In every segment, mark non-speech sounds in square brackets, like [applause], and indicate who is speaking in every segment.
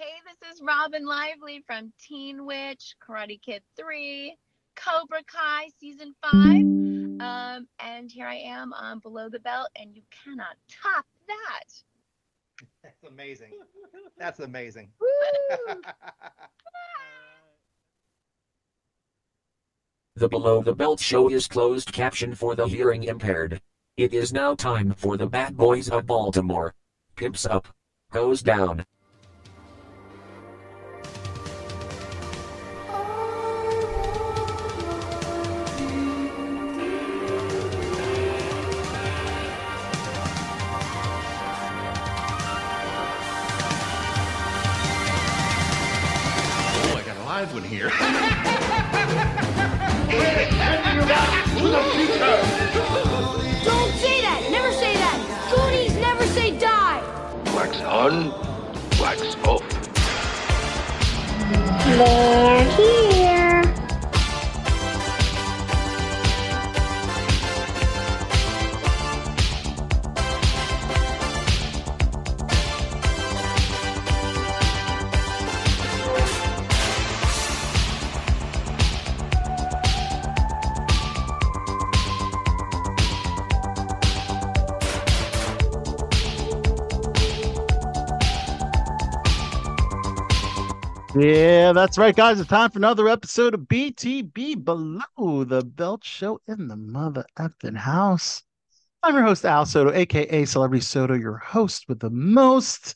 Speaker 1: Hey, this is Robin Lively from Teen Witch, Karate Kid 3, Cobra Kai Season 5. Um, and here I am on Below the Belt, and you cannot top that.
Speaker 2: That's amazing. That's amazing.
Speaker 3: The Below the Belt show is closed caption for the hearing impaired. It is now time for the Bad Boys of Baltimore. Pimps up. Goes down.
Speaker 4: They're
Speaker 5: Yeah, that's right, guys. It's time for another episode of BTB Below the Belt Show in the mother effing house. I'm your host, Al Sotto, aka Celebrity Sotto, your host with the most.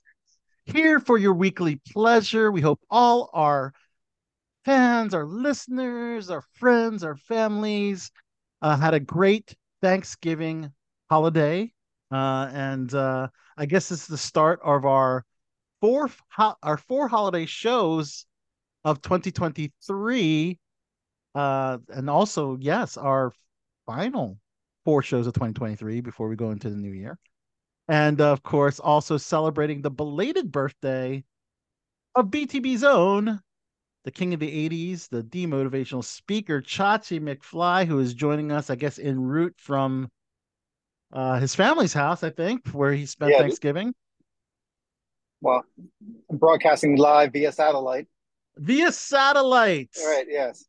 Speaker 5: Here for your weekly pleasure. We hope all our fans, our listeners, our friends, our families uh, had a great Thanksgiving holiday. Uh, and uh, I guess is the start of our four ho- our four holiday shows of 2023 uh and also yes our final four shows of 2023 before we go into the new year and of course also celebrating the belated birthday of btb's own the king of the 80s the demotivational speaker chachi mcfly who is joining us i guess en route from uh his family's house i think where he spent
Speaker 6: Yeah.
Speaker 5: thanksgiving
Speaker 6: Well, I'm broadcasting live via satellite.
Speaker 5: via satellite
Speaker 6: All right, yes.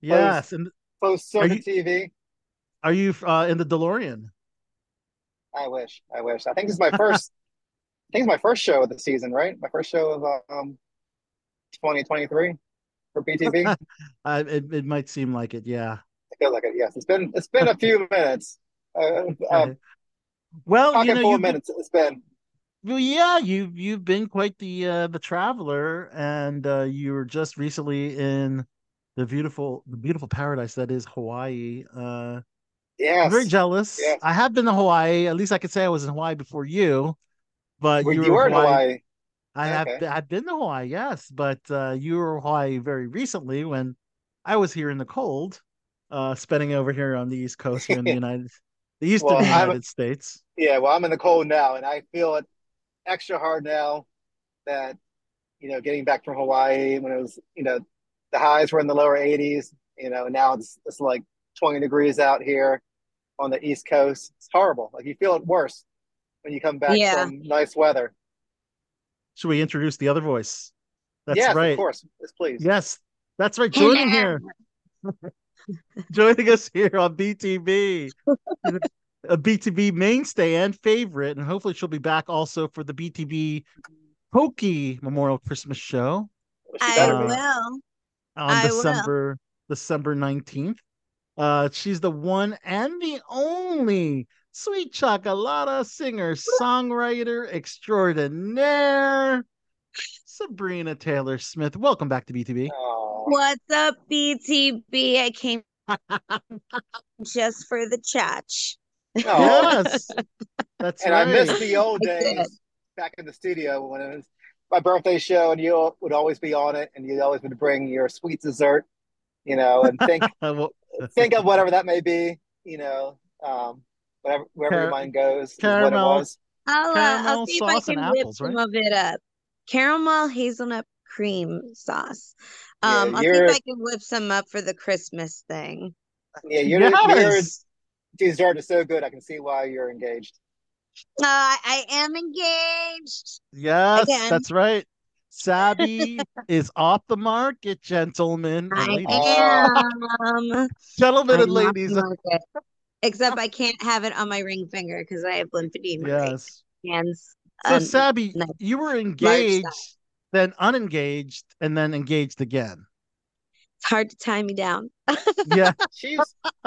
Speaker 5: Yes, and
Speaker 6: Post
Speaker 5: Are
Speaker 6: circuit TV.
Speaker 5: are you uh, in the DeLorean?
Speaker 6: I wish. I wish. I think this is my first. [laughs] I think it's my first show of the season, right? My first show of um, 2023 for BTB.
Speaker 5: Uh, [laughs] it it might seem like it, yeah.
Speaker 6: feel like it. Yes, it's been it's been a few [laughs] minutes. Uh, uh,
Speaker 5: well, you know,
Speaker 6: of minutes. It's been.
Speaker 5: Well, yeah, you you've been quite the uh, the traveler, and uh, you were just recently in the beautiful the beautiful paradise that is Hawaii. Uh,
Speaker 6: Yes.
Speaker 5: I'm very jealous.
Speaker 6: Yes.
Speaker 5: I have been to Hawaii. At least I could say I was in Hawaii before you. But
Speaker 6: Well,
Speaker 5: you,
Speaker 6: you were in
Speaker 5: Hawaii.
Speaker 6: Hawaii.
Speaker 5: I have
Speaker 6: Okay.
Speaker 5: been- I've been to Hawaii, yes, but uh, you were Hawaii very recently when I was here in the cold, uh, spending over here on the East Coast here in the [laughs] United, the eastern
Speaker 6: Well, I'm-
Speaker 5: United States.
Speaker 6: Yeah. Well, I'm in the cold now, and I feel it extra hard now that you know getting back from Hawaii when it was you know the highs were in the lower 80s. You know, now it's it's like 20 degrees out here on the East Coast. It's horrible. Like you feel it worse when you come back
Speaker 1: Yeah.
Speaker 6: from nice weather.
Speaker 5: Should we introduce the other voice? That's
Speaker 6: yes,
Speaker 5: right.
Speaker 6: of course. Yes, please.
Speaker 5: Yes, that's right. Joining here, [laughs] joining us here on BTB, [laughs] a BTB mainstay and favorite, and hopefully she'll be back also for the BTB Pokey Memorial Christmas Show.
Speaker 1: I
Speaker 5: Uh,
Speaker 1: will.
Speaker 5: on
Speaker 1: I will.
Speaker 5: December December 19th. Uh she's the one and the only sweet chocolata singer, songwriter extraordinaire, Sabrina Taylor Smith. Welcome back to BTB.
Speaker 1: What's up, BTB? I came [laughs] just for the chatch.
Speaker 6: Oh.
Speaker 5: Yes. [laughs] That's
Speaker 6: and
Speaker 5: right.
Speaker 6: I miss the old days back in the studio when it was my birthday show, and you would always be on it, and you always would bring your sweet dessert, you know, and think [laughs]
Speaker 5: Well,
Speaker 6: think of whatever that may be, you know, um, whatever wherever
Speaker 5: Car-
Speaker 6: your mind goes, is what it
Speaker 5: caramel.
Speaker 6: was.
Speaker 1: I'll, uh,
Speaker 5: Caramel
Speaker 1: I'll see if I can whip
Speaker 5: apples,
Speaker 1: some
Speaker 5: right?
Speaker 1: of it up. Caramel hazelnut cream sauce.
Speaker 6: Yeah,
Speaker 1: Um, I'll see if I can whip some up for the Christmas thing.
Speaker 6: Yeah, your your
Speaker 5: yes.
Speaker 6: dessert is so good. I can see why you're engaged.
Speaker 1: Uh, I am engaged.
Speaker 5: Yes,
Speaker 1: Again.
Speaker 5: that's right. Sabby [laughs] is off the market, gentlemen.
Speaker 7: I am.
Speaker 5: Gentlemen
Speaker 7: I'm
Speaker 5: and ladies.
Speaker 7: Except I can't have it on my ring finger because I have lymphedema.
Speaker 5: Yes.
Speaker 7: Hands.
Speaker 5: So,
Speaker 7: um,
Speaker 5: Sabby,
Speaker 7: no.
Speaker 5: you were engaged, then unengaged, and then engaged again.
Speaker 7: it's hard to tie me down. [laughs]
Speaker 5: Yeah.
Speaker 6: She's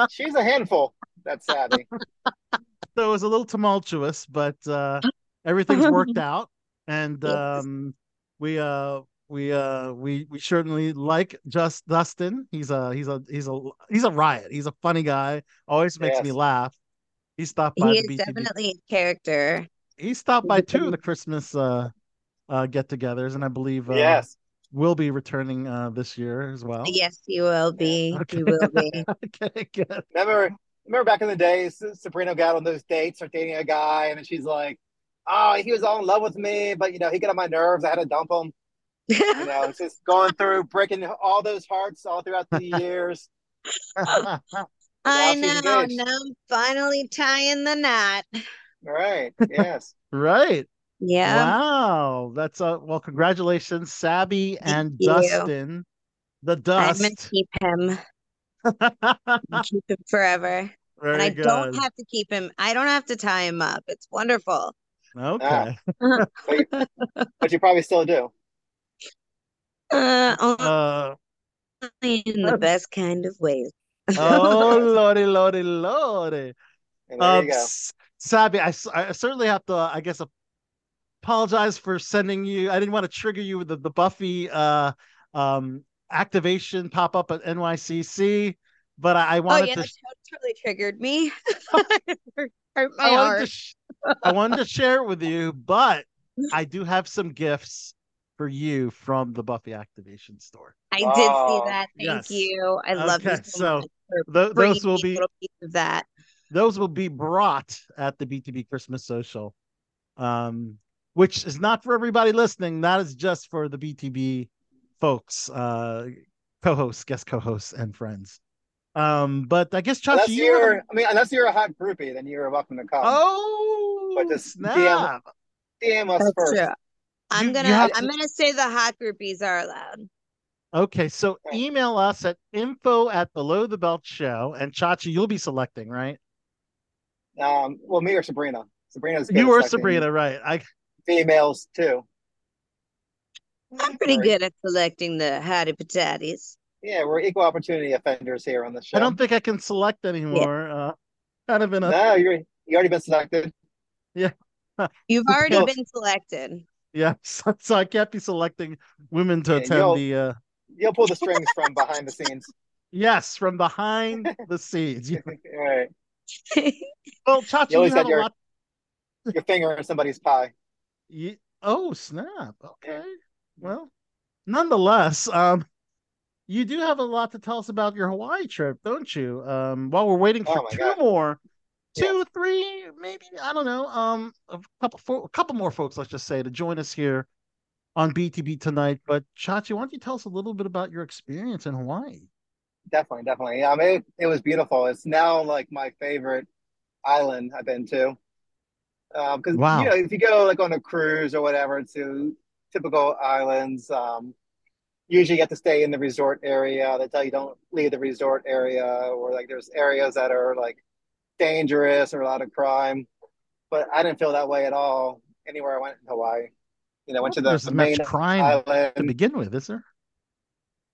Speaker 6: she's a handful. That's Sabby. [laughs]
Speaker 5: so it was a little tumultuous, but uh, everything's worked [laughs] out, and
Speaker 7: Yes.
Speaker 5: um, we uh we uh we we certainly like just Dustin. He's a he's a he's a he's a riot. He's a funny guy. Always makes me laugh. He stopped by
Speaker 7: He is
Speaker 5: the BTB.
Speaker 7: definitely a character.
Speaker 5: He stopped by two of the Christmas uh uh get-togethers, and I believe uh,
Speaker 6: yes.
Speaker 5: will be returning uh this year as well.
Speaker 7: Yes, you will be.
Speaker 5: Okay.
Speaker 7: He will be. [laughs]
Speaker 5: okay, good.
Speaker 6: Remember remember back in the days, Sabrina got on those dates or dating a guy, and then she's like, "Oh, he was all in love with me, but you know, he got on my nerves. I had to dump him." You know, it's just going through [laughs] breaking all those hearts all throughout the [laughs] years. [laughs]
Speaker 7: I know.
Speaker 6: engaged.
Speaker 7: Now I'm finally tying the knot.
Speaker 6: All right. Yes.
Speaker 5: right.
Speaker 7: Yeah.
Speaker 5: Wow. That's a well, congratulations, Sabby and
Speaker 7: you.
Speaker 5: Dustin. The
Speaker 7: I'm
Speaker 5: dust.
Speaker 7: gonna keep him. [laughs] keep him forever.
Speaker 5: Very
Speaker 7: and I
Speaker 5: good.
Speaker 7: don't have to keep him. I don't have to tie him up. It's wonderful.
Speaker 5: okay. [laughs]
Speaker 6: But you, but you probably still do.
Speaker 7: Uh,
Speaker 5: Uh
Speaker 7: only in the best kind of ways.
Speaker 5: oh [laughs] lordy, lordy, lordy.
Speaker 6: And there
Speaker 5: Um,
Speaker 6: you go.
Speaker 5: S- Sabby, I, s- I certainly have to, I guess, apologize for sending you. I didn't want to trigger you with the, the Buffy uh, um, activation pop up at NYCC, but I, I
Speaker 7: Oh
Speaker 5: wanted
Speaker 7: yeah,
Speaker 5: to.
Speaker 7: that totally triggered me. [laughs] Hurt my
Speaker 5: I wanted,
Speaker 7: heart.
Speaker 5: to sh- I wanted to share it with you, but [laughs] I do have some gifts for you from the Buffy activation store.
Speaker 7: I did
Speaker 6: Oh,
Speaker 7: see that. Thank
Speaker 5: yes.
Speaker 7: you. I love you so,
Speaker 5: so
Speaker 7: much for
Speaker 5: Th- those will
Speaker 7: me a
Speaker 5: be
Speaker 7: little piece of that.
Speaker 5: those will be brought at the BTB Christmas Social, um, which is not for everybody listening. That is just for the BTB folks, uh, co-hosts, guest co-hosts, and friends. Um, but I guess Chachi,
Speaker 6: Unless
Speaker 5: you have
Speaker 6: you're, I mean, unless you're a hot groupie, then you're welcome to come.
Speaker 5: oh
Speaker 6: But just DM
Speaker 5: snap!
Speaker 6: DM us
Speaker 7: That's
Speaker 6: first.
Speaker 7: true. I'm
Speaker 5: You- you
Speaker 7: gonna
Speaker 5: have
Speaker 7: I'm
Speaker 5: to-
Speaker 7: gonna say the hot groupies are allowed.
Speaker 5: Okay, so
Speaker 6: Okay.
Speaker 5: email us at info at below the belt show, and Chachi, you'll be selecting, right?
Speaker 6: Um, well, me or Sabrina. Sabrina's good
Speaker 5: You
Speaker 6: at
Speaker 5: were Sabrina, right? I
Speaker 6: Females too.
Speaker 7: I'm pretty
Speaker 6: Right.
Speaker 7: good at selecting the hottie patatis.
Speaker 6: Yeah, we're equal opportunity offenders here on the show.
Speaker 5: I don't think I can select anymore. Uh, kind of in a
Speaker 6: No, you're you already been selected.
Speaker 7: Yeah, [laughs] you've already
Speaker 6: Well-
Speaker 7: been selected.
Speaker 5: Yeah, [laughs] so, so I can't be selecting women to
Speaker 6: Yeah,
Speaker 5: attend
Speaker 6: you'll-
Speaker 5: the uh
Speaker 6: You'll pull the strings from behind the scenes.
Speaker 5: yes, from behind [laughs] the scenes. Yeah.
Speaker 6: All right.
Speaker 5: Well, Chachi,
Speaker 6: You
Speaker 5: you,
Speaker 6: always
Speaker 5: have
Speaker 6: had
Speaker 5: a
Speaker 6: your-
Speaker 5: lot.
Speaker 6: Your finger in somebody's pie.
Speaker 5: You, oh, snap. Okay. Well, nonetheless, um, you do have a lot to tell us about your Hawaii trip, don't you? Um, while we're waiting for
Speaker 6: Oh
Speaker 5: two
Speaker 6: God.
Speaker 5: more, two, three, maybe I don't know. Um, a couple, fo- a couple more folks, let's just say, to join us here on BTB tonight. But Chachi, why don't you tell us a little bit about your experience in Hawaii?
Speaker 6: Definitely, definitely. Yeah, I mean, it, it was beautiful. It's now like my favorite island I've been to. Um, because
Speaker 5: Wow.
Speaker 6: you know, if you go like on a cruise or whatever to typical islands, um, usually you have to stay in the resort area. They tell you don't leave the resort area, or like there's areas that are like dangerous or a lot of crime. But I didn't feel that way at all anywhere I went in Hawaii. You know, I went to the,
Speaker 5: There's
Speaker 6: the
Speaker 5: much
Speaker 6: main
Speaker 5: crime to begin with, is there?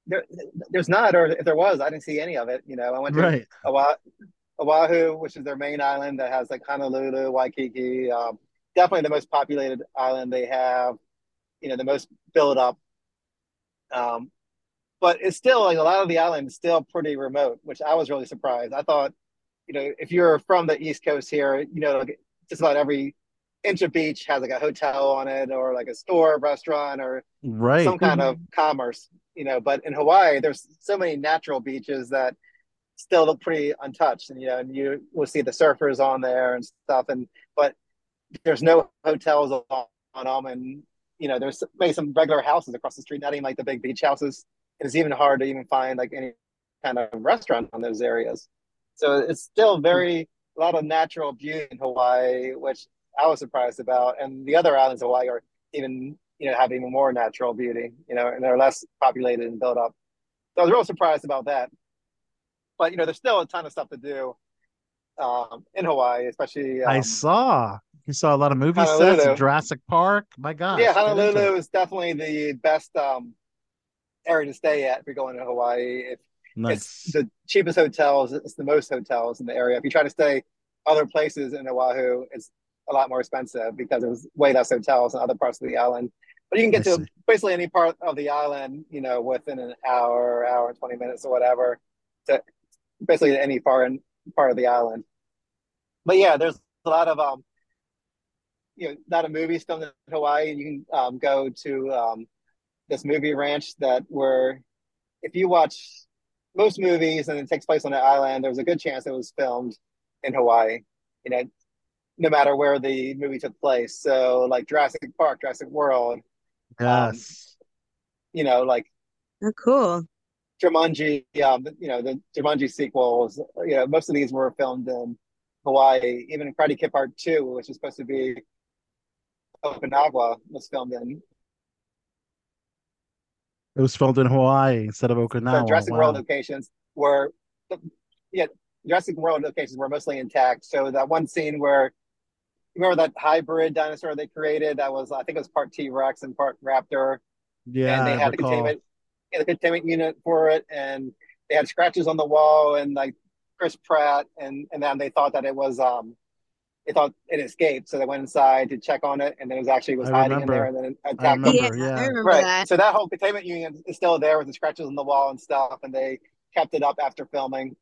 Speaker 6: There, there's not, or if there was, I didn't see any of it. You know, I went to
Speaker 5: Right.
Speaker 6: Oahu, Oahu, which is their main island that has like Honolulu, Waikiki. Um, definitely the most populated island they have. You know, the most built up. Um, but it's still like a lot of the island is still pretty remote, which I was really surprised. I thought, you know, if you're from the East Coast here, you know, like just about every inch of beach has like a hotel on it or like a store, restaurant, or
Speaker 5: Right.
Speaker 6: some kind of commerce, you know. But in Hawaii, there's so many natural beaches that still look pretty untouched, and you know, and you will see the surfers on there and stuff, and but there's no hotels on, on them, and you know, there's maybe some regular houses across the street, not even like the big beach houses. It's even hard to even find like any kind of restaurant on those areas. So it's still very a lot of natural beauty in Hawaii, which I was surprised about, and the other islands of Hawaii are even you know, have even more natural beauty, you know, and they're less populated and built up. So I was real surprised about that. But you know, there's still a ton of stuff to do um, in Hawaii, especially. Um,
Speaker 5: I saw you saw a lot of movie
Speaker 6: Honolulu.
Speaker 5: sets, Jurassic Park. My God.
Speaker 6: yeah, Honolulu is definitely the best um, area to stay at if you're going to Hawaii. If
Speaker 5: Nice.
Speaker 6: it's the cheapest hotels, it's the most hotels in the area. If you try to stay other places in Oahu, it's a lot more expensive because there's way less hotels in other parts of the island. But you can get
Speaker 5: I
Speaker 6: to
Speaker 5: see.
Speaker 6: basically any part of the island, you know, within an hour, hour and 20 minutes or whatever, to basically any far in part of the island. But yeah, there's a lot of um, you know, a lot of movies filmed in Hawaii. You can um, go to um, this movie ranch that where if you watch most movies and it takes place on the island, there's a good chance it was filmed in Hawaii. You know, no matter where the movie took place. So like Jurassic Park, Jurassic World,
Speaker 5: Yes.
Speaker 6: you know, like
Speaker 7: Oh, cool.
Speaker 6: Jumanji, um, you know, the Jumanji sequels, you know, most of these were filmed in Hawaii. Even Karate Kid Part Two, which is supposed to be Okinawa, was filmed in
Speaker 5: it was filmed in Hawaii instead of
Speaker 6: the
Speaker 5: Okinawa.
Speaker 6: Jurassic
Speaker 5: Wow.
Speaker 6: World locations were, yeah, Jurassic World locations were mostly intact. So that one scene where, remember that hybrid dinosaur they created? That was, I think it was part T Rex and part Raptor.
Speaker 5: Yeah,
Speaker 6: and they
Speaker 5: I
Speaker 6: had
Speaker 5: recall.
Speaker 6: containment, yeah, the containment unit for it, and they had scratches on the wall, and like Chris Pratt, and and then they thought that it was um, they thought it escaped, so they went inside to check on it, and then it was actually was
Speaker 5: I
Speaker 6: hiding
Speaker 5: remember.
Speaker 6: in there, and then
Speaker 5: I
Speaker 6: attacked them.
Speaker 5: remember,
Speaker 7: yeah,
Speaker 5: yeah.
Speaker 7: I remember
Speaker 6: Right.
Speaker 7: that.
Speaker 6: So that whole containment unit is still there with the scratches on the wall and stuff, and they kept it up after filming.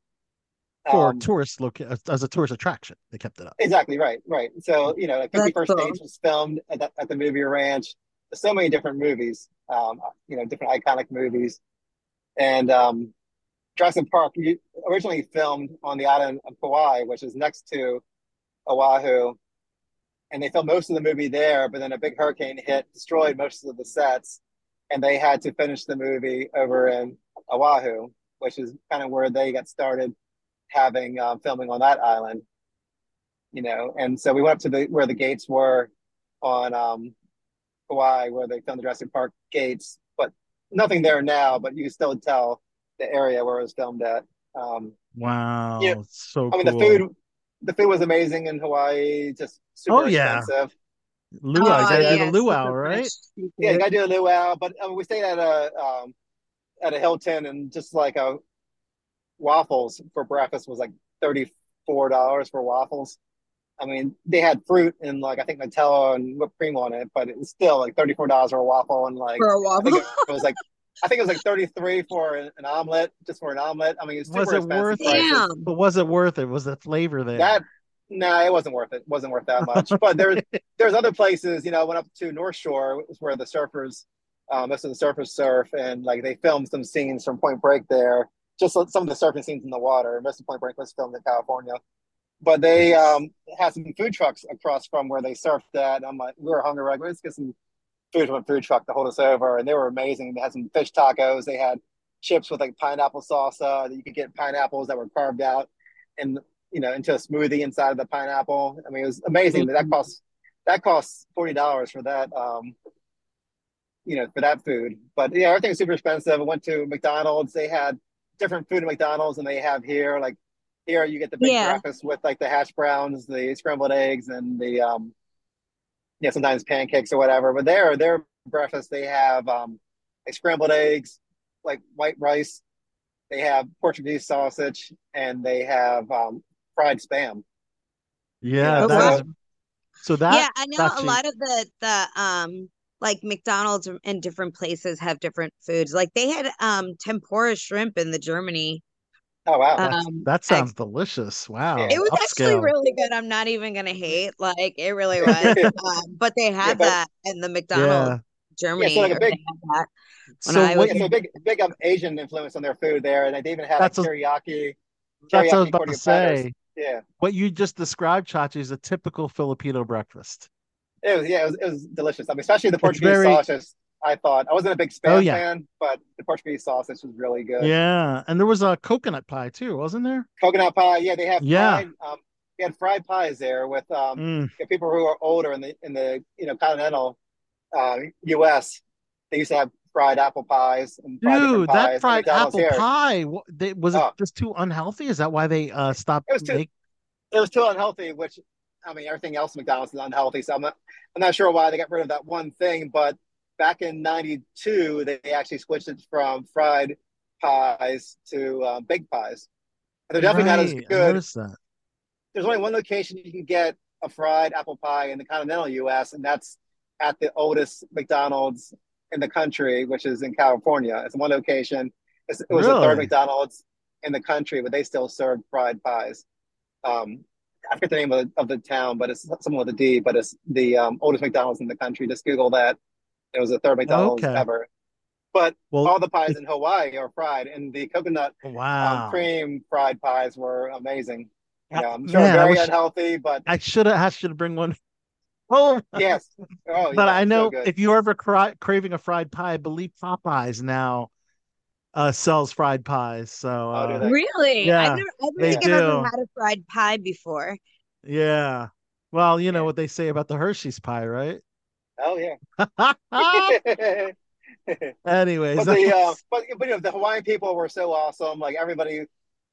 Speaker 5: For
Speaker 6: Um,
Speaker 5: tourist loca- as a tourist attraction, they kept it up.
Speaker 6: Exactly right, right. So you know, like
Speaker 7: That's
Speaker 6: Fifty First
Speaker 7: cool.
Speaker 6: Dates was filmed at the, at the movie ranch. So many different movies, um, you know, different iconic movies, and um, Jurassic Park originally filmed on the island of Kauai, which is next to Oahu, and they filmed most of the movie there. But then a big hurricane hit, destroyed most of the sets, and they had to finish the movie over in Oahu, which is kind of where they got started having um, filming on that island you know. And so we went up to the where the gates were on um Kauai, where they filmed the Jurassic Park gates, but nothing there now. But you can still tell the area where it was filmed at. Um,
Speaker 5: Wow,
Speaker 6: Yeah.
Speaker 5: so
Speaker 6: I mean,
Speaker 5: cool.
Speaker 6: the food, the food was amazing in Hawaii, just super
Speaker 5: Oh, yeah.
Speaker 6: expensive.
Speaker 5: Luau, you
Speaker 7: Oh,
Speaker 5: gotta do the luau, right?
Speaker 6: Yeah, you gotta do a luau, but I mean, we stayed at a um at a Hilton, and just like a waffles for breakfast was like thirty four dollars for waffles. I mean, they had fruit and like I think Nutella and whipped cream on it, but it was still like thirty four dollars for a waffle, and like
Speaker 7: For a
Speaker 6: I think
Speaker 7: waffle.
Speaker 6: it was like I think it was like thirty three for an, an omelet, just for an omelet. I mean, it
Speaker 5: Was
Speaker 6: super
Speaker 5: it
Speaker 6: expensive
Speaker 5: worth
Speaker 6: prices.
Speaker 7: Damn.
Speaker 5: But was it worth it? Was the flavor there?
Speaker 6: That no, it wasn't worth it. It wasn't worth that [laughs] much. But there's there's other places, you know, I went up to North Shore, which is where the surfers, um, most of the surfers surf, and like they filmed some scenes from Point Break there. Just some of the surfing scenes in the water. Most of Point Break was filmed in California. But they um, had some food trucks across from where they surfed at. I'm like, we were hungry, like, let's get some food from a food truck to hold us over. And they were amazing. They had some fish tacos. They had chips with like pineapple salsa. That you could get pineapples that were carved out and you know into a smoothie inside of the pineapple. I mean, it was amazing. That costs that costs forty dollars for that. Um, you know, for that food. But yeah, everything's super expensive. I went to McDonald's. They had different food at McDonald's than they have here. Like here, you get the big
Speaker 7: Yeah.
Speaker 6: breakfast with like the hash browns, the scrambled eggs, and the um, yeah, sometimes pancakes or whatever. But there, their breakfast, they have um, like scrambled eggs, like white rice. They have Portuguese sausage, and they have um, fried spam.
Speaker 5: yeah,
Speaker 7: Oh,
Speaker 5: that
Speaker 7: wow.
Speaker 5: so that
Speaker 7: yeah, I know a
Speaker 5: you-
Speaker 7: lot of the the um like McDonald's and different places have different foods. Like they had um tempura shrimp in the Germany.
Speaker 6: Oh wow!
Speaker 7: Um,
Speaker 5: that
Speaker 7: I-
Speaker 5: sounds delicious. Wow,
Speaker 7: it was actually really good. I'm not even gonna hate. Like it really [laughs] was. um, but they had
Speaker 6: but-
Speaker 7: that in the McDonald's Germany.
Speaker 6: like a big-
Speaker 7: that.
Speaker 5: So
Speaker 7: I
Speaker 5: what
Speaker 6: yeah,
Speaker 5: you,
Speaker 6: so big, big um, Asian influence on their food there, and they even had
Speaker 5: That's
Speaker 6: like
Speaker 5: a-
Speaker 6: teriyaki.
Speaker 5: that's what I was about to
Speaker 6: tortilla platters.
Speaker 5: say.
Speaker 6: Yeah,
Speaker 5: What you just described, Chachi, is a typical Filipino breakfast.
Speaker 6: it was. Yeah, it was, it was delicious. I mean, especially the Portuguese
Speaker 5: very-
Speaker 6: sausage. I thought I wasn't a big spam
Speaker 5: Oh, yeah.
Speaker 6: fan, but the Portuguese sausage was really good.
Speaker 5: Yeah, and there was a coconut pie too, wasn't there?
Speaker 6: Coconut pie. Yeah, they have
Speaker 5: Yeah.
Speaker 6: fried. Um, they had fried pies there with um
Speaker 5: Mm,
Speaker 6: people who are older in the in the you know continental uh, U.S. They used to have fried apple pies and fried
Speaker 5: Dude,
Speaker 6: pies
Speaker 5: that fried apple
Speaker 6: here.
Speaker 5: pie, they, was it
Speaker 6: Oh.
Speaker 5: just too unhealthy? Is that why they uh stopped
Speaker 6: It was too-
Speaker 5: make-
Speaker 6: It was too unhealthy, which I mean, everything else McDonald's is unhealthy. So I'm not, I'm not sure why they got rid of that one thing. But back in '92, they actually switched it from fried pies to uh, baked pies. And they're definitely not as
Speaker 5: Right, I
Speaker 6: good. there's only one location you can get a fried apple pie in the continental U.S., and that's at the oldest McDonald's in the country, which is in California. It's one location. It's, it was the third McDonald's in the country, but they still serve fried pies. Um, I forget the name of the, of the town, but it's something with a D. But it's the um, oldest McDonald's in the country. Just Google that. It was the third McDonald's
Speaker 5: Okay.
Speaker 6: ever. But
Speaker 5: Well,
Speaker 6: all the pies in Hawaii are fried, and the coconut
Speaker 5: wow.
Speaker 6: um, cream fried pies were amazing. You
Speaker 5: Uh,
Speaker 6: I'm sure
Speaker 5: man, I
Speaker 6: very
Speaker 5: wish-
Speaker 6: unhealthy, but
Speaker 5: I should have asked you to bring one. Oh, [laughs]
Speaker 6: yes. Oh,
Speaker 5: but
Speaker 6: yeah,
Speaker 5: I know
Speaker 6: good.
Speaker 5: if you're ever cra- craving a fried pie, I believe Popeyes now uh sells fried pies. So
Speaker 6: Oh,
Speaker 5: uh,
Speaker 6: they?
Speaker 7: Really?
Speaker 5: Yeah,
Speaker 7: I've never, I don't
Speaker 5: they
Speaker 7: think I've ever had a fried pie before.
Speaker 5: yeah. Well, you know what they say about the Hershey's pie, right?
Speaker 6: Oh yeah. [laughs]
Speaker 5: Anyways,
Speaker 6: but the uh, but, but you know the Hawaiian people were so awesome. Like everybody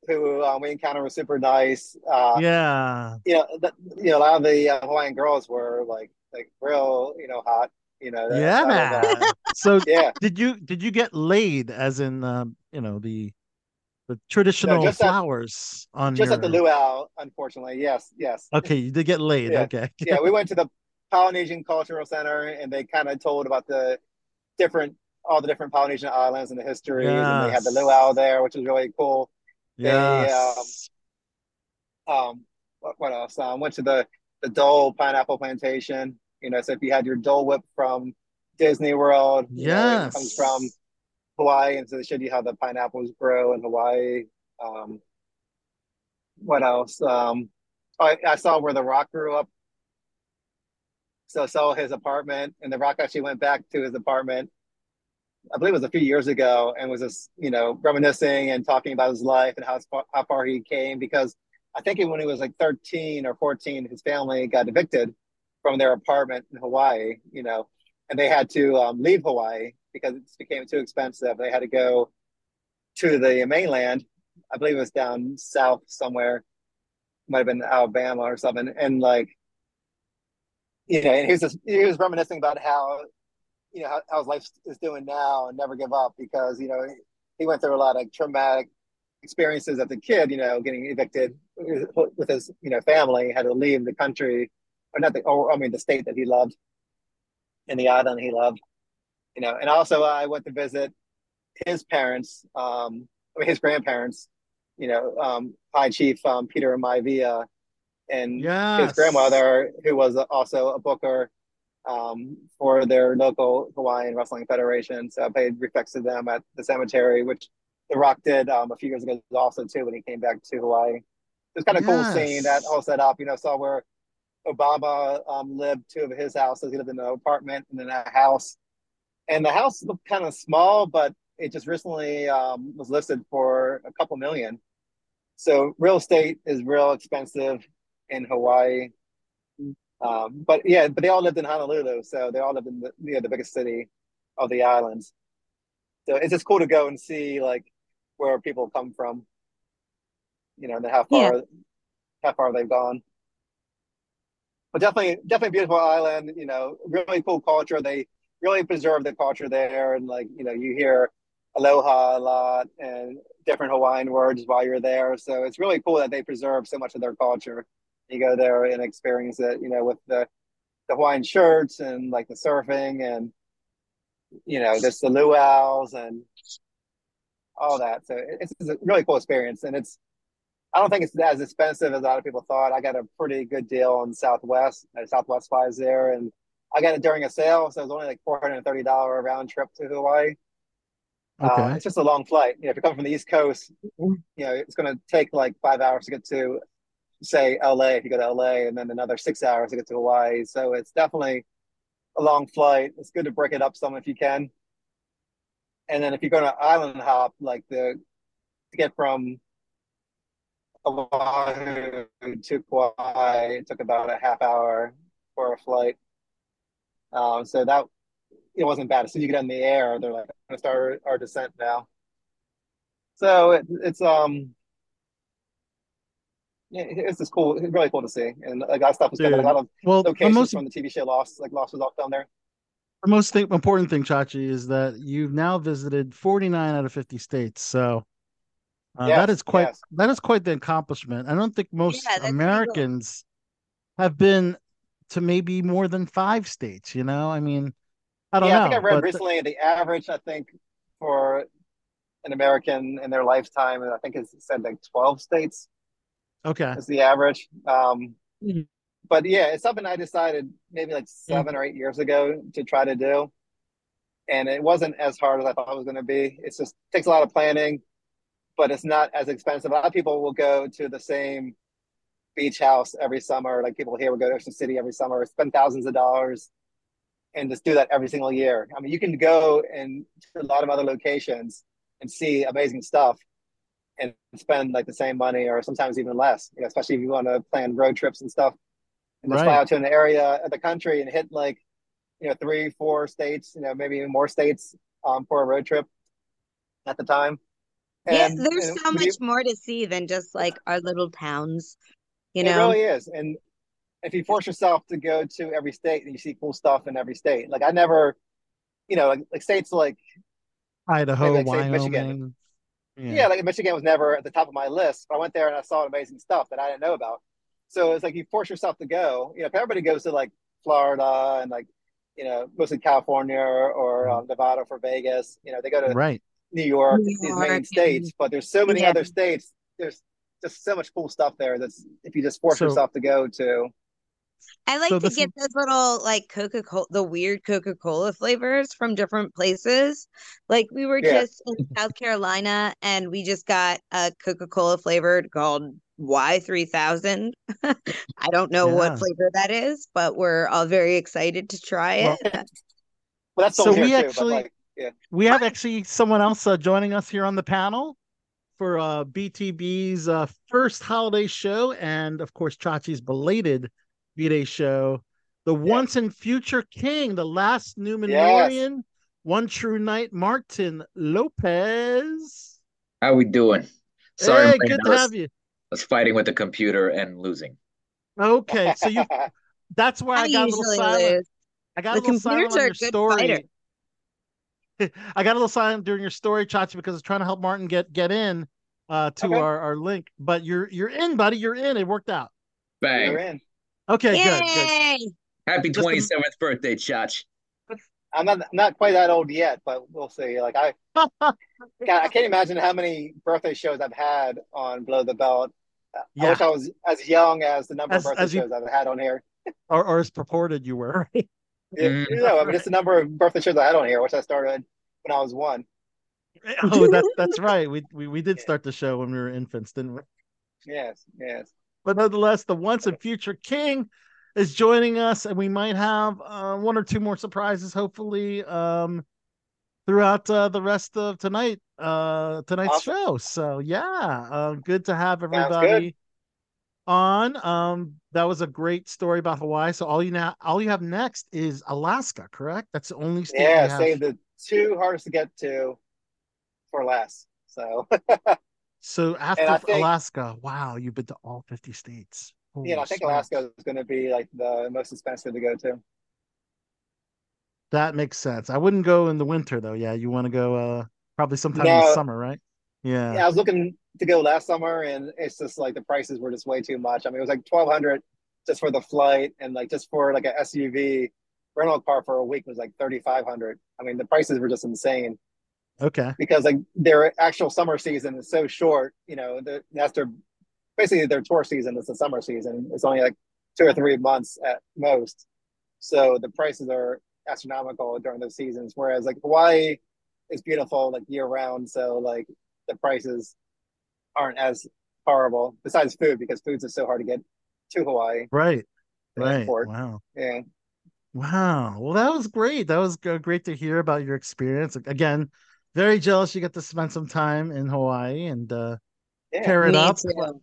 Speaker 6: who uh, we encountered was super nice. Uh,
Speaker 5: yeah.
Speaker 6: You know, the, you know, a lot of the uh, Hawaiian girls were like like real, you know, hot. You know. that-
Speaker 5: Yeah. [laughs] So
Speaker 6: yeah.
Speaker 5: did you did you get laid as in um, you know the the traditional
Speaker 6: just at-
Speaker 5: flowers on
Speaker 6: Just
Speaker 5: your
Speaker 6: at the luau, unfortunately. Yes. Yes.
Speaker 5: Okay, you did get laid.
Speaker 6: Yeah.
Speaker 5: Okay.
Speaker 6: yeah, we went to the Polynesian Cultural Center and they kind of told about the different, all the different Polynesian islands and the histories. And they had the luau there, which was really cool. Yeah. um, Um, what, what else? Um, went to the the Dole pineapple plantation. You know, so if you had your Dole Whip from Disney World, it comes from Hawaii, and so they showed you how the pineapples grow in Hawaii. Um, what else? Um, I, I saw where the Rock grew up. So saw his apartment, and the Rock actually went back to his apartment. I believe it was a few years ago, and was just you know reminiscing and talking about his life and how how far he came. Because I think when he was like 13 or 14, his family got evicted from their apartment in Hawaii. You know, and they had to um, leave Hawaii because it became too expensive. They had to go to the mainland. I believe it was down south somewhere, might have been Alabama or something. And like, you know, and he was just, he was reminiscing about how, you know, how, how his life is doing now and never give up because you know he went through a lot of traumatic experiences as a kid. You know, getting evicted with his you know family, had to leave the country or not the, or I mean the state that he loved and the island he loved. You know, and also I went to visit his parents, um, I mean his grandparents. You know, um, High Chief um, Peter Maivia and his grandmother, who was also a booker um, for their local Hawaiian Wrestling Federation. So I paid respects to them at the cemetery, which The Rock did um, a few years ago also too when he came back to Hawaii. It was kind of cool seeing that all set up. You know, saw where Obama um, lived, two of his houses. He lived in an apartment and then a house, and the house looked kind of small, but it just recently um, was listed for a couple million. So real estate is real expensive in Hawaii. Um, but yeah, but they all lived in Honolulu, so they all lived in the you know, the biggest city of the islands. So it's just cool to go and see like where people come from, you know, and how
Speaker 7: Yeah.
Speaker 6: far how far they've gone. But definitely, definitely beautiful island. You know, really cool culture. They really preserve the culture there, and like you know, you hear aloha a lot and different Hawaiian words while you're there. So it's really cool that they preserve so much of their culture. You go there and experience it. You know, with the the Hawaiian shirts and like the surfing and you know, just the luau's and all that. So it's, it's a really cool experience, and it's. I don't think it's as expensive as a lot of people thought. I got a pretty good deal on Southwest. Uh, Southwest flies there, and I got it during a sale, so it was only like four hundred and thirty dollar round trip to Hawaii. Uh,
Speaker 5: Okay.
Speaker 6: it's just a long flight. You know, if you come from the East Coast, you know, it's going to take like five hours to get to, say, LA. If you go to LA, and then another six hours to get to Hawaii. So it's definitely a long flight. It's good to break it up some if you can. And then if you're going to island hop, like the to get from Oahu to Kauai, it took about a half hour for a flight. Um, so that it wasn't bad. As soon as you get in the air, they're like, "Gonna start our, our descent now." So it, it's um, it's just cool. It's really cool to see, and like that stuff was kind of a lot of
Speaker 5: Well, the
Speaker 6: locations
Speaker 5: most
Speaker 6: from the TV show Lost. Like Lost was all down there.
Speaker 5: the most thing, important thing, Chachi, is that you've now visited 49 out of 50 states. So uh,
Speaker 6: Yes,
Speaker 5: that is quite
Speaker 6: yes.
Speaker 5: that is quite the accomplishment. I don't think most
Speaker 7: that's pretty cool.
Speaker 5: Americans have been to maybe more than five states. You know, I mean, I don't
Speaker 6: yeah,
Speaker 5: know.
Speaker 6: I think I read
Speaker 5: but-
Speaker 6: recently the average. I think for an American in their lifetime, I think it said like twelve states
Speaker 5: okay,
Speaker 6: is the average. Um,
Speaker 7: Mhm.
Speaker 6: but yeah, it's something I decided maybe like 7 or eight years ago to try to do, and it wasn't as hard as I thought it was going to be. It's just takes a lot of planning, but it's not as expensive. A lot of people will go to the same beach house every summer. Like people here will go to Ocean City every summer, spend thousands of dollars, and just do that every single year. I mean, you can go and to a lot of other locations and see amazing stuff and spend like the same money or sometimes even less, you know, especially if you want to plan road trips and stuff. And just fly out to an area of the country and hit like, you know, three, four states, you know, maybe even more states um, for a road trip at the time.
Speaker 7: Yeah, there's
Speaker 6: and
Speaker 7: so
Speaker 6: when
Speaker 7: much
Speaker 6: you-
Speaker 7: more to see than just like our little towns, you know?
Speaker 6: it really is. And if you force yourself to go to every state, and you see cool stuff in every state. Like I never, you know, like, like states like
Speaker 5: Idaho,
Speaker 6: Maybe like, say, Michigan.
Speaker 5: Wyoming.
Speaker 6: yeah. like Michigan was never at the top of my list, but I went there and I saw amazing stuff that I didn't know about. So it's like you force yourself to go. You know, if everybody goes to like Florida and like, you know, mostly California or, or um, Nevada for Vegas, you know, they go to
Speaker 5: right.
Speaker 6: New York,
Speaker 7: New
Speaker 6: these
Speaker 7: York
Speaker 6: main
Speaker 7: and-
Speaker 6: states, but there's so many
Speaker 7: Yeah.
Speaker 6: other states. There's just so much cool stuff there that's if you just force
Speaker 5: So-
Speaker 6: yourself to go to.
Speaker 7: I like
Speaker 5: So
Speaker 7: to
Speaker 5: this
Speaker 7: get those little like Coca Cola, the weird Coca Cola flavors from different places. Like we were
Speaker 6: Yeah.
Speaker 7: just in South Carolina and we just got a Coca Cola flavored called Y3000. [laughs] I don't know
Speaker 5: Yeah.
Speaker 7: what flavor that is, but we're all very excited to try it. [laughs]
Speaker 6: Well, that's
Speaker 5: So
Speaker 6: sold here
Speaker 5: we
Speaker 6: too,
Speaker 5: actually-
Speaker 6: like, yeah.
Speaker 5: We have actually someone else uh, joining us here on the panel for uh, BTB's uh, first holiday show, and of course Chachi's belated B-Day show. The once and future king, the last Numenorean, one true knight, Martin Lopez.
Speaker 8: How are we doing? Sorry,
Speaker 5: hey,
Speaker 8: I'm
Speaker 5: good to
Speaker 8: was,
Speaker 5: have you.
Speaker 8: I was fighting with the computer and losing.
Speaker 5: Okay, so you [laughs] that's why I,
Speaker 7: I
Speaker 5: got a little
Speaker 7: usually
Speaker 5: silent.
Speaker 7: lose.
Speaker 5: I got a
Speaker 7: The
Speaker 5: little silent
Speaker 7: computers
Speaker 5: on your
Speaker 7: a good
Speaker 5: story.
Speaker 7: fighter. [laughs]
Speaker 5: I got a little silent during your story, Chachi, because I was trying to help Martin get get in uh, to
Speaker 6: Okay.
Speaker 5: our, our link. But you're you're in, buddy. You're in. It worked out.
Speaker 6: You're
Speaker 8: Bang.
Speaker 6: in.
Speaker 5: Okay, good, good.
Speaker 7: Yay!
Speaker 8: Happy 27th birthday, Chach.
Speaker 6: I'm not not quite that old yet, but we'll see. Like I, [laughs] God, I can't imagine how many birthday shows I've had on Blow the Belt. I wish I was as young as the number
Speaker 5: As-
Speaker 6: of birthday
Speaker 5: you-
Speaker 6: shows I've had on here. [laughs]
Speaker 5: or, or as purported you were. Right? [laughs]
Speaker 6: Yeah,
Speaker 8: mm-hmm.
Speaker 6: you know, I mean, it's the number of birthday shows I had on here, which I started when I was one.
Speaker 5: oh, that's that's right. We, we we did start the show when we were infants, didn't we?
Speaker 6: Yes, yes.
Speaker 5: But nonetheless, the once and future king is joining us, and we might have uh, one or two more surprises, hopefully, um, throughout uh, the rest of tonight, uh, tonight's
Speaker 6: Awesome.
Speaker 5: show. So yeah, uh, good to have everybody on. Um, that was a great story about Hawaii. So all you now, all you have next is Alaska, correct? That's the only state.
Speaker 6: Yeah, save the two hardest to get to for last. So, [laughs]
Speaker 5: So after
Speaker 6: think-
Speaker 5: Alaska, wow, you've been to all fifty states.
Speaker 6: you know, I think. Alaska is going to be like the most expensive to go to.
Speaker 5: That makes sense. I wouldn't go in the winter though. Yeah, you want to go uh probably sometime in the summer, right? Yeah.
Speaker 6: Yeah, I was looking to go last summer, and it's just like the prices were just way too much. I mean, it was like twelve hundred just for the flight, and like just for like a SUV rental car for a week was like thirty five hundred. I mean, the prices were just insane
Speaker 5: Okay.
Speaker 6: because like their actual summer season is so short. You know, the, that's their basically their tour season is the summer season. It's only like two or three months at most, so the prices are astronomical during those seasons. Whereas like Hawaii is beautiful like year round, so like the prices aren't as horrible. Besides food, because food's just so hard to get to Hawaii.
Speaker 5: Right. Right.
Speaker 6: Airport.
Speaker 5: Wow.
Speaker 6: Yeah,
Speaker 5: Wow. Well, that was great. That was great to hear about your experience. Again, very jealous you get to spend some time in Hawaii and uh
Speaker 6: yeah.
Speaker 5: tear it up
Speaker 7: too.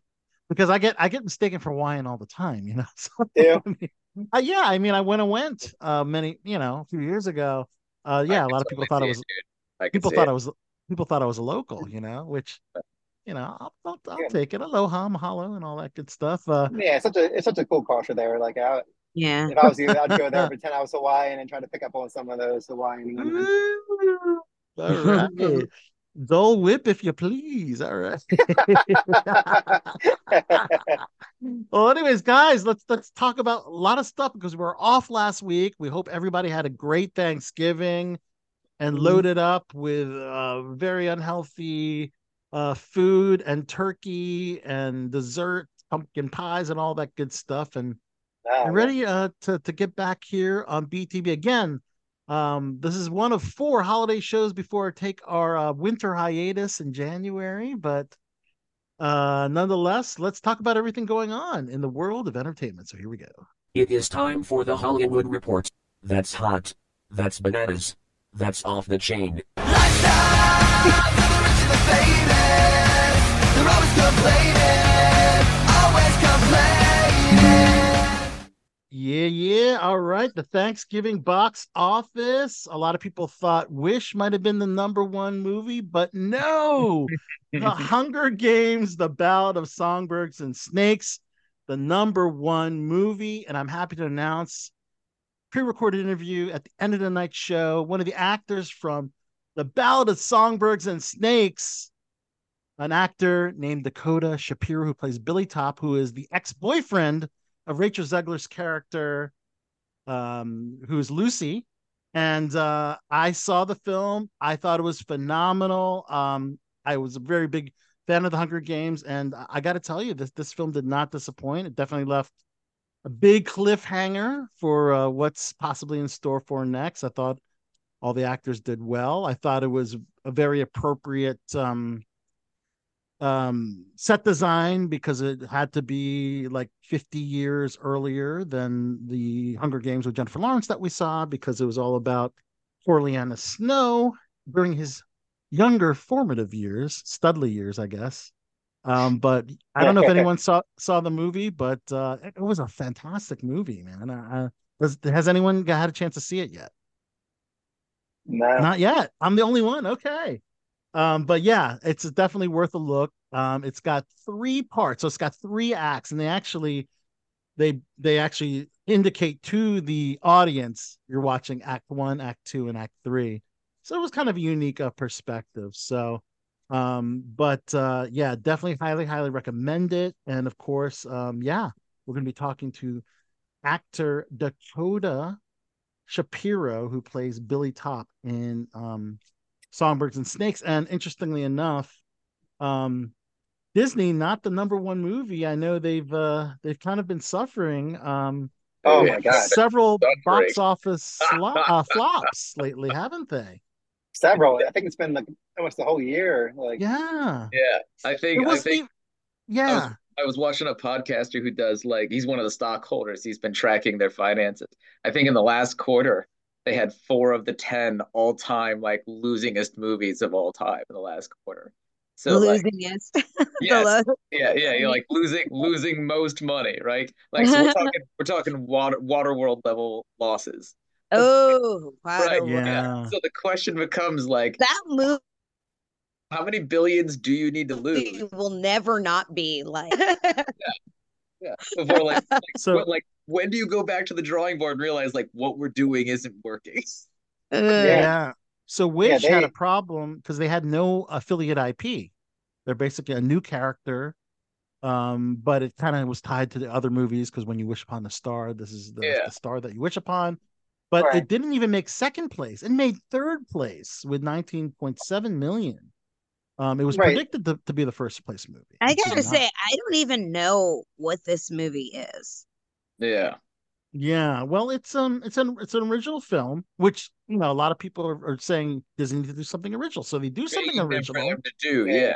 Speaker 5: because I get I get mistaken for Hawaiian all the time, you know. [laughs] So
Speaker 6: Yeah.
Speaker 5: I mean, uh, yeah, I mean, I went and went uh many, you know, a few years ago, uh, yeah, a lot of people thought
Speaker 8: see
Speaker 5: it was
Speaker 8: dude. I
Speaker 5: people thought
Speaker 8: it.
Speaker 5: I was people thought I was a local, you know, which you know I'll I'll, I'll
Speaker 6: Yeah.
Speaker 5: take it. Aloha, mahalo, and all that good stuff. Uh,
Speaker 6: Yeah, it's such a it's such a cool culture there. Like, I,
Speaker 7: Yeah.
Speaker 6: if I was you, I'd go there, pretend I was Hawaiian, and try to pick up on some of those Hawaiian women. [laughs]
Speaker 5: Ooh, all right, [laughs] Dole Whip, if you please. All right. [laughs] well, anyways, guys, let's let's talk about a lot of stuff because we were off last week. We hope everybody had a great Thanksgiving and
Speaker 7: Mhm.
Speaker 5: loaded up with uh, very unhealthy uh, food and turkey and dessert, pumpkin pies, and all that good stuff. And
Speaker 6: Ah,
Speaker 5: and ready uh, to to get back here on BTB again. Um, this is one of four holiday shows before I take our uh, winter hiatus in January, but uh, nonetheless, let's talk about everything going on in the world of entertainment. So here we go.
Speaker 3: It is time for the Hollywood Report. That's hot. That's bananas. That's off the chain.
Speaker 5: Yeah, yeah. All right. The Thanksgiving box office. A lot of people thought Wish might have been the number one movie, but no. the [laughs] Hunger Games, The Ballad of Songbirds and Snakes, the number one movie. And I'm happy to announce pre-recorded interview at the end of the night show. One of the actors from The Ballad of Songbirds and Snakes, an actor named Dakota Shapiro, who plays Billy Taupe, who is the ex-boyfriend of Rachel Zegler's character, um, who's Lucy. And uh, I saw the film. I thought it was phenomenal. Um, I was a very big fan of the Hunger Games, and I, got to tell you, this this film did not disappoint. It definitely left a big cliffhanger for uh, what's possibly in store for next. I thought all the actors did well. I thought it was a very appropriate um, um, set design because it had to be like 50 years earlier than the Hunger Games with Jennifer Lawrence that we saw because it was all about Coriolanus Snow during his younger formative years, Studley years, I guess. Um, but I don't know if anyone saw saw the movie, but uh, it, it was a fantastic movie, man. Uh, has, has anyone got, had a chance to see it yet?
Speaker 6: No.
Speaker 5: Not yet. I'm the only one. Okay. Um, but yeah, it's definitely worth a look. Um, it's got three parts, so it's got three acts, and they actually they they actually indicate to the audience you're watching Act One, Act Two, and Act Three. So it was kind of a unique uh, perspective. So, um, but uh, yeah, definitely highly, highly recommend it. And of course, um, yeah, we're going to be talking to actor Dakota Shapiro, who plays Billy Taupe in um, Songbirds and Snakes. And interestingly enough, um, Disney, not the number one movie. I know they've uh, they've kind of been suffering um,
Speaker 6: Oh my god,
Speaker 5: several
Speaker 8: Suffering.
Speaker 5: box office slo- uh, flops lately, haven't they?
Speaker 6: several. I think it's been like almost the whole year. Like,
Speaker 5: Yeah,
Speaker 8: Yeah, I think I
Speaker 5: wasn't
Speaker 8: think
Speaker 5: even. Yeah,
Speaker 8: I was watching a podcaster who does like he's one of the stockholders. He's been tracking their finances. I think in the last quarter they had four of the ten all-time like losingest movies of all time in the last quarter. So like
Speaker 7: Losing [laughs]
Speaker 8: yes,
Speaker 7: The
Speaker 8: yeah, yeah, you're like losing [laughs] losing most money, right? Like so we're talking we're talking water Waterworld level losses.
Speaker 7: Oh, wow.
Speaker 8: Right.
Speaker 5: Yeah.
Speaker 8: Yeah. So the question becomes like
Speaker 7: That movie
Speaker 8: how many billions do you need to lose?
Speaker 7: You will never not be like. [laughs]
Speaker 8: Yeah. Before like [laughs] like,
Speaker 5: So-
Speaker 8: what, like when do you go back to the drawing board and realize like what we're doing isn't working?
Speaker 7: Uh,
Speaker 5: yeah. So Wish had
Speaker 6: they-
Speaker 5: a problem because they had no affiliate IP. They're basically a new character, um, but it kind of was tied to the other movies because when you wish upon the star, this is the,
Speaker 8: Yeah.
Speaker 5: the star that you wish upon. But
Speaker 6: Right.
Speaker 5: it didn't even make second place. It made third place with 19.7 million. Um, it was
Speaker 6: Right.
Speaker 5: predicted to, to be the first place movie.
Speaker 7: I gotta
Speaker 5: not.
Speaker 7: say, I don't even know what this movie is.
Speaker 8: Yeah.
Speaker 5: Yeah, well, it's um, it's an it's an original film, which you know a lot of people are, are saying Disney need to do something original, so they do something
Speaker 8: Begging for
Speaker 5: original.
Speaker 8: them to do,
Speaker 6: Yeah.
Speaker 8: yeah.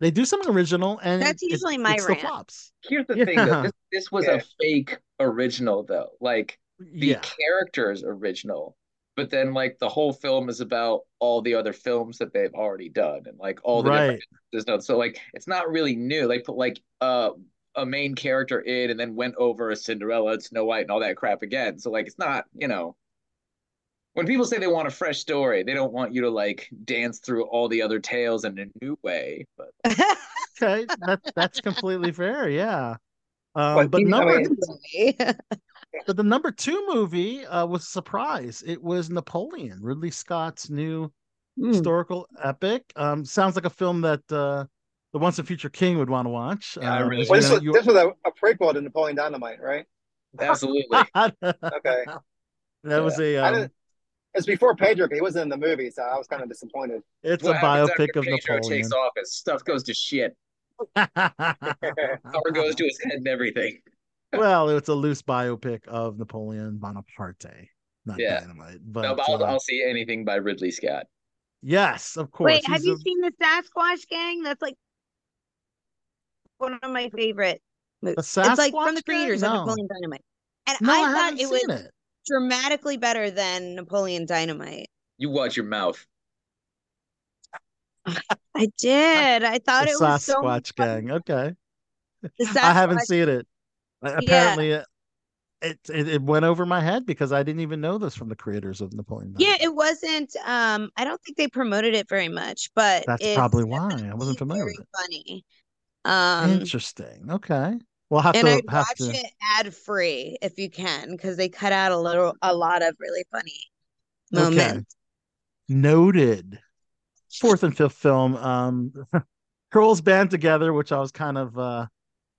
Speaker 5: They do something original, and
Speaker 7: That's
Speaker 5: it-
Speaker 7: usually my
Speaker 5: it still
Speaker 7: rant.
Speaker 5: flops.
Speaker 8: Here's the
Speaker 5: Yeah.
Speaker 8: thing though, this, this was
Speaker 6: Yeah.
Speaker 8: a [laughs] fake original though. Like the
Speaker 5: Yeah,
Speaker 8: character's original, but then like the whole film is about all the other films that they've already done and like all the
Speaker 5: right.
Speaker 8: different there's no so like it's not really new. They put like uh a main character in and then went over a Cinderella and Snow White and all that crap again. So like it's not, you know, When people say they want a fresh story, they don't want you to like dance through all the other tales in a new way. But [laughs]
Speaker 5: Okay, that that's completely fair. Yeah. Um,
Speaker 6: But
Speaker 5: but
Speaker 6: you- I mean- [laughs]
Speaker 5: but the number two movie uh, was a surprise. It was Napoleon, Ridley Scott's new
Speaker 7: Hmm.
Speaker 5: historical epic. Um, sounds like a film that uh, the Once and Future King would want to watch.
Speaker 8: Yeah, I
Speaker 5: Um,
Speaker 8: really
Speaker 6: Well, this
Speaker 5: know,
Speaker 6: was,
Speaker 5: you-
Speaker 6: this was a, a prequel to Napoleon Dynamite, right?
Speaker 8: absolutely. [laughs]
Speaker 6: Okay.
Speaker 5: that was a. um,
Speaker 6: it's before Pedro. He wasn't in the movie, so I was kind of disappointed.
Speaker 5: it's
Speaker 8: What
Speaker 5: a biopic
Speaker 8: after
Speaker 5: of
Speaker 8: Pedro
Speaker 5: Napoleon.
Speaker 8: takes office? Stuff goes to shit. [laughs] [laughs] Power goes to his head and everything.
Speaker 5: Well, it's a loose biopic of Napoleon Bonaparte, not
Speaker 8: Yeah.
Speaker 5: Dynamite. But
Speaker 8: no, but I'll,
Speaker 5: uh,
Speaker 8: I'll see anything by Ridley Scott.
Speaker 5: yes, of course.
Speaker 7: Wait, have
Speaker 5: He's
Speaker 7: you
Speaker 5: a-
Speaker 7: seen the Sasquatch Gang? That's like one of my favorite movies. It's like from
Speaker 5: Sasquatch
Speaker 7: the creators
Speaker 5: No.
Speaker 7: of Napoleon Dynamite. And
Speaker 5: No,
Speaker 7: I,
Speaker 5: I,
Speaker 7: thought it was
Speaker 5: it.
Speaker 7: dramatically better than Napoleon Dynamite.
Speaker 8: You watch your mouth.
Speaker 7: I did. I thought
Speaker 5: The
Speaker 7: it was so
Speaker 5: Sasquatch Gang. Okay. I haven't seen it. Uh, Apparently, it, it it it went over my head because I didn't even know this from the creators of Napoleon.
Speaker 7: Yeah, it wasn't. Um, I don't think they promoted it very much, but
Speaker 5: That's probably why I wasn't familiar with
Speaker 7: funny. Um,
Speaker 5: Interesting. Okay. We'll have
Speaker 7: and
Speaker 5: to
Speaker 7: I'd
Speaker 5: have
Speaker 7: watch
Speaker 5: to.
Speaker 7: it ad free if you can, because they cut out a little, a lot of really funny
Speaker 5: Okay.
Speaker 7: moments.
Speaker 5: Noted. Fourth and fifth film. Um, [laughs] Girls Band Together, which I was kind of uh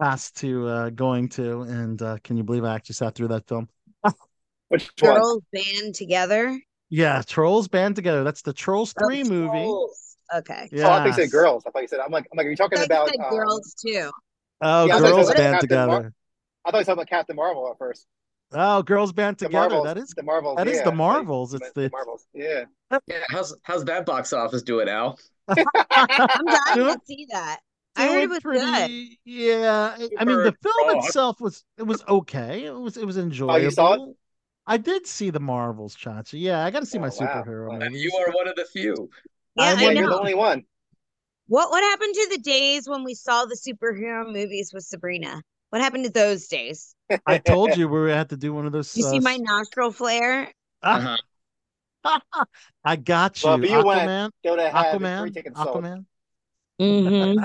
Speaker 5: asked to uh going to, and uh can you believe I actually sat through that film? [laughs]
Speaker 6: Which one?
Speaker 7: Band together.
Speaker 5: Yeah, Trolls Band Together. That's the Trolls
Speaker 7: Oh,
Speaker 5: Three movie.
Speaker 7: Trolls. Okay.
Speaker 6: Oh, I think you said
Speaker 5: Yes.
Speaker 6: girls. I thought you said. I'm like, I'm like, are you talking
Speaker 7: I
Speaker 6: about?
Speaker 7: said
Speaker 6: um,
Speaker 7: girls too.
Speaker 5: Oh,
Speaker 6: Yeah, I
Speaker 7: thought you
Speaker 5: Girls Band
Speaker 6: Captain Mar-
Speaker 5: Together.
Speaker 6: I thought you were talking about Captain Marvel at first.
Speaker 5: Oh, Girls Band Together.
Speaker 6: Marvels.
Speaker 5: That is
Speaker 6: the Marvels.
Speaker 5: that is
Speaker 6: yeah,
Speaker 5: the Marvels. It's
Speaker 6: the
Speaker 5: the
Speaker 6: Marvels. Yeah. [laughs]
Speaker 8: Yeah, how's how's that box office doing, Al? [laughs]
Speaker 7: I'm dying
Speaker 5: Doing-
Speaker 7: to see that. I heard it
Speaker 5: doing
Speaker 7: was good.
Speaker 5: pretty. Yeah, I- I mean the film
Speaker 8: broad.
Speaker 5: itself was it was okay. It was it was enjoyable.
Speaker 6: Oh, you saw it?
Speaker 5: I did see the Marvels, Chachi. Yeah, I got to see my
Speaker 6: Oh, wow.
Speaker 5: superhero
Speaker 6: Wow.
Speaker 8: And
Speaker 5: movies.
Speaker 8: you are one of the few.
Speaker 7: Yeah,
Speaker 5: I
Speaker 7: I,
Speaker 6: Yeah,
Speaker 5: wouldn't-
Speaker 6: you're the only one.
Speaker 7: What what happened to the days when we saw the superhero movies with Sabrina? What happened to those days?
Speaker 5: I told you we had to do one of those.
Speaker 7: You see
Speaker 5: uh,
Speaker 7: my nostril flare?
Speaker 8: Uh-huh. [laughs]
Speaker 5: I got you,
Speaker 6: Well, if you went,
Speaker 5: Aquaman.
Speaker 6: Go to have
Speaker 5: Aquaman.
Speaker 6: tickets.
Speaker 5: Aquaman.
Speaker 7: Mm-hmm.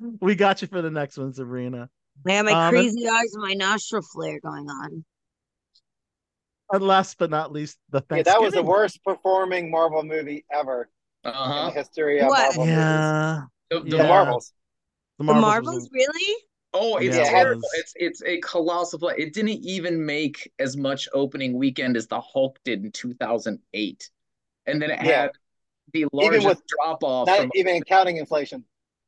Speaker 7: [laughs]
Speaker 5: we got you for the next one, Sabrina.
Speaker 7: I got my
Speaker 5: Um,
Speaker 7: crazy eyes and my nostril flare going on.
Speaker 5: And last but not least, the
Speaker 6: Yeah, that was the worst performing Marvel movie ever in the
Speaker 8: Uh-huh.
Speaker 6: history of
Speaker 7: What?
Speaker 6: Marvel movies.
Speaker 5: Yeah,
Speaker 8: The, the
Speaker 6: The
Speaker 5: Yeah.
Speaker 6: Marvels.
Speaker 5: the
Speaker 7: The
Speaker 5: Marvels.
Speaker 7: Marvels,
Speaker 5: was-
Speaker 7: really?
Speaker 8: Oh, it's
Speaker 5: Yeah,
Speaker 8: terrible.
Speaker 5: was.
Speaker 8: It's it's a colossal. It didn't even make as much opening weekend as the Hulk did in 2008, and then it
Speaker 6: Yeah.
Speaker 8: had the largest
Speaker 6: with
Speaker 8: drop off
Speaker 6: Not
Speaker 8: from
Speaker 6: even counting inflation.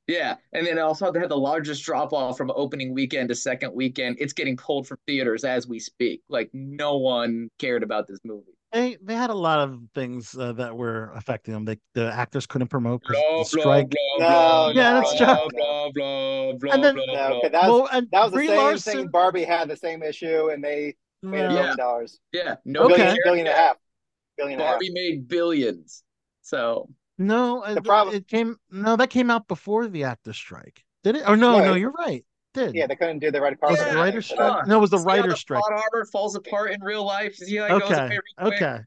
Speaker 8: yeah, and then it also had the largest drop off from opening weekend to second weekend. It's getting pulled from theaters as we speak. Like no one cared about this movie.
Speaker 5: They they had a lot of things uh, that were affecting them. They the actors couldn't promote
Speaker 8: Blah
Speaker 5: the
Speaker 8: blah
Speaker 5: strike.
Speaker 8: blah
Speaker 6: No,
Speaker 8: blah.
Speaker 5: Yeah, that's
Speaker 8: blah,
Speaker 5: true.
Speaker 8: Blah blah blah
Speaker 5: And then-
Speaker 8: blah
Speaker 6: No,
Speaker 8: blah.
Speaker 6: 'cause that was
Speaker 5: well, and
Speaker 6: that was the
Speaker 5: Brie
Speaker 6: same
Speaker 5: Larson.
Speaker 6: thing. Barbie had the same issue, and they made a
Speaker 5: Yeah.
Speaker 6: billion dollars.
Speaker 8: Yeah, no
Speaker 5: Okay.
Speaker 6: Billion,
Speaker 8: cared.
Speaker 6: billion and a half. Billion and a half.
Speaker 8: Barbie made billions. So
Speaker 5: No,
Speaker 6: The problem-
Speaker 5: it came. No, that came out before the actor strike. Did it? Oh no,
Speaker 6: No,
Speaker 5: no, you're right. Did
Speaker 6: Yeah, they couldn't do the
Speaker 5: was
Speaker 6: carpet.
Speaker 5: it the
Speaker 8: Yeah, come
Speaker 6: but
Speaker 5: strike? No, it was the
Speaker 8: See how the
Speaker 5: strike.
Speaker 8: plot armor falls apart in real life. See how it goes
Speaker 5: Okay,
Speaker 8: quick.
Speaker 5: okay.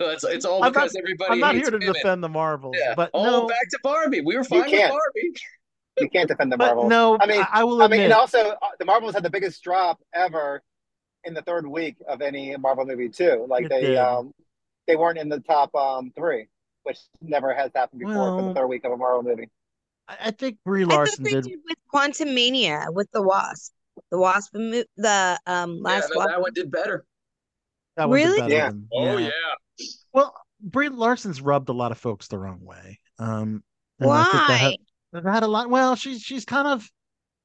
Speaker 8: So It's, it's all
Speaker 5: I'm not-
Speaker 8: because everybody
Speaker 5: I'm not here to
Speaker 8: women.
Speaker 5: defend the Marvels,
Speaker 8: Yeah.
Speaker 5: but
Speaker 8: oh,
Speaker 5: no,
Speaker 8: back to Barbie. We were fine with. Barbie. [laughs]
Speaker 6: You can't defend the
Speaker 5: but
Speaker 6: Marvels.
Speaker 5: no.
Speaker 6: I mean,
Speaker 5: I, I will
Speaker 6: I
Speaker 5: admit.
Speaker 6: mean, and also uh, the Marvels had the biggest drop ever in the third week of any Marvel movie too. Like
Speaker 5: It
Speaker 6: they um they weren't in the top um three, which never has happened before for the third week of a Marvel movie.
Speaker 5: I I think Brie
Speaker 7: I
Speaker 5: Larson
Speaker 7: they
Speaker 5: did.
Speaker 7: did with Quantumania with the Wasp. The Wasp, the um
Speaker 8: Yeah,
Speaker 7: last
Speaker 8: no,
Speaker 7: Wasp.
Speaker 8: that one did better.
Speaker 5: That one did
Speaker 7: Really?
Speaker 5: better
Speaker 6: Yeah.
Speaker 5: than-
Speaker 8: Oh yeah.
Speaker 5: Well, Brie Larson's rubbed a lot of folks the wrong way. Um, and I think that
Speaker 7: Why?
Speaker 5: had, that had a lot. Well, she's she's kind of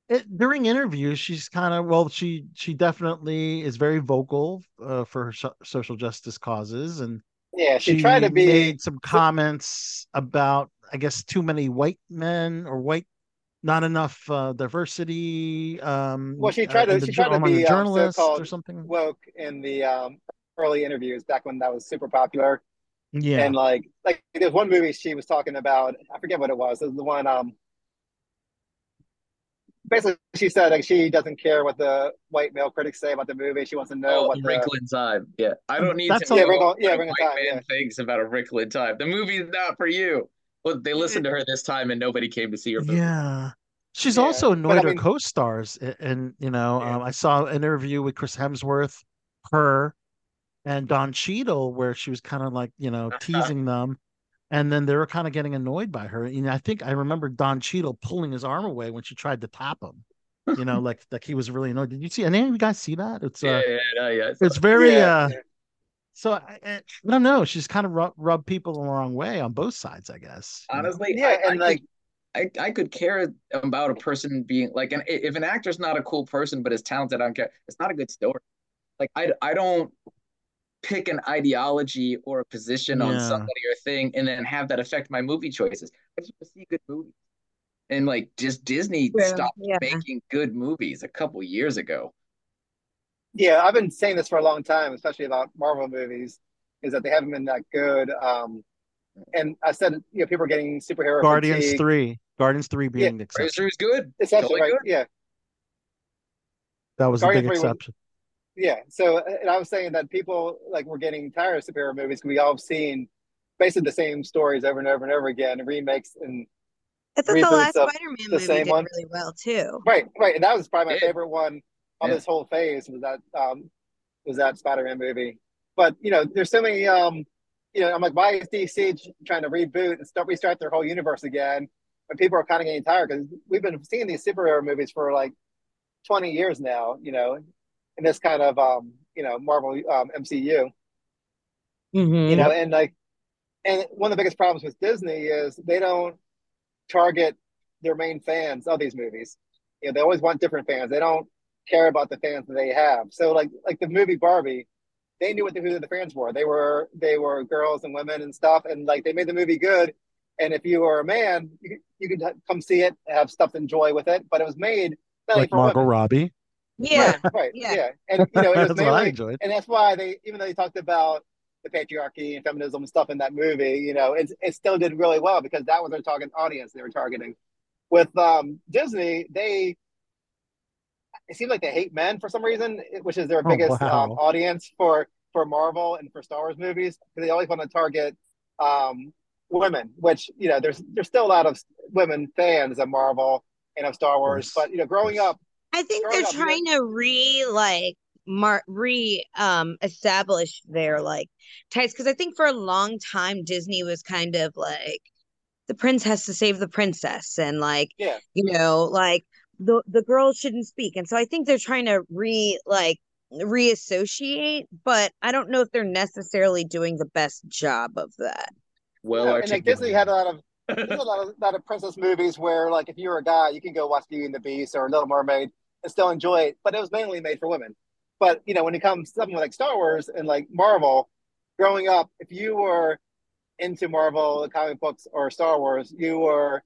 Speaker 5: it, during interviews. She's kind of well. She she definitely is very vocal uh, for her so- social justice causes, and
Speaker 6: Yeah, she, tried to be
Speaker 5: made some comments about I guess too many white men or white not enough uh, diversity. Um,
Speaker 6: Well, she
Speaker 5: uh,
Speaker 6: tried to-
Speaker 5: the
Speaker 6: she tried to be, um,
Speaker 5: journalists or something.
Speaker 6: woke in the um early interviews back when that was super popular.
Speaker 5: Yeah,
Speaker 6: And like like there's one movie she was talking about, I forget what it was. It was the one um basically she said like she doesn't care what the white male critics say about the movie. She wants to know
Speaker 8: Oh,
Speaker 6: what
Speaker 8: A
Speaker 6: the
Speaker 8: Wrinkle in Time. Yeah, I don't need
Speaker 5: That's
Speaker 8: to
Speaker 5: all-
Speaker 8: know
Speaker 6: Yeah, Wrinkle-
Speaker 8: what
Speaker 6: yeah, Wrinkle
Speaker 8: white
Speaker 6: Time,
Speaker 8: man
Speaker 6: yeah.
Speaker 8: thinks about A Wrinkle in Time. The movie's not for you. Well, they listened to her this time, and nobody came to see her movie.
Speaker 5: Yeah. She's
Speaker 6: Yeah,
Speaker 5: also
Speaker 6: but
Speaker 5: annoyed
Speaker 6: I
Speaker 5: her
Speaker 6: mean-
Speaker 5: co-stars, a- and you know,
Speaker 6: Yeah.
Speaker 5: um, I saw an interview with Chris Hemsworth, her, and Don Cheadle, where she was kind of like, you know, [laughs] teasing them, and then they were kind of getting annoyed by her. You know, I think I remember Don Cheadle pulling his arm away when she tried to tap him. You know, like like he was really annoyed. Did you see? Any of you guys see that? It's uh,
Speaker 8: Yeah, yeah, no, yeah. I saw
Speaker 5: it's very
Speaker 6: Yeah,
Speaker 5: uh. So I, I I don't know. She's kind of rub, rubbed people the wrong way on both sides, I guess. you know?
Speaker 8: Honestly,
Speaker 6: Yeah,
Speaker 8: I,
Speaker 6: and
Speaker 8: I could-
Speaker 6: like
Speaker 8: I, I could care about a person being like an if an actor's not a cool person but is talented, I don't care. It's not a good story. Like I I don't pick an ideology or a position on
Speaker 5: Yeah.
Speaker 8: somebody or thing and then have that affect my movie choices. I just want to see good movies. And like just Disney
Speaker 7: True,
Speaker 8: stopped
Speaker 7: yeah.
Speaker 8: making good movies a couple years ago.
Speaker 6: yeah, I've been saying this for a long time, especially about Marvel movies, is that they haven't been that good. Um, and I said, you know, people are getting superhero
Speaker 5: Guardians
Speaker 6: fatigue.
Speaker 5: three, Guardians three being the exception.
Speaker 8: Razor is good.
Speaker 6: It's actually
Speaker 8: Totally
Speaker 6: right.
Speaker 8: good.
Speaker 6: Yeah,
Speaker 5: That was the
Speaker 6: Guardians
Speaker 5: big
Speaker 6: 3 was-
Speaker 5: exception.
Speaker 6: Yeah. So, and I was saying that people like we're getting tired of superhero movies. 'cause We all have seen basically the same stories over and over and over again, remakes and
Speaker 7: I thought the last Spider-Man
Speaker 6: the
Speaker 7: movie
Speaker 6: same
Speaker 7: did
Speaker 6: one.
Speaker 7: really well too.
Speaker 6: right, right. And that was probably my
Speaker 8: Yeah.
Speaker 6: favorite one on
Speaker 8: Yeah.
Speaker 6: this whole phase was that um was that Spider-Man movie. But you know, there's so many um you know, I'm like, why is DC trying to reboot and start restart their whole universe again? But people are kind of getting tired because we've been seeing these superhero movies for like 20 years now, you know, in this kind of um, you know, Marvel um MCU.
Speaker 7: Mhm.
Speaker 6: you know, and like, and one of the biggest problems with Disney is they don't target their main fans of these movies. You know, they always want different fans. They don't care about the fans that they have. So like, like the movie Barbie, they knew what the, who the fans were. They were they were girls and women and stuff, and like they made the movie good. And if you were a man, you could, you could come see it, have stuff to enjoy with it. But it was made
Speaker 5: Like Margot
Speaker 6: women.
Speaker 5: Robbie.
Speaker 7: Yeah.
Speaker 6: Right, right,
Speaker 7: Yeah.
Speaker 6: yeah. And you know, [laughs] it was
Speaker 5: That's what I enjoyed.
Speaker 6: and that's why they even though they talked about the patriarchy and feminism and stuff in that movie you know it, it still did really well because that was their target audience they were targeting with um disney they it seems like they hate men for some reason which is their
Speaker 5: Oh,
Speaker 6: biggest
Speaker 5: wow.
Speaker 6: um, audience for for marvel and for star wars movies because they always want to target um women which you know there's there's still a lot of women fans of marvel and of star wars
Speaker 5: course.
Speaker 6: but you know growing up
Speaker 7: I think
Speaker 6: Growing
Speaker 7: they're
Speaker 6: up, you know-
Speaker 7: trying to re like mar re um establish their like ties because I think for a long time Disney was kind of like the prince has to save the princess and like
Speaker 6: Yeah.
Speaker 7: you know like the the girls shouldn't speak and so I think they're trying to re like reassociate but I don't know if they're necessarily doing the best job of that.
Speaker 8: Well
Speaker 6: Yeah, and like Disney had a lot of there's a [laughs] lot of lot of princess movies where like if you're a guy you can go watch Beauty and the Beast or Little Mermaid and still enjoy it, but it was mainly made for women. But you know when it comes to something like Star Wars and like Marvel, growing up, if you were into Marvel the comic books or Star Wars, you were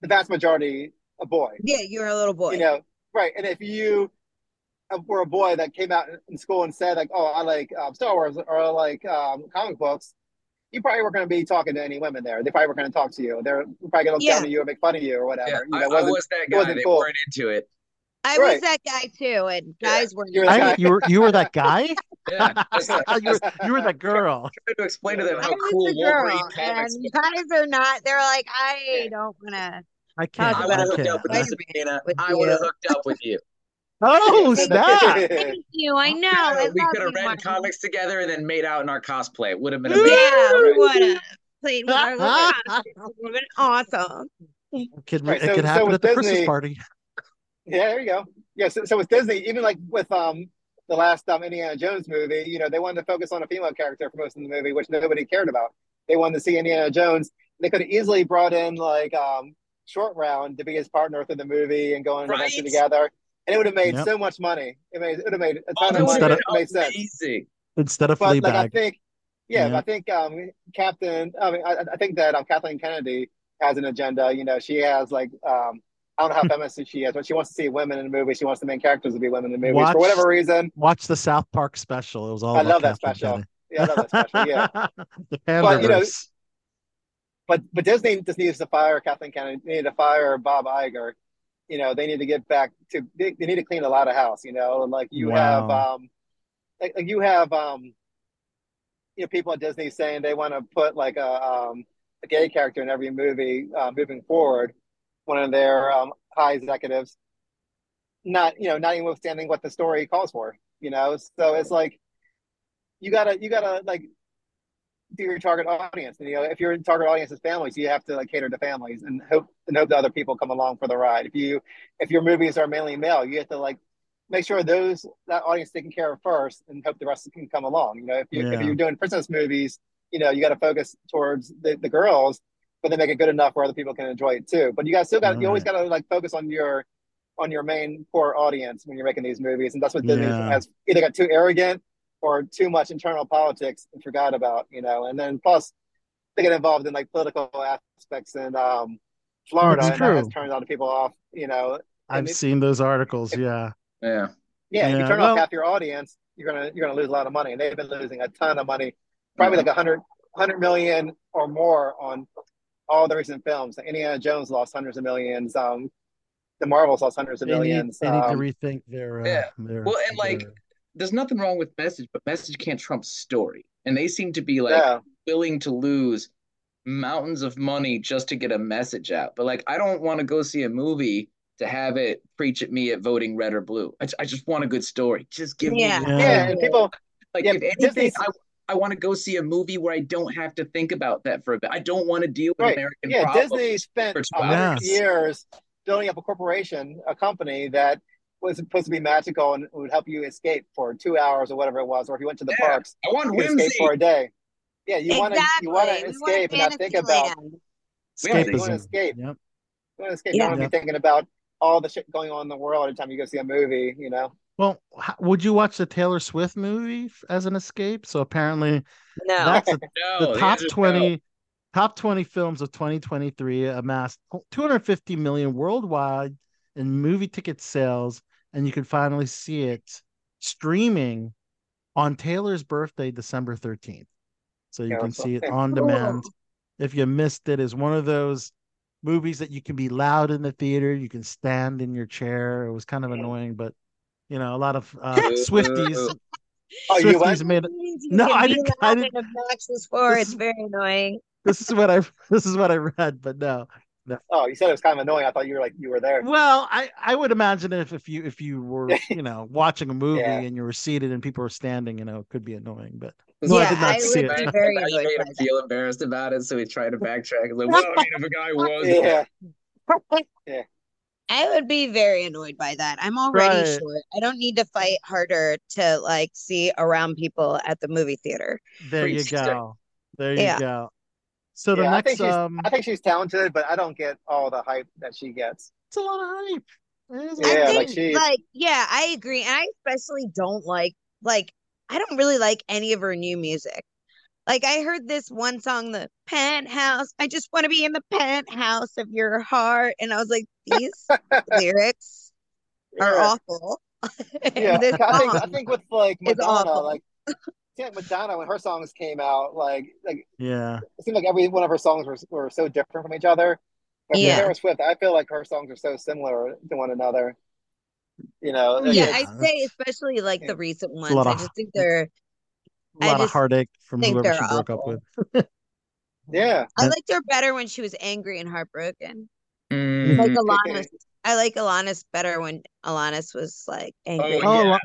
Speaker 6: the vast majority a boy.
Speaker 7: Yeah, you're a little boy.
Speaker 6: You know, right? And if you were a boy that came out in school and said like, "Oh, I like um, Star Wars" or I like um, comic books," you probably weren't going to be talking to any women there. They probably weren't going to talk to you. They're probably going to look
Speaker 7: Yeah.
Speaker 6: down at you or make fun of you or whatever.
Speaker 8: Yeah,
Speaker 6: you know,
Speaker 8: I,
Speaker 6: wasn't-
Speaker 8: was that
Speaker 6: it
Speaker 8: guy.
Speaker 6: wasn't
Speaker 8: They
Speaker 6: cool.
Speaker 8: weren't into it.
Speaker 7: I was that guy too, and
Speaker 8: Yeah.
Speaker 7: guys weren't.
Speaker 6: You're the
Speaker 5: I,
Speaker 6: guy.
Speaker 5: you were you were that guy. [laughs]
Speaker 8: Yeah, like, [laughs]
Speaker 5: you were you were that [laughs] girl.
Speaker 8: trying to explain to them how
Speaker 7: was
Speaker 8: cool
Speaker 7: the
Speaker 8: Wolverine comics
Speaker 7: and guys are not. They're like, I
Speaker 6: Yeah.
Speaker 7: don't wanna.
Speaker 5: I can't.
Speaker 8: I would have
Speaker 5: I
Speaker 8: hooked up with
Speaker 7: Spider-Man
Speaker 8: you, I would have hooked up with you.
Speaker 5: Oh [laughs]
Speaker 6: Yeah.
Speaker 5: snap!
Speaker 7: Thank you. I know. [laughs] I
Speaker 8: we could have read
Speaker 7: Martin.
Speaker 8: comics together and then made out in our cosplay. It would have been amazing.
Speaker 7: Yeah, we would have played with our little. [laughs] It would have been awesome.
Speaker 5: Could,
Speaker 6: Right,
Speaker 5: it
Speaker 6: so-
Speaker 5: could
Speaker 6: so
Speaker 5: happen
Speaker 6: with
Speaker 5: at the Christmas
Speaker 6: Disney-
Speaker 5: party.
Speaker 6: Yeah, there you go. Yeah, so, so with Disney, even like with um the last um Indiana Jones movie, you know, they wanted to focus on a female character for most of the movie, which nobody cared about. They wanted to see Indiana Jones. They could have easily brought in like um Short Round to be his partner through the movie and go on an
Speaker 8: Right.
Speaker 6: adventure together, and it would have made
Speaker 5: Yep.
Speaker 6: so much money. It made it would have made a
Speaker 8: Oh,
Speaker 6: ton
Speaker 8: that
Speaker 6: of
Speaker 8: would
Speaker 6: money.
Speaker 8: have
Speaker 5: Instead
Speaker 6: It made sense.
Speaker 8: amazing.
Speaker 5: Instead of
Speaker 6: But like I think, yeah,
Speaker 5: Yeah.
Speaker 6: I think um Captain. I mean, I, I think that um Kathleen Kennedy has an agenda. You know, she has like um. I don't know how [laughs] feminist she is, but she wants to see women in the movie. She wants the main characters to be women in the movies
Speaker 5: Watch-
Speaker 6: for whatever reason.
Speaker 5: Watch the South Park special. It was all
Speaker 6: I
Speaker 5: about
Speaker 6: love that
Speaker 5: Kathleen
Speaker 6: special.
Speaker 5: Kennedy.
Speaker 6: Yeah, I love that special. Yeah, [laughs]
Speaker 5: the
Speaker 6: But, you know, but but Disney just needs to fire Kathleen Kennedy. They need to fire Bob Iger you know, they need to get back to they, they need to clean a lot of house. You know, and like you have um, like, like you have um, you know, people at Disney saying they want to put like a um a gay character in every movie uh, moving forward. One of their um, high executives, not you know, not even withstanding what the story calls for. You know, so it's like you gotta you gotta like do your target audience. And, you know, if your target audience is families, you have to like cater to families and hope and hope the other people come along for the ride. If you if your movies are mainly male, you have to like make sure those that audience taken care of first and hope the rest can come along. You know, if you
Speaker 5: Yeah.
Speaker 6: if you're doing princess movies, you know, you got to focus towards the, the girls, but then make it good enough where other people can enjoy it too. But you got still got you always got to like focus on your on your main core audience when you're making these movies, and that's what Disney
Speaker 5: Yeah.
Speaker 6: has either got too arrogant or too much internal politics and forgot about, you know. And then plus they get involved in like political aspects in um, Florida,
Speaker 5: That's
Speaker 6: and that has turned a lot of people off, you know.
Speaker 5: I've
Speaker 6: And it-
Speaker 5: seen those articles. Yeah.
Speaker 8: Yeah.
Speaker 6: yeah, if you turn
Speaker 5: well-
Speaker 6: off half your audience, you're gonna you're gonna lose a lot of money, and they've been losing a ton of money, probably like a hundred hundred million or more on all the recent films. Like Indiana Jones lost hundreds of millions. Um, the Marvels lost hundreds of
Speaker 5: They need,
Speaker 6: millions.
Speaker 5: they need to
Speaker 6: um,
Speaker 5: rethink their. Uh,
Speaker 8: Yeah.
Speaker 5: their
Speaker 8: Well, and like,
Speaker 5: their-
Speaker 8: there's nothing wrong with message, but message can't trump story. And they seem to be like
Speaker 6: yeah,
Speaker 8: willing to lose mountains of money just to get a message out. But like, I don't want to go see a movie to have it preach at me at voting red or blue. I, I just want a good story. Just give
Speaker 7: Yeah.
Speaker 8: me
Speaker 5: Yeah.
Speaker 6: yeah, and people
Speaker 8: like
Speaker 6: yeah,
Speaker 8: if anything,
Speaker 6: Disney's-
Speaker 8: I, I want to go see a movie where I don't have to think about that for a bit. I don't want to deal with
Speaker 6: Right.
Speaker 8: American
Speaker 6: Yeah,
Speaker 8: problems.
Speaker 6: Disney spent
Speaker 8: for
Speaker 6: a
Speaker 8: two
Speaker 6: hundred years building up a corporation, a company that was supposed to be magical and would help you escape for two hours or whatever it was, or if you went to the
Speaker 8: Yeah.
Speaker 6: parks,
Speaker 8: I want
Speaker 6: you could
Speaker 8: whimsy.
Speaker 6: escape for a day. Yeah, you want to you want to escape and not think about
Speaker 7: Fantasyland.
Speaker 6: Yeah, you want to escape.
Speaker 5: Yep.
Speaker 6: You want to escape.
Speaker 7: Yeah.
Speaker 6: You don't want to
Speaker 5: Yep.
Speaker 6: be thinking about all the shit going on in the world every time you go see a movie. You know.
Speaker 5: Well, h- would you watch the Taylor Swift movie as an escape? So apparently,
Speaker 7: No.
Speaker 5: that's [laughs] a,
Speaker 8: No,
Speaker 5: the
Speaker 8: the
Speaker 5: top
Speaker 8: answer is no.
Speaker 5: 20 top 20 films of 2023 amassed 250 million worldwide in movie ticket sales and you can finally see it streaming on Taylor's birthday December 13th so you
Speaker 6: Yeah,
Speaker 5: can see it on demand. If you missed it is one of those movies that you can be loud in the theater you can stand in your chair. It was kind of annoying but you know a lot of uh, [laughs] Swifties.
Speaker 6: Oh, you
Speaker 5: Swifties made it. No, I didn't- I
Speaker 7: loud
Speaker 5: didn't-
Speaker 7: and obnoxious for
Speaker 5: This
Speaker 7: it's very annoying.
Speaker 5: this is what I [laughs] this is what I read but no
Speaker 6: Oh, you said it was kind of annoying. I thought you were like you were there.
Speaker 5: Well, I, I would imagine if, if you if you were [laughs] you know watching a movie
Speaker 6: Yeah.
Speaker 5: and you were seated and people were standing, you know, it could be annoying. But no, I
Speaker 7: Yeah,
Speaker 5: did not
Speaker 7: I
Speaker 5: see
Speaker 7: would
Speaker 5: it.
Speaker 7: be [laughs] very
Speaker 8: Now you made him feel embarrassed about it, so he tried to backtrack. Like, well, I mean, if a guy [laughs] was
Speaker 6: Yeah.
Speaker 7: I would be very annoyed by that. I'm already
Speaker 5: Right.
Speaker 7: short. I don't need to fight harder to like see around people at the movie theater.
Speaker 5: There you go. There you
Speaker 7: Yeah.
Speaker 5: go. So the
Speaker 6: yeah, I think
Speaker 5: next
Speaker 6: she's
Speaker 5: um,
Speaker 6: I think she's talented, but I don't get all the hype that she gets.
Speaker 5: it's a lot of hype. It is a
Speaker 6: Yeah,
Speaker 5: lot
Speaker 7: I
Speaker 5: of
Speaker 6: like
Speaker 7: think
Speaker 5: hype.
Speaker 6: she-
Speaker 7: like yeah, I agree. And I especially don't like like I don't really like any of her new music. Like I heard this one song, the penthouse. I just want to be in the penthouse of your heart. And I was like, these [laughs] lyrics are
Speaker 6: Yeah.
Speaker 7: awful. [laughs]
Speaker 6: Yeah,
Speaker 7: this
Speaker 6: I think I think with like Madonna,
Speaker 7: awful.
Speaker 6: Like yeah, Madonna when her songs came out, like like
Speaker 5: Yeah.
Speaker 6: it seemed like every one of her songs were were so different from each other. But for
Speaker 7: Yeah.
Speaker 6: Taylor Swift, I feel like her songs are so similar to one another. You know,
Speaker 7: yeah, I'd say especially like
Speaker 6: Yeah.
Speaker 7: the recent
Speaker 5: a
Speaker 7: ones.
Speaker 5: lot
Speaker 7: I
Speaker 5: of-
Speaker 7: just think they're
Speaker 5: A
Speaker 7: I
Speaker 5: lot of heartache from
Speaker 7: think
Speaker 5: whoever
Speaker 7: they're
Speaker 5: she broke up with. [laughs]
Speaker 6: yeah.
Speaker 7: I liked her better when she was angry and heartbroken.
Speaker 8: Mm.
Speaker 7: Like Alanis. [laughs] I like Alanis better when Alanis was like angry.
Speaker 8: Oh,
Speaker 5: Oh,
Speaker 8: yeah.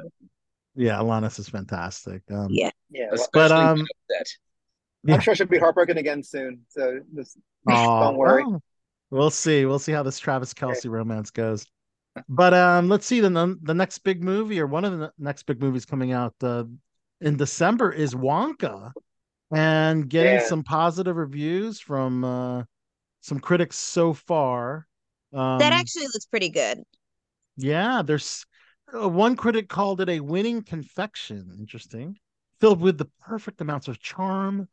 Speaker 5: Al- yeah, Alanis is fantastic. Um,
Speaker 7: Yeah.
Speaker 6: Yeah,
Speaker 5: But, um, yeah.
Speaker 6: I'm sure she'll be heartbroken again soon. So just [laughs]
Speaker 5: Aw,
Speaker 6: Don't worry.
Speaker 5: well, we'll see. We'll see how this Travis Kelce romance goes. But um, let's see the the next big movie or one of the next big movies coming out uh, in December is Wonka, and getting
Speaker 6: Yeah.
Speaker 5: some positive reviews from uh, some critics so far. Um,
Speaker 7: That actually looks pretty good.
Speaker 5: yeah, there's uh, one critic called it a winning confection. Interesting, filled with the perfect amounts of charm,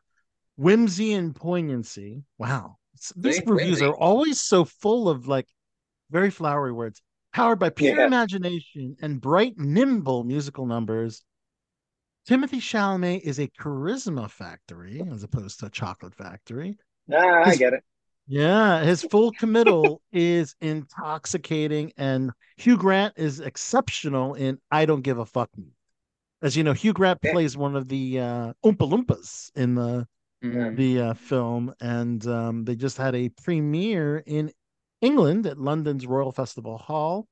Speaker 5: whimsy, and poignancy. Wow, these
Speaker 8: See?
Speaker 5: reviews
Speaker 8: Whimsy.
Speaker 5: are always so full of like very flowery words. Powered by pure
Speaker 6: Yeah.
Speaker 5: imagination and bright, nimble musical numbers, Timothée Chalamet is a charisma factory as opposed to a chocolate factory.
Speaker 6: nah, I get it.
Speaker 5: Yeah, his full committal is intoxicating, and Hugh Grant is exceptional in "I Don't Give a Fuck." Me. As you know, Hugh Grant plays one of the uh, Oompa Loompas in the
Speaker 8: Mhm.
Speaker 5: the uh, film, and um, they just had a premiere in England at London's Royal Festival Hall.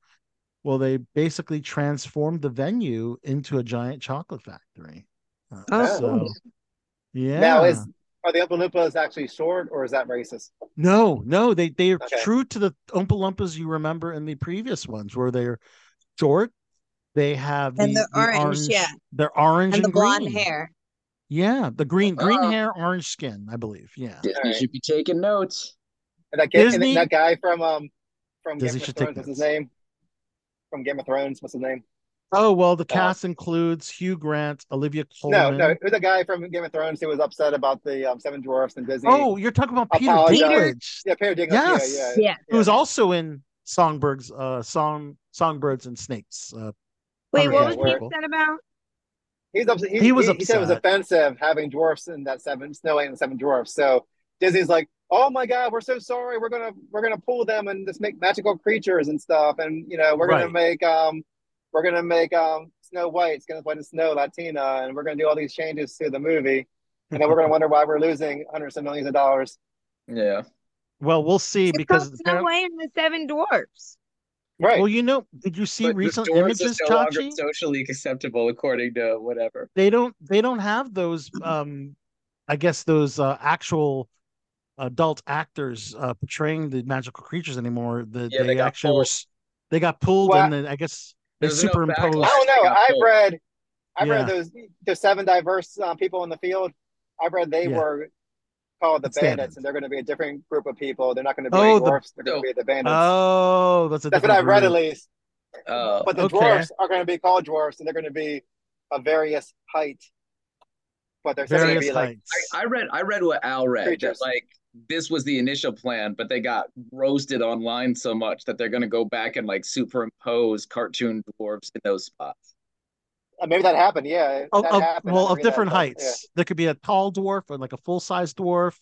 Speaker 5: Well, they basically transformed the venue into a giant chocolate factory. Uh,
Speaker 7: Oh.
Speaker 5: so, yeah.
Speaker 6: Now is are the Oompa Loompas actually short or is that racist?
Speaker 5: No, no, they they are
Speaker 6: Okay.
Speaker 5: true to the Oompa Loompas you remember in the previous ones, where they're short. They have the,
Speaker 7: And the
Speaker 5: the
Speaker 7: orange, yeah.
Speaker 5: They're orange
Speaker 7: And
Speaker 5: and,
Speaker 7: the blonde
Speaker 5: green.
Speaker 7: hair.
Speaker 5: Yeah, the green green
Speaker 8: Uh-oh.
Speaker 5: hair, orange skin, I believe. Yeah,
Speaker 8: Disney
Speaker 6: Alright.
Speaker 8: should be taking notes.
Speaker 6: And that, kid, and
Speaker 5: Disney-
Speaker 6: that guy from um from
Speaker 5: Disney
Speaker 6: Game of
Speaker 5: should take
Speaker 6: Thrones, what's his name? From Game of Thrones, what's his name?
Speaker 5: Oh well, the
Speaker 6: Uh,
Speaker 5: cast includes Hugh Grant, Olivia
Speaker 6: No,
Speaker 5: Colman.
Speaker 6: no, it was a guy from Game of Thrones who was upset about the um, Seven Dwarfs and Disney.
Speaker 5: Oh, you're talking about Peter
Speaker 6: Apologize.
Speaker 5: Dinklage,
Speaker 6: yeah, Peter Dinklage.
Speaker 5: Yes.
Speaker 6: Yeah, yeah,
Speaker 7: Yeah.
Speaker 5: who's also in Songbirds, uh, song Songbirds and Snakes. Uh,
Speaker 7: Wait, what was he upset about?
Speaker 6: He's upset. He,
Speaker 5: He was
Speaker 6: he, he said it was offensive having dwarfs in that seven Snow White and the Seven Dwarfs. So Disney's like, oh my god, we're so sorry. We're gonna we're gonna pull them and just make magical creatures and stuff. And you know, we're gonna make um we're gonna make um Snow White, Skin White and Snow Latina, and we're gonna do all these changes to the movie. And then we're gonna wonder why we're losing hundreds of millions of dollars.
Speaker 8: Yeah.
Speaker 5: well, we'll see
Speaker 7: It's
Speaker 5: because
Speaker 7: called Snow
Speaker 5: apparent-
Speaker 7: White and the Seven Dwarfs.
Speaker 6: Right.
Speaker 5: well, you know, did you see
Speaker 8: But
Speaker 5: recent
Speaker 8: dwarves is
Speaker 5: images,
Speaker 8: no longer
Speaker 5: Chachi?
Speaker 8: socially acceptable according to whatever.
Speaker 5: they don't they don't have those um i guess those uh actual adult actors uh portraying the magical creatures anymore the,
Speaker 8: Yeah,
Speaker 5: they,
Speaker 8: they
Speaker 5: actually were
Speaker 8: pulled.
Speaker 5: s- they got pulled
Speaker 6: Well,
Speaker 5: and then i guess they
Speaker 8: There's no
Speaker 5: superimposed
Speaker 8: backlash.
Speaker 6: I don't know. I've read, I've read those those seven diverse uh, people in the field. I've read they
Speaker 5: Yeah.
Speaker 6: were called the
Speaker 5: The
Speaker 6: bandits, and they're going to be a different group of people. They're not going to be
Speaker 5: Oh,
Speaker 6: any
Speaker 5: the-
Speaker 6: dwarfs. They're going
Speaker 8: Oh.
Speaker 6: to be the bandits.
Speaker 5: oh that's a
Speaker 6: That's what I've read at least.
Speaker 8: Oh.
Speaker 6: But the
Speaker 5: okay.
Speaker 6: dwarfs are going to be called dwarfs, and they're going to be of various height. But they're still going to
Speaker 5: various
Speaker 6: be like
Speaker 8: I, I read I read what Al read that like this was the initial plan, but they got roasted online so much that they're gonna go back and like superimpose cartoon dwarves in those spots.
Speaker 6: uh, maybe that happened. Yeah,
Speaker 5: of,
Speaker 6: that
Speaker 5: of-
Speaker 6: happened.
Speaker 5: well of
Speaker 6: read that,
Speaker 5: different
Speaker 6: but,
Speaker 5: heights there could be a tall dwarf and like a full-size dwarf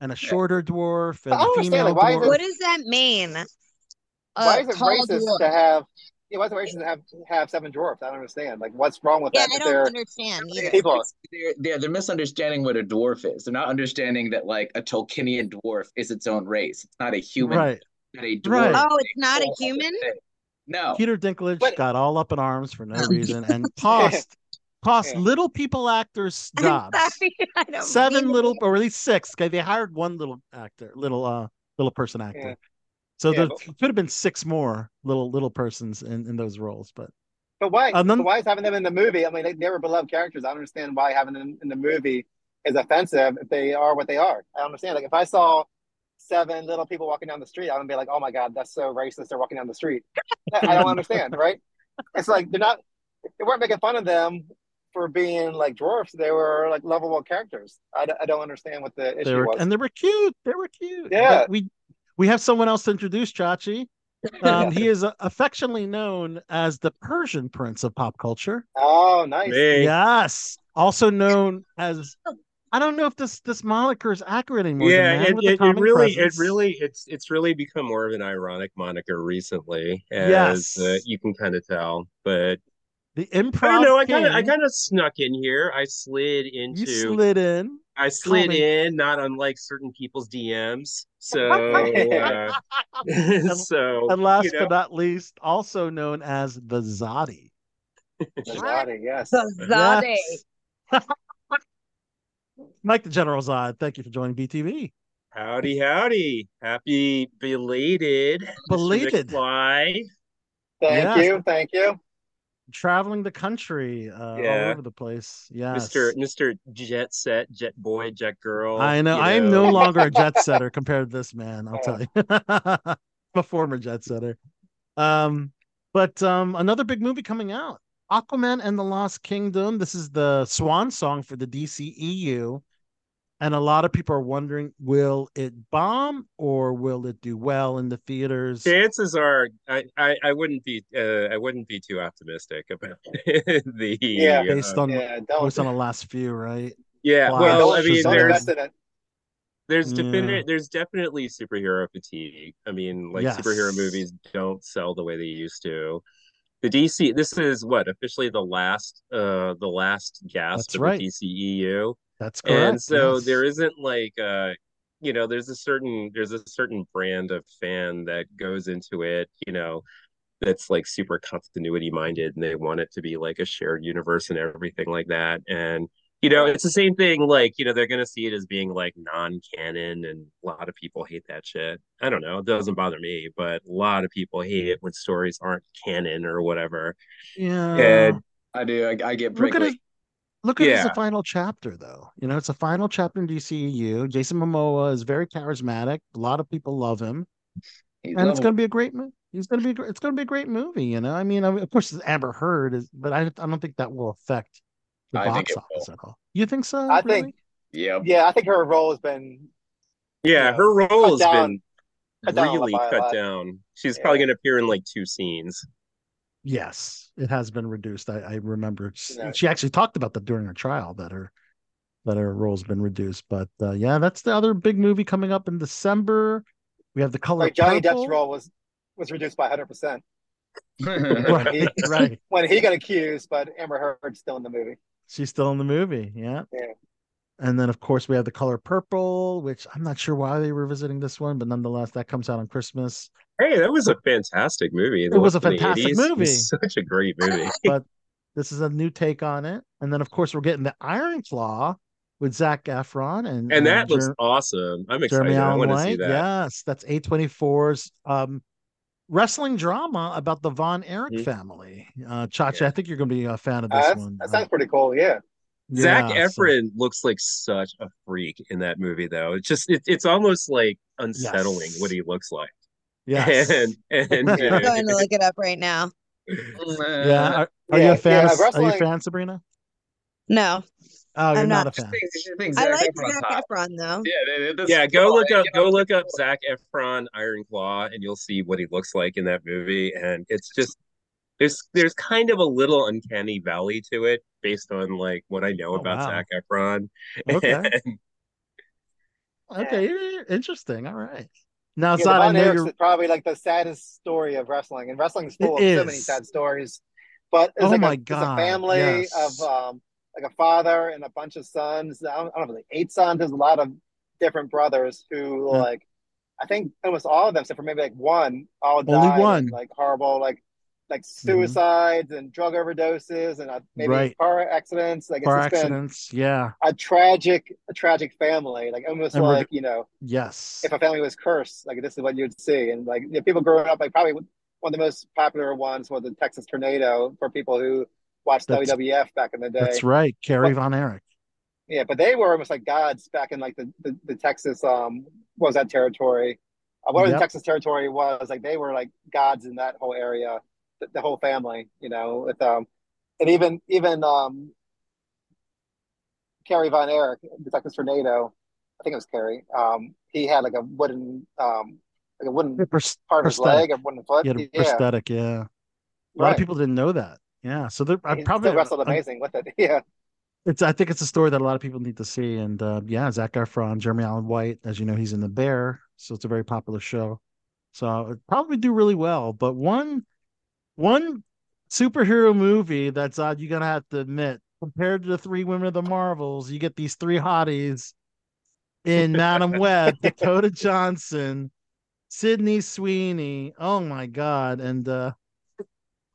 Speaker 5: and a shorter dwarf and
Speaker 6: I
Speaker 5: a female
Speaker 6: like, why
Speaker 5: dwarf
Speaker 6: it-
Speaker 7: What does that mean?
Speaker 6: Yeah. Why
Speaker 7: Uh,
Speaker 6: is it racist
Speaker 7: dwarf.
Speaker 6: to have? Yeah, why is it racist have have seven dwarfs? I don't understand. Like, what's wrong with
Speaker 7: Yeah,
Speaker 6: that?
Speaker 7: I
Speaker 6: If
Speaker 7: don't
Speaker 6: they're
Speaker 7: understand either.
Speaker 6: people.
Speaker 8: They're, they're they're misunderstanding what a dwarf is. They're not understanding that like a Tolkienian dwarf is its own race. It's not a human.
Speaker 5: right
Speaker 8: But a dwarf.
Speaker 5: Right.
Speaker 7: Oh, it's not a human?
Speaker 8: No.
Speaker 5: Peter Dinklage
Speaker 6: But-
Speaker 5: got all up in arms for no [laughs] reason and cost [laughs] cost
Speaker 6: Yeah.
Speaker 5: little people actors [laughs]
Speaker 7: I'm
Speaker 5: jobs.
Speaker 7: sorry, I don't
Speaker 5: Seven
Speaker 7: mean
Speaker 5: little,
Speaker 7: it.
Speaker 5: or at least six. Okay, they hired one little actor, little uh, little person actor.
Speaker 6: Yeah.
Speaker 5: So
Speaker 6: Yeah,
Speaker 5: there
Speaker 6: but-
Speaker 5: could have been six more little little persons in in those roles, but
Speaker 6: But why?
Speaker 5: Uh, and then-
Speaker 6: but why is having them in the movie? I mean, they, they were beloved characters. I don't understand why having them in the movie is offensive if they are what they are. I don't understand. Like, if I saw seven little people walking down the street, I would be like, "Oh my god, that's so racist." They're walking down the street. I don't understand, [laughs] right? It's like they're not. They weren't making fun of them for being like dwarfs. They were like lovable characters. I, d- I don't understand what the issue
Speaker 5: were
Speaker 6: was.
Speaker 5: and they were cute. They were cute.
Speaker 6: Yeah.
Speaker 5: But we we have someone else to introduce, Chachi. [laughs] Um, he is uh, affectionately known as the Persian Prince of pop culture.
Speaker 6: oh, nice.
Speaker 9: Hey,
Speaker 5: Yes, also known as I don't know if this this moniker is accurate anymore.
Speaker 9: yeah,
Speaker 5: man
Speaker 9: it, it, it
Speaker 5: calming
Speaker 9: really, it really, it's it's really become more of an ironic moniker recently, as
Speaker 5: Yes.
Speaker 9: uh, you can kind of tell. But
Speaker 5: the
Speaker 9: I
Speaker 5: improv.
Speaker 9: don't know. I kind of, I kind of snuck in here. I slid into,
Speaker 5: you slid in.
Speaker 9: I slid
Speaker 5: me.
Speaker 9: in, not unlike certain people's DMs. So, [laughs] uh, [laughs] so
Speaker 5: And last
Speaker 9: you know,
Speaker 5: but not least, also known as the Zodi. [laughs]
Speaker 6: Zadi, yes.
Speaker 7: Zade.
Speaker 5: Yes. Mike the General Zad, thank you for joining BTB.
Speaker 9: howdy, howdy, happy belated,
Speaker 5: Belated.
Speaker 9: McFly.
Speaker 6: Thank
Speaker 5: Yeah.
Speaker 6: you. Thank you.
Speaker 5: Traveling the country uh, all over the place. Yeah,
Speaker 9: Mr. Mr. Jet Set, Jet Boy, Jet Girl.
Speaker 5: I know. I am no longer a jet [laughs] setter compared to this man. I'll tell you. I'm [laughs] a former jet setter. Um, but um, another big movie coming out, Aquaman and the Lost Kingdom. This is the swan song for the DCEU, and a lot of people are wondering, will it bomb or will it do well in the theaters?
Speaker 9: Chances are, I, I, I wouldn't be, uh, I wouldn't be too optimistic about [laughs] the.
Speaker 6: Yeah.
Speaker 9: uh,
Speaker 5: Based on
Speaker 6: Yeah,
Speaker 5: based on the last few, right?
Speaker 9: yeah.
Speaker 5: Wow.
Speaker 9: Well, I mean, there's
Speaker 6: invest.
Speaker 9: There's
Speaker 5: Yeah.
Speaker 9: definite there's definitely superhero fatigue. I mean, like superhero movies don't sell the way they used to. The DC this is what officially the last uh the last gasp
Speaker 5: That's
Speaker 9: of
Speaker 5: right.
Speaker 9: the DCEU.
Speaker 5: That's correct.
Speaker 9: And so
Speaker 5: yes.
Speaker 9: there isn't like uh you know there's a certain there's a certain brand of fan that goes into it, you know, that's like super continuity minded and they want it to be like a shared universe and everything like that. And you know, it's the same thing like, you know, they're going to see it as being like non-canon and a lot of people hate that shit. I don't know, it doesn't bother me, but a lot of people hate it when stories aren't canon or whatever.
Speaker 5: yeah.
Speaker 9: And
Speaker 8: I do. I, I get
Speaker 5: Look at
Speaker 8: prickly.
Speaker 5: It. Look at it as
Speaker 9: Yeah.
Speaker 5: a final chapter, though. You know, it's a final chapter in DCEU. Jason Momoa is very charismatic. A lot of people love him,
Speaker 8: He's
Speaker 5: and it's going to be a great movie. He's going to be. It's going to be a great movie. You know, I mean, of of course, Amber Heard is, but I, I don't think that will affect the
Speaker 8: I
Speaker 5: box
Speaker 8: it
Speaker 5: office
Speaker 8: will.
Speaker 5: at all. You think so?
Speaker 6: I
Speaker 5: really?
Speaker 6: think,
Speaker 8: Yep.
Speaker 6: yeah, I think her role has been
Speaker 9: yeah,
Speaker 6: Yeah.
Speaker 9: her role has
Speaker 6: down-
Speaker 9: been
Speaker 6: cut down on the
Speaker 9: really
Speaker 6: by
Speaker 9: cut down. She's probably going to appear in like two scenes.
Speaker 5: Yes, it has been reduced. I, I remember s-
Speaker 6: Yeah.
Speaker 5: she actually talked about that during her trial that her that her role's been reduced. But uh, yeah, that's the other big movie coming up in December. We have the color
Speaker 6: like Johnny
Speaker 5: purple.
Speaker 6: Depp's role was was reduced by 100 percent [laughs] [laughs]
Speaker 5: Right, right. [laughs]
Speaker 6: when he got accused, but Amber Heard's still in the movie.
Speaker 5: She's still in the movie. Yeah.
Speaker 6: Yeah.
Speaker 5: And then of course we have the color purple, which I'm not sure why they were visiting this one, but nonetheless that comes out on Christmas.
Speaker 9: Hey, that was a fantastic movie.
Speaker 5: It was a fantastic
Speaker 9: 80s.
Speaker 5: Movie. [laughs]
Speaker 9: such a great [laughs] movie.
Speaker 5: But this is a new take on it. And then of course we're getting the Iron Claw with Zac Efron and
Speaker 9: and
Speaker 5: uh,
Speaker 9: that looks
Speaker 5: Jer-
Speaker 9: awesome. I'm excited.
Speaker 5: Jeremy
Speaker 9: I
Speaker 5: Allen
Speaker 9: want to see that.
Speaker 5: Yes, that's A24's um, wrestling drama about the Von Erich
Speaker 9: Mhm.
Speaker 5: family. Uh, Chachi,
Speaker 9: Yeah.
Speaker 5: I think you're going to be a fan of
Speaker 6: Uh,
Speaker 5: this
Speaker 6: that's-
Speaker 5: one.
Speaker 6: that sounds pretty cool. Yeah.
Speaker 9: Zac
Speaker 5: Yeah, so-
Speaker 9: Efron looks like such a freak in that movie, though. It's just it, it's almost like unsettling
Speaker 5: Yes.
Speaker 9: what he looks like.
Speaker 5: Yes.
Speaker 9: And and [laughs]
Speaker 6: Yeah.
Speaker 7: I'm going to look it up right now.
Speaker 5: yeah. Are, are you a fan?
Speaker 6: yeah,
Speaker 5: of- are you a fan, Sabrina?
Speaker 7: No,
Speaker 5: Oh, you're
Speaker 7: I'm
Speaker 5: not,
Speaker 7: not.
Speaker 5: a fan.
Speaker 7: I like
Speaker 8: Zac
Speaker 7: Zac Efron though.
Speaker 8: Yeah, that's
Speaker 9: yeah, go look up go look up Zac Efron Iron Claw, and you'll see what he looks like in that movie. And it's just there's there's kind of a little uncanny valley to it based on like what I know
Speaker 5: Oh,
Speaker 9: about
Speaker 5: wow.
Speaker 9: Zac Efron.
Speaker 5: Okay. [laughs]
Speaker 9: And
Speaker 5: Okay, yeah, interesting. All right. Now,
Speaker 6: Yeah,
Speaker 5: it's
Speaker 6: the
Speaker 5: not. I
Speaker 6: Von
Speaker 5: you're.
Speaker 6: is probably like the saddest story of wrestling, and wrestling's full
Speaker 5: It
Speaker 6: of so many sad stories. But it's
Speaker 5: Oh
Speaker 6: like
Speaker 5: my
Speaker 6: a, it's a family
Speaker 5: yes.
Speaker 6: of um, like a father and a bunch of sons. I don't, I don't know, like eight sons. There's a lot of different brothers who
Speaker 5: Yeah.
Speaker 6: like. I think almost all of them, except for maybe like one, all died in,
Speaker 5: one.
Speaker 6: like horrible, like like suicides and drug overdoses and uh, maybe
Speaker 5: Right.
Speaker 6: car accidents. Like
Speaker 5: Car
Speaker 6: it's just been
Speaker 5: accidents. Yeah.
Speaker 6: a tragic, a tragic family. Like almost
Speaker 5: And
Speaker 6: like you know
Speaker 5: Yes.
Speaker 6: if a family was cursed, like this is what you'd see. And like you know, people growing up, like probably one of the most popular ones was the Texas Tornado for people who watched
Speaker 5: That's-
Speaker 6: WWF back in the day.
Speaker 5: That's right. Kerry
Speaker 6: But-
Speaker 5: Von Erich.
Speaker 6: Yeah, but they were almost like gods back in like the the, the Texas um what was that territory? Uh, whatever
Speaker 5: Yep.
Speaker 6: the Texas territory was, like they were like gods in that whole area, the, the whole family, you know, with um and even even um Kerry Von Erich, the Texas Tornado, I think it was Kerry. Um, he had like a wooden um like a wooden
Speaker 5: Pros-
Speaker 6: part of his leg or wooden foot.
Speaker 5: He had a
Speaker 6: yeah,
Speaker 5: prosthetic. Yeah. A lot
Speaker 6: right.
Speaker 5: of people didn't know that. Yeah. So there, I probably
Speaker 6: wrestled amazing with it. [laughs] Yeah.
Speaker 5: It's. I think it's a story that a lot of people need to see. And uh, yeah, Zac Efron, Jeremy Allen White, as you know, he's in The Bear, so it's a very popular show. So it probably do really well. But one, one superhero movie that's odd. You're gonna have to admit, compared to the three women of the Marvels, you get these three hotties in [laughs] Madame Web, Dakota Johnson, Sydney Sweeney. Oh my God! And uh,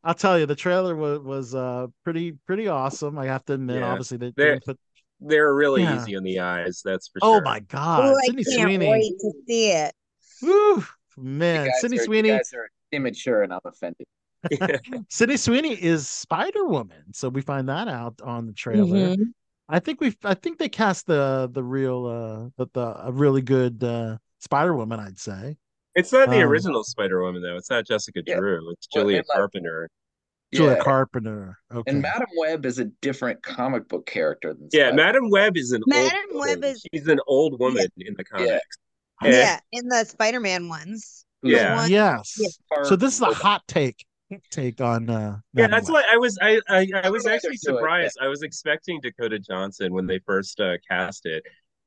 Speaker 5: I'll tell you, the trailer was was uh pretty pretty awesome. I have to admit.
Speaker 9: Yeah.
Speaker 5: Obviously, they, they
Speaker 9: They're-
Speaker 5: didn't put.
Speaker 9: they're really
Speaker 5: Yeah.
Speaker 9: easy on the eyes, that's for
Speaker 5: Oh
Speaker 9: sure.
Speaker 5: Oh my God,
Speaker 7: Oh, I
Speaker 5: Sydney
Speaker 7: can't
Speaker 5: Sweeney!
Speaker 7: wait to see it.
Speaker 5: Woo, man, Sydney
Speaker 8: are- you
Speaker 5: Sweeney.
Speaker 8: guys are immature and I'm offended. [laughs]
Speaker 5: Sydney Sweeney is Spider Woman, so we find that out on the trailer.
Speaker 7: Mhm.
Speaker 5: I think we, I think they cast the the real, uh, the, the a really good uh Spider Woman. I'd say.
Speaker 9: It's not the
Speaker 5: Um,
Speaker 9: original Spider Woman though. It's not Jessica
Speaker 8: Yeah.
Speaker 9: Drew. It's
Speaker 8: Well,
Speaker 9: Julia
Speaker 8: and, like-
Speaker 9: Carpenter.
Speaker 5: Julia
Speaker 8: Yeah,
Speaker 5: Carpenter. Okay.
Speaker 8: and Madame Web is a different comic book character than
Speaker 9: Yeah,
Speaker 8: Spider-
Speaker 9: Madame Web is an
Speaker 7: Madam
Speaker 9: old
Speaker 7: Web
Speaker 9: woman.
Speaker 7: is-
Speaker 9: She's an old woman in the comics. And-
Speaker 7: Yeah, in the Spider-Man ones.
Speaker 9: Yeah.
Speaker 7: one-
Speaker 5: yes.
Speaker 7: Yeah.
Speaker 5: So this is a hot take take on uh
Speaker 9: Yeah, that's
Speaker 5: Web.
Speaker 9: why I was I I, I
Speaker 8: I
Speaker 9: was actually
Speaker 8: do it,
Speaker 9: surprised. I was expecting Dakota Johnson when they first uh, cast it.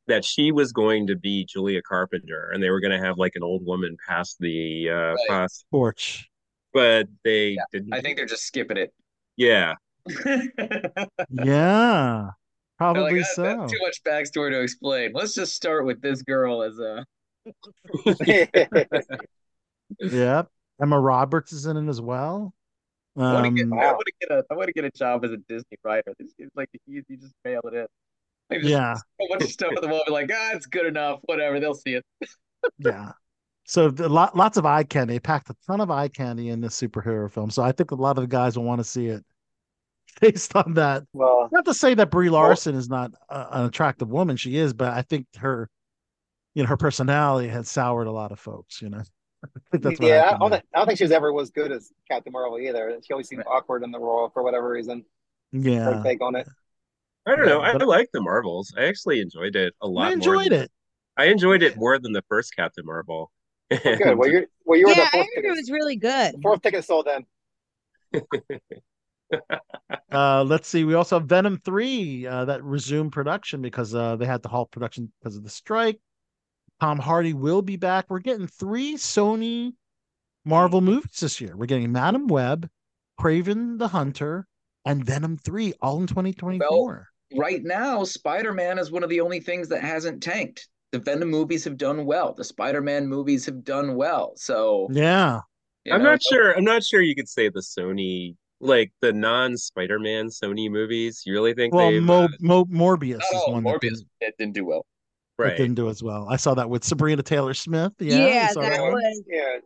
Speaker 9: that she was going to be Julia Carpenter, and they were going to have like an old woman pass the uh
Speaker 8: Right.
Speaker 9: pass,
Speaker 5: Torch.
Speaker 9: but they
Speaker 8: Yeah,
Speaker 9: didn't.
Speaker 8: I think they're just skipping it.
Speaker 9: yeah. [laughs]
Speaker 5: Yeah,
Speaker 8: They're like,
Speaker 5: probably
Speaker 8: "Ah,
Speaker 5: so.
Speaker 8: That's too much backstory to explain. Let's just start with this girl as a. [laughs] [laughs]
Speaker 5: Yep. Emma Roberts is in it as well.
Speaker 8: I want to get.
Speaker 5: Um,
Speaker 8: I want to get a. I want to get a job as a Disney writer. This seems like you, you just mail it in. Like, just
Speaker 5: yeah,
Speaker 8: throw [laughs] a bunch of stuff at the wall. Be like, ah, it's good enough. Whatever. They'll see it. [laughs]
Speaker 5: yeah. So the, lot, lots of eye candy. They packed a ton of eye candy in this superhero film. So I think a lot of the guys will want to see it [laughs] based on that.
Speaker 6: well,
Speaker 5: Not to say that Brie Larson is not a, an attractive woman. She is, but I think her, you know, her personality has soured a lot of folks. You know, [laughs] I that's
Speaker 6: yeah, I
Speaker 5: happened
Speaker 6: don't, think, I don't think she was ever was good as Captain Marvel either. She always seemed awkward in the role for whatever reason. Her
Speaker 5: Yeah,
Speaker 6: take on it.
Speaker 9: I don't know.
Speaker 5: Yeah,
Speaker 9: I like the Marvels. I actually enjoyed it a lot
Speaker 5: I
Speaker 9: more.
Speaker 5: enjoyed
Speaker 9: than-
Speaker 5: it.
Speaker 9: I enjoyed it more than the first Captain Marvel. [laughs]
Speaker 6: Good. Well, you're well, you were
Speaker 7: yeah,
Speaker 6: the
Speaker 7: I
Speaker 6: fourth
Speaker 7: heard it was really good.
Speaker 6: Fourth ticket sold then. [laughs]
Speaker 5: Uh, let's see. We also have Venom three uh, that resumed production because uh, they had to halt production because of the strike. Tom Hardy will be back. We're getting three Sony Marvel movies this year. We're getting Madame Web, Kraven the Hunter, and Venom three all in 2024.
Speaker 8: Right now, Spider-Man is one of the only things that hasn't tanked. The Venom movies have done well. The Spider-Man movies have done well. So
Speaker 5: yeah,
Speaker 9: I'm
Speaker 8: know,
Speaker 9: not sure. I'm not sure you could say the Sony, like the non-Spider-Man Sony movies. You really think
Speaker 5: well,
Speaker 9: they've
Speaker 5: Mo,
Speaker 9: uh,
Speaker 5: Mo, Morbius
Speaker 8: Not
Speaker 5: is
Speaker 8: all.
Speaker 5: one that
Speaker 8: Morbius
Speaker 5: didn't,
Speaker 8: didn't do well.
Speaker 5: That
Speaker 9: right?
Speaker 5: didn't do as well. I saw that with Sabrina Taylor Smith. Yeah,
Speaker 7: Yeah,
Speaker 5: you
Speaker 7: that
Speaker 5: that
Speaker 7: was
Speaker 6: Yeah.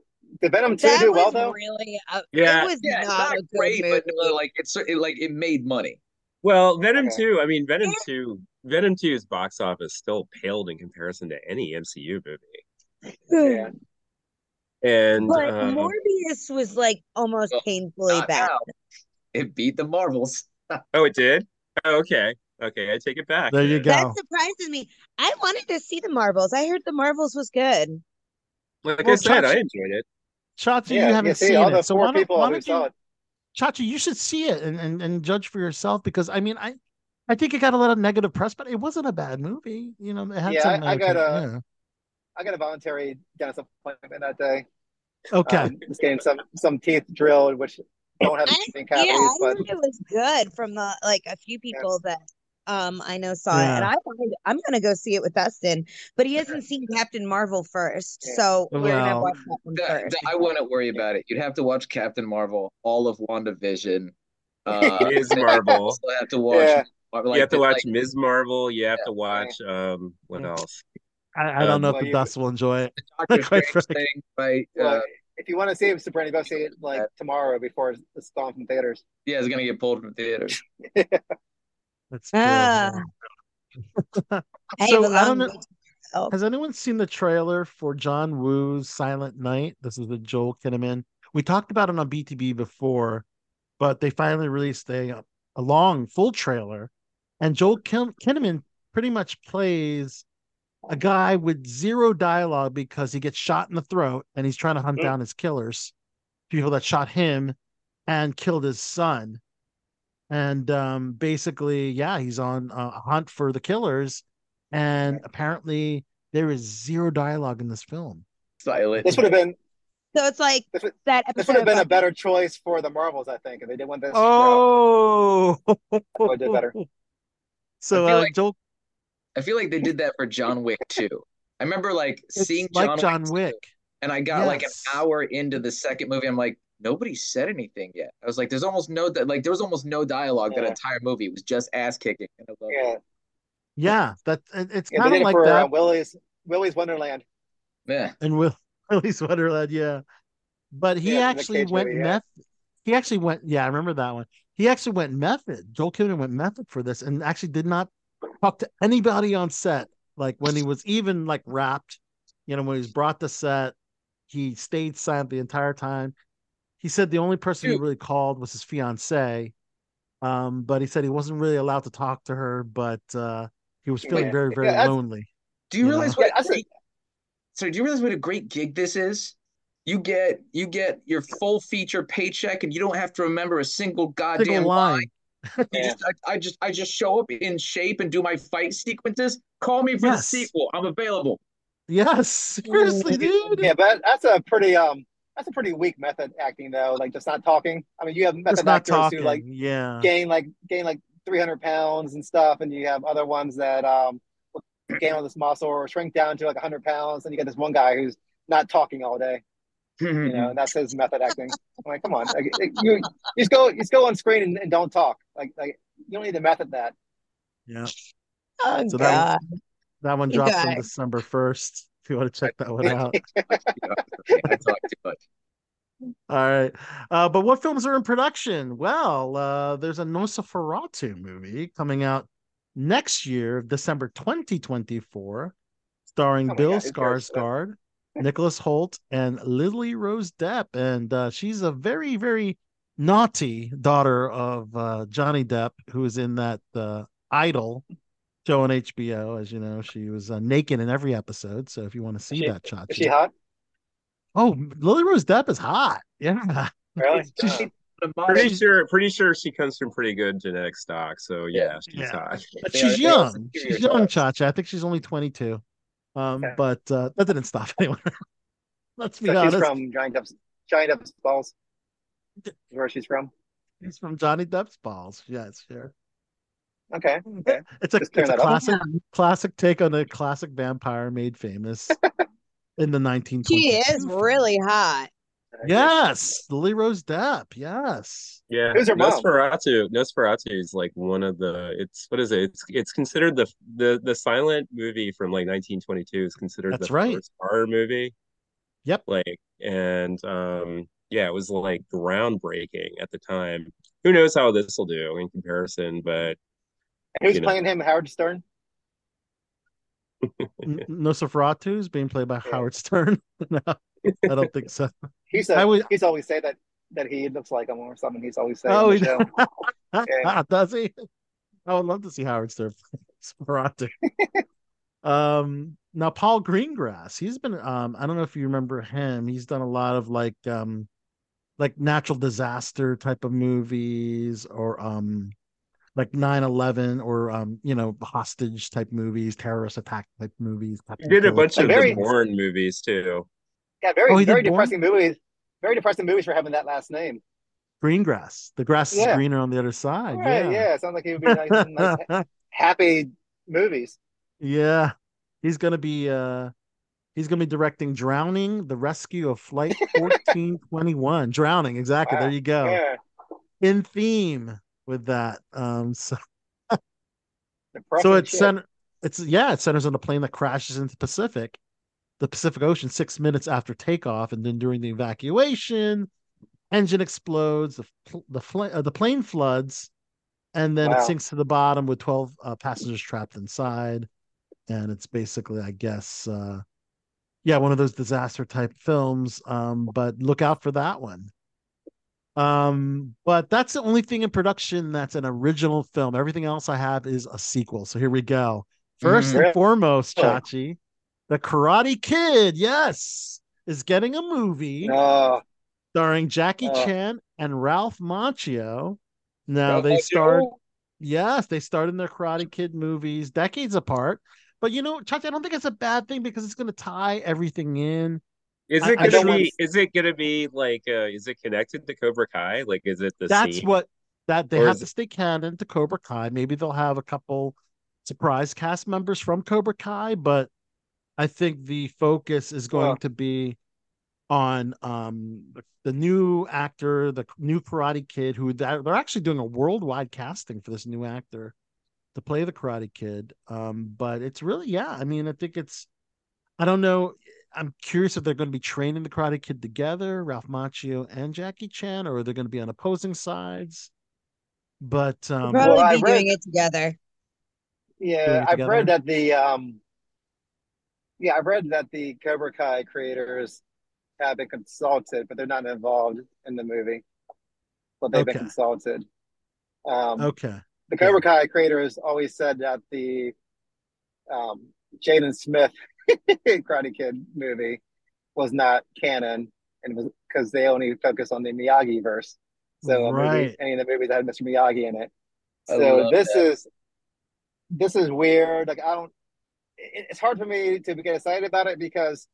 Speaker 6: Did Venom two
Speaker 7: that
Speaker 6: do well though?
Speaker 7: really a,
Speaker 9: Yeah.
Speaker 7: it was
Speaker 8: Yeah,
Speaker 7: not,
Speaker 8: not
Speaker 7: a
Speaker 8: great,
Speaker 7: movie.
Speaker 8: but uh, like it's it, like it made money.
Speaker 9: Well, Venom
Speaker 6: Okay.
Speaker 9: 2, I mean, Venom 2, Venom 2's box office still paled in comparison to any MCU movie.
Speaker 6: Yeah.
Speaker 9: And
Speaker 7: But
Speaker 9: uh,
Speaker 7: Morbius was like almost
Speaker 8: Well,
Speaker 7: painfully bad.
Speaker 8: now. It beat the Marvels. [laughs]
Speaker 9: oh, it did? Oh, okay. Okay, I take it back.
Speaker 5: There you go.
Speaker 7: That surprises me. I wanted to see the Marvels. I heard the Marvels was good.
Speaker 9: Like I
Speaker 5: Well,
Speaker 9: said, I enjoyed it.
Speaker 5: Chachi,
Speaker 6: Yeah,
Speaker 5: you haven't
Speaker 6: yeah, see,
Speaker 5: seen
Speaker 6: all the
Speaker 5: it, so
Speaker 6: four
Speaker 5: why don't,
Speaker 6: people
Speaker 5: why don't you. Chachi, you should see it and, and, and judge for yourself because I mean, I I think it got a lot of negative press, but it wasn't a bad movie. You know, it had
Speaker 6: Yeah,
Speaker 5: some.
Speaker 6: I- I got
Speaker 5: entertain-
Speaker 6: a- I got a voluntary dentist appointment that day.
Speaker 5: Okay.
Speaker 6: Um, just getting some some teeth drilled, which don't have
Speaker 7: I,
Speaker 6: any
Speaker 7: yeah,
Speaker 6: cavities,
Speaker 7: I
Speaker 6: but
Speaker 7: heard it was good from the like a few people that um I know saw it, and I wanted, I'm gonna go see it with Dustin, but he hasn't seen Captain Marvel first,
Speaker 6: Yeah.
Speaker 7: so we're gonna watch that one
Speaker 8: The-
Speaker 7: first.
Speaker 8: the- I wouldn't worry about it. You'd have to watch Captain Marvel, all of WandaVision. [laughs] Uh,
Speaker 9: Ms.
Speaker 8: and you
Speaker 9: Marvel.
Speaker 8: also have to watch.
Speaker 6: Yeah.
Speaker 8: Marvel,
Speaker 9: you have to watch
Speaker 8: like,
Speaker 9: Ms. Marvel. You have
Speaker 8: Yeah,
Speaker 9: to watch um what else?
Speaker 5: I, I don't know
Speaker 6: well,
Speaker 5: if the
Speaker 6: you-
Speaker 5: dust will enjoy it.
Speaker 8: Doctor [laughs]
Speaker 5: Quite
Speaker 8: Strange thing, right?
Speaker 6: well,
Speaker 8: Uh,
Speaker 6: if you want to see it, Sabrina, go see it like tomorrow before it's gone from theaters.
Speaker 8: yeah, it's gonna get pulled from theaters. [laughs]
Speaker 5: That's true.
Speaker 7: Ah. I
Speaker 5: So,
Speaker 7: have a
Speaker 5: I don't know-
Speaker 7: way.
Speaker 5: Has anyone seen the trailer for John Woo's Silent Night? This is the Joel Kinnaman. We talked about it on BTB before, but they finally released a a long full trailer, and Joel Kin- Kinnaman pretty much plays a guy with zero dialogue because he gets shot in the throat and he's trying to hunt
Speaker 6: Mm.
Speaker 5: down his killers, people that shot him and killed his son. And um, basically, yeah, he's on a hunt for the killers, and apparently there is zero dialogue in this film.
Speaker 8: Silent.
Speaker 6: This would have been
Speaker 7: So it's like
Speaker 6: this would,
Speaker 7: that
Speaker 6: this would have been a
Speaker 7: of
Speaker 6: better choice for the Marvels, I think, if they did one this.
Speaker 5: Oh, [laughs]
Speaker 6: I did better. [laughs]
Speaker 5: So,
Speaker 8: I feel
Speaker 5: uh,
Speaker 8: like-
Speaker 5: Joel,
Speaker 8: I feel like they did that for John Wick too. I remember like
Speaker 5: it's
Speaker 8: seeing
Speaker 5: like
Speaker 8: John,
Speaker 5: John
Speaker 8: Wick,
Speaker 5: Wick.
Speaker 8: and I got like an hour into the second movie. I'm like, nobody said anything yet. I was like, there's almost no like there was almost no dialogue that entire movie. It was just ass kicking. And I was like,
Speaker 6: Yeah,
Speaker 5: Yeah, that it's
Speaker 6: yeah,
Speaker 5: kind of like
Speaker 6: for
Speaker 5: that.
Speaker 6: uh, Willie's Willie's Wonderland.
Speaker 8: yeah.
Speaker 5: and Will [laughs] Willie's Wonderland, yeah. But he
Speaker 6: Yeah,
Speaker 5: actually went
Speaker 6: movie, yeah.
Speaker 5: He actually went, yeah, I remember that one. He actually went method. Joel Kinnaman went method for this, and actually did not talk to anybody on set. Like when he was even like wrapped, you know, when he was brought to set, he stayed silent the entire time. He said the only person he
Speaker 8: Dude.
Speaker 5: really called was his fiance. Um, but he said he wasn't really allowed to talk to her, but uh, he was feeling
Speaker 6: Yeah,
Speaker 5: very, very
Speaker 6: yeah,
Speaker 5: lonely.
Speaker 8: Do you
Speaker 5: You
Speaker 8: realize
Speaker 5: know?
Speaker 8: what
Speaker 6: Yeah,
Speaker 8: a
Speaker 6: that's a-
Speaker 8: sorry, do you realize what a great gig this is? You get you get your full feature paycheck and you don't have to remember a single goddamn
Speaker 5: Single
Speaker 8: line.
Speaker 5: line.
Speaker 6: Yeah.
Speaker 8: just, I, I just I just show up in shape and do my fight sequences. Call me for
Speaker 5: Yes.
Speaker 8: the sequel. I'm available.
Speaker 5: Yes, [laughs] seriously, dude.
Speaker 6: Yeah, but that's a pretty um that's a pretty weak method acting though. Like just not talking. I mean, you have method
Speaker 5: not
Speaker 6: actors
Speaker 5: talking.
Speaker 6: who like
Speaker 5: yeah.
Speaker 6: gain like gain like 300 pounds and stuff, and you have other ones that um gain all this muscle or shrink down to like 100 pounds, and you get this one guy who's not talking all day. [laughs] You know, and that's his method acting. I'm like, come on, like, you, you just go you just go on screen and, and don't talk. Like like you don't need to method that.
Speaker 5: Yeah.
Speaker 7: Oh
Speaker 5: So that
Speaker 7: God.
Speaker 5: That one drops on. December 1st. If you want to check that one out. [laughs]
Speaker 8: I talk too much.
Speaker 5: All right. Uh, but what films are in production? Well, uh, there's a Nosferatu movie coming out next year, December 2024, starring
Speaker 6: Oh
Speaker 5: Bill
Speaker 6: God.
Speaker 5: Skarsgård, Nicholas Hoult, and Lily Rose Depp. And uh, she's a very, very naughty daughter of uh, Johnny Depp, who is in that uh, Idol show on HBO. As you know, she was uh, naked in every episode. So if you want to see
Speaker 6: she-
Speaker 5: that, Chachi.
Speaker 6: Is she hot?
Speaker 5: Oh, Lily Rose Depp is hot. Yeah.
Speaker 6: Really? [laughs]
Speaker 5: She's-
Speaker 9: Pretty sure, pretty sure she comes from pretty good genetic stock. So yeah, she's
Speaker 5: Yeah.
Speaker 9: hot.
Speaker 5: But she's
Speaker 8: are-
Speaker 5: young. She's
Speaker 8: you
Speaker 5: young,
Speaker 8: a choice.
Speaker 5: Chacha. I think she's only 22. Um,
Speaker 6: Okay.
Speaker 5: but uh, that didn't stop [laughs] anyone. Let's be
Speaker 6: So she's from Giant Depp's Giant Depp's balls. Where she's from.
Speaker 5: He's from Johnny Depp's balls. Yes, sure.
Speaker 6: Okay. [laughs] Okay.
Speaker 5: It's a it's a
Speaker 6: that up.
Speaker 5: classic classic take on a classic vampire made famous [laughs] in the 1920s.
Speaker 7: She is really hot.
Speaker 5: Yes, Lily Rose Depp. Yes.
Speaker 9: Yeah,
Speaker 6: Who's her mom?
Speaker 9: Nosferatu. Nosferatu is like one of the. It's what is it? It's it's considered the the the silent movie from like 1922 is considered
Speaker 5: That's
Speaker 9: the
Speaker 5: right.
Speaker 9: first horror movie.
Speaker 5: Yep.
Speaker 9: Like and um yeah, it was like groundbreaking at the time. Who knows how this will do in comparison? But
Speaker 6: And who's
Speaker 9: You know.
Speaker 6: playing him? Howard Stern.
Speaker 5: N- Nosferatu is being played by
Speaker 6: Yeah.
Speaker 5: Howard Stern. [laughs] no, I don't think so.
Speaker 6: He's
Speaker 5: I
Speaker 6: a,
Speaker 5: would-
Speaker 6: he's always say that that he looks like him or something. He's always saying
Speaker 5: Oh, he
Speaker 6: the. [laughs] Yeah. [laughs]
Speaker 5: does he? I would love to see Howard Stern play Speratu. um, now Paul Greengrass, he's been um, I don't know if you remember him. He's done a lot of like um, like natural disaster type of movies or um, like 9-11 or um, you know, hostage type movies, terrorist attack type movies.
Speaker 9: he did a bunch
Speaker 6: Like
Speaker 9: of
Speaker 6: very-
Speaker 9: the Bourne movies too.
Speaker 6: Yeah, very
Speaker 5: Oh, he did
Speaker 6: very
Speaker 5: Bourne?
Speaker 6: depressing movies. Very depressing movies for having that last name.
Speaker 5: green grass The grass is
Speaker 6: Yeah.
Speaker 5: greener on the other side.
Speaker 6: Right, yeah. Sounds like he would be nice, in nice happy movies.
Speaker 5: Yeah. He's gonna be uh he's gonna be directing Drowning, the rescue of flight [laughs] 1421. Drowning, exactly.
Speaker 6: Wow.
Speaker 5: There you go.
Speaker 6: Yeah.
Speaker 5: In theme with that. Um so, so it's center it's yeah, it centers on a plane that crashes into the Pacific, the Pacific Ocean six minutes after takeoff, and then during the evacuation, engine explodes, the the fl- uh, the plane floods, and then it sinks to the bottom with 12 uh, passengers trapped inside. And it's basically i guess uh yeah one of those disaster type films. Um but look out for that one um but that's the only thing in production that's an original film everything else i have is a sequel so here we go 1st
Speaker 6: Mhm.
Speaker 5: and foremost chachi the karate kid yes is getting a movie
Speaker 6: Oh,
Speaker 5: starring Jackie
Speaker 6: Oh.
Speaker 5: Chan and Ralph Macchio. Now
Speaker 8: Ralph
Speaker 5: they starred, yes, they starred in their Karate Kid movies decades apart. But you know, Chachi, I don't think it's a bad thing because it's going to tie everything in.
Speaker 9: Is it
Speaker 5: I
Speaker 9: gonna be? Is it gonna be like? uh Is it connected to Cobra Kai? Like, is it the
Speaker 5: That's
Speaker 9: scene?
Speaker 5: what that they
Speaker 9: Or
Speaker 5: have to stay canon to Cobra Kai. Maybe they'll have a couple surprise cast members from Cobra Kai, but I think the focus is going
Speaker 6: Well-
Speaker 5: to be on um the, new actor, the new Karate Kid, who they're they're actually doing a worldwide casting for this new actor to play the Karate Kid. Um, but it's really, yeah, I mean, I think it's, I don't know. I'm curious if they're going to be training the Karate Kid together, Ralph Macchio and Jackie Chan, or are they going to be on opposing sides? But um,
Speaker 7: probably
Speaker 6: Well,
Speaker 7: be
Speaker 6: read-
Speaker 7: doing it together.
Speaker 5: Doing
Speaker 6: yeah.
Speaker 5: it
Speaker 6: I've read that the um, yeah, I've read that the Cobra Kai creators have been consulted, but they're not involved in the movie. But they've been consulted. Um,
Speaker 5: okay,
Speaker 6: the Cobra Kai creators always said that the um, Jaden Smith [laughs] Karate Kid movie was not canon and was because they only focus on the Miyagi verse. So a movie,
Speaker 5: Right.
Speaker 6: any of the movies that had Mr. Miyagi in it
Speaker 8: I
Speaker 6: So this
Speaker 8: that.
Speaker 6: is this is weird. Like I don't. it- It's hard for me to get excited about it because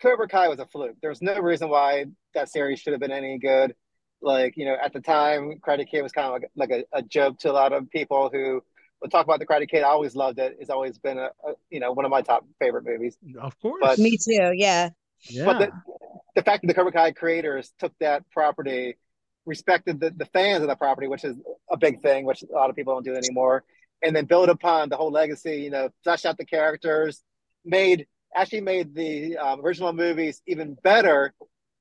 Speaker 6: Cobra Kai was a fluke. There's no reason why that series should have been any good. Like you know, at the time, Karate Kid was kind of like, like a, a joke to a lot of people who would talk about the Karate Kid. I always loved it. It's always been a, a you know one of my top favorite movies.
Speaker 5: Of course.
Speaker 6: But
Speaker 7: Me too. Yeah.
Speaker 5: yeah.
Speaker 6: but the, the fact that the Cobra Kai creators took that property, respected the, the fans of the property, which is a big thing, which a lot of people don't do anymore, and then build upon the whole legacy, you know, flesh out the characters, made actually made the um, original movies even better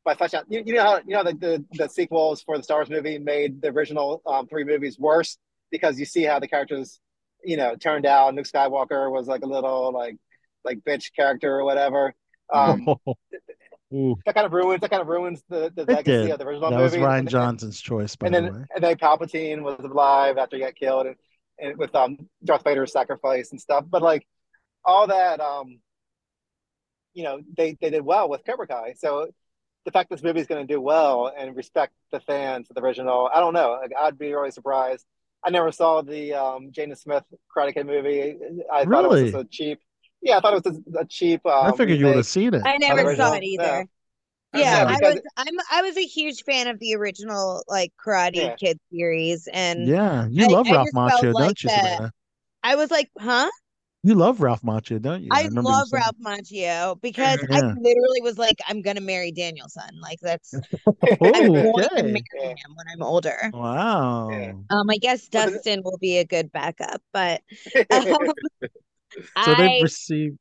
Speaker 6: by flesh out. You, you know how you know the, the the sequels for the Star Wars movie made the original um, three movies worse because you see how the characters, you know, turned out. Luke Skywalker was like a little like like bitch character or whatever. Um, [laughs]
Speaker 5: Ooh,
Speaker 6: that kind of ruins that kind of ruins the, the legacy
Speaker 5: did.
Speaker 6: of the original
Speaker 5: That
Speaker 6: movie.
Speaker 5: was Rian
Speaker 6: and,
Speaker 5: Johnson's choice, by
Speaker 6: and
Speaker 5: the
Speaker 6: then
Speaker 5: way.
Speaker 6: and then Palpatine was alive after he got killed, and, and with um Darth Vader's sacrifice and stuff. But like all that, um, you know, they they did well with Cobra Kai. So the fact this movie is going to do well and respect the fans of the original, I don't know. Like, I'd be really surprised. I never saw the um, Jaden Smith Karate Kid movie. I thought it was
Speaker 5: Really?
Speaker 6: just a cheap. Yeah, I thought it was a, a cheap. Um,
Speaker 5: I figured you would have seen it.
Speaker 7: I never
Speaker 6: original?
Speaker 7: saw it either.
Speaker 6: No.
Speaker 7: Yeah,
Speaker 6: No,
Speaker 7: I was I'm I was a huge fan of the original like Karate
Speaker 6: Yeah.
Speaker 7: Kid series and
Speaker 5: Yeah, you
Speaker 7: I-
Speaker 5: love
Speaker 7: I
Speaker 5: Ralph
Speaker 7: just
Speaker 5: Macchio,
Speaker 7: like
Speaker 5: don't you,
Speaker 7: that- I was like, huh?
Speaker 5: You love Ralph Macchio, don't you?
Speaker 7: I
Speaker 5: remember you
Speaker 7: love
Speaker 5: saying-
Speaker 7: Ralph Macchio because I literally was like, I'm gonna marry Danielson. Like that's [laughs] [laughs] I'm
Speaker 5: Oh,
Speaker 7: going to marry him when I'm older.
Speaker 5: Wow.
Speaker 6: Yeah.
Speaker 7: Um, I guess Dustin will be a good backup, but [laughs] um,
Speaker 5: So
Speaker 7: I
Speaker 5: they've received.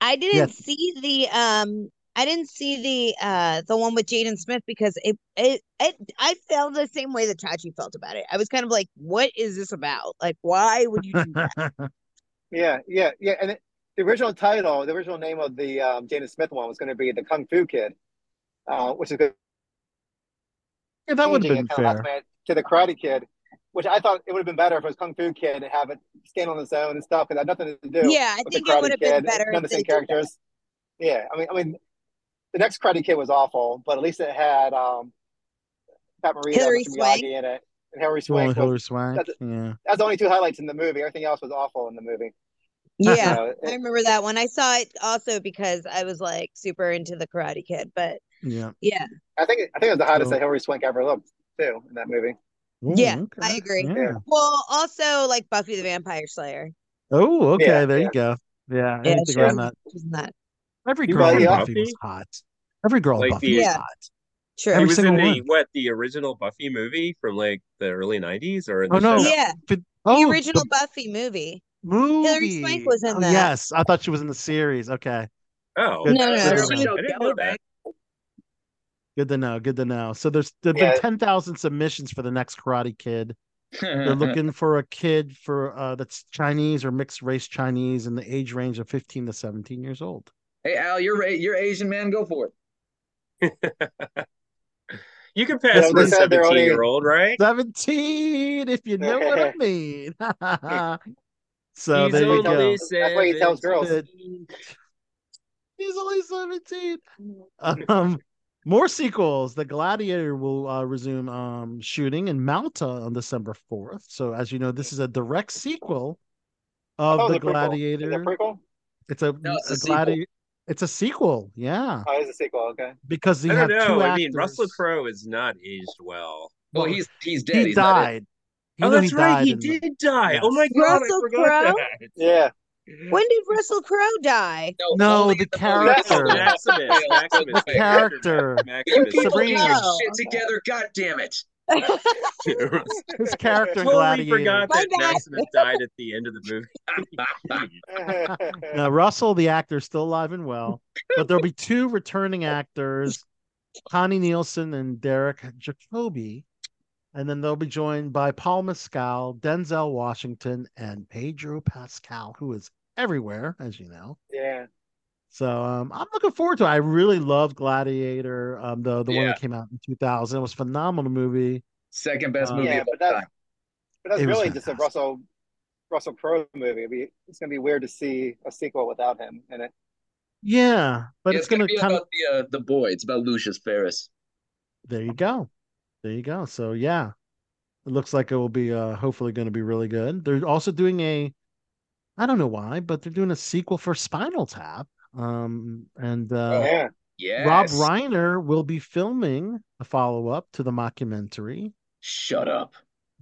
Speaker 7: I didn't
Speaker 5: Yeah.
Speaker 7: see the um I didn't see the uh the one with Jaden Smith because it it it I felt the same way that Chachi felt about it. I was kind of like, what is this about? Like, why would you do that?
Speaker 6: Yeah, yeah, yeah. And it, the original title, the original name of the um, Jaden Smith one was going to be the Kung Fu Kid, uh, which is good.
Speaker 5: yeah, that would have
Speaker 6: changing
Speaker 5: been
Speaker 6: it last
Speaker 5: fair.
Speaker 6: to the Karate Kid, which I thought it would have been better if it was Kung Fu Kid and have it stand on its own and stuff, because it had nothing to do
Speaker 7: Yeah, I
Speaker 6: with the
Speaker 7: think it would have been better
Speaker 6: None of
Speaker 7: if
Speaker 6: the same characters. Yeah, I mean, I mean, the next Karate Kid was awful, but at least it had um, Pat Morita,
Speaker 7: Hilary
Speaker 6: Miyagi in it, and Hilary
Speaker 5: The one
Speaker 6: Swank
Speaker 5: with
Speaker 6: was.
Speaker 5: Hilary Swank.
Speaker 6: that's-
Speaker 5: Yeah.
Speaker 6: That's the only two highlights in the movie. Everything else was awful in the movie. [laughs]
Speaker 7: Yeah,
Speaker 6: So,
Speaker 7: I remember that one. I saw it also because I was like super into the Karate Kid, but
Speaker 5: Yeah.
Speaker 7: yeah,
Speaker 6: I think I think it was the hottest
Speaker 5: So-
Speaker 6: that Hilary Swank ever looked too in that movie.
Speaker 5: Ooh,
Speaker 7: Yeah,
Speaker 5: okay.
Speaker 7: I agree.
Speaker 5: Yeah.
Speaker 7: well, also like Buffy the Vampire Slayer.
Speaker 5: Oh, okay.
Speaker 6: Yeah,
Speaker 5: there
Speaker 6: yeah.
Speaker 5: you go. Yeah.
Speaker 7: Yeah,
Speaker 5: anything
Speaker 7: she
Speaker 5: that.
Speaker 7: she was in that.
Speaker 5: Every girl
Speaker 6: was
Speaker 5: in
Speaker 6: in
Speaker 5: Buffy
Speaker 9: Buffy?
Speaker 5: was hot. Every girl in
Speaker 9: Like
Speaker 5: Buffy
Speaker 9: the-
Speaker 5: was hot.
Speaker 7: True.
Speaker 9: He
Speaker 5: Every
Speaker 9: was in
Speaker 5: single
Speaker 9: the
Speaker 5: one.
Speaker 9: what the original Buffy movie from like the early '90s or in
Speaker 5: Oh, no.
Speaker 9: show?
Speaker 7: Yeah,
Speaker 5: But-
Speaker 7: the
Speaker 5: oh,
Speaker 7: original
Speaker 5: the
Speaker 7: Buffy movie.
Speaker 5: movie.
Speaker 7: Swank was in
Speaker 5: Oh,
Speaker 7: that.
Speaker 5: Yes, I thought she was in the series. Okay.
Speaker 9: Oh,
Speaker 5: Good-
Speaker 7: No, no,
Speaker 9: I
Speaker 7: no,
Speaker 5: she was
Speaker 9: I didn't know that.
Speaker 5: Good to know. Good to know. So there's there've
Speaker 6: Yeah.
Speaker 5: been ten thousand submissions for the next Karate Kid. They're [laughs] looking for a kid for uh that's Chinese or mixed race Chinese in the age range of fifteen to seventeen years old.
Speaker 8: Hey Al, you're you're Asian man. Go for it. [laughs]
Speaker 9: You can pass
Speaker 6: know,
Speaker 9: for a
Speaker 6: they said they're only-
Speaker 9: 17 year old, right?
Speaker 5: Seventeen, if you know what I [laughs] mean. [laughs] so
Speaker 9: He's
Speaker 5: there you go.
Speaker 9: only
Speaker 6: That's why he tells girls.
Speaker 9: 17. [laughs]
Speaker 5: He's only 17. Um, more sequels. The Gladiator will uh, resume um, shooting in Malta on December 4th. So, as you know, this is a direct sequel of
Speaker 6: Oh,
Speaker 5: the
Speaker 6: it's a prequel. Is it a
Speaker 5: Gladiator.
Speaker 6: prequel?
Speaker 5: It's a,
Speaker 8: No, it's a
Speaker 5: a
Speaker 8: sequel.
Speaker 5: Gladiator. It's a sequel, yeah,
Speaker 6: Oh, it's a sequel. Okay.
Speaker 5: because you
Speaker 9: I
Speaker 5: have
Speaker 9: don't
Speaker 5: two
Speaker 9: know.
Speaker 5: actors.
Speaker 9: I mean, Russell Crowe is not aged well.
Speaker 8: Well, he's he's dead.
Speaker 5: He
Speaker 8: he's not in-
Speaker 5: died.
Speaker 9: Oh, that's
Speaker 5: he
Speaker 9: right. He
Speaker 5: in the-
Speaker 9: did die.
Speaker 5: Yes.
Speaker 9: Oh my god,
Speaker 7: Russell Crowe?
Speaker 6: Yeah.
Speaker 7: When did Russell Crowe die?
Speaker 5: No,
Speaker 8: only
Speaker 5: the
Speaker 8: in movie.
Speaker 5: character.
Speaker 9: Maximus, Maximus,
Speaker 5: The character.
Speaker 8: You
Speaker 9: Maximus.
Speaker 8: people
Speaker 5: Sabrina.
Speaker 8: get your
Speaker 7: No.
Speaker 8: shit together. God damn it. [laughs]
Speaker 5: His character in
Speaker 9: totally
Speaker 5: Gladiator.
Speaker 9: forgot that
Speaker 7: bad.
Speaker 9: Maximus died at the end of the movie. [laughs]
Speaker 5: Now, Russell, the actor, is still alive and well, but there'll be two returning actors, Connie Nielsen and Derek Jacobi, and then they'll be joined by Paul Mescal, Denzel Washington, and Pedro Pascal, who is everywhere, as you know.
Speaker 6: yeah.
Speaker 5: So um, I'm looking forward to it. I really love Gladiator, um, the the one that came out in 2000. It was a phenomenal movie.
Speaker 8: Second best
Speaker 5: Uh,
Speaker 8: movie
Speaker 6: Yeah,
Speaker 8: of all
Speaker 6: but
Speaker 8: time.
Speaker 6: but that's
Speaker 5: It was
Speaker 6: really just a. Russell Russell Crowe movie. It'd be, it's gonna be weird to see a sequel without him in it.
Speaker 5: Yeah, but
Speaker 8: Yeah,
Speaker 5: it's, gonna,
Speaker 8: be
Speaker 5: kind of
Speaker 8: about the uh, the boy. It's about Lucius Verus.
Speaker 5: there you go, there you go. So yeah, It looks like it will be uh hopefully going to be really good. They're also doing a I don't know why, but they're doing a sequel for Spinal Tap. Um and uh
Speaker 6: yeah.
Speaker 8: Yes.
Speaker 5: Rob Reiner will be filming a follow-up to the mockumentary.
Speaker 8: Shut up.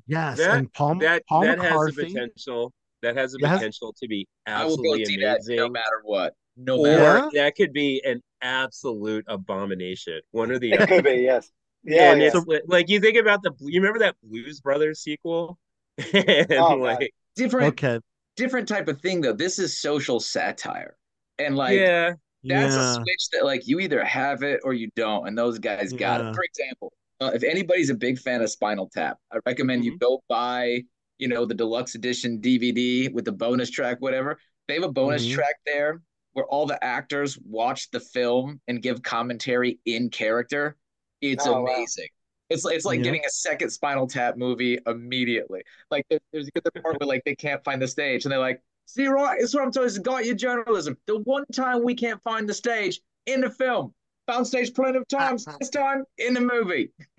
Speaker 5: Yes,
Speaker 9: That
Speaker 5: and Paul
Speaker 9: that
Speaker 5: Paul
Speaker 9: that has the potential. That has the
Speaker 5: That has-
Speaker 9: potential to be
Speaker 8: I will go
Speaker 9: absolutely
Speaker 8: see that
Speaker 9: amazing.
Speaker 8: no matter what. No
Speaker 5: Or-
Speaker 8: matter.
Speaker 9: that could be an absolute abomination. One or the
Speaker 6: It [laughs]
Speaker 9: other.
Speaker 6: could be, yes. Yeah,
Speaker 9: and
Speaker 6: yeah.
Speaker 9: it's li- like you think about the you remember that Blues Brothers sequel? [laughs] and
Speaker 6: Oh, God.
Speaker 9: like
Speaker 8: different
Speaker 5: Okay.
Speaker 8: different type of thing though. This is social satire. And like
Speaker 9: yeah,
Speaker 8: that's a switch that like you either have it or you don't, and those guys got
Speaker 5: Yeah.
Speaker 8: it. For example, uh, if anybody's a big fan of Spinal Tap, I recommend you go buy, you know, the deluxe edition DVD with the bonus track, whatever. They have a bonus
Speaker 5: Mhm.
Speaker 8: track there where all the actors watch the film and give commentary in character. It's
Speaker 6: Oh, wow.
Speaker 8: amazing. It's it's like
Speaker 5: Yeah.
Speaker 8: getting a second Spinal Tap movie immediately. Like there- there's the part where like they can't find the stage and they're like, "See, right, it's what I'm telling you. It's got your journalism. The one time we can't find the stage in the film, found stage plenty of times. This time in the movie." [laughs]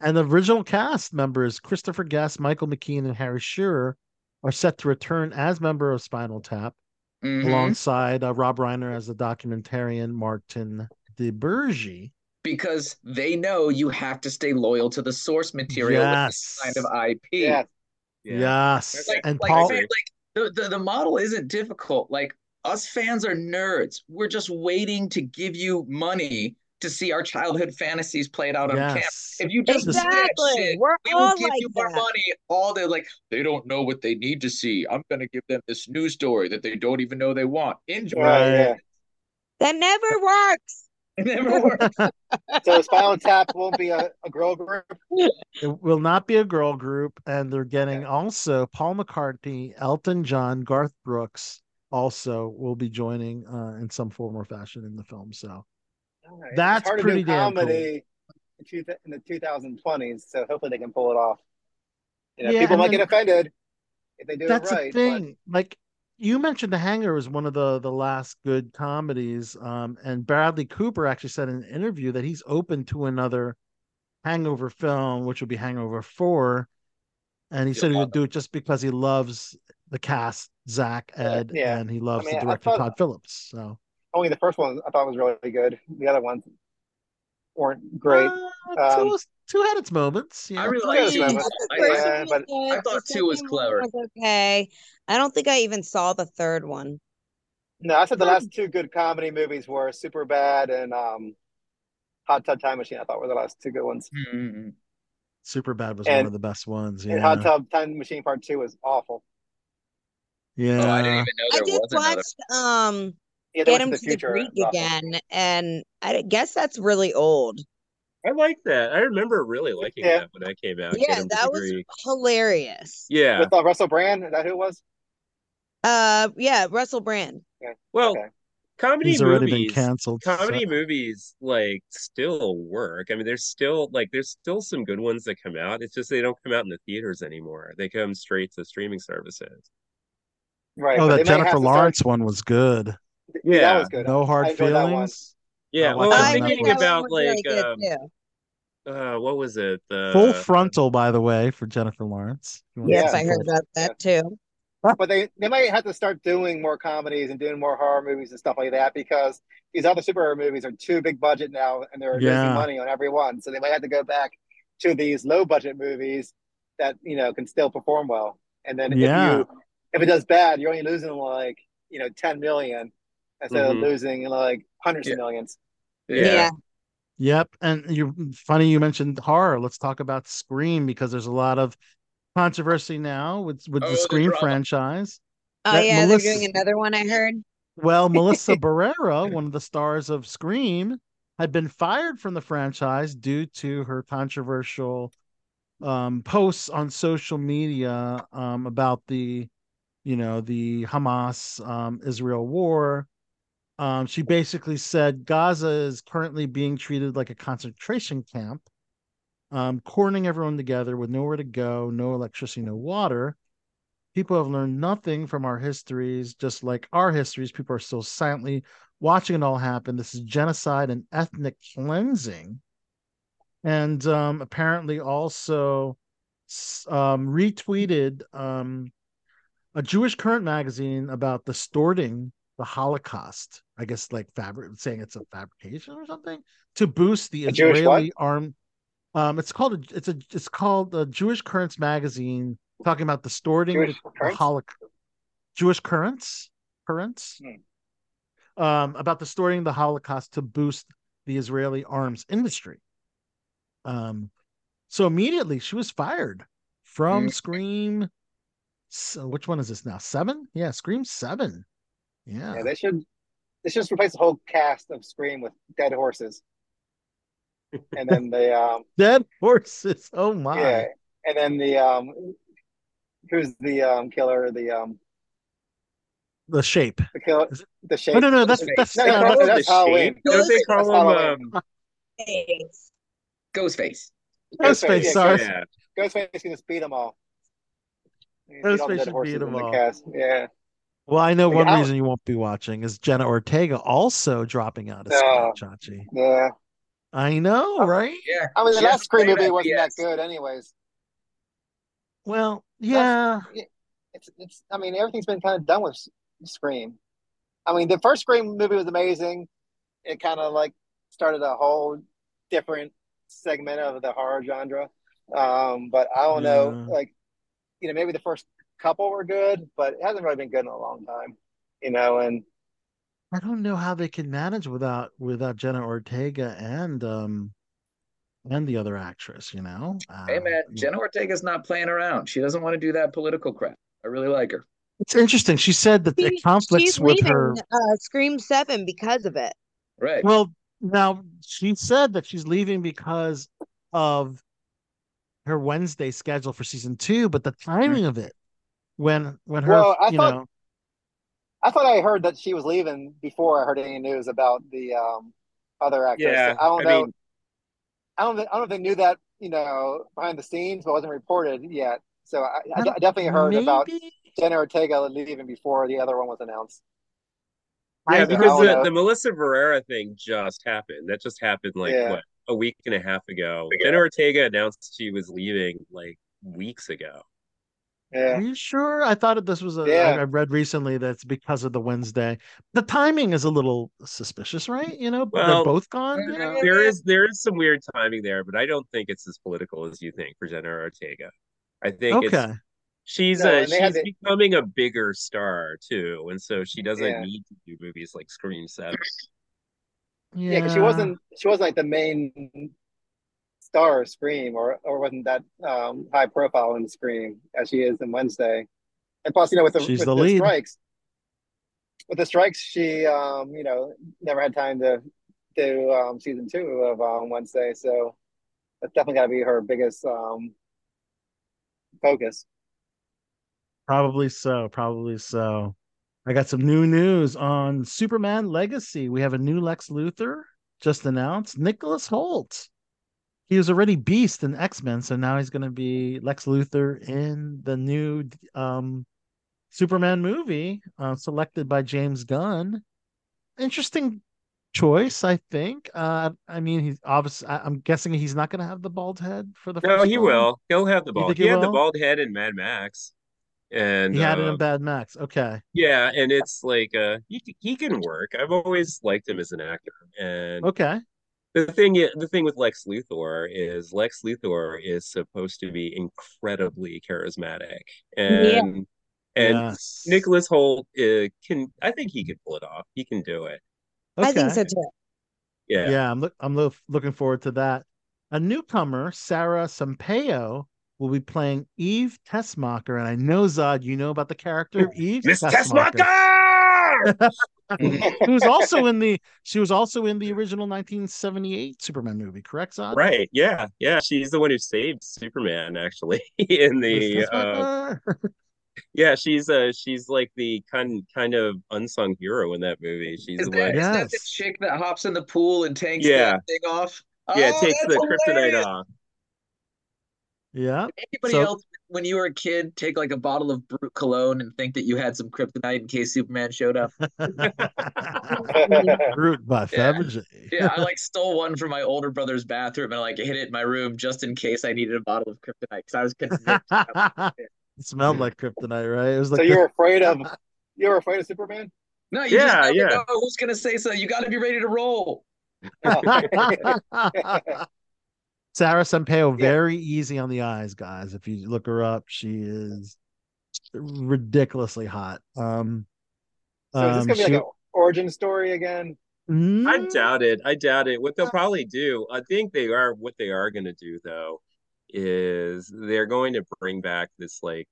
Speaker 5: and the original cast members Christopher Guest, Michael McKean, and Harry Shearer are set to return as member of Spinal Tap,
Speaker 8: Mhm.
Speaker 5: alongside uh, Rob Reiner as the documentarian Martin DiBergi.
Speaker 8: Because they know you have to stay loyal to the source material with this kind of IP.
Speaker 6: yeah.
Speaker 9: Yeah.
Speaker 5: Yes,
Speaker 8: Like,
Speaker 5: and
Speaker 8: like,
Speaker 5: Paul.
Speaker 8: fan- like the, the, the model isn't difficult. Like us fans are nerds. We're just waiting to give you money to see our childhood fantasies played out on camera.
Speaker 5: Yes,
Speaker 8: If you just do that
Speaker 7: Exactly.
Speaker 8: shit,
Speaker 7: We're
Speaker 8: we will
Speaker 7: all
Speaker 8: give
Speaker 7: like
Speaker 8: you more
Speaker 7: that.
Speaker 8: money. All they're like, they don't know what they need to see. I'm gonna give them this news story that they don't even know they want. Enjoy.
Speaker 6: Right.
Speaker 7: That never works.
Speaker 8: It never [laughs] works.
Speaker 6: So Spinal Tap won't be a, a girl group.
Speaker 5: it will not be a girl group, and they're getting also Paul McCartney, Elton John, Garth Brooks also will be joining uh, in some form or fashion in the film. So
Speaker 6: Alright.
Speaker 5: That's
Speaker 6: it's hard to
Speaker 5: pretty
Speaker 6: do
Speaker 5: damn
Speaker 6: comedy in, in the 2020s, so hopefully they can pull it off. You know,
Speaker 5: Yeah,
Speaker 6: people might
Speaker 5: then-
Speaker 6: get offended if they do
Speaker 5: that's
Speaker 6: it right.
Speaker 5: the thing. Like you mentioned, The Hanger was one of the the last good comedies, um, and Bradley Cooper actually said in an interview that he's open to another Hangover film, which would be Hangover Four, and he
Speaker 8: You'll
Speaker 5: said he would do it just because he loves the cast, Zach, Ed,
Speaker 6: yeah.
Speaker 5: and he loves
Speaker 6: mean,
Speaker 5: the director
Speaker 6: thought-
Speaker 5: Todd Phillips. So
Speaker 6: only the first one I thought was really good. The other ones weren't great.
Speaker 5: Uh,
Speaker 6: Um,
Speaker 5: two had its moments.
Speaker 8: I
Speaker 5: Yeah.
Speaker 8: really
Speaker 6: Yeah,
Speaker 8: like two.
Speaker 6: it's
Speaker 8: I, I,
Speaker 6: but-
Speaker 8: I thought two was clever.
Speaker 7: okay. I don't think I even saw the third one.
Speaker 6: No, I said the last two good comedy movies were Superbad and um, Hot Tub Time Machine. I thought were the last two good ones.
Speaker 8: Mm-mm.
Speaker 5: Superbad was
Speaker 6: And-
Speaker 5: one of the best ones.
Speaker 6: And Hot Tub Time Machine Part Two was awful.
Speaker 5: yeah.
Speaker 8: Oh, I didn't even know
Speaker 7: I
Speaker 8: there
Speaker 7: just
Speaker 8: was another.
Speaker 7: watched um
Speaker 6: Yeah, they
Speaker 7: Get
Speaker 6: went
Speaker 7: Him
Speaker 6: to
Speaker 7: to
Speaker 6: the
Speaker 7: the. Greek
Speaker 6: It was awful.
Speaker 7: again, and I guess that's really old.
Speaker 9: I like that. I remember really liking
Speaker 6: Yeah.
Speaker 9: that when that came out.
Speaker 7: Yeah,
Speaker 9: Get 'em
Speaker 7: that
Speaker 9: the
Speaker 7: was hilarious.
Speaker 9: Yeah.
Speaker 6: With uh, Russell Brand, is that who it was?
Speaker 7: Uh, yeah, Russell Brand.
Speaker 9: Well,
Speaker 6: Okay.
Speaker 9: comedy
Speaker 5: He's already been
Speaker 9: movies.
Speaker 5: canceled. so-
Speaker 9: comedy movies like still work. I mean, there's still like there's still some good ones that come out. It's just they don't come out in the theaters anymore. They come straight to streaming services.
Speaker 6: Right.
Speaker 5: Oh, that
Speaker 6: they might have
Speaker 5: Jennifer
Speaker 6: to start-
Speaker 5: Lawrence one was good.
Speaker 6: Yeah, that was good.
Speaker 5: No hard
Speaker 6: I enjoyed that
Speaker 5: feelings.
Speaker 9: Yeah,
Speaker 5: I
Speaker 9: well,
Speaker 5: watched
Speaker 9: I'm
Speaker 5: that on
Speaker 7: I
Speaker 9: thinking
Speaker 7: think that
Speaker 5: Netflix.
Speaker 7: one
Speaker 9: about
Speaker 7: was
Speaker 9: like um, uh, what was it? The
Speaker 5: Full frontal, by the way, for Jennifer Lawrence. If
Speaker 6: Yeah.
Speaker 7: Yes, I heard about that too.
Speaker 6: But they, they might have to start doing more comedies and doing more horror movies and stuff like that because these other superhero movies are too big budget now and they're
Speaker 5: Yeah.
Speaker 6: losing money on every one. So they might have to go back to these low budget movies that, you know, can still perform well. And then
Speaker 5: Yeah.
Speaker 6: if you if it does bad, you're only losing like, you know, 10 million instead
Speaker 9: Mhm.
Speaker 6: of losing like hundreds
Speaker 8: Yeah.
Speaker 6: of millions.
Speaker 7: Yeah.
Speaker 5: Yep. And you're funny you mentioned horror. Let's talk about Scream because there's a lot of controversy now with with
Speaker 8: Oh,
Speaker 5: the
Speaker 8: the
Speaker 5: Scream
Speaker 8: drama.
Speaker 5: franchise.
Speaker 7: Oh
Speaker 5: That
Speaker 7: yeah,
Speaker 5: Melissa-
Speaker 7: they're doing another one. I heard.
Speaker 5: Well, [laughs] Melissa Barrera, one of the stars of Scream, had been fired from the franchise due to her controversial um, posts on social media um, about the, you know, the Hamas um, Israel war. Um, she basically said Gaza is currently being treated like a concentration camp, um, everyone together with nowhere to go, no electricity, no water. People have learned nothing from our histories, just like our histories. People are still silently watching it all happen. This is genocide and ethnic cleansing. and um, apparently also um, retweeted um, a Jewish Current magazine about distorting the Holocaust. I guess like fabric, saying it's a fabrication or something to boost the
Speaker 6: A
Speaker 5: Israeli arm. Um, it's called a, it's a it's called the Jewish Currents magazine, talking about distorting
Speaker 6: Jewish
Speaker 5: the, the Holocaust. Jewish Currents, Currents,
Speaker 6: Hmm.
Speaker 5: um, about distorting the Holocaust to boost the Israeli arms industry. Um, so immediately she was fired from
Speaker 6: Mm.
Speaker 5: Scream. So which one is this now? Seven? Yeah, Scream Seven. Yeah.
Speaker 6: Yeah, they should they should just replace the whole cast of Scream with dead horses. And then the [laughs] um
Speaker 5: Dead horses. Oh my.
Speaker 6: yeah, and then the um who's the um killer, the um
Speaker 5: The shape.
Speaker 6: the killer the shape.
Speaker 5: No, no, no. That's
Speaker 6: No,
Speaker 5: that's
Speaker 6: no,
Speaker 5: uh,
Speaker 6: no,
Speaker 5: that's-
Speaker 6: that's Halloween.
Speaker 9: Don't they
Speaker 6: That's
Speaker 9: call
Speaker 6: Halloween.
Speaker 9: him um
Speaker 8: Ghostface.
Speaker 5: Ghostface.
Speaker 6: yeah,
Speaker 5: Sorry.
Speaker 9: yeah.
Speaker 6: Ghostface can just beat them all. He can beat all
Speaker 5: Ghostface should
Speaker 6: horses
Speaker 5: beat
Speaker 6: in
Speaker 5: 'em
Speaker 6: the
Speaker 5: all.
Speaker 6: cast. Yeah.
Speaker 5: Well, I know
Speaker 6: Like,
Speaker 5: one
Speaker 6: I-
Speaker 5: reason you won't be watching is Jenna Ortega also dropping out of. Scream, Chachi.
Speaker 6: Yeah.
Speaker 5: I know, right?
Speaker 8: Yeah.
Speaker 6: I mean, the
Speaker 8: She has
Speaker 6: last Scream movie wasn't that good, anyways.
Speaker 5: Well, yeah.
Speaker 6: It's, it's. I mean, everything's been kind of done with S- Scream. I mean, the first Scream movie was amazing. It kind of like started a whole different segment of the horror genre. Um, but I don't know, like, you know, maybe the first couple were good, but it hasn't really been good in a long time. You know, and
Speaker 5: I don't know how they can manage without without Jenna Ortega and um and the other actress, you know?
Speaker 8: Hey
Speaker 5: Uh,
Speaker 8: man, Jenna Ortega's not playing around. She doesn't want to do that political crap. I really like her.
Speaker 5: It's interesting. She said that
Speaker 7: She-
Speaker 5: it conflicts
Speaker 7: she's
Speaker 5: with
Speaker 7: leaving
Speaker 5: her.
Speaker 7: uh, Scream Seven because of it.
Speaker 8: Right.
Speaker 5: Well, now she said that she's leaving because of her Wednesday schedule for season two, but the timing of it when when her
Speaker 6: Well, I
Speaker 5: you
Speaker 6: thought-
Speaker 5: know
Speaker 6: I thought I heard that she was leaving before I heard any news about the um, other actress.
Speaker 9: Yeah,
Speaker 6: I don't
Speaker 9: I
Speaker 6: know.
Speaker 9: mean-
Speaker 6: I don't. I don't know if they knew that, you know, behind the scenes, but it wasn't reported yet. So I, I, I definitely heard about
Speaker 5: maybe
Speaker 6: Jenna Ortega leaving before the other one was announced.
Speaker 9: Yeah, because the,
Speaker 6: know.
Speaker 9: the Melissa Barrera thing just happened. That just happened like
Speaker 6: Yeah.
Speaker 9: what a week and a half ago. Jenna Ortega announced she was leaving like weeks ago.
Speaker 6: Yeah.
Speaker 5: Are you sure? I thought this was a.
Speaker 6: Yeah.
Speaker 5: I read recently that it's because of the Wednesday. The timing is a little suspicious, right? You know,
Speaker 9: Well,
Speaker 5: they're both gone. You know?
Speaker 9: There is there is some weird timing there, but I don't think it's as political as you think for Jenna Ortega. I think
Speaker 5: Okay.
Speaker 9: it's she's
Speaker 6: No,
Speaker 9: a
Speaker 6: and they had
Speaker 9: she's
Speaker 6: the-
Speaker 9: becoming a bigger star too, and so she doesn't
Speaker 6: Yeah.
Speaker 9: need to do movies like Scream Seven.
Speaker 6: Yeah, because she wasn't. She wasn't like the main star of Scream, or or wasn't that um, high profile in Scream as she is in Wednesday. And plus, you know, with the
Speaker 5: She's
Speaker 6: with
Speaker 5: the
Speaker 6: the, strikes, with the strikes, she um, you know never had time to do um, season two of um, Wednesday. So that's definitely got to be her biggest um, focus.
Speaker 5: Probably so. Probably so. I got some new news on Superman Legacy. We have a new Lex Luthor just announced. Nicholas Hoult. He was already Beast in X Men, so now he's going to be Lex Luthor in the new um, Superman movie, uh, selected by James Gunn. Interesting choice, I think. Uh, I mean, he's obviously. I, I'm guessing he's not going to have the bald head for the.
Speaker 9: No,
Speaker 5: first
Speaker 9: he
Speaker 5: one.
Speaker 9: will. He'll have the bald. He
Speaker 5: he
Speaker 9: had the bald head in Mad Max, and
Speaker 5: He had it in Mad Max. Okay.
Speaker 9: Yeah, and it's like uh he he can work. I've always liked him as an actor. And
Speaker 5: Okay.
Speaker 9: The thing i- the thing with Lex Luthor is Lex Luthor is supposed to be incredibly charismatic. And and
Speaker 5: Yes.
Speaker 9: Nicholas Hoult uh, can I think he can pull it off. He can do it.
Speaker 7: I think so too.
Speaker 9: Yeah.
Speaker 5: Yeah, I'm look I'm lo- looking forward to that. A newcomer, Sara Sampaio, will be playing Eve Tessmacher, and I know Zod, you know about the character of Eve
Speaker 9: Miss
Speaker 5: Tessmacher,
Speaker 9: Tessmacher! [laughs] [laughs]
Speaker 5: who's also in the she was also in the original 1978 Superman movie, correct, Zod?
Speaker 9: Right, yeah, yeah. She's the one who saved Superman actually [laughs] in the uh [laughs] Yeah, she's uh she's like the kind kind of unsung hero in that movie. She's
Speaker 8: Is
Speaker 9: the
Speaker 8: that,
Speaker 9: one.
Speaker 8: is that the chick that hops in the pool and takes
Speaker 9: Yeah.
Speaker 8: that thing off?
Speaker 9: Yeah,
Speaker 8: Oh,
Speaker 9: takes
Speaker 8: that's
Speaker 9: the kryptonite off.
Speaker 5: Yeah.
Speaker 8: Anybody
Speaker 5: So-
Speaker 8: else, when you were a kid, take like a bottle of Brut cologne and think that you had some kryptonite in case Superman showed up? [laughs]
Speaker 5: Brut by
Speaker 8: Yeah.
Speaker 5: Fabergé.
Speaker 8: Yeah, I [laughs] like stole one from my older brother's bathroom and like hid it in my room just in case I needed a bottle of kryptonite because I was convinced.
Speaker 5: it smelled like kryptonite, right? It was like
Speaker 6: so you were afraid of you were afraid of Superman?
Speaker 8: No, you
Speaker 9: Yeah,
Speaker 8: never
Speaker 9: yeah.
Speaker 8: know who's gonna say so. You got to be ready to roll. [laughs]
Speaker 5: Sara Sampaio,
Speaker 6: Yeah.
Speaker 5: very easy on the eyes, guys. If you look her up, she is ridiculously hot. Um,
Speaker 6: So is this
Speaker 5: um,
Speaker 6: gonna be like an origin story again?
Speaker 9: I
Speaker 5: Mm,
Speaker 9: doubt it. I doubt it. What they'll probably do, I think they are what they are going to do though, is they're going to bring back this like,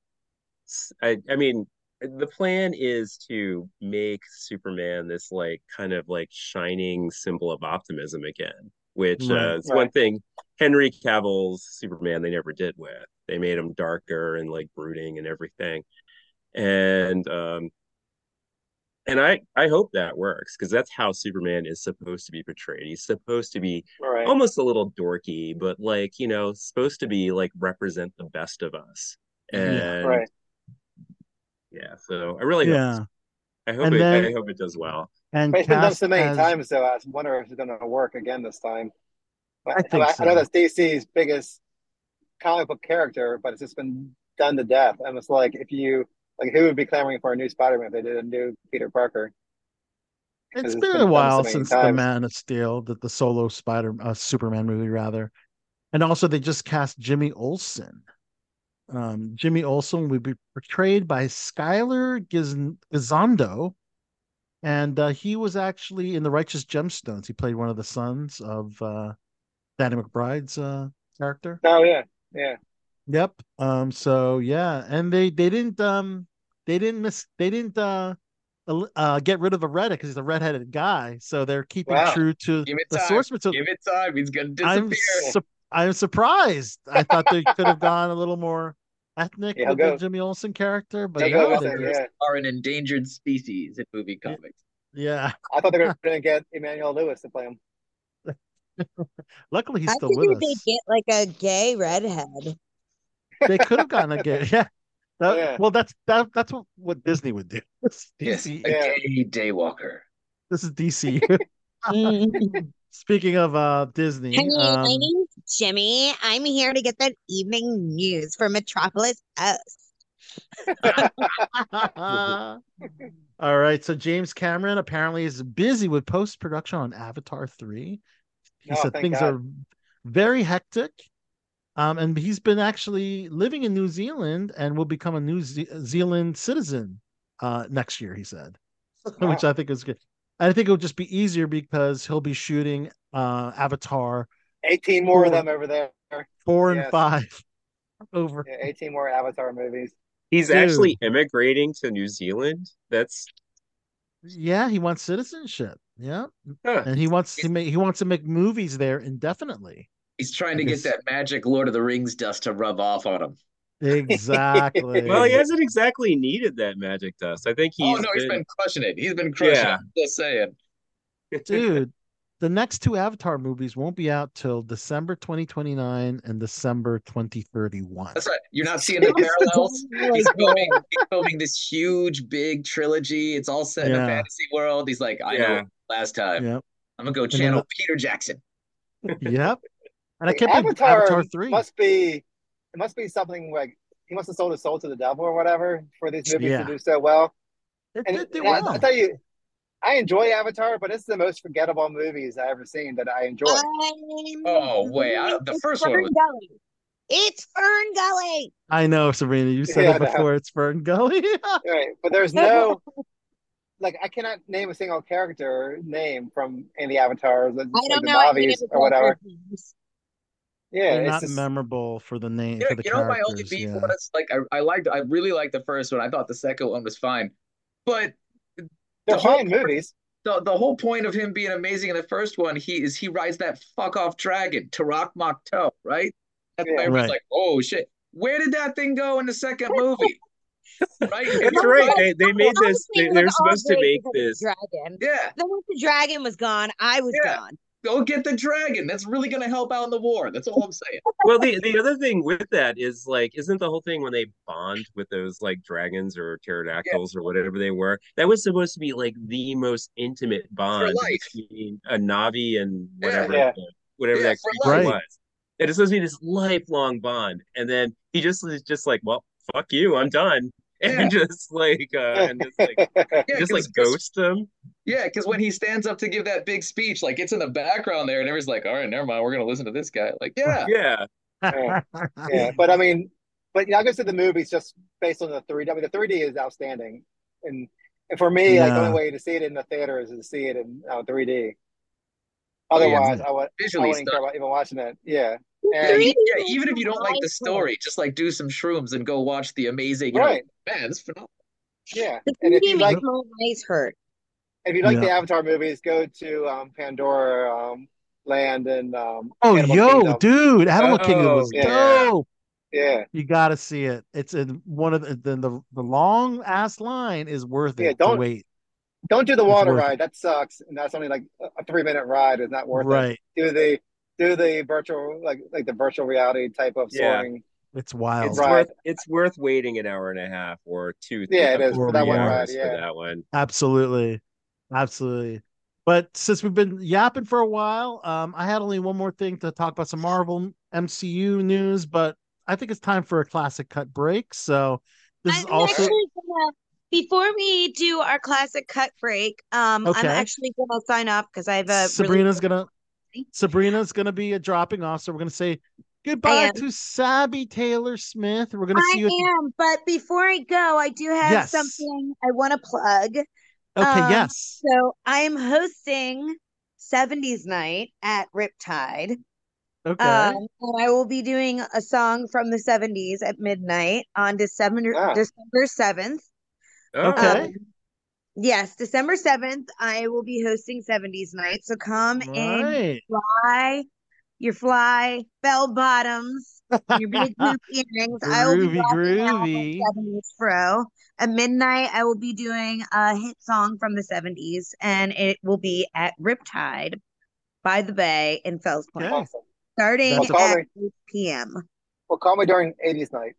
Speaker 9: I, I mean, the plan is to make Superman this like kind of like shining symbol of optimism again, which
Speaker 5: Right.
Speaker 9: uh, is
Speaker 6: Right.
Speaker 9: one thing Henry Cavill's Superman they never did with. They made him darker and like brooding and everything, and um, and I I hope that works because that's how Superman is supposed to be portrayed. He's supposed to be
Speaker 6: right.
Speaker 9: almost a little dorky, but like you know, supposed to be like represent the best of us. And
Speaker 5: Yeah.
Speaker 9: Yeah, so I really hope
Speaker 5: yeah,
Speaker 9: I hope it
Speaker 5: then-
Speaker 9: I hope it does well.
Speaker 5: And
Speaker 6: But it's been done so many
Speaker 5: as-
Speaker 6: times, though. I was wondering if it's going to work again this time. But
Speaker 5: I think
Speaker 6: I, know
Speaker 5: so.
Speaker 6: that's DC's biggest comic book character, but it's just been done to death. And it's like if you like, who would be clamoring for a new Spider-Man if they did a new Peter Parker?
Speaker 5: It's been
Speaker 6: been
Speaker 5: a
Speaker 6: so
Speaker 5: while
Speaker 6: many
Speaker 5: since the. Man of Steel, that the solo Spider uh, Superman movie rather, and also they just cast Jimmy Olsen. Um, Jimmy Olsen will be portrayed by Skyler Giz- Gisondo, and uh, he was actually in the Righteous Gemstones. He played one of the sons of uh, Danny McBride's uh, character.
Speaker 6: Oh yeah, yeah.
Speaker 5: Yep. Um. So yeah, and they they didn't um they didn't miss they didn't uh uh get rid of the redhead because he's a redheaded guy. So they're keeping
Speaker 6: Wow.
Speaker 5: true to the
Speaker 8: time.
Speaker 5: source material.
Speaker 8: Give it time. He's gonna disappear.
Speaker 5: I'm su- I'm surprised. I thought they could have gone a little more ethnic
Speaker 6: Yeah,
Speaker 5: with
Speaker 6: he'll
Speaker 5: the Jimmy Olsen character, but
Speaker 6: He'll
Speaker 5: no, they
Speaker 6: it, yeah.
Speaker 8: Are an endangered species in movie comics.
Speaker 5: yeah.
Speaker 6: I thought they were [laughs] going to get Emmanuel Lewis to play him. [laughs]
Speaker 5: Luckily, he's
Speaker 7: I
Speaker 5: still
Speaker 7: with
Speaker 5: with
Speaker 7: they'd get like a gay redhead.
Speaker 5: They could have gotten a gay. [laughs] Yeah. That-
Speaker 6: Yeah.
Speaker 5: Well, that's that. That's what, what Disney would do. This is
Speaker 8: Yes,
Speaker 5: DC.
Speaker 8: a
Speaker 6: Yeah.
Speaker 8: gay daywalker.
Speaker 5: This is DC. Speaking of uh Disney,
Speaker 7: Hey, my
Speaker 5: um,
Speaker 7: name's Jimmy. I'm here to get that evening news for Metropolis Post. [laughs]
Speaker 5: All right, so James Cameron apparently is busy with post production on Avatar 3. He
Speaker 6: Oh,
Speaker 5: said things
Speaker 6: God.
Speaker 5: are very hectic. Um, and he's been actually living in New Zealand and will become a New Ze- Zealand citizen uh, next year, he said, [laughs] which I think is good. I think it'll just be easier because he'll be shooting uh, Avatar
Speaker 6: 18 more of them over there.
Speaker 5: four and five [laughs] over.
Speaker 6: Yeah, 18 more Avatar movies.
Speaker 9: He's
Speaker 5: Dude.
Speaker 9: actually immigrating to New Zealand. That's
Speaker 5: Yeah, he wants citizenship. Yeah,
Speaker 9: huh.
Speaker 5: and he wants to make he wants to make movies there indefinitely.
Speaker 8: He's trying to get that magic Lord of the Rings dust to rub off on him.
Speaker 5: Exactly. [laughs]
Speaker 9: well, he hasn't exactly needed that magic dust. I think oh, he's
Speaker 8: oh no, he's
Speaker 9: been-
Speaker 8: been crushing it. He's been crushing
Speaker 9: Yeah.
Speaker 8: it. I'm just saying. [laughs]
Speaker 5: dude. The next two Avatar movies won't be out till December 2029 and December 2031.
Speaker 8: That's right. You're not seeing [laughs] the parallels. He's filming, he's filming this huge, big trilogy. It's all set in a fantasy world. He's like, I
Speaker 9: Yeah.
Speaker 8: know last time.
Speaker 5: Yep.
Speaker 8: I'm gonna go channel
Speaker 5: the-
Speaker 8: Peter Jackson. [laughs]
Speaker 5: Yep. And I
Speaker 6: Like,
Speaker 5: can't believe
Speaker 6: Avatar,
Speaker 5: Avatar 3.
Speaker 6: must be it must be something like he must have sold his soul to the devil or whatever for these movies
Speaker 5: Yeah.
Speaker 6: to do so well.
Speaker 5: It
Speaker 6: And,
Speaker 5: did do
Speaker 6: and I,
Speaker 5: well.
Speaker 6: I tell you, I enjoy Avatar, but it's the most forgettable movies I've ever seen that I enjoy.
Speaker 8: Oh, wait, I- the
Speaker 7: It's
Speaker 8: first one was-
Speaker 7: Gully. It's Fern Gully.
Speaker 5: I know, Sabrina. You said
Speaker 6: Yeah,
Speaker 5: it
Speaker 6: I know.
Speaker 5: before. It's Fern Gully. [laughs]
Speaker 6: Right, but there's no like I cannot name a single character name from any avatars, like,
Speaker 7: I don't
Speaker 6: the
Speaker 7: know.
Speaker 6: Navis
Speaker 7: never
Speaker 6: or whatever.
Speaker 7: names.
Speaker 6: Yeah,
Speaker 5: They're
Speaker 6: it's
Speaker 5: not
Speaker 6: just
Speaker 5: memorable for the name
Speaker 8: You know,
Speaker 5: for the
Speaker 8: you know my only
Speaker 5: characters.
Speaker 8: beef
Speaker 5: Yeah.
Speaker 8: was like I, I liked I really liked the first one. I thought the second one was fine. But
Speaker 6: they're
Speaker 8: the whole
Speaker 6: fine movies.
Speaker 8: the, the whole point of him being amazing in the first one, he is he rides that fuck off dragon, Toruk Makto, right? That's why
Speaker 6: Yeah.
Speaker 8: everyone's
Speaker 5: Right.
Speaker 8: like, oh shit. Where did that thing go in the second movie? [laughs] right? If
Speaker 9: That's right. They, they made this. They,
Speaker 7: it
Speaker 9: they're supposed to make
Speaker 7: because of the
Speaker 9: this.
Speaker 7: dragon.
Speaker 8: Yeah.
Speaker 7: Then once the dragon was gone, I was
Speaker 8: Yeah.
Speaker 7: gone.
Speaker 8: Go get the dragon. That's really gonna help out in the war. That's all I'm saying. [laughs]
Speaker 9: Well, the the other thing with that is like, isn't the whole thing when they bond with those like dragons or pterodactyls or whatever they were? That was supposed to be like the most intimate bond between a Navi and whatever
Speaker 6: Yeah.
Speaker 9: the- whatever
Speaker 8: Yeah,
Speaker 9: that
Speaker 8: for
Speaker 9: creature
Speaker 5: life.
Speaker 9: was. And it's supposed to be this lifelong bond, and then he just is just like, well, fuck you, I'm done, and just like uh, and just like [laughs]
Speaker 8: Yeah,
Speaker 9: just
Speaker 8: 'cause-
Speaker 9: like
Speaker 8: 'cause-
Speaker 9: ghost him.
Speaker 8: Yeah, because when he stands up to give that big speech, like it's in the background there, and everyone's like, "All right, never mind, we're gonna listen to this guy." Like, yeah, [laughs]
Speaker 9: Yeah,
Speaker 6: yeah. yeah, but I mean, but you know, I go to the movies just based on the 3D. I mean, the 3D is outstanding, and and for me, like the only way to see it in the theater is to see it in uh, 3D.
Speaker 8: Oh, yeah,
Speaker 6: Otherwise, I would I
Speaker 8: visually
Speaker 6: wouldn't care about even watching it. Yeah, and
Speaker 8: yeah, even if you don't like the story, just like do some shrooms and go watch the amazing. You
Speaker 6: Right.
Speaker 8: know, man, it's phenomenal.
Speaker 6: yeah,
Speaker 7: The
Speaker 6: and if you like
Speaker 7: makes my eyes hurt.
Speaker 6: if you like
Speaker 5: Yeah.
Speaker 6: the Avatar movies, go to um, Pandora um, Land and um,
Speaker 5: Oh,
Speaker 6: Animal
Speaker 5: yo,
Speaker 6: Kingdom.
Speaker 5: dude, Animal Kingdom
Speaker 9: Oh,
Speaker 5: was
Speaker 6: yeah.
Speaker 5: dope.
Speaker 6: Yeah,
Speaker 5: You got to see it. It's in one of the the, the, the long ass line is worth it
Speaker 6: Yeah,
Speaker 5: to
Speaker 6: don't-
Speaker 5: wait.
Speaker 6: Don't do the water ride. That sucks, and that's only like a three minute ride. It's not worth it. Do the do the virtual like like the virtual reality type of
Speaker 9: Yeah.
Speaker 6: soaring.
Speaker 5: It's wild.
Speaker 9: it's
Speaker 6: Right.
Speaker 9: worth it's worth waiting an hour and a half or two.
Speaker 6: Yeah, it is
Speaker 5: for that one
Speaker 6: ride, yeah.
Speaker 9: for that one.
Speaker 5: Absolutely. Absolutely. But since we've been yapping for a while, um, I had only one more thing to talk about some Marvel MCU news, but I think it's time for a classic cut break. So this is
Speaker 7: I'm
Speaker 5: also
Speaker 7: gonna, before we do our classic cut break, um,
Speaker 5: Okay.
Speaker 7: I'm actually gonna sign off because I have a
Speaker 5: Sabrina's
Speaker 7: really
Speaker 5: gonna Sabrina's gonna be a dropping off. So we're gonna say goodbye to Sabby Taylor Smith. We're gonna
Speaker 7: I
Speaker 5: see you. At the...
Speaker 7: am, but before I go, I do have
Speaker 5: Yes.
Speaker 7: something I want to plug.
Speaker 5: Okay,
Speaker 7: um,
Speaker 5: yes.
Speaker 7: So I am hosting 70s night at Riptide.
Speaker 5: Okay.
Speaker 7: Um, and I will be doing a song from the 70s at midnight on December
Speaker 6: Ah.
Speaker 7: December 7th.
Speaker 5: Okay.
Speaker 7: Um, yes, December 7th, I will be hosting 70s night. So come in
Speaker 5: right.
Speaker 7: fly your fly bell bottoms, your big [laughs] hoop earrings. I will be
Speaker 5: Groovy, groovy.
Speaker 7: 70s fro. At midnight, I will be doing a hit song from the 70s, and it will be at Riptide by the Bay in Fells Point,
Speaker 5: Okay.
Speaker 7: Starting
Speaker 6: Well,
Speaker 7: at
Speaker 6: me
Speaker 7: 8 p.m.
Speaker 6: well, call me during '80s night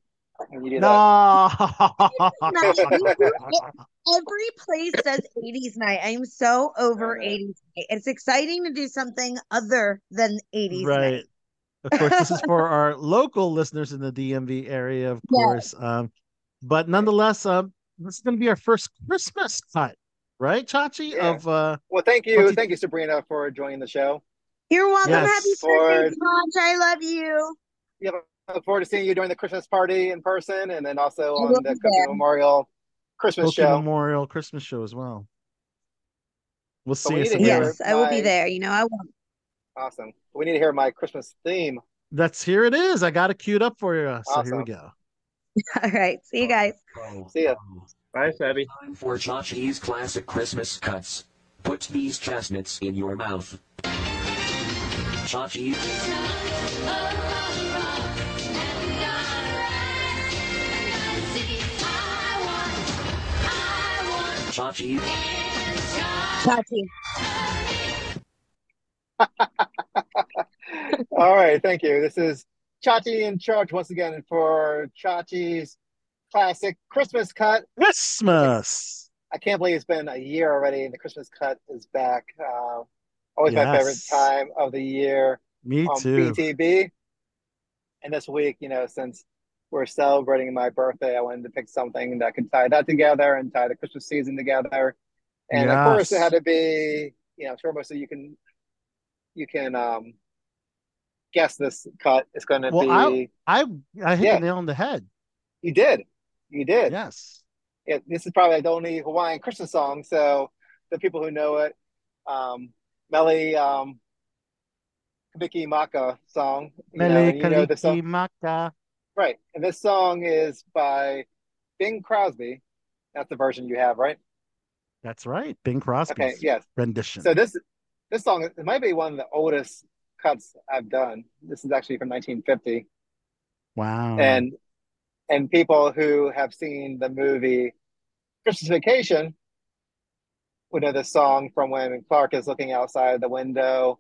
Speaker 6: when you do.
Speaker 5: No.
Speaker 7: Night. [laughs] Every place does 80s night. I'm so over
Speaker 6: I
Speaker 7: 80s night. It's exciting to do something other than 80s
Speaker 5: Right.
Speaker 7: night.
Speaker 5: Of course, this is for our local listeners in the DMV area, of
Speaker 7: Yes.
Speaker 5: course. Um, but nonetheless, um, this is going to be our first Christmas cut, right, Chachi?
Speaker 6: Yeah.
Speaker 5: Of uh,
Speaker 6: Well, thank you,
Speaker 5: do-
Speaker 6: thank you, Sabrina, for joining the show.
Speaker 7: You're welcome.
Speaker 5: Yes.
Speaker 7: Happy
Speaker 6: For-
Speaker 7: birthday, Josh. I love you.
Speaker 6: Yeah, I look forward to seeing you during the Christmas party in person, and then also on the Cookie. Memorial Christmas
Speaker 5: Cookie
Speaker 6: show.
Speaker 5: Memorial Christmas show as well. We'll see
Speaker 6: we
Speaker 5: you,
Speaker 6: need to
Speaker 5: Sabrina.
Speaker 7: Yes, I will be there. You know, I won't.
Speaker 6: Awesome. We need to hear my Christmas theme.
Speaker 5: That's here it is. I got it queued up for you. So here we go. [laughs]
Speaker 7: All right. See you guys.
Speaker 6: See ya.
Speaker 9: Bye, Sabby.
Speaker 3: Time for Chachi's classic Christmas cuts. Put these chestnuts in your mouth. Chachi. Chachi.
Speaker 7: Chachi. [laughs]
Speaker 6: All right, thank you. This is Chachi in charge once again for Chachi's classic Christmas cut.
Speaker 5: Christmas.
Speaker 6: I can't believe it's been a year already, and the Christmas cut is back. Uh, always my favorite time of the year
Speaker 5: Me
Speaker 6: on
Speaker 5: too.
Speaker 6: BTB. And this week, you know, since we're celebrating my birthday, I wanted to pick something that could tie that together and tie the Christmas season together. And of course, it had to be, you know, sure most you can, you can um, guess this cut. is going to
Speaker 5: Well,
Speaker 6: be.
Speaker 5: I I hit
Speaker 6: Yeah.
Speaker 5: the nail on the head.
Speaker 6: You did, you did.
Speaker 5: Yes.
Speaker 6: Yeah, this is probably the only Hawaiian Christmas song. So the people who know it, um, Mele um, Kalikimaka song. You know,
Speaker 5: Mele
Speaker 6: and you know
Speaker 5: Maka.
Speaker 6: Right? And this song is by Bing Crosby. That's the version you have, right?
Speaker 5: That's right. Bing Crosby.
Speaker 6: Okay, yes.
Speaker 5: rendition.
Speaker 6: So this this song it might be one of the oldest cuts I've done. This is actually from 1950,
Speaker 5: wow.
Speaker 6: and and people who have seen the movie Christmas Vacation would know this song from when Clark is looking outside the window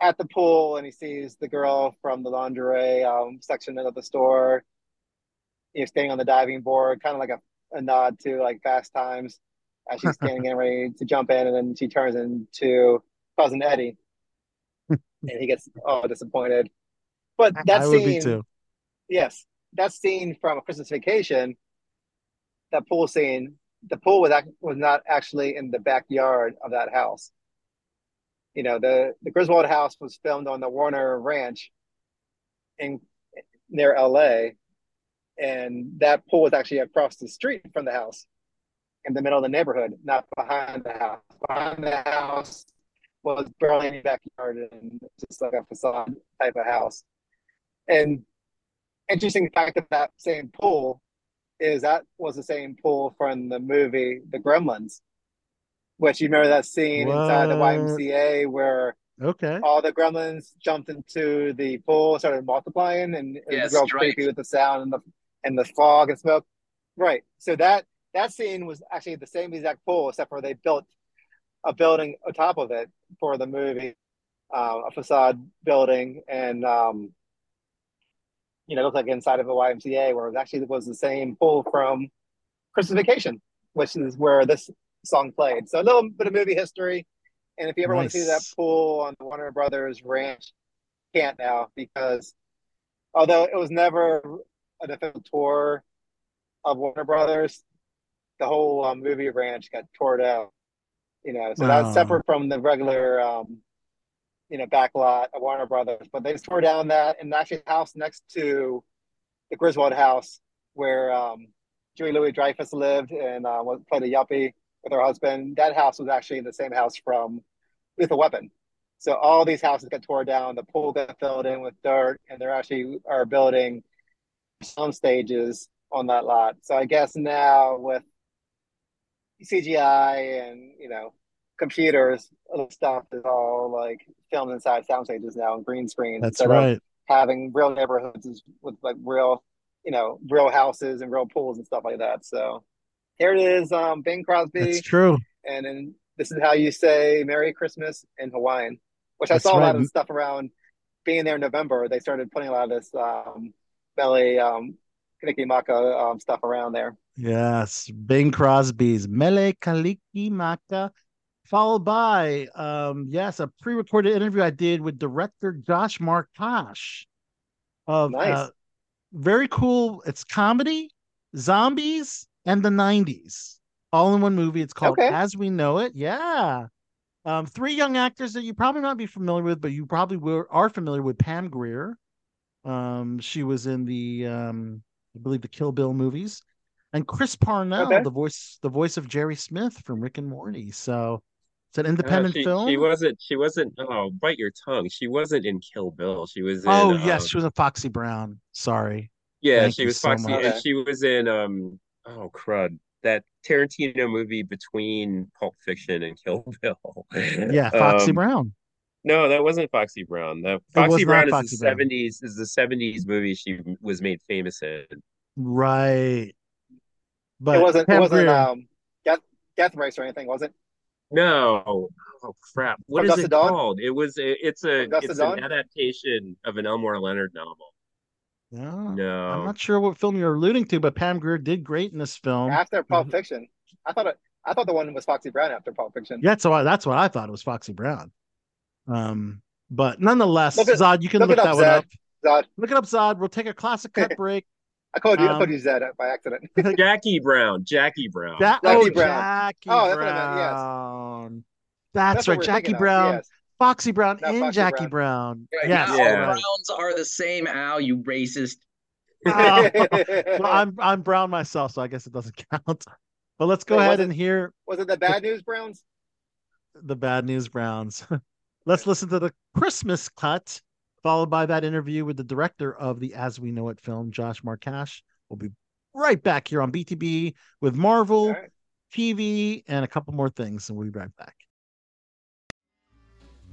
Speaker 6: at the pool and he sees the girl from the lingerie um, section of the store. You know, staying on the diving board, kind of like a, a nod to like Fast Times as she's standing [laughs] getting ready to jump in, and then she turns into cousin Eddie, [laughs] and he gets all disappointed. But that
Speaker 5: I
Speaker 6: scene,
Speaker 5: too.
Speaker 6: yes, that scene from a Christmas Vacation, that pool scene, the pool was act- was not actually in the backyard of that house. You know, the the Griswold house was filmed on the Warner Ranch in near LA, and that pool was actually across the street from the house, in the middle of the neighborhood, not behind the house. Behind the house was barely any backyard and just like a facade type of house. And interesting fact of that same pool is that was the same pool from the movie The Gremlins, which you remember that scene inside the YMCA where
Speaker 5: Okay.
Speaker 6: all the gremlins jumped into the pool started multiplying and it
Speaker 8: Yeah,
Speaker 6: was real
Speaker 8: stripes.
Speaker 6: creepy with the sound and the and the fog and smoke. Right. So that that scene was actually the same exact pool except for they built a building on top of it for the movie, uh, a facade building and um you know, it looked like inside of a YMCA where it was actually was the same pool from Christmas Vacation, which is where this song played. So a little bit of movie history. And if you ever want to see that pool on the Warner Brothers ranch, can't now because although it was never an official tour of Warner Brothers, the whole um, movie ranch got torn out. You know, so that's
Speaker 5: Oh.
Speaker 6: separate from the regular, um, you know, back lot of Warner Brothers. But they just tore down that, and actually the house next to the Griswold house where um, Julia Louis-Dreyfus lived and uh, was played a yuppie with her husband. That house was actually in the same house from Lethal Weapon. So all these houses got torn down. The pool got filled in with dirt, and they're actually are building some stages on that lot. So I guess now with CGI and you know computers, stuff is all like filmed inside sound stages now and green screens.
Speaker 5: That's right.
Speaker 6: having real neighborhoods with like real, you know, real houses and real pools and stuff like that. So here it is, um, Bing Crosby,
Speaker 5: That's true.
Speaker 6: and then this is how you say Merry Christmas in Hawaiian, which I
Speaker 5: That's
Speaker 6: saw a lot of stuff around being there in November. They started putting a lot of this um, belly um, Kanikimaka um, stuff around there.
Speaker 5: Yes, Bing Crosby's Mele Kalikimaka, followed by um yes, a pre-recorded interview I did with director Josh Monkarsh of
Speaker 6: Nice.
Speaker 5: uh, very cool. It's comedy, zombies, and the 90s. All in one movie. It's called
Speaker 6: Okay.
Speaker 5: As We Know It. Yeah. Um, three young actors that you probably not be familiar with, but you probably were, are familiar with Pam Grier. Um, she was in the um, I believe the Kill Bill movies, and Chris Parnell,
Speaker 6: Okay.
Speaker 5: the voice the voice of Jerry Smith from Rick and Morty. So it's an
Speaker 9: Uh,
Speaker 5: independent
Speaker 9: she,
Speaker 5: film.
Speaker 9: she wasn't. She wasn't. Oh, bite your tongue. She wasn't in Kill Bill. She was in.
Speaker 5: oh yes,
Speaker 9: um,
Speaker 5: she was a Foxy Brown. Sorry.
Speaker 9: yeah,
Speaker 5: Thank
Speaker 9: she was
Speaker 5: so
Speaker 9: Foxy,
Speaker 5: much.
Speaker 9: and she was in. Um. Oh crud! That Tarantino movie between Pulp Fiction and Kill [laughs] Bill.
Speaker 5: Yeah, Foxy
Speaker 9: Um,
Speaker 5: Brown.
Speaker 9: No, that wasn't Foxy Brown. That Foxy Brown is
Speaker 5: Foxy
Speaker 9: the
Speaker 5: Brown.
Speaker 9: seventies. Is the seventies movie she was made famous in.
Speaker 5: Right. But
Speaker 6: it wasn't. It wasn't um, death death race or anything, was it?
Speaker 9: No. Oh crap! What
Speaker 6: From
Speaker 9: is
Speaker 6: Dusk
Speaker 9: it
Speaker 6: to Dawn?
Speaker 9: called? It was. a- It's a.
Speaker 6: From Dusk to
Speaker 9: It's an adaptation of an Elmore Leonard novel.
Speaker 5: Yeah. I'm not sure what film you're alluding to, but Pam Grier did great in this film.
Speaker 6: After Pulp Fiction, I thought it. I thought the one was Foxy Brown after Pulp Fiction.
Speaker 5: Yeah, so I, that's what I thought it was Foxy Brown. Um, but nonetheless,
Speaker 6: Look it-
Speaker 5: Zad, you can
Speaker 6: look
Speaker 5: look,
Speaker 6: it
Speaker 5: that
Speaker 6: up,
Speaker 5: one
Speaker 6: Zad.
Speaker 5: up.
Speaker 6: Zad,
Speaker 5: Look it up, Zad. We'll take a classic cut [laughs] break.
Speaker 6: I called you. I
Speaker 5: Um,
Speaker 6: called you Zed by accident. [laughs]
Speaker 9: Jackie Brown. Jackie Brown.
Speaker 5: Ja-
Speaker 6: Jackie
Speaker 5: oh,
Speaker 6: Brown.
Speaker 5: Jackie
Speaker 6: Oh, that's what I meant, yes.
Speaker 5: That's,
Speaker 6: That's
Speaker 5: right, Jackie
Speaker 6: thinking of,
Speaker 5: Brown,
Speaker 6: yes.
Speaker 5: Foxy Brown,
Speaker 6: No,
Speaker 5: and
Speaker 6: Foxy
Speaker 5: Jackie
Speaker 6: Brown.
Speaker 5: Brown.
Speaker 8: Right,
Speaker 5: Yes,
Speaker 8: not
Speaker 9: Yeah.
Speaker 8: all. Browns are the same, Al, you racist.
Speaker 5: Oh, [laughs] well, I'm I'm brown myself, so I guess it doesn't [laughs] count. But let's go
Speaker 6: Wait,
Speaker 5: ahead
Speaker 6: was
Speaker 5: and
Speaker 6: it-
Speaker 5: hear
Speaker 6: was it the Bad News Browns?
Speaker 5: the bad news Browns. [laughs] let's listen to the Christmas cut, followed by that interview with the director of the As We Know It film, Josh Monkarsh. We'll be right back here on BTB with Marvel,
Speaker 6: All right.
Speaker 5: TV, and a couple more things, and we'll be right back.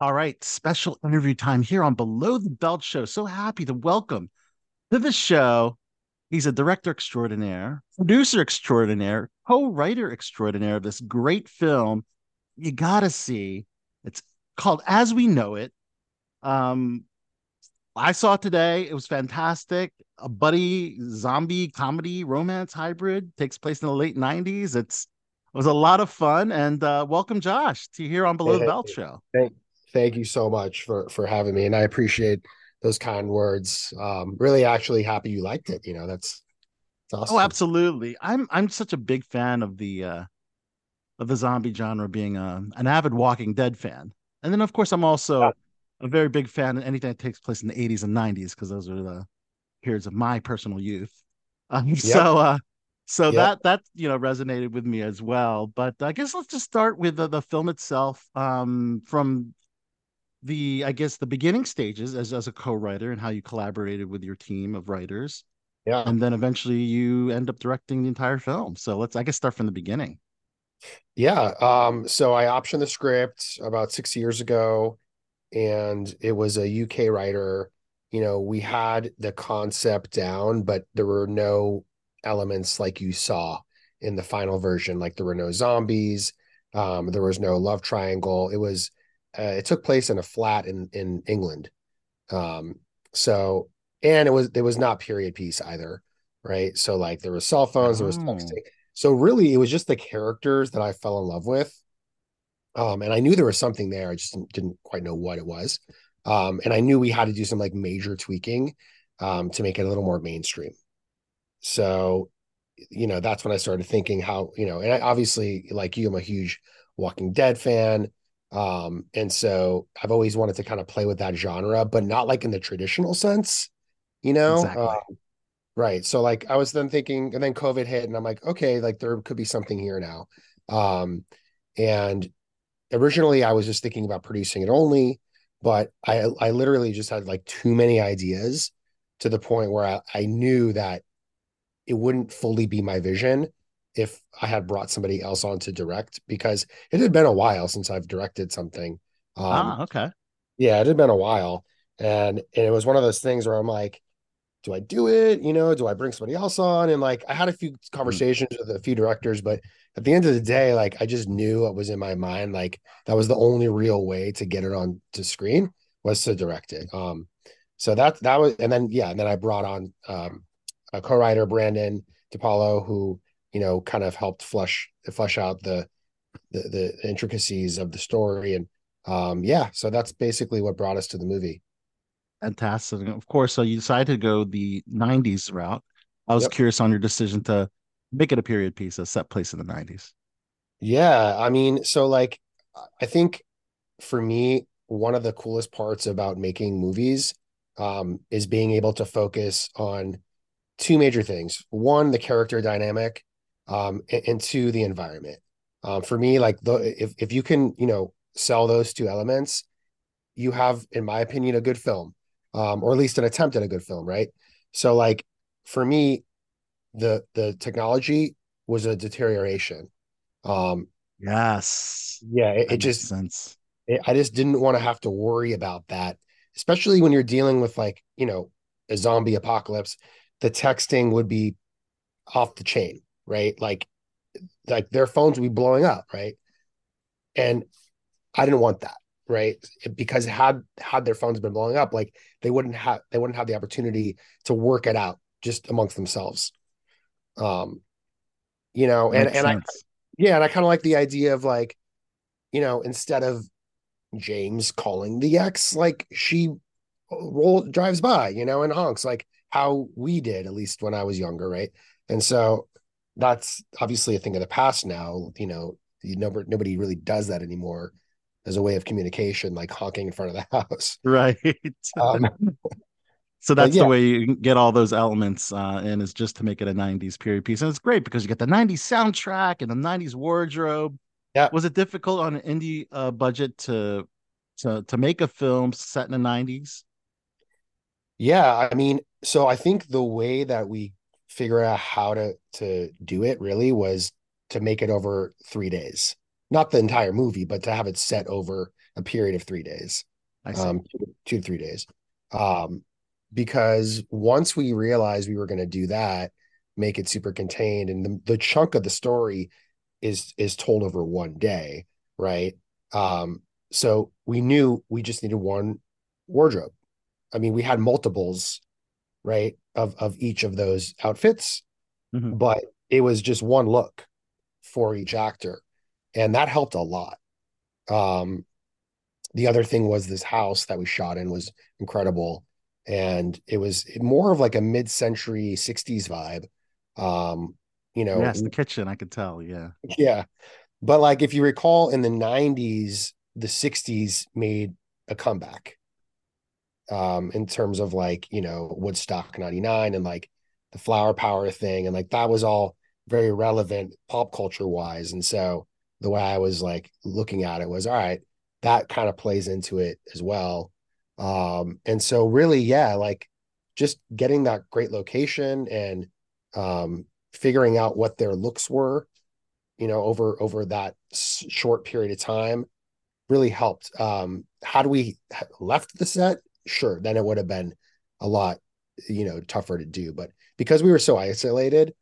Speaker 5: All right, special interview time here on Below the Belt Show. So happy to welcome to the show. He's a director extraordinaire, producer extraordinaire, co-writer extraordinaire of this great film. You gotta see. It's called As We Know It. Um, I saw it today. It was fantastic. A buddy zombie comedy romance hybrid takes place in the late 90s. It's it was a lot of fun. And uh, welcome, Josh, to here on Below the
Speaker 10: Hey,
Speaker 5: Belt Show.
Speaker 10: Thank, thank you so much for for having me, and I appreciate those kind words. Um, really, actually happy you liked it. You know, that's that's awesome.
Speaker 5: Oh, absolutely. I'm I'm such a big fan of the uh of the zombie genre being a, an avid Walking Dead fan. And then of course I'm also a very big fan of anything that takes place in the 80s and 90s because those are the periods of my personal youth. Um, so uh so
Speaker 10: Yep.
Speaker 5: that that you know resonated with me as well. But I guess let's just start with the, the film itself um from the I guess the beginning stages as as a co-writer and how you collaborated with your team of writers
Speaker 10: Yeah.
Speaker 5: and then eventually you end up directing the entire film. So let's I guess start from the beginning.
Speaker 10: Yeah. Um, so I optioned the script about six years ago, and it was a UK writer. You know, we had the concept down, but there were no elements like you saw in the final version. Like there were no zombies, um, there was no love triangle. It was uh, it took place in a flat in in England. Um, so and it was it was not period piece either, right? So like there was cell phones, there was
Speaker 5: Oh.
Speaker 10: texting. So really, it was just the characters that I fell in love with. Um, and I knew there was something there. I just didn't, didn't quite know what it was. Um, and I knew we had to do some like major tweaking um, to make it a little more mainstream. So, you know, that's when I started thinking how, you know, and I, obviously, like you, I'm a huge Walking Dead fan. Um, and so I've always wanted to kind of play with that genre, but not like in the traditional sense, you know?
Speaker 5: Exactly.
Speaker 10: Um, Right. So like I was then thinking, and then COVID hit, and I'm like, okay, like there could be something here now. Um, and originally I was just thinking about producing it only, but I I literally just had like too many ideas to the point where I, I knew that it wouldn't fully be my vision if I had brought somebody else on to direct because it had been a while since I've directed something. Um,
Speaker 5: ah, okay.
Speaker 10: yeah, it had been a while. And and it was one of those things where I'm like, do I do it? You know, do I bring somebody else on? And like I had a few conversations with a few directors, but at the end of the day, like I just knew what was in my mind. Like that was the only real way to get it on to screen was to direct it. Um, so that that was and then yeah, and then I brought on um a co-writer, Brandon DePaulo, who, you know, kind of helped flush flush out the the, the intricacies of the story. And um, yeah, so that's basically what brought us to the movie.
Speaker 5: Fantastic. And Of course, so you decided to go the 90s route. I was
Speaker 10: Yep.
Speaker 5: curious on your decision to make it a period piece, a set place in the 90s.
Speaker 10: Yeah, I mean, so like I think for me, one of the coolest parts about making movies um, is being able to focus on two major things. One, the character dynamic, um, and, the environment. Um, for me, like the if if you can, you know, sell those two elements, you have, in my opinion, a good film, um, or at least an attempt at a good film, right? So, like for me, the the technology was a deterioration. Um,
Speaker 5: Yes.
Speaker 10: yeah, it, it just
Speaker 5: sense.
Speaker 10: it, I just didn't want to have to worry about that, especially when you're dealing with like, you know, a zombie apocalypse. The texting would be off the chain, right? Like, like their phones would be blowing up, right? And I didn't want that, right? Because had had their phones been blowing up, like they wouldn't have they wouldn't have the opportunity to work it out just amongst themselves. Um, you know, and
Speaker 5: Makes
Speaker 10: and I
Speaker 5: sense.
Speaker 10: yeah, and I kind of like the idea of like, you know, instead of James calling the ex, like she roll drives by, you know, and honks like how we did, at least when I was younger, right? And so that's obviously a thing of the past now. You know, you never nobody really does that anymore as a way of communication, like honking in front of the [laughs] house.
Speaker 5: Right. [laughs]
Speaker 10: Um,
Speaker 5: so that's
Speaker 10: yeah.
Speaker 5: the way you get all those elements uh, in is just to make it a 90s period piece. And it's great because you get the 90s soundtrack and the 90s wardrobe.
Speaker 10: Yeah.
Speaker 5: Was it difficult on an indie uh, budget to to to make a film set in the nineties?
Speaker 10: Yeah, I mean, so I think the way that we figure out how to to do it really was to make it over three days. Not the entire movie, but to have it set over a period of three days.
Speaker 5: I see.
Speaker 10: Um two, two to three days. Um because once we realized we were going to do that, make it super contained, and the, the chunk of the story is is told over one day, right? Um, so we knew we just needed one wardrobe. I mean, we had multiples, right, of of each of those outfits,
Speaker 5: Mhm.
Speaker 10: but it was just one look for each actor, and that helped a lot. Um, the other thing was this house that we shot in was incredible, and it was more of like a mid-century '60s vibe. Um, you know,
Speaker 5: yes, the kitchen. I could tell. Yeah.
Speaker 10: yeah. But like if you recall in the 90s, the 60s made a comeback. Um, in terms of like, you know, Woodstock 99 and like the flower power thing. And like that was all very relevant pop culture wise. And so the way I was like looking at it was all right, that kind of plays into it as well. Um, and so really, yeah, like just getting that great location and um figuring out what their looks were you know over over that short period of time really helped um had we left the set sure then it would have been a lot you know tougher to do but because we were so isolated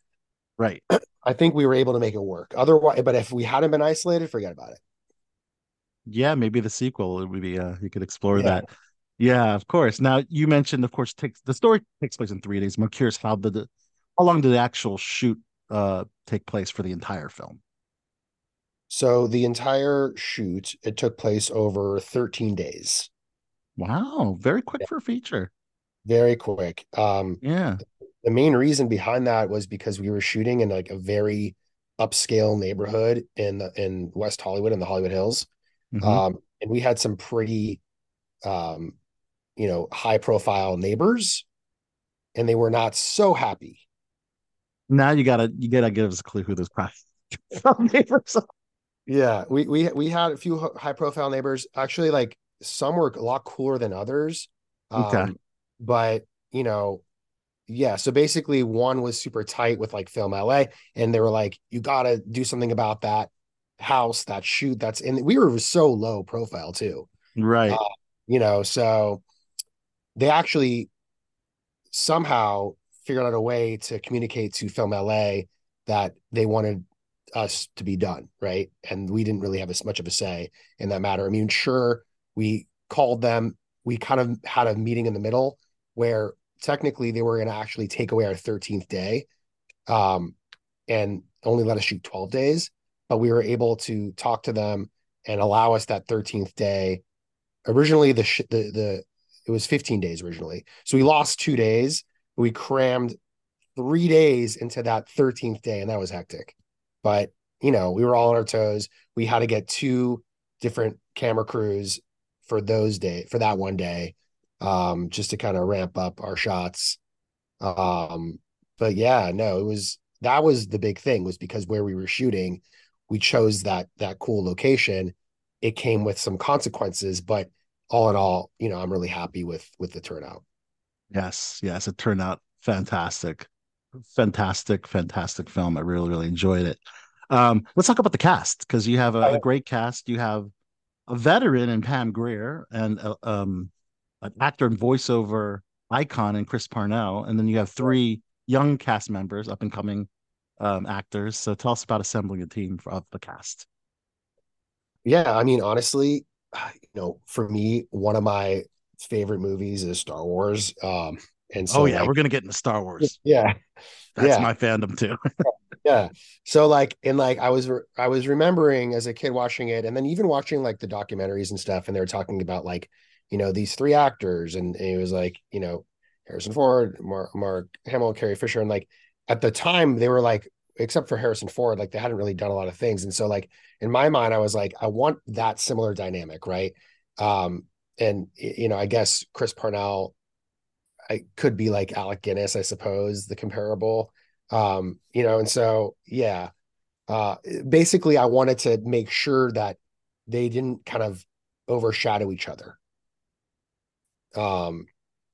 Speaker 5: Right. [clears throat]
Speaker 10: i think we were able to make it work otherwise but if we hadn't been isolated forget about it
Speaker 5: Yeah, maybe the sequel it would be uh you could explore
Speaker 10: Yeah.
Speaker 5: that. Yeah, of course. Now you mentioned, of course, takes the story takes place in three days. I'm curious how the how long did the actual shoot uh take place for the entire film?
Speaker 10: so the entire shoot it took place over 13 days
Speaker 5: Wow, very quick for a feature.
Speaker 10: very quick um
Speaker 5: Yeah.
Speaker 10: the main reason behind that was because we were shooting in like a very upscale neighborhood in the, in West Hollywood in the Hollywood Hills.
Speaker 5: Mhm.
Speaker 10: Um, and we had some pretty um, you know, high profile neighbors and they were not so happy.
Speaker 5: Now you gotta you gotta give us a clue who those [laughs] neighbors are.
Speaker 10: Yeah, we we we had a few high profile neighbors. Actually, like some were a lot cooler than others.
Speaker 5: Okay.
Speaker 10: Um, but you know, yeah. So basically, one was super tight with like Film LA, and they were like, "You got to do something about that house, that shoot." That's and we were so low profile too.
Speaker 5: Right.
Speaker 10: Uh, you know, so they actually somehow figured out a way to communicate to Film LA that they wanted us to be done, right? And we didn't really have as much of a say in that matter. I mean, sure, we called them, we kind of had a meeting in the middle where technically they were going to actually take away our 13th day um, and only let us shoot 12 days, but we were able to talk to them and allow us that 13th day. Originally, the sh- the the it was 15 days originally, so we lost two days. We crammed three days into that 13th day, and that was hectic. But you know, we were all on our toes. We had to get two different camera crews for those day for that one day, um, just to kind of ramp up our shots. Um, but yeah, no, it was that was the big thing was because where we were shooting, we chose that that cool location. It came with some consequences, but all in all, you know, I'm really happy with with the turnout.
Speaker 5: Yes, yes, it turned out fantastic. Fantastic, fantastic film. I really, really enjoyed it. Um, let's talk about the cast because you have a, a great cast. You have a veteran in Pam Grier and a, um, an actor and voiceover icon in Chris Parnell, and then you have three young cast members, up and coming um, actors. So tell us about assembling a team for, of the cast.
Speaker 10: Yeah, I mean, honestly, you know, for me, one of my favorite movies is Star Wars. Um, and so
Speaker 5: oh yeah,
Speaker 10: like,
Speaker 5: we're gonna get into Star Wars. [laughs]
Speaker 10: yeah,
Speaker 5: That's
Speaker 10: yeah.
Speaker 5: my fandom too. [laughs]
Speaker 10: yeah. So like and like i was i was remembering as a kid watching it and then even watching like the documentaries and stuff and they were talking about like you know these three actors and, and it was like you know harrison ford mark, mark hamill carrie fisher and like at the time they were like except for harrison ford like they hadn't really done a lot of things and so like in my mind i was like i want that similar dynamic right? Um and you know i guess chris parnell i could be like alec guinness i suppose the comparable um you know and so yeah uh basically i wanted to make sure that they didn't kind of overshadow each other. Um,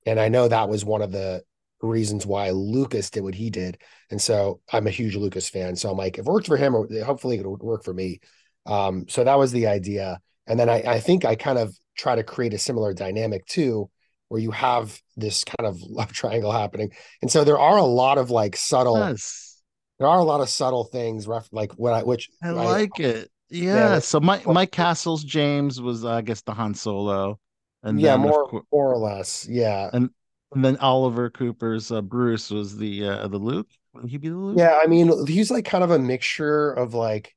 Speaker 10: and I know that was one of the reasons why Lucas did what he did. And so I'm a huge Lucas fan. So I'm like, if it works for him, or hopefully it'll work for me. Um, so that was the idea. And then I, I think I kind of try to create a similar dynamic too, where you have this kind of [laughs] love triangle happening. And so there are a lot of like subtle,
Speaker 5: Yes.
Speaker 10: there are a lot of subtle things, ref, like what I, which
Speaker 5: I like it. Yeah. So my Mike Castle's James was, uh, I guess, the Han Solo, and
Speaker 10: yeah,
Speaker 5: then
Speaker 10: more, more or less. Yeah.
Speaker 5: and and then Oliver Cooper's uh, Bruce was the uh, the Luke. Would he be the Luke?
Speaker 10: Yeah, I mean, he's like kind of a mixture of like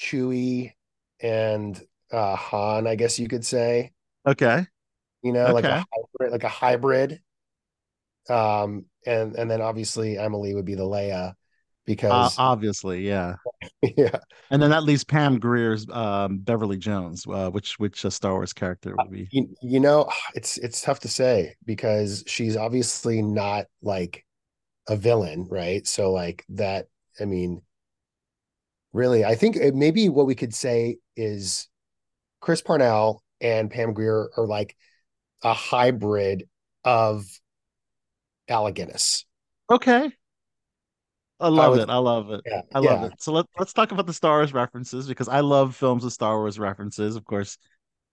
Speaker 10: Chewie and uh Han, I guess you could say.
Speaker 5: Okay.
Speaker 10: You know, like a hybrid, like a hybrid. Um, and and then obviously Emily would be the Leia
Speaker 5: Uh,
Speaker 10: because
Speaker 5: obviously, yeah. [laughs]
Speaker 10: yeah,
Speaker 5: And then that leaves Pam Grier's um, Beverly Jones, uh, which which uh, Star Wars character would be?
Speaker 10: you, you know, it's it's tough to say because she's obviously not like a villain, right? So like that, I mean, really, I think it- maybe what we could say is Chris Parnell and Pam Grier are like a hybrid of Guinness.
Speaker 5: Okay. I love
Speaker 10: would-
Speaker 5: it. I love it.
Speaker 10: Yeah,
Speaker 5: I love
Speaker 10: yeah.
Speaker 5: it. So let, let's talk about the Star Wars references because I love films with Star Wars references. Of course,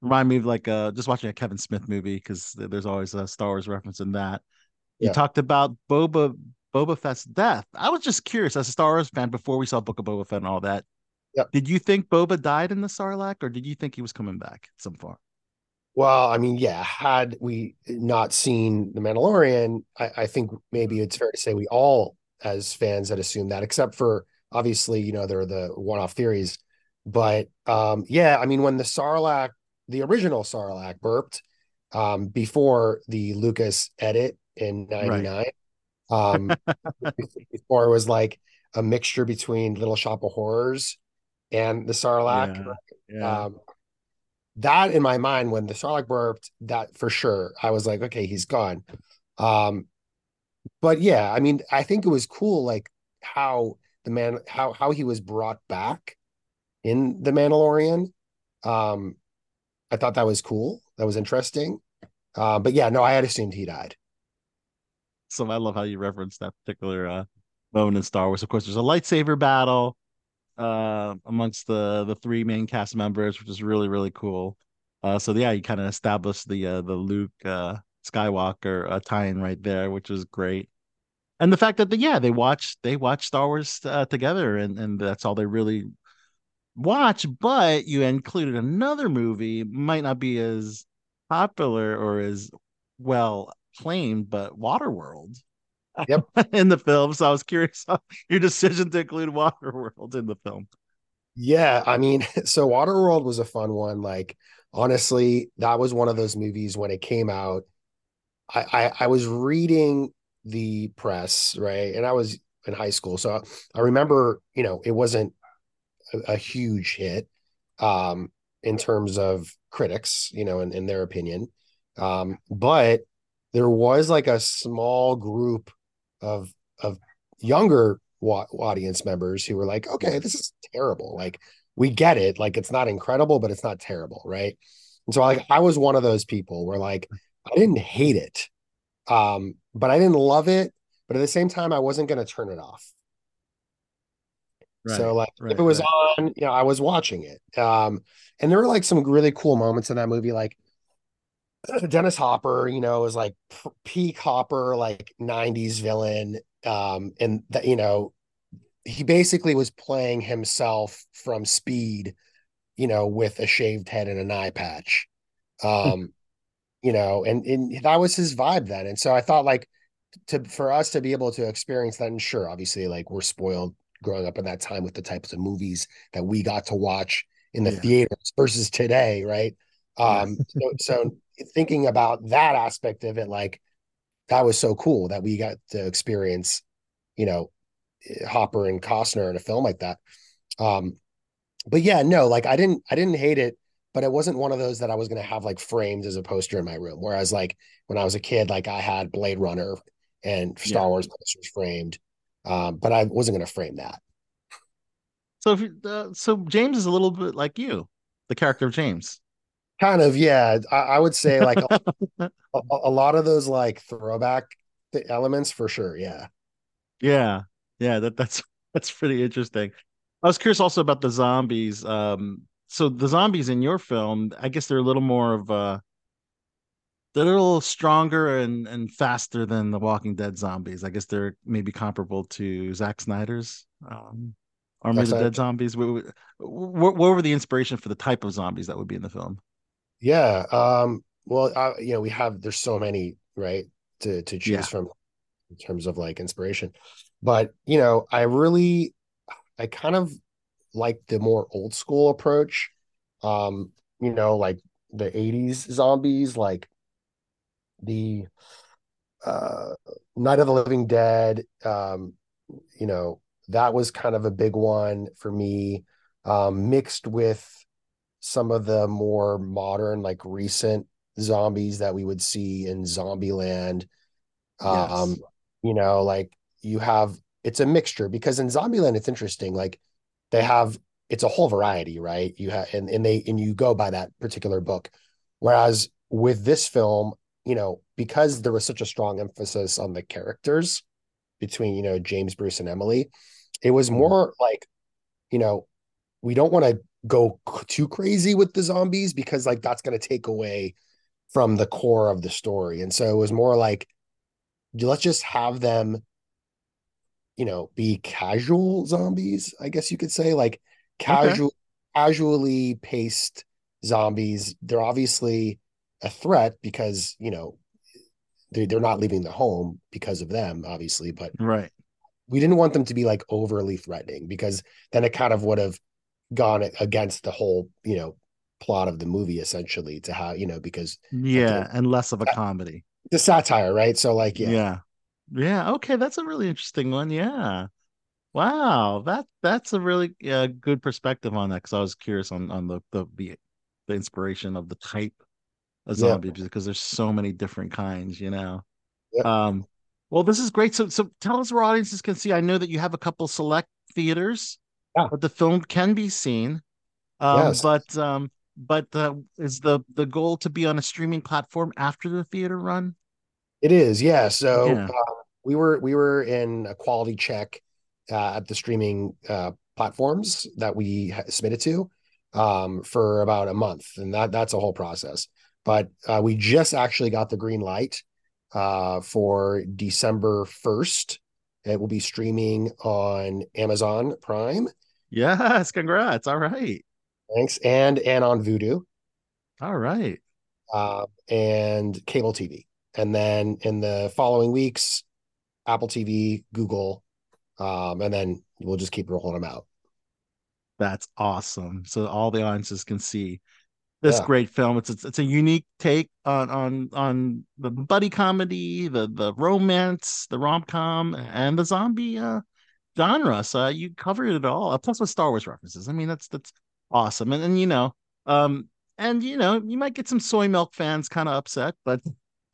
Speaker 5: remind me of like uh, just watching a Kevin Smith movie because there's always a Star Wars reference in that. You
Speaker 10: Yeah.
Speaker 5: talked about Boba Boba Fett's death. I was just curious as a Star Wars fan before we saw Book of Boba Fett and all that.
Speaker 10: Yep.
Speaker 5: Did you think Boba died in the Sarlacc, or did you think he was coming back some point?
Speaker 10: Well, I mean, yeah, had we not seen The Mandalorian, I, I think maybe it's fair to say we all, as fans, had assumed that, except for obviously, you know, there are the one-off theories. But um, yeah, I mean, when the Sarlacc, the original Sarlacc burped, um, before the Lucas edit in '99, um, [laughs] before it was like a mixture between Little Shop of Horrors and the Sarlacc.
Speaker 5: Yeah, yeah.
Speaker 10: Um, that in my mind, when the Sarlacc burped, that for sure, I was like, okay, he's gone. Um, but yeah, I mean, I think it was cool, like how the man, how how he was brought back in the Mandalorian. Um, I thought that was cool. That was interesting. Uh, but yeah, no, I had assumed he died.
Speaker 5: So I love how you reference that particular uh, moment in Star Wars. Of course, there's a lightsaber battle uh, amongst the the three main cast members, which is really really cool. Uh, so yeah, you kind of established the uh, the Luke uh, Skywalker uh, tie-in right there, which was great. And the fact that the, yeah they watched they watched Star Wars uh, together, and and that's all they really watch. But you included another movie, might not be as popular or as well claimed, but Waterworld
Speaker 10: Yep. [laughs]
Speaker 5: in the film. So I was curious your decision to include Waterworld in the film.
Speaker 10: Yeah, I mean, [laughs] so Waterworld was a fun one. Like, honestly, that was one of those movies when it came out. I, I I was reading the press, right? And I was in high school. So I remember, you know, it wasn't a, a huge hit um in terms of critics, you know, in, in their opinion. Um, but there was like a small group of of younger wa- audience members who were like, okay, this is terrible. Like we get it. Like it's not incredible, but it's not terrible, right? And so like I was one of those people where like I didn't hate it. Um, but I didn't love it. But at the same time, I wasn't gonna turn it off. so like
Speaker 5: right,
Speaker 10: if it was
Speaker 5: right.
Speaker 10: on, you know, I was watching it. Um, and there were like some really cool moments in that movie, like [clears throat] Dennis Hopper, you know, is like peak Hopper, like 90s villain. Um, and that, you know, he basically was playing himself from speed, you know, with a shaved head and an eye patch. Um, you know, and, and that was his vibe then. And so I thought like to for us to be able to experience that, and sure, obviously, like we're spoiled growing up in that time with the types of movies that we got to watch in the
Speaker 5: Yeah.
Speaker 10: theaters versus today, right? Um, so, so thinking about that aspect of it, like that was so cool that we got to experience, you know, Hopper and Costner in a film like that. Um, but yeah, no, like I didn't, I didn't hate it, but it wasn't one of those that I was going to have like framed as a poster in my room. Whereas like when I was a kid, like I had Blade Runner and Star
Speaker 5: Yeah.
Speaker 10: Wars posters framed, um, but I wasn't going to frame that.
Speaker 5: So if uh, so James is a little bit like you, the character of James.
Speaker 10: Kind of, yeah. I, I would say like [laughs] a, a, a lot of those like throwback th- elements for sure. Yeah.
Speaker 5: Yeah, yeah, that that's [laughs] that's pretty interesting. I was curious also about the zombies. Um, so the zombies in your film, I guess they're a little more of uh they're a little stronger and and faster than the Walking Dead zombies. I guess they're maybe comparable to Zack Snyder's um Army of the Dead zombies. What, what were the inspiration for the type of zombies that would be in the film?
Speaker 10: Yeah. Um, well, uh, you know, we have there's so many, right, to to choose
Speaker 5: Yeah.
Speaker 10: from in terms of like inspiration. But, you know, I really I kind of like the more old school approach. Um, you know, like the 80s zombies, like the uh Night of the Living Dead, um, you know, that was kind of a big one for me, um, mixed with some of the more modern, like recent zombies that we would see in Zombieland. Um,
Speaker 5: Yes.
Speaker 10: you know, like you have it's a mixture because in Zombieland it's interesting, like they have it's a whole variety, right? You have and, and they and you go by that particular book. Whereas with this film, you know, because there was such a strong emphasis on the characters between, you know, James, Bruce, and Emily, it was more like, you know, we don't want to go too crazy with the zombies because like that's going to take away from the core of the story. And so it was more like let's just have them you know be casual zombies, I guess you could say, like casual casually paced zombies. They're obviously a threat because, you know, they they're not leaving the home because of them, obviously, but
Speaker 5: Right.
Speaker 10: we didn't want them to be like overly threatening because then it kind of would have gone against the whole, you know, plot of the movie essentially to how, you know, because
Speaker 5: Yeah, and less of a comedy.
Speaker 10: the satire, right? So like, yeah.
Speaker 5: Yeah. Yeah. Okay, that's a really interesting one. Yeah. Wow, that that's a really uh, good perspective on that because I was curious on on the, the the the inspiration of the type of
Speaker 10: Yeah.
Speaker 5: zombie because there's so many different kinds, you know.
Speaker 10: Yep.
Speaker 5: Um, well, this is great. So so tell us where audiences can see. I know that you have a couple select theaters,
Speaker 10: Yeah.
Speaker 5: but the film can be seen. Um,
Speaker 10: Yes.
Speaker 5: but um, but uh, is the the goal to be on a streaming platform after the theater run?
Speaker 10: It is, yeah. So
Speaker 5: Yeah.
Speaker 10: uh, we were we were in a quality check uh, at the streaming uh, platforms that we submitted to um, for about a month, and that that's a whole process. But uh, we just actually got the green light uh, for December first. It will be streaming on Amazon Prime.
Speaker 5: Yes, congrats. All right.
Speaker 10: Thanks, and and on Vudu.
Speaker 5: All right.
Speaker 10: uh, and cable TV. And then in the following weeks, Apple TV, Google, um, and then we'll just keep rolling them out.
Speaker 5: That's awesome. So all the audiences can see this
Speaker 10: Yeah.
Speaker 5: great film. It's, it's it's a unique take on on on the buddy comedy, the the romance, the rom com, and the zombie uh genre. So you covered it all. Uh, Plus with Star Wars references. I mean, that's that's awesome. And and you know, um, and you know, you might get some soy milk fans kind of upset, but [laughs]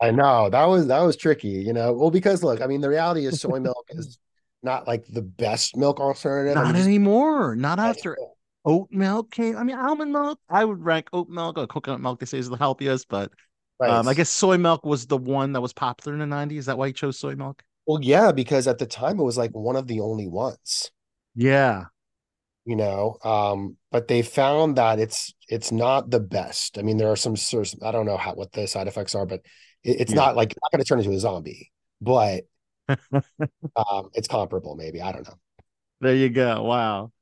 Speaker 10: I know that was that was tricky, you know. Well, because look, I mean, the reality is soy milk [laughs] is not like the best milk alternative.
Speaker 5: Not
Speaker 10: just-
Speaker 5: anymore. Not after oat milk came. I mean, almond milk. I would rank oat milk or coconut milk. They say is the healthiest, but
Speaker 10: Right.
Speaker 5: um, I guess soy milk was the one that was popular in the '90s. Is that why you chose soy milk?
Speaker 10: Well, yeah, because at the time it was like one of the only ones,
Speaker 5: Yeah,
Speaker 10: you know. Um, but they found that it's it's not the best. I mean, there are some sort I don't know how what the side effects are, but it, it's
Speaker 5: Yeah.
Speaker 10: not like not going to turn into a zombie, but [laughs] um, it's comparable, maybe. I don't know.
Speaker 5: there you go. Wow,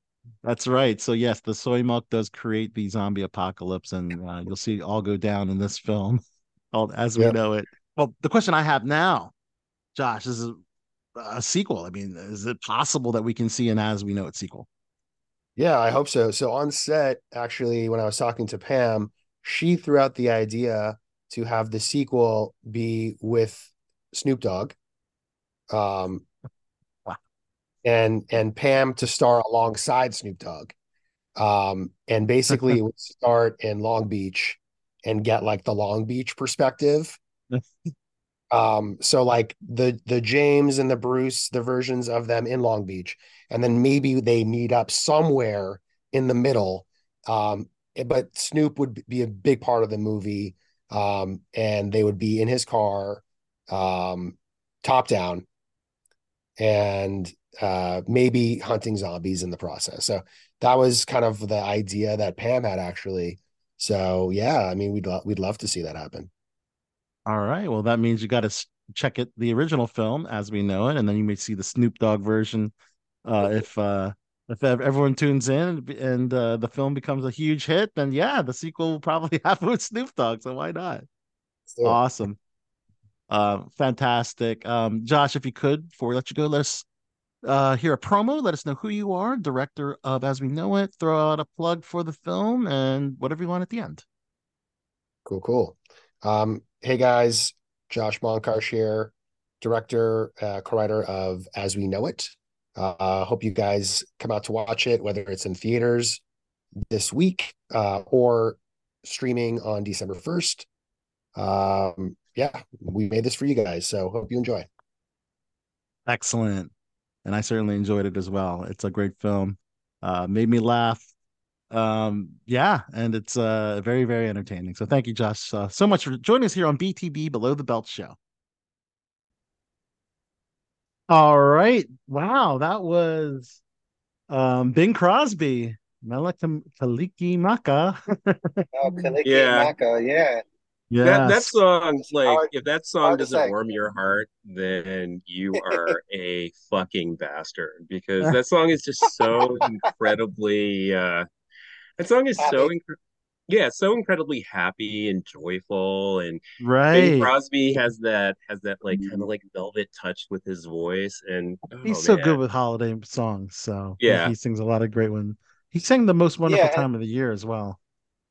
Speaker 5: that's right. So yes, the soy milk does create the zombie apocalypse, and uh, you'll see it all go down in this film, [laughs] all as we
Speaker 10: Yep.
Speaker 5: know it. Well, the question I have now, Josh, this is a, sequel. I mean, is it possible that we can see an as we know it sequel?
Speaker 10: Yeah, I hope so. So on set, actually, when I was talking to Pam, she threw out the idea to have the sequel be with Snoop Dogg. Um
Speaker 5: Wow.
Speaker 10: and and Pam to star alongside Snoop Dogg. Um and basically [laughs] it would start in Long Beach and get like the Long Beach perspective. [laughs] Um, so like the the James and the Bruce, the versions of them in Long Beach, and then maybe they meet up somewhere in the middle, um, eh, but Snoop would be a big part of the movie. Um, and they would be in his car, um, top down, and uh, maybe hunting zombies in the process. So that was kind of the idea that Pam had actually. So yeah, I mean, we'd lo- we'd love to see that happen.
Speaker 5: All right. Well, that means you got to check it the original film as we know it, and then you may see the Snoop Dogg version uh, if uh, if everyone tunes in and uh, the film becomes a huge hit. Then yeah, the sequel will probably [laughs] happen with Snoop Dogg. So why not?
Speaker 10: So,
Speaker 5: Awesome. Uh, fantastic. Um, Josh, if you could, before we let you go, let us uh, hear a promo. Let us know who you are, director of As We Know It. Throw out a plug for the film and whatever you want at the end.
Speaker 10: Cool, cool. Um, hey guys, Josh Monkarsh here, director, uh, co-writer of As We Know It. Uh, hope you guys come out to watch it, whether it's in theaters this week uh, or streaming on December 1st. Um, yeah, we made this for you guys, so hope you enjoy.
Speaker 5: Excellent. And I certainly enjoyed it as well. It's a great film. Uh, made me laugh. Um, yeah, and it's uh very, very entertaining. So thank you, Josh, uh, so much for joining us here on BTB Below the Belt Show. All right. Wow, that was um Bing Crosby, Melika Kaliki Maka.
Speaker 6: Oh, Kaliki [laughs]
Speaker 9: Yeah.
Speaker 6: Maka, yeah.
Speaker 9: That that
Speaker 5: Yes.
Speaker 9: song, like,
Speaker 6: hard-
Speaker 9: if that song doesn't
Speaker 6: say.
Speaker 9: warm your heart, then you are [laughs] a fucking bastard because [laughs] that song is just so incredibly uh that song is so
Speaker 6: Happy.
Speaker 9: incre yeah, so incredibly happy and joyful and Bing
Speaker 5: Right.
Speaker 9: Crosby has that has that like kind of like velvet touch with his voice and oh
Speaker 5: He's so good with holiday songs. So
Speaker 9: Yeah.
Speaker 5: he, sings a lot of great ones. He sang the most wonderful
Speaker 6: Yeah, and-
Speaker 5: time of the year as well.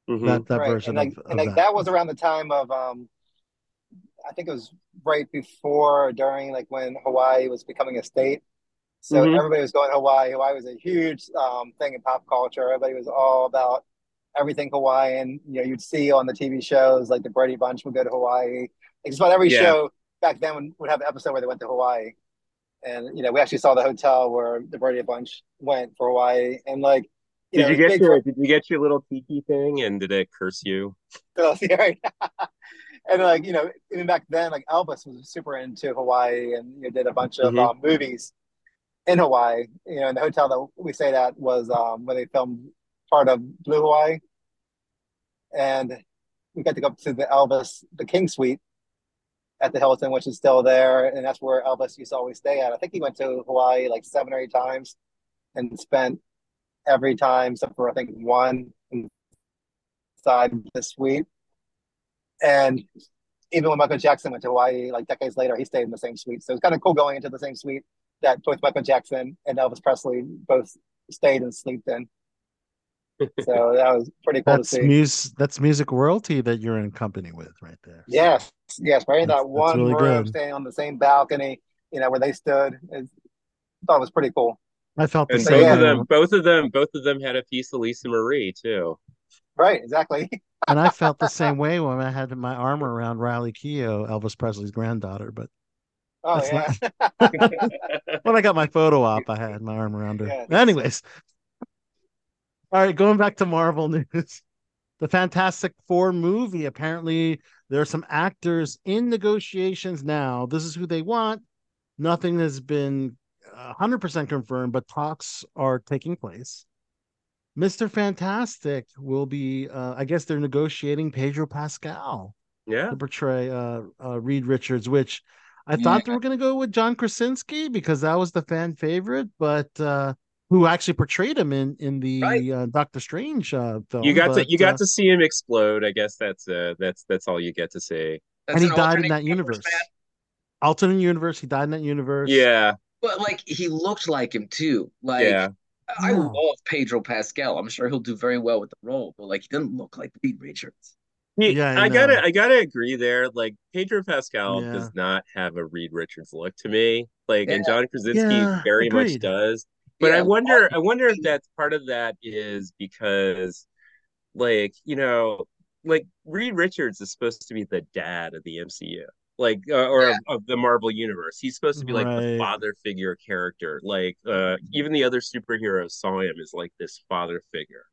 Speaker 9: Mhm.
Speaker 5: That that
Speaker 6: right.
Speaker 5: version
Speaker 6: and like,
Speaker 5: of,
Speaker 6: and
Speaker 5: of
Speaker 6: like
Speaker 5: that.
Speaker 6: that was around the time of um, I think it was right before or during like when Hawaii was becoming a state. So
Speaker 9: Mhm.
Speaker 6: everybody was going to Hawaii. Hawaii was a huge um thing in pop culture. Everybody was all about everything Hawaiian. You know, you'd see on the TV shows like the Brady Bunch would go to Hawaii. Like just about every
Speaker 9: Yeah.
Speaker 6: show back then would, would have an episode where they went to Hawaii. And you know, we actually saw the hotel where the Brady Bunch went for Hawaii. And like, you
Speaker 9: Did
Speaker 6: know,
Speaker 9: you get your did you get your little tiki thing and did it curse you? [laughs]
Speaker 6: Girls, yeah, right. [laughs] and like you know, even back then, like Elvis was super into Hawaii, and you know, did a bunch of
Speaker 9: Mhm.
Speaker 6: um, movies in Hawaii. You know, in the hotel that we stayed at was um, where they filmed part of Blue Hawaii, and we got to go up to the Elvis, the King Suite at the Hilton, which is still there, and that's where Elvis used to always stay at. I think he went to Hawaii like seven or eight times, and spent every time except for I think one inside the suite. And even when Michael Jackson went to Hawaii, like decades later, he stayed in the same suite. So it's kind of cool going into the same suite that both Michael Jackson and Elvis Presley both stayed and slept in. So [laughs] that was pretty cool
Speaker 5: That's
Speaker 6: to see.
Speaker 5: music. That's music royalty that you're in company with right there. So
Speaker 6: Yes, yes, right in that
Speaker 5: that's
Speaker 6: one
Speaker 5: really
Speaker 6: room,
Speaker 5: good.
Speaker 6: staying on the same balcony, you know, where they stood. It, thought it was pretty cool.
Speaker 5: I felt the
Speaker 9: And
Speaker 6: So
Speaker 9: both
Speaker 5: same
Speaker 9: of them both of them both of them had a piece of Lisa Marie too.
Speaker 6: right, exactly.
Speaker 5: and I felt the [laughs] same way when I had my arm around Riley Keough, Elvis Presley's granddaughter. But
Speaker 6: Oh yeah, [laughs]
Speaker 5: when I got my photo op. I had my arm around her.
Speaker 6: yeah.
Speaker 5: Anyways, all right, going back to Marvel [laughs] news. The Fantastic Four movie. Apparently, there are some actors in negotiations now. This is who they want. Nothing has been uh, 100% confirmed, but talks are taking place. Mr. Fantastic will be, uh, I guess they're negotiating Pedro Pascal
Speaker 9: Yeah.
Speaker 5: to portray uh, uh, Reed Richards, which I
Speaker 8: Yeah.
Speaker 5: thought they were going to go with John Krasinski because that was the fan favorite, but uh, who actually portrayed him in in the
Speaker 8: Right.
Speaker 5: uh, Doctor Strange uh, film.
Speaker 9: You got to
Speaker 5: but,
Speaker 9: you got
Speaker 5: uh,
Speaker 9: to see him explode. I guess that's uh that's that's all you get to see.
Speaker 8: That's
Speaker 5: and he
Speaker 8: an
Speaker 5: died in that
Speaker 8: universe,
Speaker 5: universe. Alternate universe. He died in that universe.
Speaker 9: Yeah.
Speaker 8: But like he looked like him too. Like
Speaker 9: Yeah.
Speaker 8: I love Pedro Pascal. I'm sure he'll do very well with the role, but like he doesn't look like Reed Richards.
Speaker 9: He,
Speaker 5: Yeah, I
Speaker 9: I gotta. I gotta agree there. Like Pedro Pascal
Speaker 5: Yeah.
Speaker 9: does not have a Reed Richards look to me. Like and John Krasinski
Speaker 5: Yeah,
Speaker 9: very much does. But I
Speaker 8: Yeah,
Speaker 9: wonder I wonder if
Speaker 8: Freeman.
Speaker 9: that's part of that is because like, you know, like Reed Richards is supposed to be the dad of the MCU. Like uh, or
Speaker 8: Yeah.
Speaker 9: of, of the Marvel universe. He's supposed to be like the father figure character. Like uh even the other superheroes saw him as like this father figure.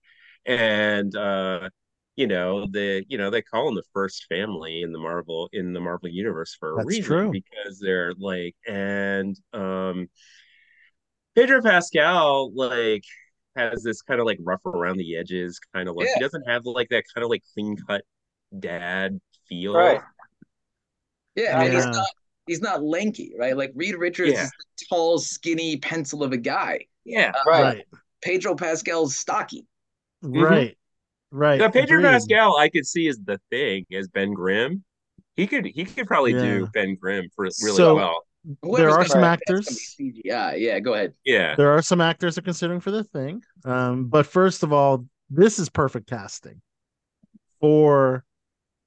Speaker 9: and uh, you know the you know they call them the first family in the Marvel in the Marvel universe for a
Speaker 5: That's
Speaker 9: reason
Speaker 5: true.
Speaker 9: because they're like and um Pedro Pascal like has this kind of like rough around the edges kind of like he doesn't have like that kind of like clean cut dad feel.
Speaker 6: Right.
Speaker 8: Yeah, and he's not he's not lanky, right? Like Reed Richards
Speaker 9: Yeah.
Speaker 8: is the tall, skinny pencil of a guy.
Speaker 9: Yeah.
Speaker 8: Uh,
Speaker 6: Right.
Speaker 5: Right.
Speaker 8: Pedro Pascal's stocky.
Speaker 5: Right. Right.
Speaker 9: Now Pedro
Speaker 5: Agreed.
Speaker 9: Pascal I could see as the thing as Ben Grimm. He could he could probably
Speaker 5: Yeah.
Speaker 9: do Ben Grimm for really
Speaker 5: So-
Speaker 9: well.
Speaker 5: There are some actors.
Speaker 8: that's CGI. Yeah, go ahead.
Speaker 9: Yeah.
Speaker 5: There are some actors they're considering for the thing. Um, but first of all, this is perfect casting for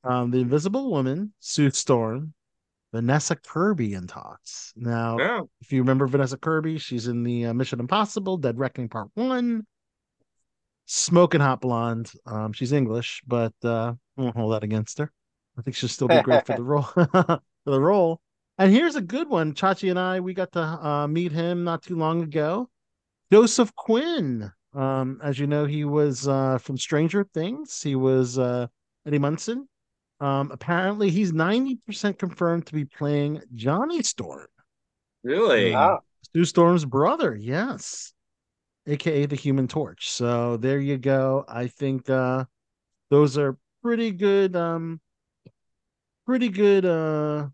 Speaker 5: um, the Invisible Woman, Sue Storm, Vanessa Kirby in talks. Now,
Speaker 9: Oh,
Speaker 5: if you remember Vanessa Kirby, she's in the uh, Mission Impossible, Dead Reckoning Part One. Smoking hot blonde. Um, she's English, but uh, I won't hold that against her. I think she'll still be great for the [laughs] role. [laughs] for the role. And here's a good one. Chachi and I, we got to uh, meet him not too long ago. Joseph Quinn. Um, as you know, he was uh, from Stranger Things. He was uh, Eddie Munson. Um, apparently, he's 90% confirmed to be playing Johnny Storm.
Speaker 9: really?
Speaker 6: Wow.
Speaker 5: Sue Storm's brother, yes, aka the Human Torch. So there you go. I think uh, those are pretty good. Um, pretty good. Uh,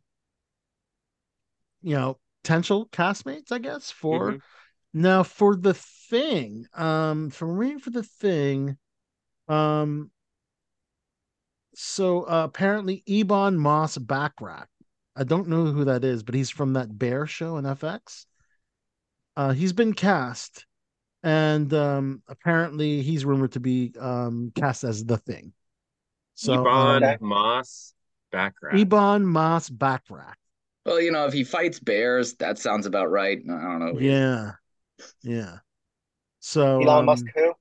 Speaker 5: you know, potential castmates, I guess. For
Speaker 9: Mhm.
Speaker 5: now, for the thing, um, from reading for the thing, um, so uh, apparently Ebon Moss-Bachrach. I don't know who that is, but he's from that Bear show in FX. Uh, he's been cast, and um, apparently he's rumored to be um, cast as the Thing. So
Speaker 9: Ebon
Speaker 5: um,
Speaker 9: Moss background.
Speaker 5: Ebon Moss-Bachrach.
Speaker 8: Well, you know, if he fights bears, that sounds about right. I don't know.
Speaker 5: Yeah, yeah. So
Speaker 6: Elon
Speaker 5: um,
Speaker 6: Musk who?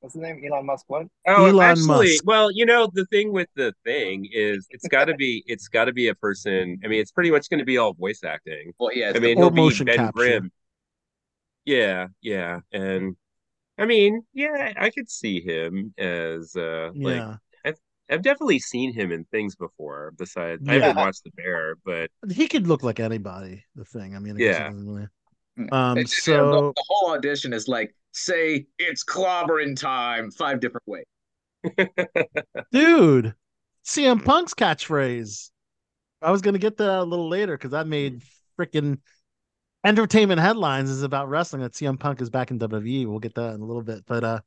Speaker 6: What's his name? Elon Musk what?
Speaker 9: Oh,
Speaker 5: Elon
Speaker 9: actually,
Speaker 5: Musk.
Speaker 9: well, you know, the thing with the thing is it's got to be it's got to be a person. I mean, it's pretty much going to be all voice acting.
Speaker 8: Well, yeah,
Speaker 9: I mean,
Speaker 5: Or
Speaker 9: he'll be Ben
Speaker 5: capture.
Speaker 9: Grimm. Yeah, yeah, and I mean, yeah, I could see him as uh like
Speaker 5: yeah.
Speaker 9: I've I've definitely seen him in things before. Besides, I haven't watched The Bear, but
Speaker 5: He could look like anybody. The Thing. I mean, I
Speaker 9: Yeah.
Speaker 5: really-
Speaker 8: Mm.
Speaker 5: Um.
Speaker 8: It- it-
Speaker 5: So
Speaker 8: the, the whole audition is like, say it's clobbering time, five different ways. [laughs]
Speaker 5: dude, CM Punk's catchphrase. I was gonna get to that a little later because I made freaking entertainment headlines is about wrestling that CM Punk is back in WWE. We'll get that in a little bit, but uh,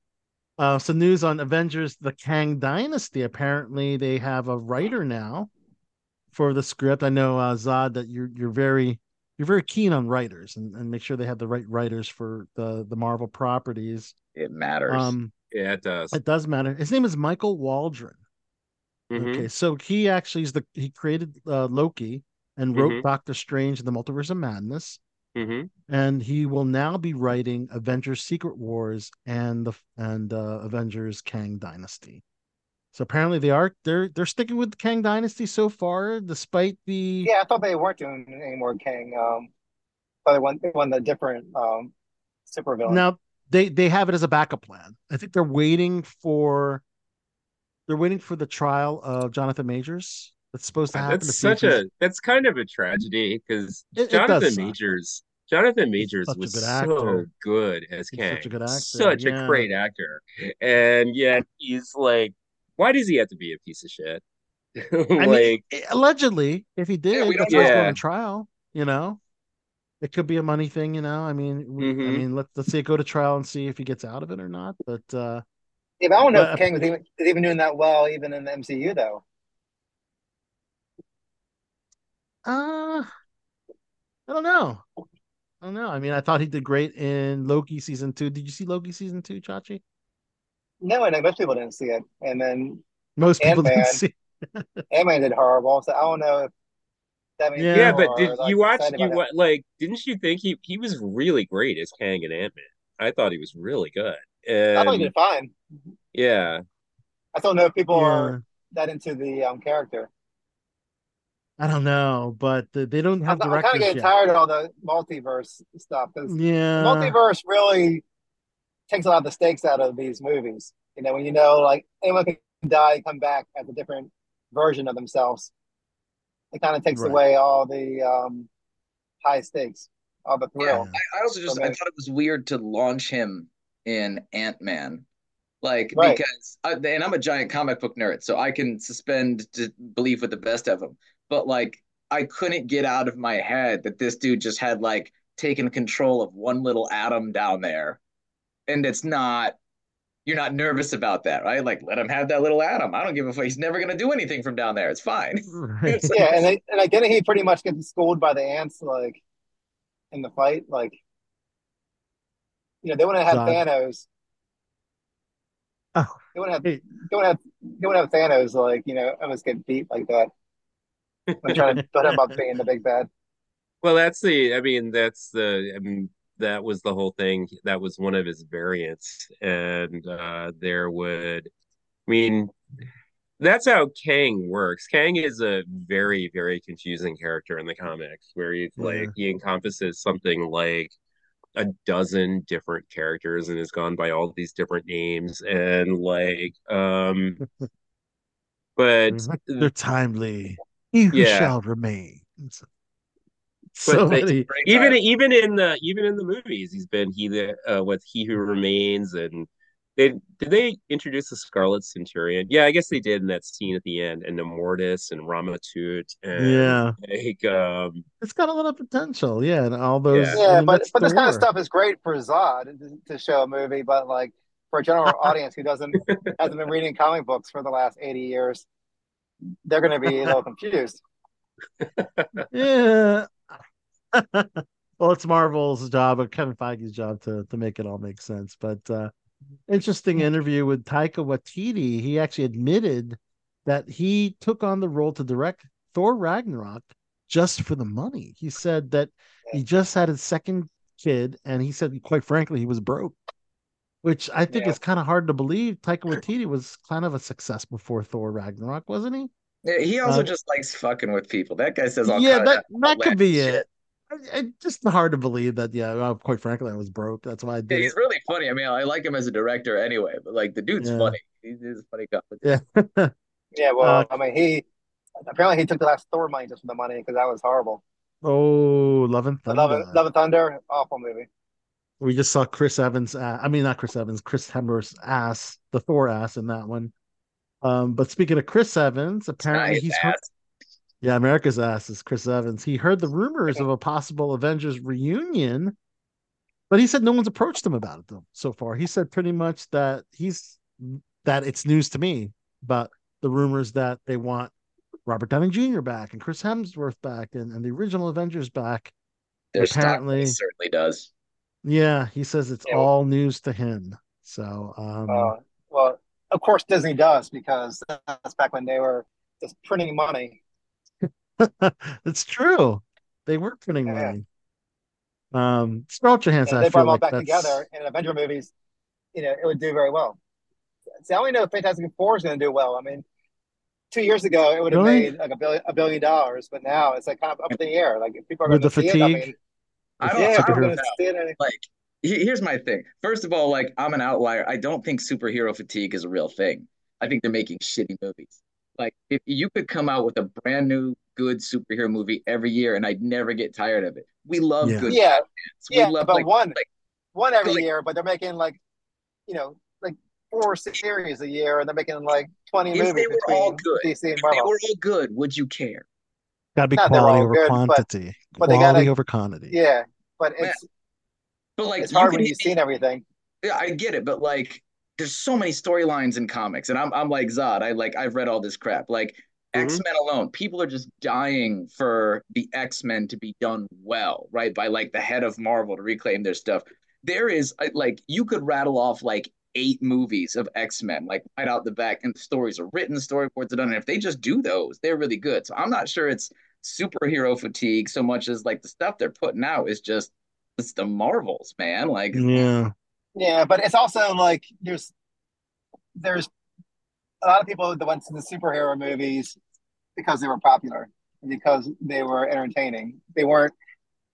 Speaker 5: uh, some news on Avengers: The Kang Dynasty. Apparently, they have a writer now for the script. I know uh, Zad that you're you're very you're very keen on writers and, and make sure they have the right writers for the the Marvel properties.
Speaker 8: It matters.
Speaker 5: Um,
Speaker 9: yeah, it does.
Speaker 5: it does matter. His name is Michael Waldron.
Speaker 9: Mhm.
Speaker 5: Okay, so he actually is the he created uh, Loki and wrote
Speaker 9: Mhm.
Speaker 5: Doctor Strange and the Multiverse of Madness,
Speaker 9: hmm
Speaker 5: and he will now be writing Avengers: Secret Wars and the and uh, Avengers: Kang Dynasty. So apparently they are they're they're sticking with the Kang Dynasty so far, despite the
Speaker 6: Yeah, I thought they weren't doing any more Kang. Um, but they won, they won the different um, supervillain.
Speaker 5: now they they have it as a backup plan. I think they're waiting for they're waiting for the trial of Jonathan Majors. That's supposed to happen. to
Speaker 9: That's
Speaker 5: see if
Speaker 9: such
Speaker 5: he's-
Speaker 9: a that's kind of a tragedy because
Speaker 5: It- it does
Speaker 9: Jonathan. Majors Jonathan Majors was
Speaker 5: good
Speaker 9: so good as
Speaker 5: He's
Speaker 9: Kang.
Speaker 5: such a good actor,
Speaker 9: Such
Speaker 5: yeah.
Speaker 9: a great actor. And yet he's like, why does he have to be a piece of shit?
Speaker 5: I [laughs]
Speaker 9: like
Speaker 5: mean, allegedly, if he did,
Speaker 8: we don't
Speaker 5: that's why he's going on trial. You know, it could be a money thing. You know, I mean, we, I
Speaker 9: Mhm.
Speaker 5: mean, let's let's say go to trial and see if he gets out of it or not. But uh,
Speaker 6: yeah, but I don't know
Speaker 5: but-
Speaker 6: if Kang was even is even doing that well, even in the MCU though.
Speaker 5: Uh, I don't know. I don't know. I mean, I thought he did great in Loki season two. Did you see Loki season two, Chachi?
Speaker 6: No, I know most people didn't see it, and then
Speaker 5: Most people didn't
Speaker 6: Ant-Man.
Speaker 5: see. [laughs]
Speaker 6: Ant-Man did horrible. So I don't know if that means
Speaker 5: Yeah.
Speaker 9: yeah, but did you watch you
Speaker 6: about
Speaker 9: what like didn't you think he he was really great as Kang and Ant-Man? I thought he was really good.
Speaker 6: it. I thought he did fine.
Speaker 9: yeah.
Speaker 6: I don't know if people
Speaker 5: Yeah.
Speaker 6: are that into the um, character.
Speaker 5: I don't know, but uh, they don't
Speaker 6: I'm,
Speaker 5: have
Speaker 6: I'm kind of getting
Speaker 5: yet.
Speaker 6: tired of all the multiverse stuff because
Speaker 5: Yeah,
Speaker 6: multiverse really takes a lot of the stakes out of these movies. You know, when you know like anyone can die, come back as a different version of themselves. It kind of takes
Speaker 5: Right.
Speaker 6: away all the um, high stakes, all the thrill.
Speaker 8: I, I also just
Speaker 6: for
Speaker 8: I thought it was weird to launch him in Ant-Man. Like
Speaker 6: Right.
Speaker 8: because I, and I'm a giant comic book nerd, so I can suspend to believe with the best of them. But like I couldn't get out of my head that this dude just had like taken control of one little atom down there. And it's not you're not nervous about that, right? Like let him have that little atom. I don't give a fuck. He's never gonna do anything from down there. It's fine. [laughs]
Speaker 5: Right.
Speaker 6: yeah, and they, and like didn't he pretty much gets schooled by the ants like in the fight? Like you know, they wouldn't have had Thanos.
Speaker 5: Oh,
Speaker 6: They wouldn't have
Speaker 5: hey,
Speaker 6: they wouldn't have they wouldn't have Thanos like, you know, almost get beat like that. I'm trying to put him up being the big bad.
Speaker 9: Well, that's the, I mean, that's the, I mean, that was the whole thing. That was one of his variants. And uh there would, I mean, that's how Kang works. Kang is a very, very confusing character in the comics where he's
Speaker 5: Yeah.
Speaker 9: like, he encompasses something like a dozen different characters and has gone by all these different names. And like, um, [laughs] but
Speaker 5: They're timely. He who
Speaker 9: Yeah.
Speaker 5: shall remain. It's-
Speaker 9: But
Speaker 5: So
Speaker 9: they-
Speaker 5: many.
Speaker 9: even even in the even in the movies, he's been he the uh, with He Who Remains, and they did they introduce the Scarlet Centurion? Yeah, I guess they did in that scene at the end, and Mortis and Rama-Tut, and
Speaker 5: Yeah.
Speaker 9: like um,
Speaker 5: It's got a lot of potential. Yeah, and all those.
Speaker 9: Yeah.
Speaker 5: I
Speaker 6: Yeah,
Speaker 5: mean,
Speaker 6: but but this kind of stuff is great for Zad to, to show a movie, but like for a general [laughs] audience who doesn't hasn't been reading comic books for the last 80 years, they're going to be a little confused. [laughs]
Speaker 5: Yeah. [laughs] well, it's Marvel's job or Kevin Feige's job to to make it all make sense. But uh interesting interview with Taika Waititi. He actually admitted that he took on the role to direct Thor Ragnarok just for the money. He said that he just had his second kid, and he said, quite frankly, he was broke. Which I think
Speaker 6: Yeah.
Speaker 5: is kind of hard to believe. Taika [laughs] Waititi was kind of a success before Thor Ragnarok, wasn't he?
Speaker 8: Yeah, He also
Speaker 5: Uh,
Speaker 8: just likes fucking with people. That guy says all
Speaker 5: yeah,
Speaker 8: kind
Speaker 5: that
Speaker 8: of
Speaker 5: that could be
Speaker 8: outlandish
Speaker 5: it. I- I- just hard to believe that. Yeah, well, quite frankly, I was broke. That's why I
Speaker 8: Yeah,
Speaker 5: did
Speaker 8: he's really funny. I mean, I like him as a director anyway, but like the dude's
Speaker 5: Yeah.
Speaker 8: funny. He's, he's a funny guy.
Speaker 5: Yeah. [laughs]
Speaker 6: Yeah, well,
Speaker 5: Uh,
Speaker 6: I mean, he apparently he took the last Thor money just for the money because that was horrible.
Speaker 5: oh, Love and
Speaker 6: But
Speaker 5: Thunder.
Speaker 6: Love, and- Love and Thunder, awful movie.
Speaker 5: We just saw Chris Evans. Uh, I mean, not Chris Evans. Chris Hemsworth's ass, the Thor ass in that one. Um, but speaking of Chris Evans, apparently he's heard, yeah, America's ass is Chris Evans. He heard the rumors of a possible Avengers reunion, but he said no one's approached him about it though so far. He said pretty much that he's that it's news to me about the rumors that they want Robert Downey Jr. back and Chris Hemsworth back and, and the original Avengers back.
Speaker 8: Their
Speaker 5: apparently,
Speaker 8: certainly does.
Speaker 5: Yeah, he says it's
Speaker 6: Yeah.
Speaker 5: all news to him. So, um,
Speaker 6: Uh, well, of course Disney does because that's back when they were just printing money. [laughs]
Speaker 5: it's true. They were printing
Speaker 6: Yeah.
Speaker 5: money. Um, Scarlett Johansson,
Speaker 6: And they brought them all
Speaker 5: like
Speaker 6: back
Speaker 5: that's
Speaker 6: together in Avenger movies, you know, it would do very well. See, I only know Fantastic Four is going to do well. I mean, two years ago it would have
Speaker 5: Really?
Speaker 6: made like a billion a billion dollars, but now it's like kind of up in the air. Like if people are going
Speaker 5: the
Speaker 6: to see it, I mean,
Speaker 8: I don't,
Speaker 6: yeah,
Speaker 8: I
Speaker 6: if
Speaker 8: don't
Speaker 6: are going to see it.
Speaker 8: Like, here's my thing. First of all, like, I'm an outlier. I don't think superhero fatigue is a real thing. I think they're making shitty movies. Like, if you could come out with a brand new good superhero movie every year, and I'd never get tired of it. We love
Speaker 5: Yeah.
Speaker 8: good
Speaker 6: Yeah,
Speaker 8: Batmans. We
Speaker 6: yeah,
Speaker 8: love
Speaker 6: but
Speaker 8: like
Speaker 6: one
Speaker 8: like
Speaker 6: one every
Speaker 8: like-
Speaker 6: year, but they're making like, you know, like four series a year, and they're making like twenty
Speaker 8: if
Speaker 6: movies
Speaker 8: they were all
Speaker 6: between
Speaker 8: good,
Speaker 6: DC and
Speaker 8: if they
Speaker 6: Marvel.
Speaker 8: were all good, would you care?
Speaker 5: Got to be quality over
Speaker 6: good,
Speaker 5: quantity.
Speaker 6: but they
Speaker 5: quality
Speaker 6: gotta-
Speaker 5: over quantity.
Speaker 6: Yeah, but
Speaker 8: Yeah.
Speaker 6: it's
Speaker 8: But like,
Speaker 6: it's
Speaker 8: you
Speaker 6: hard
Speaker 8: can
Speaker 6: when
Speaker 8: hit
Speaker 6: you've seen everything.
Speaker 8: Yeah, I get it, but like there's so many storylines in comics, and I'm I'm like Zad. I like I've read all this crap. Like
Speaker 9: Mhm.
Speaker 8: X-Men alone, people are just dying for the X-Men to be done well, right? By like the head of Marvel to reclaim their stuff. There is like you could rattle off like eight movies of X-Men, like right out the back, and the stories are written, the storyboards are done. And if they just do those, they're really good. So I'm not sure it's superhero fatigue so much as like the stuff they're putting out is just it's the Marvels, man. Like
Speaker 5: Yeah.
Speaker 6: Yeah, but it's also like there's there's a lot of people that went to the superhero movies because they were popular, because they were entertaining. They weren't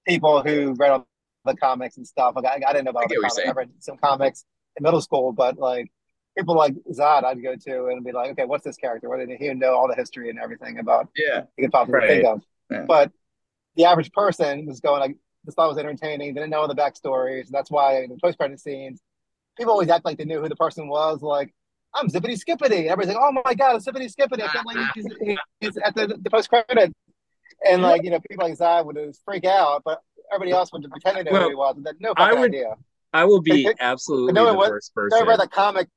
Speaker 6: people who read all the comics and stuff. Like I, I didn't know about
Speaker 8: I
Speaker 6: all
Speaker 8: get
Speaker 6: the
Speaker 8: what you're
Speaker 6: comics.
Speaker 8: saying.
Speaker 6: I read some comics in middle school, but like people like Zad, I'd go to and be like, okay, what's this character? What did he know all the history and everything about?
Speaker 8: Yeah,
Speaker 6: he could possibly
Speaker 8: Right.
Speaker 6: think of.
Speaker 8: Yeah.
Speaker 6: But the average person was going like, this thought was entertaining. They didn't know all the backstories. That's why in the post credit scenes, people always act like they knew who the person was. Like, I'm Zippity Skippity. Everybody's like, oh my god, it's Zippity Skippity. I can't believe he's, he's at the, the post credit. And like, you know, people like Zad would just freak out, but everybody else would pretend to know
Speaker 9: Well,
Speaker 6: who he was. And no
Speaker 9: I would
Speaker 6: idea.
Speaker 9: I will be [laughs] absolutely
Speaker 6: no
Speaker 9: the
Speaker 6: was-
Speaker 9: first
Speaker 6: I
Speaker 9: person.
Speaker 6: read that comic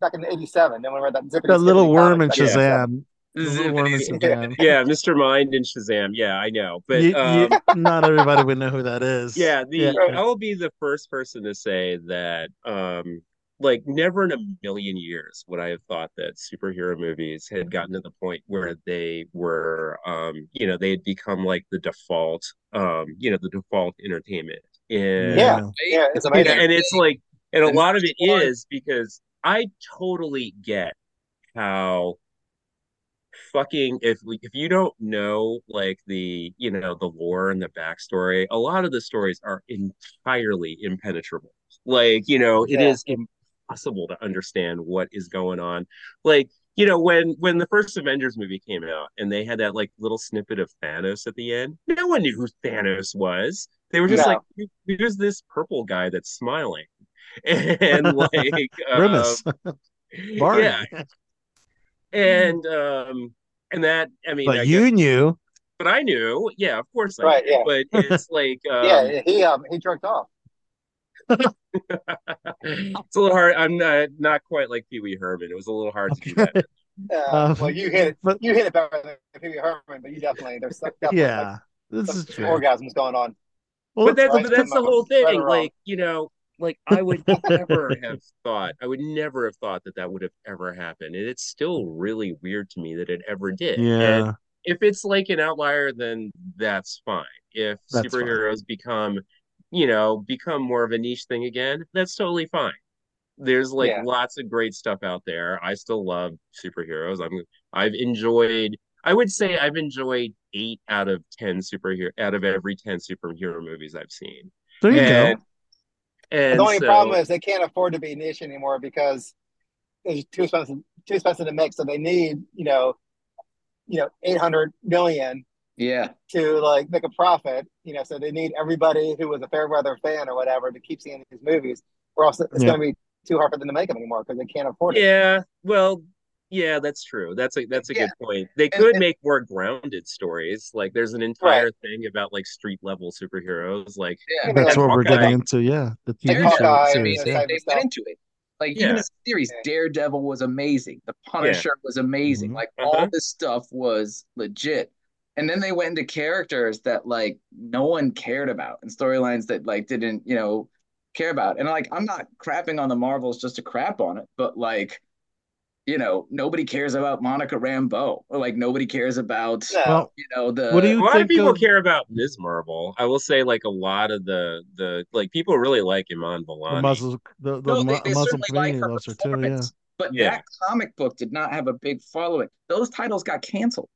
Speaker 6: back in '87. Then we read that Zippity
Speaker 5: That little worm
Speaker 6: comic
Speaker 5: in Shazam. The little worm in
Speaker 8: Zippity.
Speaker 5: Shazam.
Speaker 9: yeah, Mr. Mind and Shazam. Yeah, I know. But
Speaker 5: You- you-
Speaker 9: um, [laughs]
Speaker 5: not everybody would know who that is. [laughs]
Speaker 9: yeah, the
Speaker 5: Yeah.
Speaker 9: I will be the first person to say that um like never in a million years would I have thought that superhero movies had gotten to the point where they were um you know they had become like the default um you know the default entertainment in
Speaker 6: Yeah, yeah, it's
Speaker 9: Yeah,
Speaker 6: amazing.
Speaker 9: and it's like and a
Speaker 8: The
Speaker 9: lot of it is because I totally get how fucking if if you don't know like the you know the lore and the backstory a lot of the stories are entirely impenetrable like you know it
Speaker 6: Yeah.
Speaker 9: is impossible to understand what is going on like you know when when the first avengers movie came out and they had that like little snippet of thanos at the end no one knew who thanos was they were just
Speaker 6: No.
Speaker 9: like who's this purple guy that's smiling [laughs] and like [laughs]
Speaker 5: Grimace.
Speaker 9: um, [laughs]
Speaker 5: Barney.
Speaker 9: yeah and um and that i mean I
Speaker 5: But you
Speaker 9: guess,
Speaker 5: knew.
Speaker 9: but i knew yeah of course I
Speaker 6: Right,
Speaker 9: knew,
Speaker 6: yeah.
Speaker 9: but it's like um
Speaker 6: yeah, he um he jerked off.
Speaker 9: it's a little hard i'm not not quite like pee-wee herman it was a little hard to do that
Speaker 6: Uh,
Speaker 5: Um,
Speaker 6: well, you hit it.
Speaker 5: but-
Speaker 6: you hit it better than Pee Wee Herman, but you definitely there's some- definitely
Speaker 5: Yeah, this
Speaker 6: like,
Speaker 5: is
Speaker 6: some
Speaker 5: true.
Speaker 6: orgasms going on.
Speaker 5: Well,
Speaker 9: but that's
Speaker 6: right,
Speaker 9: but that's the whole thing
Speaker 6: or wrong.
Speaker 9: like you know like i would never [laughs] have thought i would never have thought that that would have ever happened and it's still really weird to me that it ever did and
Speaker 5: yeah,
Speaker 9: if it's like an outlier, then that's fine. If
Speaker 5: That's fine.
Speaker 9: superheroes become, you know, become more of a niche thing again, that's totally fine. There's like
Speaker 6: Yeah.
Speaker 9: lots of great stuff out there. I still love superheroes. I'm I've enjoyed I would say I've enjoyed eight out of ten superhero out of every ten superhero movies I've seen.
Speaker 5: there you
Speaker 9: And
Speaker 5: go.
Speaker 9: And
Speaker 6: the only
Speaker 9: so,
Speaker 6: problem is they can't afford to be niche anymore because it's too expensive too expensive to make. So they need you know, you know, eight hundred million
Speaker 8: Yeah,
Speaker 6: to like make a profit. You know, so they need everybody who was a Fairweather fan or whatever to keep seeing these movies, or else it's
Speaker 5: Yeah.
Speaker 6: going to be too hard for them to make them anymore because they can't afford it.
Speaker 9: Yeah, well, yeah, that's true. That's a that's a
Speaker 8: Yeah.
Speaker 9: good point. They could
Speaker 8: and-
Speaker 9: make more grounded stories. Like there's an entire thing about like street level superheroes. Like
Speaker 8: yeah.
Speaker 6: Yeah,
Speaker 5: That's
Speaker 6: like
Speaker 5: what we're getting into. Yeah, the
Speaker 6: Like
Speaker 5: TV
Speaker 8: Hawkeye,
Speaker 5: show
Speaker 6: Hawkeye,
Speaker 5: series.
Speaker 6: and
Speaker 8: they,
Speaker 5: Yeah.
Speaker 6: type
Speaker 8: they went into it. Like
Speaker 9: Yeah.
Speaker 8: even the series,
Speaker 6: Yeah.
Speaker 8: Daredevil was amazing. The Punisher was amazing.
Speaker 5: Mhm.
Speaker 8: Like
Speaker 9: Uh-huh.
Speaker 8: all this stuff was legit. And then they went into characters that like no one cared about and storylines that like didn't, you know, care about. And like I'm not crapping on the Marvels just to crap on it, but like, you know, nobody cares about Monica Rambeau or like nobody cares about,
Speaker 5: Well,
Speaker 8: you know, the
Speaker 5: what do you
Speaker 9: a lot of people
Speaker 5: of-
Speaker 9: care about Ms. Marvel. I will say like a lot of the the like people really like Iman
Speaker 5: the
Speaker 9: Vellani.
Speaker 5: Muslim, the, the
Speaker 8: No, they, they
Speaker 5: Muslim
Speaker 8: certainly like her
Speaker 5: loves too. Yeah,
Speaker 8: performance, but
Speaker 9: Yeah.
Speaker 8: that comic book did not have a big following. Those titles got canceled.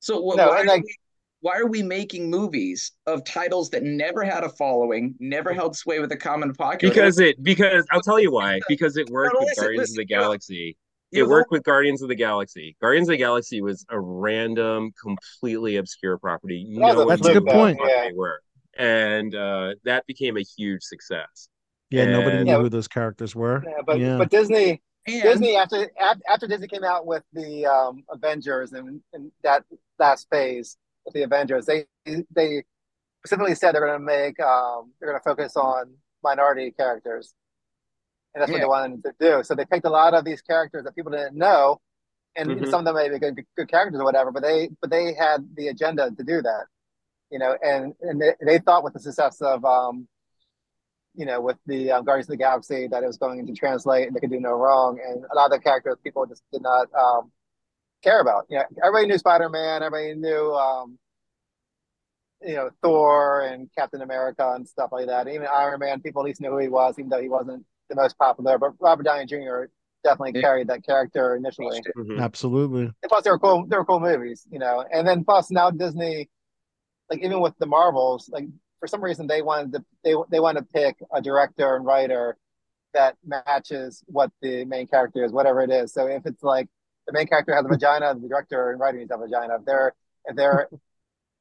Speaker 8: So wh-
Speaker 6: No,
Speaker 8: why, are
Speaker 6: like-
Speaker 8: we, why are we making movies of titles that never had a following, never held sway with the common populace?
Speaker 9: Because it because I'll tell you why. Because it worked
Speaker 8: no,
Speaker 9: with
Speaker 8: listen,
Speaker 9: Guardians
Speaker 8: listen,
Speaker 9: of the
Speaker 8: you know,
Speaker 9: Galaxy.
Speaker 8: You
Speaker 9: It worked with Guardians of the Galaxy. Guardians of the Galaxy was a random, completely obscure property.
Speaker 6: That was
Speaker 9: No
Speaker 6: a
Speaker 5: That's a good point.
Speaker 6: Yeah.
Speaker 9: they were. And uh, that became a huge success.
Speaker 5: yeah. Nobody knew
Speaker 6: Yeah.
Speaker 5: who those characters were.
Speaker 6: Yeah, but
Speaker 5: yeah.
Speaker 6: but Disney
Speaker 8: and
Speaker 6: Disney after after Disney came out with the um, Avengers and, and that last phase with the Avengers, they they specifically said they're going to make um, they're going to focus on minority characters, and that's what they wanted to do. So they picked a lot of these characters that people didn't know, and
Speaker 9: Mhm.
Speaker 6: some of them may be good, good characters or whatever, but they but they had the agenda to do that, you know, and and they, they thought with the success of um, you know, with the um, Guardians of the Galaxy that it was going to translate and they could do no wrong. And a lot of the characters people just did not um, care about. You know, everybody knew Spider Man, everybody knew, um, you know, Thor and Captain America and stuff like that. Even Iron Man, people at least knew who he was, even though he wasn't the most popular. But Robert Downey Jr. definitely
Speaker 8: Yeah.
Speaker 6: carried that character initially.
Speaker 9: Mhm.
Speaker 5: Absolutely.
Speaker 6: And plus, they were cool. They were cool movies, you know. And then plus now Disney, like even with the Marvels, like for some reason they wanted to they they wanted to pick a director and writer that matches what the main character is, whatever it is. So if it's like the main character has a vagina, the director and writer needs to a vagina. If they're if they're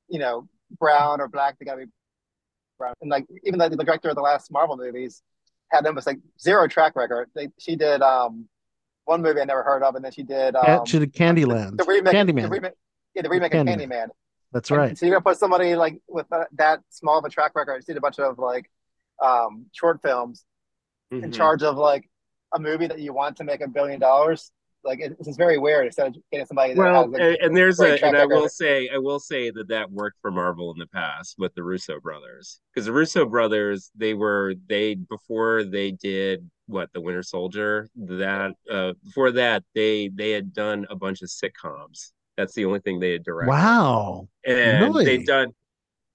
Speaker 6: you know brown or black, they gotta be brown. And like even the, the director of the last Marvel movies had almost like zero track record. They, she did um one movie I never heard of, and then she did
Speaker 5: Ca-
Speaker 6: um
Speaker 5: she did Candyland.
Speaker 6: the remake,
Speaker 5: Candyman.
Speaker 6: the remake, yeah, the remake of
Speaker 5: Candyman.
Speaker 6: Candyman.
Speaker 5: That's
Speaker 6: And
Speaker 5: right.
Speaker 6: So you're gonna put somebody like with uh, that small of a track record. She did a bunch of like um, short films in
Speaker 9: Mhm.
Speaker 6: charge of like a movie that you want to make a billion dollars. Like it, it's just very weird. Instead of getting somebody that
Speaker 9: Well,
Speaker 6: has like,
Speaker 9: and, and there's
Speaker 6: great
Speaker 9: a, and I
Speaker 6: record.
Speaker 9: will say, I will say that that worked for Marvel in the past with the Russo brothers, because the Russo brothers, they were they before they did what the Winter Soldier, that uh before that they they had done a bunch of sitcoms. That's the only thing they had directed.
Speaker 5: Wow.
Speaker 9: and
Speaker 5: Really?
Speaker 9: they've done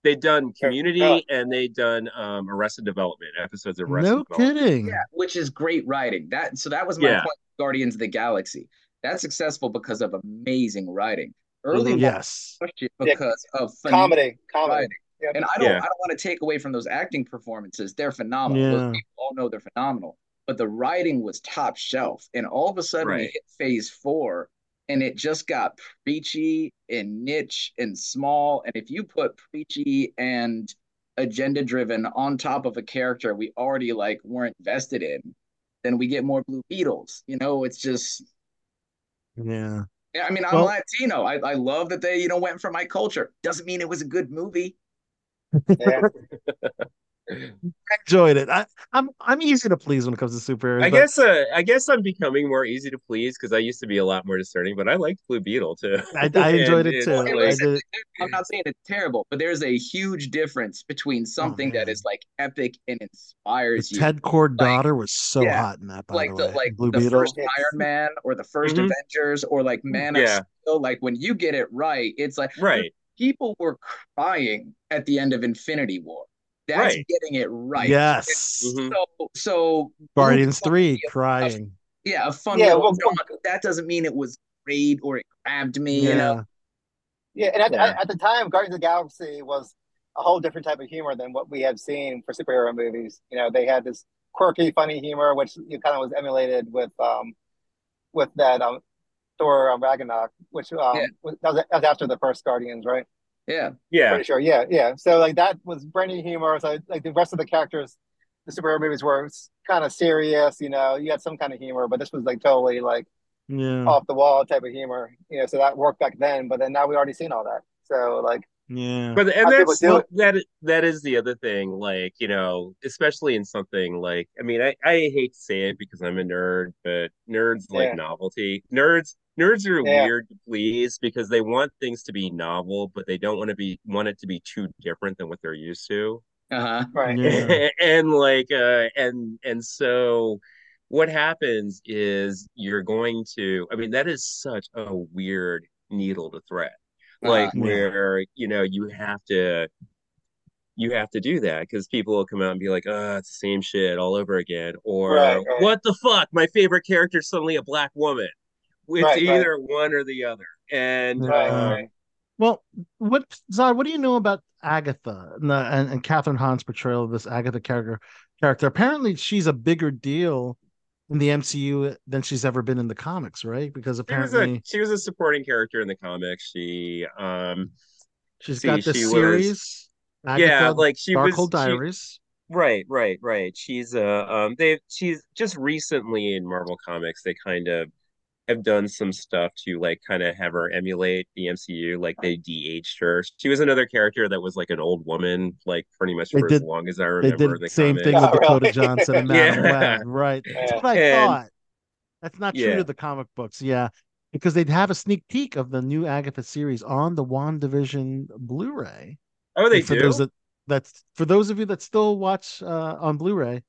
Speaker 9: they've done
Speaker 6: Yeah.
Speaker 9: Community and they've done um Arrested Development episodes of Arrested
Speaker 5: No
Speaker 9: Development.
Speaker 5: kidding.
Speaker 8: Yeah, which is great writing. That so that was my
Speaker 9: Yeah.
Speaker 8: point. With Guardians of the Galaxy. That's successful because of amazing writing. Early
Speaker 9: Mhm.
Speaker 5: Yes.
Speaker 8: pushed it
Speaker 6: Yeah,
Speaker 8: because of
Speaker 6: comedy, comedy.
Speaker 8: writing.
Speaker 6: Yeah.
Speaker 8: And I don't
Speaker 9: Yeah.
Speaker 8: I don't want to take away from those acting performances. They're phenomenal.
Speaker 5: Yeah.
Speaker 8: Those people all know they're phenomenal. But the writing was top shelf. And all of a sudden we hit phase four and it just got preachy and niche and small. And if you put preachy and agenda driven on top of a character we already like weren't vested in, then we get more Blue Beetles. You know, it's just
Speaker 5: Yeah.
Speaker 8: yeah, I mean, I'm
Speaker 5: Well-
Speaker 8: Latino. I, I love that they, you know, went for my culture. Doesn't mean it was a good movie.
Speaker 6: Yeah. [laughs]
Speaker 5: Enjoyed it. I, I'm I'm easy to please when it comes to superheroes.
Speaker 9: I
Speaker 5: but
Speaker 9: guess uh, I guess I'm becoming more easy to please because I used to be a lot more discerning, but I liked Blue Beetle too.
Speaker 5: I, I [laughs] enjoyed
Speaker 9: And
Speaker 5: it too.
Speaker 8: Well,
Speaker 5: I
Speaker 9: like-
Speaker 8: listen,
Speaker 5: did.
Speaker 8: I'm not saying it's terrible, but there's a huge difference between something that
Speaker 5: Oh, man.
Speaker 8: is like epic and
Speaker 5: The
Speaker 8: inspires you.
Speaker 5: Ted Kord
Speaker 8: Like,
Speaker 5: daughter was so
Speaker 8: yeah,
Speaker 5: hot in that, by
Speaker 8: like
Speaker 5: the
Speaker 8: the
Speaker 5: way.
Speaker 8: like
Speaker 5: Blue
Speaker 8: the
Speaker 5: Beetle.
Speaker 8: first Iron Man or the 1st
Speaker 9: Mhm.
Speaker 8: Avengers or like Man of
Speaker 9: Yeah.
Speaker 8: Steel. Like when you get it right, it's like
Speaker 9: Right.
Speaker 8: people were crying at the end of Infinity War. That's
Speaker 9: Right.
Speaker 8: getting it right.
Speaker 5: Yes.
Speaker 9: Mhm.
Speaker 8: So so
Speaker 5: Guardians three
Speaker 8: might be a-
Speaker 5: crying.
Speaker 8: yeah, a fun
Speaker 6: Yeah, well,
Speaker 8: jaunt. That doesn't mean it was great or it grabbed me, you know.
Speaker 5: Yeah.
Speaker 6: Yeah, and at,
Speaker 8: Yeah.
Speaker 6: at, at the time, Guardians of the Galaxy was a whole different type of humor than what we have seen for superhero movies. You know, they had this quirky, funny humor, which you kind of was emulated with um with that um Thor um, Ragnarok, which um
Speaker 8: Yeah.
Speaker 6: was, that, was, that was after the first Guardians, right?
Speaker 8: Yeah.
Speaker 9: Yeah.
Speaker 6: Pretty sure. Yeah, yeah. So like that was brand new humor. So like the rest of the characters, the superhero movies were kind of serious. You know, you had some kind of humor, but this was like totally like
Speaker 5: Yeah.
Speaker 6: off the wall type of humor. You know, so that worked back then. But then now we already seen all that. So like
Speaker 5: Yeah.
Speaker 9: But and
Speaker 6: How
Speaker 9: that's
Speaker 6: do
Speaker 9: well,
Speaker 6: it.
Speaker 9: that that is the other thing, like, you know, especially in something like I mean, I, I hate to say it because I'm a nerd, but nerds like novelty. Nerds nerds are
Speaker 6: Yeah.
Speaker 9: weird to please because they want things to be novel, but they don't want to be want it to be too different than what they're used to.
Speaker 8: Uh-huh.
Speaker 6: right. [laughs]
Speaker 5: Yeah.
Speaker 9: and like uh and and so what happens is you're going to I mean that is such a weird needle to thread. Like
Speaker 5: Yeah.
Speaker 9: where you know you have to you have to do that because people will come out and be like, oh, it's the same shit all over again. Or
Speaker 6: Right, right.
Speaker 9: what the fuck? My favorite character is suddenly a black woman. It's
Speaker 6: Right, right.
Speaker 9: either one or the other. And
Speaker 6: Right, right.
Speaker 5: Well, what Zad? What do you know about Agatha and, uh, and, and Kathryn Hahn's portrayal of this Agatha character? Character. Apparently, she's a bigger deal in the MCU than she's ever been in the comics, right? Because
Speaker 9: she was
Speaker 5: apparently
Speaker 9: a she was a supporting character in the comics. She um
Speaker 5: she's
Speaker 9: see,
Speaker 5: got this
Speaker 9: she was-
Speaker 5: series.
Speaker 9: yeah, like she was
Speaker 5: Darkhold
Speaker 9: she- Right, right, right. She's uh um they she's just recently in Marvel Comics they kind of have done some stuff to like kind of have her emulate the MCU like they de-aged her. She was another character that was like an old woman like pretty much
Speaker 5: They
Speaker 9: for
Speaker 5: did-
Speaker 9: as long as I remember.
Speaker 5: They
Speaker 9: did the
Speaker 5: the same
Speaker 9: comics.
Speaker 5: thing with
Speaker 6: Oh,
Speaker 5: Dakota
Speaker 6: really?
Speaker 5: Johnson and [laughs] Madam
Speaker 9: Yeah.
Speaker 5: Web, right? That's what I
Speaker 9: And-
Speaker 5: thought. That's not true
Speaker 9: Yeah.
Speaker 5: to the comic books, yeah, because they'd have a sneak peek of the new Agatha series on the WandaVision Blu-ray.
Speaker 9: Oh, they
Speaker 5: And for
Speaker 9: do?
Speaker 5: those that that's for those of you that still watch uh, on Blu-ray,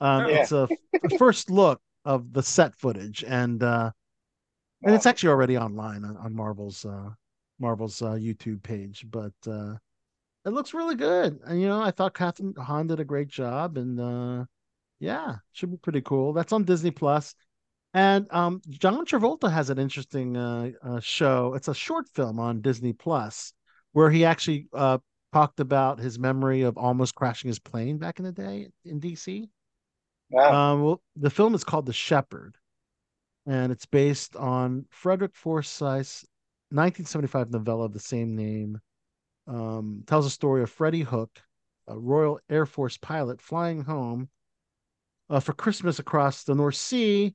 Speaker 5: um,
Speaker 9: Oh.
Speaker 5: it's a [laughs] first look of the set footage, and uh, and it's actually already online on, on Marvel's uh, Marvel's uh, YouTube page. But uh, it looks really good, and you know I thought Kathryn Hahn did a great job, and uh, yeah, should be pretty cool. That's on Disney Plus. And um, John Travolta has an interesting uh, uh, show. It's a short film on Disney Plus where he actually uh, talked about his memory of almost crashing his plane back in the day in DC.
Speaker 6: Wow.
Speaker 5: Um, well, the film is called The Shepherd, and it's based on Frederick Forsyth's 1975 novella of the same name. Um, tells a story of Freddie Hook, a Royal Air Force pilot flying home uh, for Christmas across the North Sea,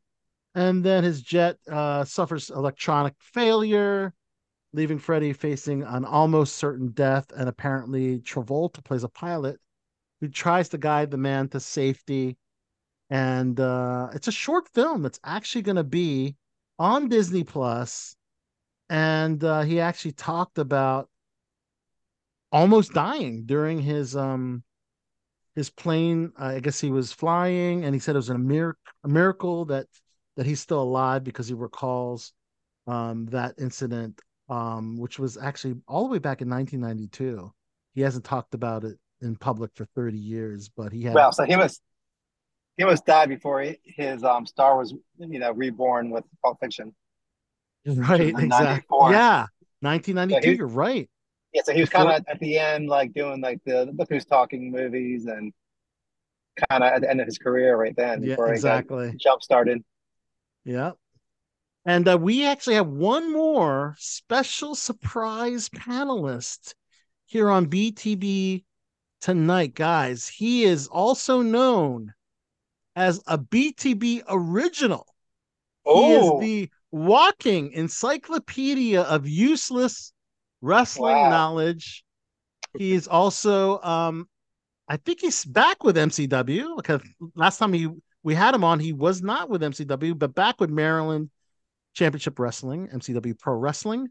Speaker 5: and then his jet uh, suffers electronic failure, leaving Freddie facing an almost certain death. And apparently, Travolta plays a pilot who tries to guide the man to safety. And uh, it's a short film. It's actually going to be on Disney Plus, and uh, he actually talked about almost dying during his um his plane. Uh, I guess he was flying, and he said it was a, mir- a miracle that that he's still alive because he recalls um, that incident, um, which was actually all the way back in 1992. He hasn't talked about it in public for 30 years, but he had.
Speaker 6: Wow. So he was he almost died before he, his um star was you know reborn with Pulp Fiction.
Speaker 5: right, exactly. Yeah, 1992.
Speaker 6: So he-
Speaker 5: you're right.
Speaker 6: Yeah, so he was kind of at the end, like doing like the Look Who's Talking movies, and kind of at the end of his career right then.
Speaker 5: Yeah,
Speaker 6: before he
Speaker 5: exactly.
Speaker 6: jump started.
Speaker 5: Yeah. And uh, we actually have one more special surprise panelist here on BTB tonight, guys. He is also known as a BTB original. He
Speaker 6: Oh.
Speaker 5: is the walking encyclopedia of useless wrestling
Speaker 6: Wow.
Speaker 5: knowledge. He is also, um, I think he's back with MCW because last time he we had him on, he was not with MCW, but back with Maryland Championship Wrestling, MCW Pro Wrestling.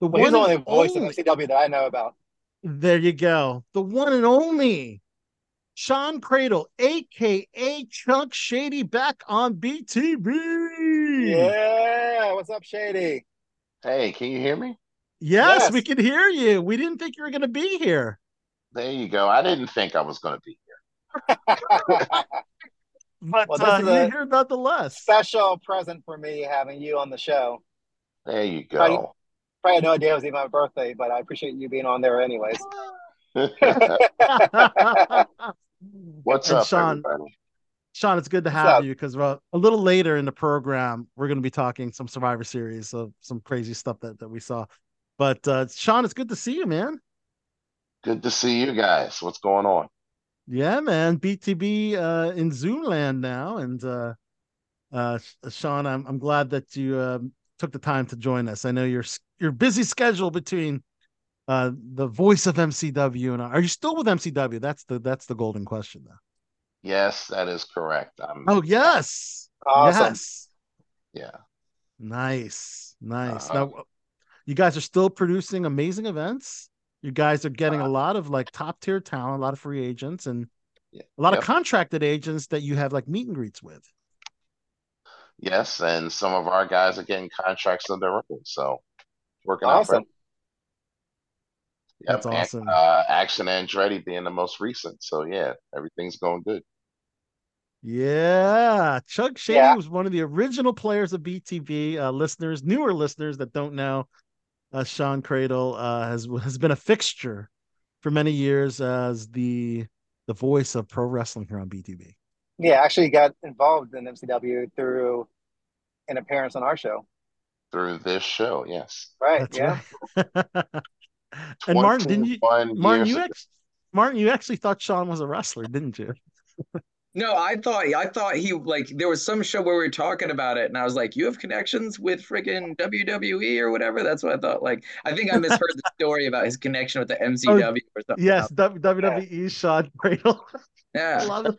Speaker 5: The
Speaker 6: Well, he's the
Speaker 5: one
Speaker 6: only voice
Speaker 5: only-
Speaker 6: of MCW that I know about.
Speaker 5: there you go. The one and only Sean Cradle, aka Chunk Shady, back on BTB.
Speaker 6: Yeah, what's up, Shady?
Speaker 11: Hey, can you hear me?
Speaker 5: Yes,
Speaker 6: Yes.
Speaker 5: we can hear you. We didn't think you were going to be here.
Speaker 11: There you go. I didn't think I was going to be here. [laughs]
Speaker 5: But
Speaker 6: Well,
Speaker 5: uh, you're
Speaker 6: a-
Speaker 5: here nonetheless.
Speaker 6: Special present for me having you on the show.
Speaker 11: There you
Speaker 6: Probably,
Speaker 11: go.
Speaker 6: probably had no idea it was even my birthday, but I appreciate you being on there anyways. [laughs] [laughs]
Speaker 11: What's
Speaker 5: And
Speaker 11: up,
Speaker 5: Sean,
Speaker 11: everybody?
Speaker 5: Sean, it's good to
Speaker 6: What's
Speaker 5: have
Speaker 6: up?
Speaker 5: you because uh, a little later in the program, we're going to be talking some Survivor Series, so some crazy stuff that, that we saw. But uh, Sean, it's good to see you, man.
Speaker 11: Good to see you guys. What's going on?
Speaker 5: Yeah, man. BTB uh, in Zoomland now, and uh, uh, Sean, I'm I'm glad that you um took the time to join us. I know your your busy schedule between uh, the voice of MCW and are you still with MCW? That's the that's the golden question, though.
Speaker 11: Yes, that is correct. I'm
Speaker 5: Oh yes,
Speaker 6: Awesome.
Speaker 5: yes,
Speaker 11: yeah.
Speaker 5: nice, nice.
Speaker 11: Uh-huh.
Speaker 5: Now, you guys are still producing amazing events. You guys are getting a lot of like top tier talent, a lot of free agents, and
Speaker 11: Yeah.
Speaker 5: a lot
Speaker 11: Yep.
Speaker 5: of contracted agents that you have like meet and greets with.
Speaker 11: Yes, and some of our guys are getting contracts of their own, so working out for
Speaker 6: Awesome.
Speaker 11: Yep,
Speaker 5: That's
Speaker 11: and,
Speaker 5: awesome.
Speaker 11: uh, Action Andretti being the most recent. So yeah, everything's going good.
Speaker 5: Yeah, Chuck Shady
Speaker 6: Yeah.
Speaker 5: was one of the original players of BTB. Uh, listeners, newer listeners that don't know, uh, Sean Cradle uh, has has been a fixture for many years as the the voice of pro wrestling here on BTB.
Speaker 6: Yeah, actually got involved in MCW through an appearance on our show.
Speaker 11: Through this show, yes.
Speaker 6: Right.
Speaker 5: That's
Speaker 6: yeah.
Speaker 5: right. [laughs] and Martin, didn't you? Martin, you
Speaker 11: ago.
Speaker 5: ex- Martin, you actually thought Sean was a wrestler, didn't you?
Speaker 8: No, I thought I thought he like there was some show where we were talking about it, and I was like, "You have connections with friggin' WWE or whatever." That's what I thought. Like, I think I misheard the story about his connection with the MCW or something.
Speaker 5: Oh, Yes, W- WWE Sean Cradle. I
Speaker 8: Yeah.
Speaker 5: love it.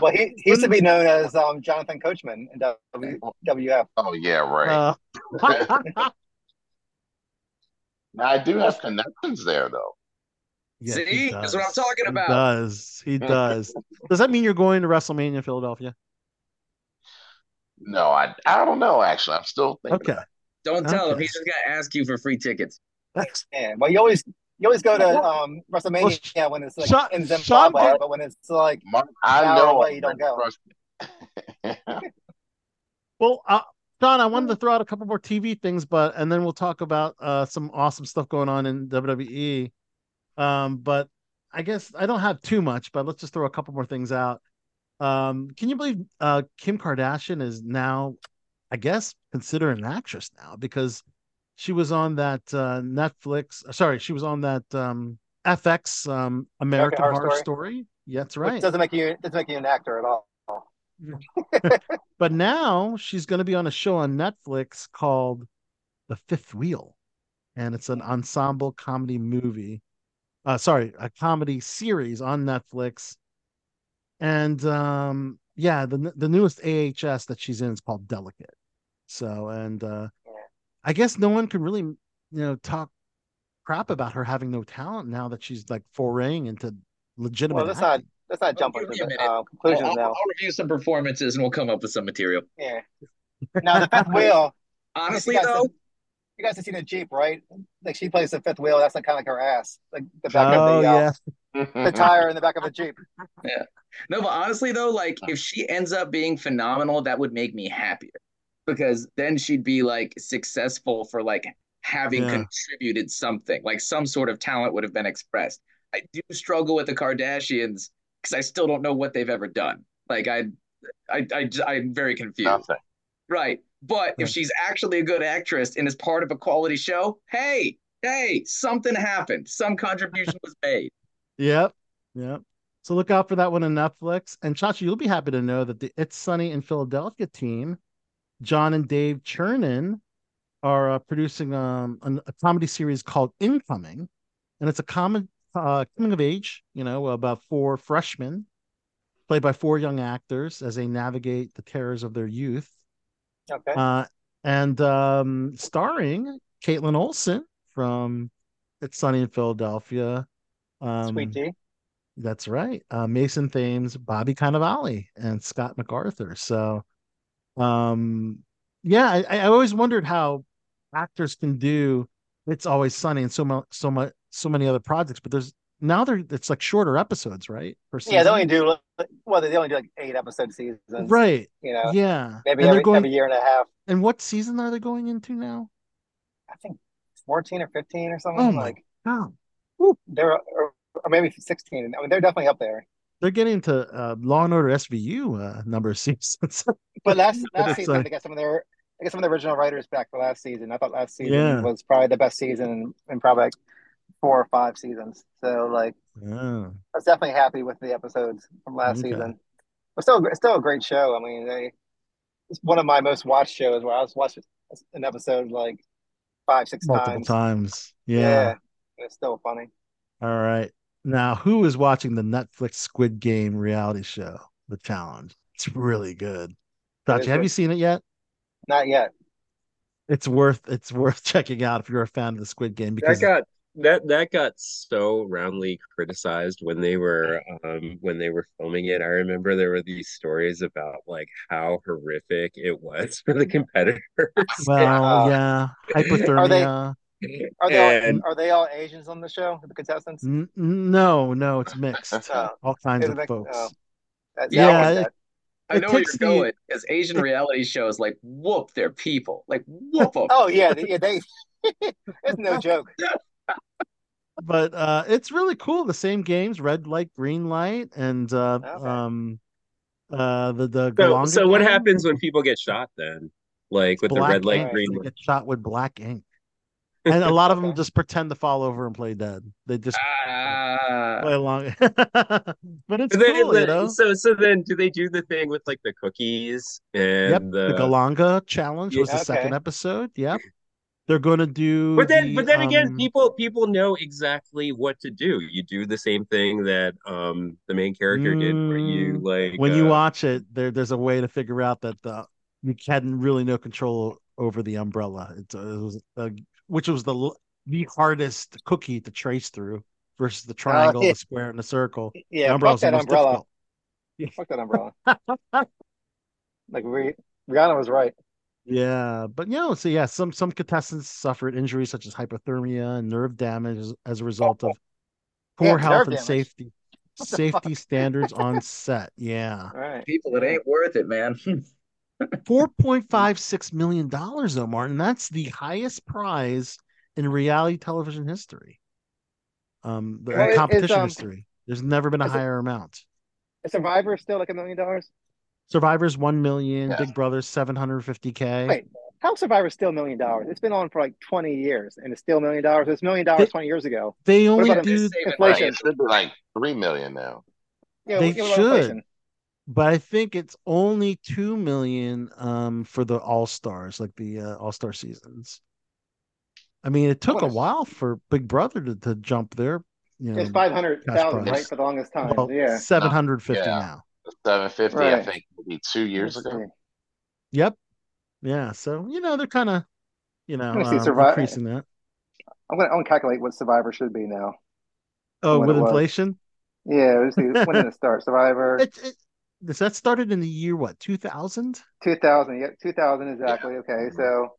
Speaker 6: Well, he, he used to be known as um, Jonathan Coachman in WWF.
Speaker 11: Oh yeah, right.
Speaker 5: Uh, [laughs] [laughs]
Speaker 11: Now I do have connections there though.
Speaker 5: Yeah,
Speaker 8: See? That's what I'm
Speaker 5: does.
Speaker 8: talking
Speaker 5: He
Speaker 8: about.
Speaker 5: does. He [laughs] does. does that mean you're going to WrestleMania Philadelphia?
Speaker 11: No, I I don't know actually. I'm still thinking.
Speaker 5: Okay.
Speaker 8: Don't tell him. He's just gonna ask you for free tickets.
Speaker 6: Yeah. Well, you always you always go to um, WrestleMania
Speaker 5: well,
Speaker 6: when it's like
Speaker 5: Sean-
Speaker 6: in Zimbabwe,
Speaker 5: did-
Speaker 6: but when it's like
Speaker 11: Mark, I know
Speaker 6: away, you don't go. [laughs]
Speaker 5: Well, uh, John, I wanted to throw out a couple more TV things, but and then we'll talk about uh, some awesome stuff going on in WWE. Um, but I guess I don't have too much, but let's just throw a couple more things out. Um, can you believe uh Kim Kardashian is now, I guess, considered an actress now because she was on that uh Netflix. Sorry, she was on that um FX um American
Speaker 6: Horror
Speaker 5: Horror
Speaker 6: Story.
Speaker 5: Story. Yeah, that's
Speaker 6: Which
Speaker 5: right.
Speaker 6: doesn't make you doesn't make you an actor at all. [laughs]
Speaker 5: But now she's going to be on a show on Netflix called The Fifth Wheel, and it's an ensemble comedy movie. Uh, sorry, a comedy series on Netflix. And um, yeah, the the newest AHS that she's in is called Delicate. So, and uh, I guess no one can really, you know, talk crap about her having no talent now that she's like foraying into legitimate
Speaker 6: Well, let's
Speaker 5: acting.
Speaker 6: not let's not jump
Speaker 8: Give me a
Speaker 6: into
Speaker 8: minute.
Speaker 6: uh,
Speaker 8: I'll,
Speaker 6: conclusions
Speaker 8: I'll-
Speaker 6: now.
Speaker 8: I'll review some performances and we'll come up with some material.
Speaker 6: Yeah. Now the fifth [laughs] wheel.
Speaker 8: Honestly,
Speaker 6: you guys,
Speaker 8: though,
Speaker 6: you guys have seen the Jeep, right? Like she plays the fifth wheel. That's like kind of like her ass, like the back
Speaker 5: Oh
Speaker 6: of the uh,
Speaker 5: yeah.
Speaker 6: the tire in the back of a Jeep. [laughs]
Speaker 8: Yeah. No, but honestly though, like if she ends up being phenomenal, that would make me happier. Because then she'd be like successful for like having
Speaker 5: Yeah.
Speaker 8: contributed something, like some sort of talent would have been expressed. I do struggle with the Kardashians because I still don't know what they've ever done. Like I I I I'm very confused.
Speaker 11: Nothing.
Speaker 8: Right. But if she's actually a good actress and is part of a quality show, hey, hey, something happened. Some contribution was made.
Speaker 5: Yep. Yep. So look out for that one on Netflix. And Chachi, you'll be happy to know that the It's Sunny in Philadelphia team, John and Dave Chernin, are uh, producing um, an, a comedy series called Incoming, and it's a common uh, coming of age. You know, about four freshmen, played by four young actors as they navigate the terrors of their youth.
Speaker 6: Okay.
Speaker 5: Uh, and um, starring Kaitlin Olson from It's Sunny in Philadelphia. Um,
Speaker 6: Sweet Tea.
Speaker 5: that's right. Uh, Mason Thames, Bobby Cannavale, and Scott MacArthur. So, um, yeah, I, I always wondered how actors can do "It's Always Sunny" and so much, so much, so many other projects. But there's now they're it's like shorter episodes, right?
Speaker 6: Yeah, they only do well. They only do like eight episode seasons.
Speaker 5: right.
Speaker 6: You know.
Speaker 5: Yeah.
Speaker 6: Maybe
Speaker 5: and
Speaker 6: every,
Speaker 5: they're going.
Speaker 6: every year and a half.
Speaker 5: And what season are they going into now?
Speaker 6: I think fourteen or fifteen or something.
Speaker 5: Oh my
Speaker 6: like
Speaker 5: god,
Speaker 6: they're or, or maybe sixteen. I mean, they're definitely up there.
Speaker 5: they're getting to uh, Law and Order SVU uh, number of [laughs] seasons.
Speaker 6: But last [laughs] last season,
Speaker 5: like-
Speaker 6: they got some of their I got some of the original writers back for last season. I thought last season
Speaker 5: Yeah.
Speaker 6: was probably the best season in probably like four or five seasons. So like
Speaker 5: Yeah.
Speaker 6: I was definitely happy with the episodes from last
Speaker 5: Okay.
Speaker 6: season. But still, it's still a great show. I mean, they, it's one of my most watched shows where I was watching an episode like five, six
Speaker 5: multiple
Speaker 6: times.
Speaker 5: times. Yeah.
Speaker 6: Yeah, it's still funny.
Speaker 5: All right. Now, who is watching the Netflix Squid Game reality show, The Challenge? It's really good.
Speaker 6: It
Speaker 5: Chachi, have
Speaker 6: good.
Speaker 5: you seen it yet?
Speaker 6: Not yet.
Speaker 5: It's worth it's worth [laughs] checking out if you're a fan of the Squid Game
Speaker 9: That
Speaker 5: because
Speaker 9: got that that got so roundly criticized when they were um when they were filming it. I remember there were these stories about like how horrific it was [laughs] for the competitors.
Speaker 5: well,
Speaker 6: Uh,
Speaker 5: yeah,
Speaker 6: Are they
Speaker 5: hypothermia.
Speaker 6: are they all, are they all Asians on the show? The contestants?
Speaker 5: N- no, no, it's mixed. [laughs]
Speaker 6: Oh.
Speaker 5: All kinds of
Speaker 6: it mixed?
Speaker 5: folks.
Speaker 6: Oh.
Speaker 5: Yeah, it-
Speaker 8: I know where you're going because Asian reality shows like whoop their people, like whoop [laughs] them.
Speaker 6: Oh yeah, yeah, they. it's no joke.
Speaker 5: But uh it's really cool. The same games, red light, green light, and uh
Speaker 6: Okay.
Speaker 5: um uh the the
Speaker 9: so,
Speaker 5: Dalgona
Speaker 9: so what
Speaker 5: game,
Speaker 9: happens when people get shot then? Like with the
Speaker 5: black
Speaker 9: red light,
Speaker 5: ink.
Speaker 9: green light.
Speaker 5: get shot with black ink. [laughs] And a lot of them just pretend to fall over and play dead. They just
Speaker 8: Ah,
Speaker 5: play along. [laughs] but it's
Speaker 9: But then-
Speaker 5: cool, you know.
Speaker 9: So so then do they do the thing with like the cookies and
Speaker 5: Yep,
Speaker 9: the,
Speaker 5: the Dalgona challenge was the
Speaker 6: Okay.
Speaker 5: second episode. Yep. They're gonna do
Speaker 9: But then
Speaker 5: the,
Speaker 9: but then again,
Speaker 5: um,
Speaker 9: people people know exactly what to do. You do the same thing that um the main character did where you like
Speaker 5: when you
Speaker 9: uh,
Speaker 5: watch it, there there's a way to figure out that the you had really no control over the umbrella. It's, it was uh, which was the the hardest cookie to trace through versus the triangle,
Speaker 6: yeah.
Speaker 5: the square, and the circle. the
Speaker 6: Yeah, fuck that umbrella.
Speaker 5: difficult.
Speaker 6: Fuck that umbrella. [laughs] like Rih- Rihanna was right.
Speaker 5: Yeah, but you know, so yeah, some some contestants suffered injuries such as hypothermia and nerve damage as, as a result of poor
Speaker 6: Yeah,
Speaker 5: health and
Speaker 6: damage.
Speaker 5: safety [laughs] safety
Speaker 6: fuck?
Speaker 5: standards on set. Yeah.
Speaker 6: All right.
Speaker 8: people, it ain't worth it, man. [laughs]
Speaker 5: Four point five six million dollars, though, Martin. That's the highest prize in reality television history. Um, the
Speaker 6: Well,
Speaker 5: in
Speaker 6: is-
Speaker 5: competition
Speaker 6: um,
Speaker 5: history. There's never been a
Speaker 6: is it-
Speaker 5: higher amount.
Speaker 6: Is Survivor still like a million dollars?
Speaker 5: Survivor's one million,
Speaker 11: Yeah.
Speaker 5: Big Brother's seven hundred fifty k.
Speaker 6: Wait, how Survivor's still a million dollars? It's been on for like twenty years, and it's still a million dollars. It's a million dollars twenty years ago.
Speaker 5: They only do,
Speaker 8: Save
Speaker 11: Right,
Speaker 6: inflation?
Speaker 11: it should be like three million now.
Speaker 6: Yeah,
Speaker 5: They
Speaker 6: yeah, what about
Speaker 5: should.
Speaker 6: inflation?
Speaker 5: but I think it's only two million um for the All Stars, like the uh, All Star seasons. I mean, it took a
Speaker 6: What is-
Speaker 5: while for Big Brother to, to jump there. You know,
Speaker 6: It's five hundred thousand, right, for the longest time.
Speaker 5: well,
Speaker 6: yeah.
Speaker 5: seven hundred fifty
Speaker 11: Yeah.
Speaker 5: now.
Speaker 11: Seven fifty, I think, maybe two years
Speaker 6: Let's
Speaker 11: ago.
Speaker 6: see.
Speaker 5: Yep. Yeah. So you know they're kind of, you know,
Speaker 6: Let me see,
Speaker 5: uh,
Speaker 6: Survi-
Speaker 5: increasing that.
Speaker 6: I'm gonna, I'm gonna calculate what Survivor should be now.
Speaker 5: Oh, with
Speaker 6: it was.
Speaker 5: inflation,
Speaker 6: Yeah, let's see. when did it [laughs] start? Survivor
Speaker 5: it, it, does that started in the year what two thousand?
Speaker 6: 2000. Yeah, 2000 exactly. Okay, so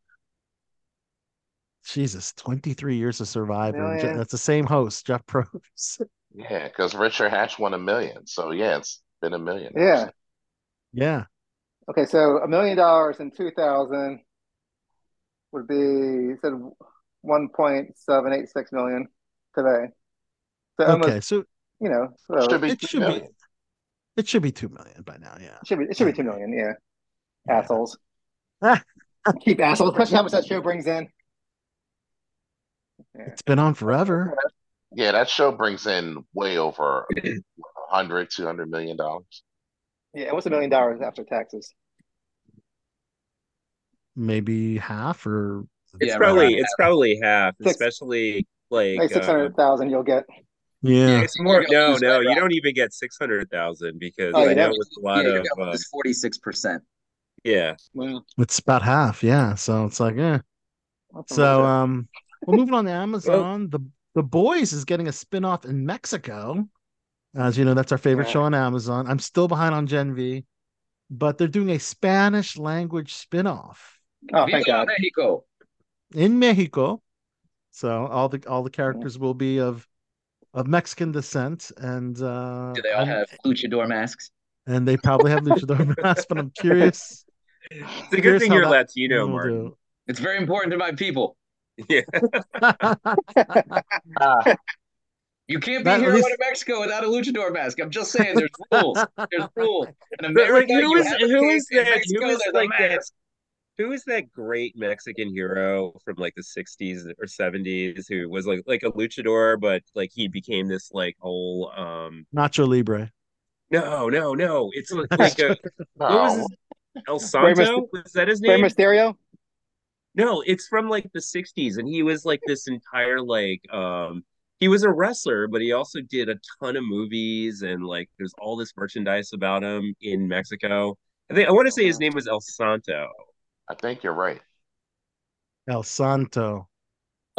Speaker 5: Jesus, twenty three years of Survivor. Je-
Speaker 6: Million.
Speaker 5: That's the same host, Jeff Probst. [laughs]
Speaker 11: Yeah, because Richard Hatch won a million. So yeah, it's been a million.
Speaker 6: yeah.
Speaker 5: yeah.
Speaker 6: Okay, so a million dollars in 2000 would be you said 1.786 million today. So almost,
Speaker 5: Okay. So
Speaker 6: you know, so
Speaker 11: Should be
Speaker 5: it
Speaker 11: two
Speaker 5: should be it should be two million by now. Yeah.
Speaker 6: it should be it should be two million. Yeah,
Speaker 5: Yeah.
Speaker 6: assholes. [laughs] Keep assholes. Question how much that show brings in.
Speaker 5: It's been on forever.
Speaker 11: Yeah, that show brings in way over [clears throat] 100, 200 million dollars.
Speaker 6: Yeah, what's a million dollars after taxes?
Speaker 5: Maybe half or
Speaker 9: It's
Speaker 8: Yeah,
Speaker 9: probably
Speaker 8: around
Speaker 9: it's probably half,
Speaker 6: Six-
Speaker 9: especially like
Speaker 6: Like six
Speaker 9: uh,
Speaker 6: you'll get.
Speaker 5: yeah.
Speaker 9: it's more no no
Speaker 8: right
Speaker 9: you don't even get six hundred thousand because
Speaker 6: Oh, you
Speaker 9: I know
Speaker 6: don't?
Speaker 9: it's a lot
Speaker 8: yeah,
Speaker 9: of
Speaker 8: gonna
Speaker 9: um,
Speaker 8: lose forty six percent.
Speaker 9: yeah
Speaker 6: Well,
Speaker 5: It's about half. Yeah. So it's like, yeah. So um we're moving on to [laughs] Amazon, the the boys is getting a spin-off in Mexico. As you know, that's our favorite
Speaker 6: Yeah.
Speaker 5: show on Amazon. I'm still behind on Gen V, but they're doing a Spanish language spin-off
Speaker 6: oh, thank God.
Speaker 8: Mexico.
Speaker 5: in Mexico. So all the all the characters will be of of Mexican descent and uh
Speaker 8: Do they all
Speaker 5: I'm-
Speaker 8: have luchador masks?
Speaker 5: and they probably have luchador [laughs] masks, but I'm curious.
Speaker 9: it's a good thing you're
Speaker 5: that
Speaker 9: Latino
Speaker 5: will
Speaker 9: Martin
Speaker 5: do.
Speaker 8: It's very important to my people.
Speaker 9: yeah [laughs] [laughs]
Speaker 8: You can't be
Speaker 5: That- at
Speaker 8: here
Speaker 5: least-
Speaker 8: in Mexico without a luchador mask. I'm just saying, there's [laughs] rules. There's rules. In
Speaker 9: But,
Speaker 8: America,
Speaker 9: like, who
Speaker 8: you
Speaker 9: is
Speaker 8: have a
Speaker 9: who
Speaker 8: case.
Speaker 9: is
Speaker 8: In
Speaker 9: that?
Speaker 8: Mexico,
Speaker 9: Who is like
Speaker 8: a
Speaker 9: that? Who is that great Mexican hero from like the '60s or '70s who was like like a luchador, but like he became this like whole um
Speaker 5: Nacho Libre.
Speaker 9: no no no it's like, [laughs] like a what was his, El
Speaker 6: Rey
Speaker 9: Santo was that his name? Rey?
Speaker 6: Mysterio.
Speaker 9: No, it's from like the 60s and he was like this entire like um he was a wrestler, but he also did a ton of movies and like there's all this merchandise about him in Mexico. I think I want to say his name was El Santo.
Speaker 11: I think you're right.
Speaker 5: El Santo.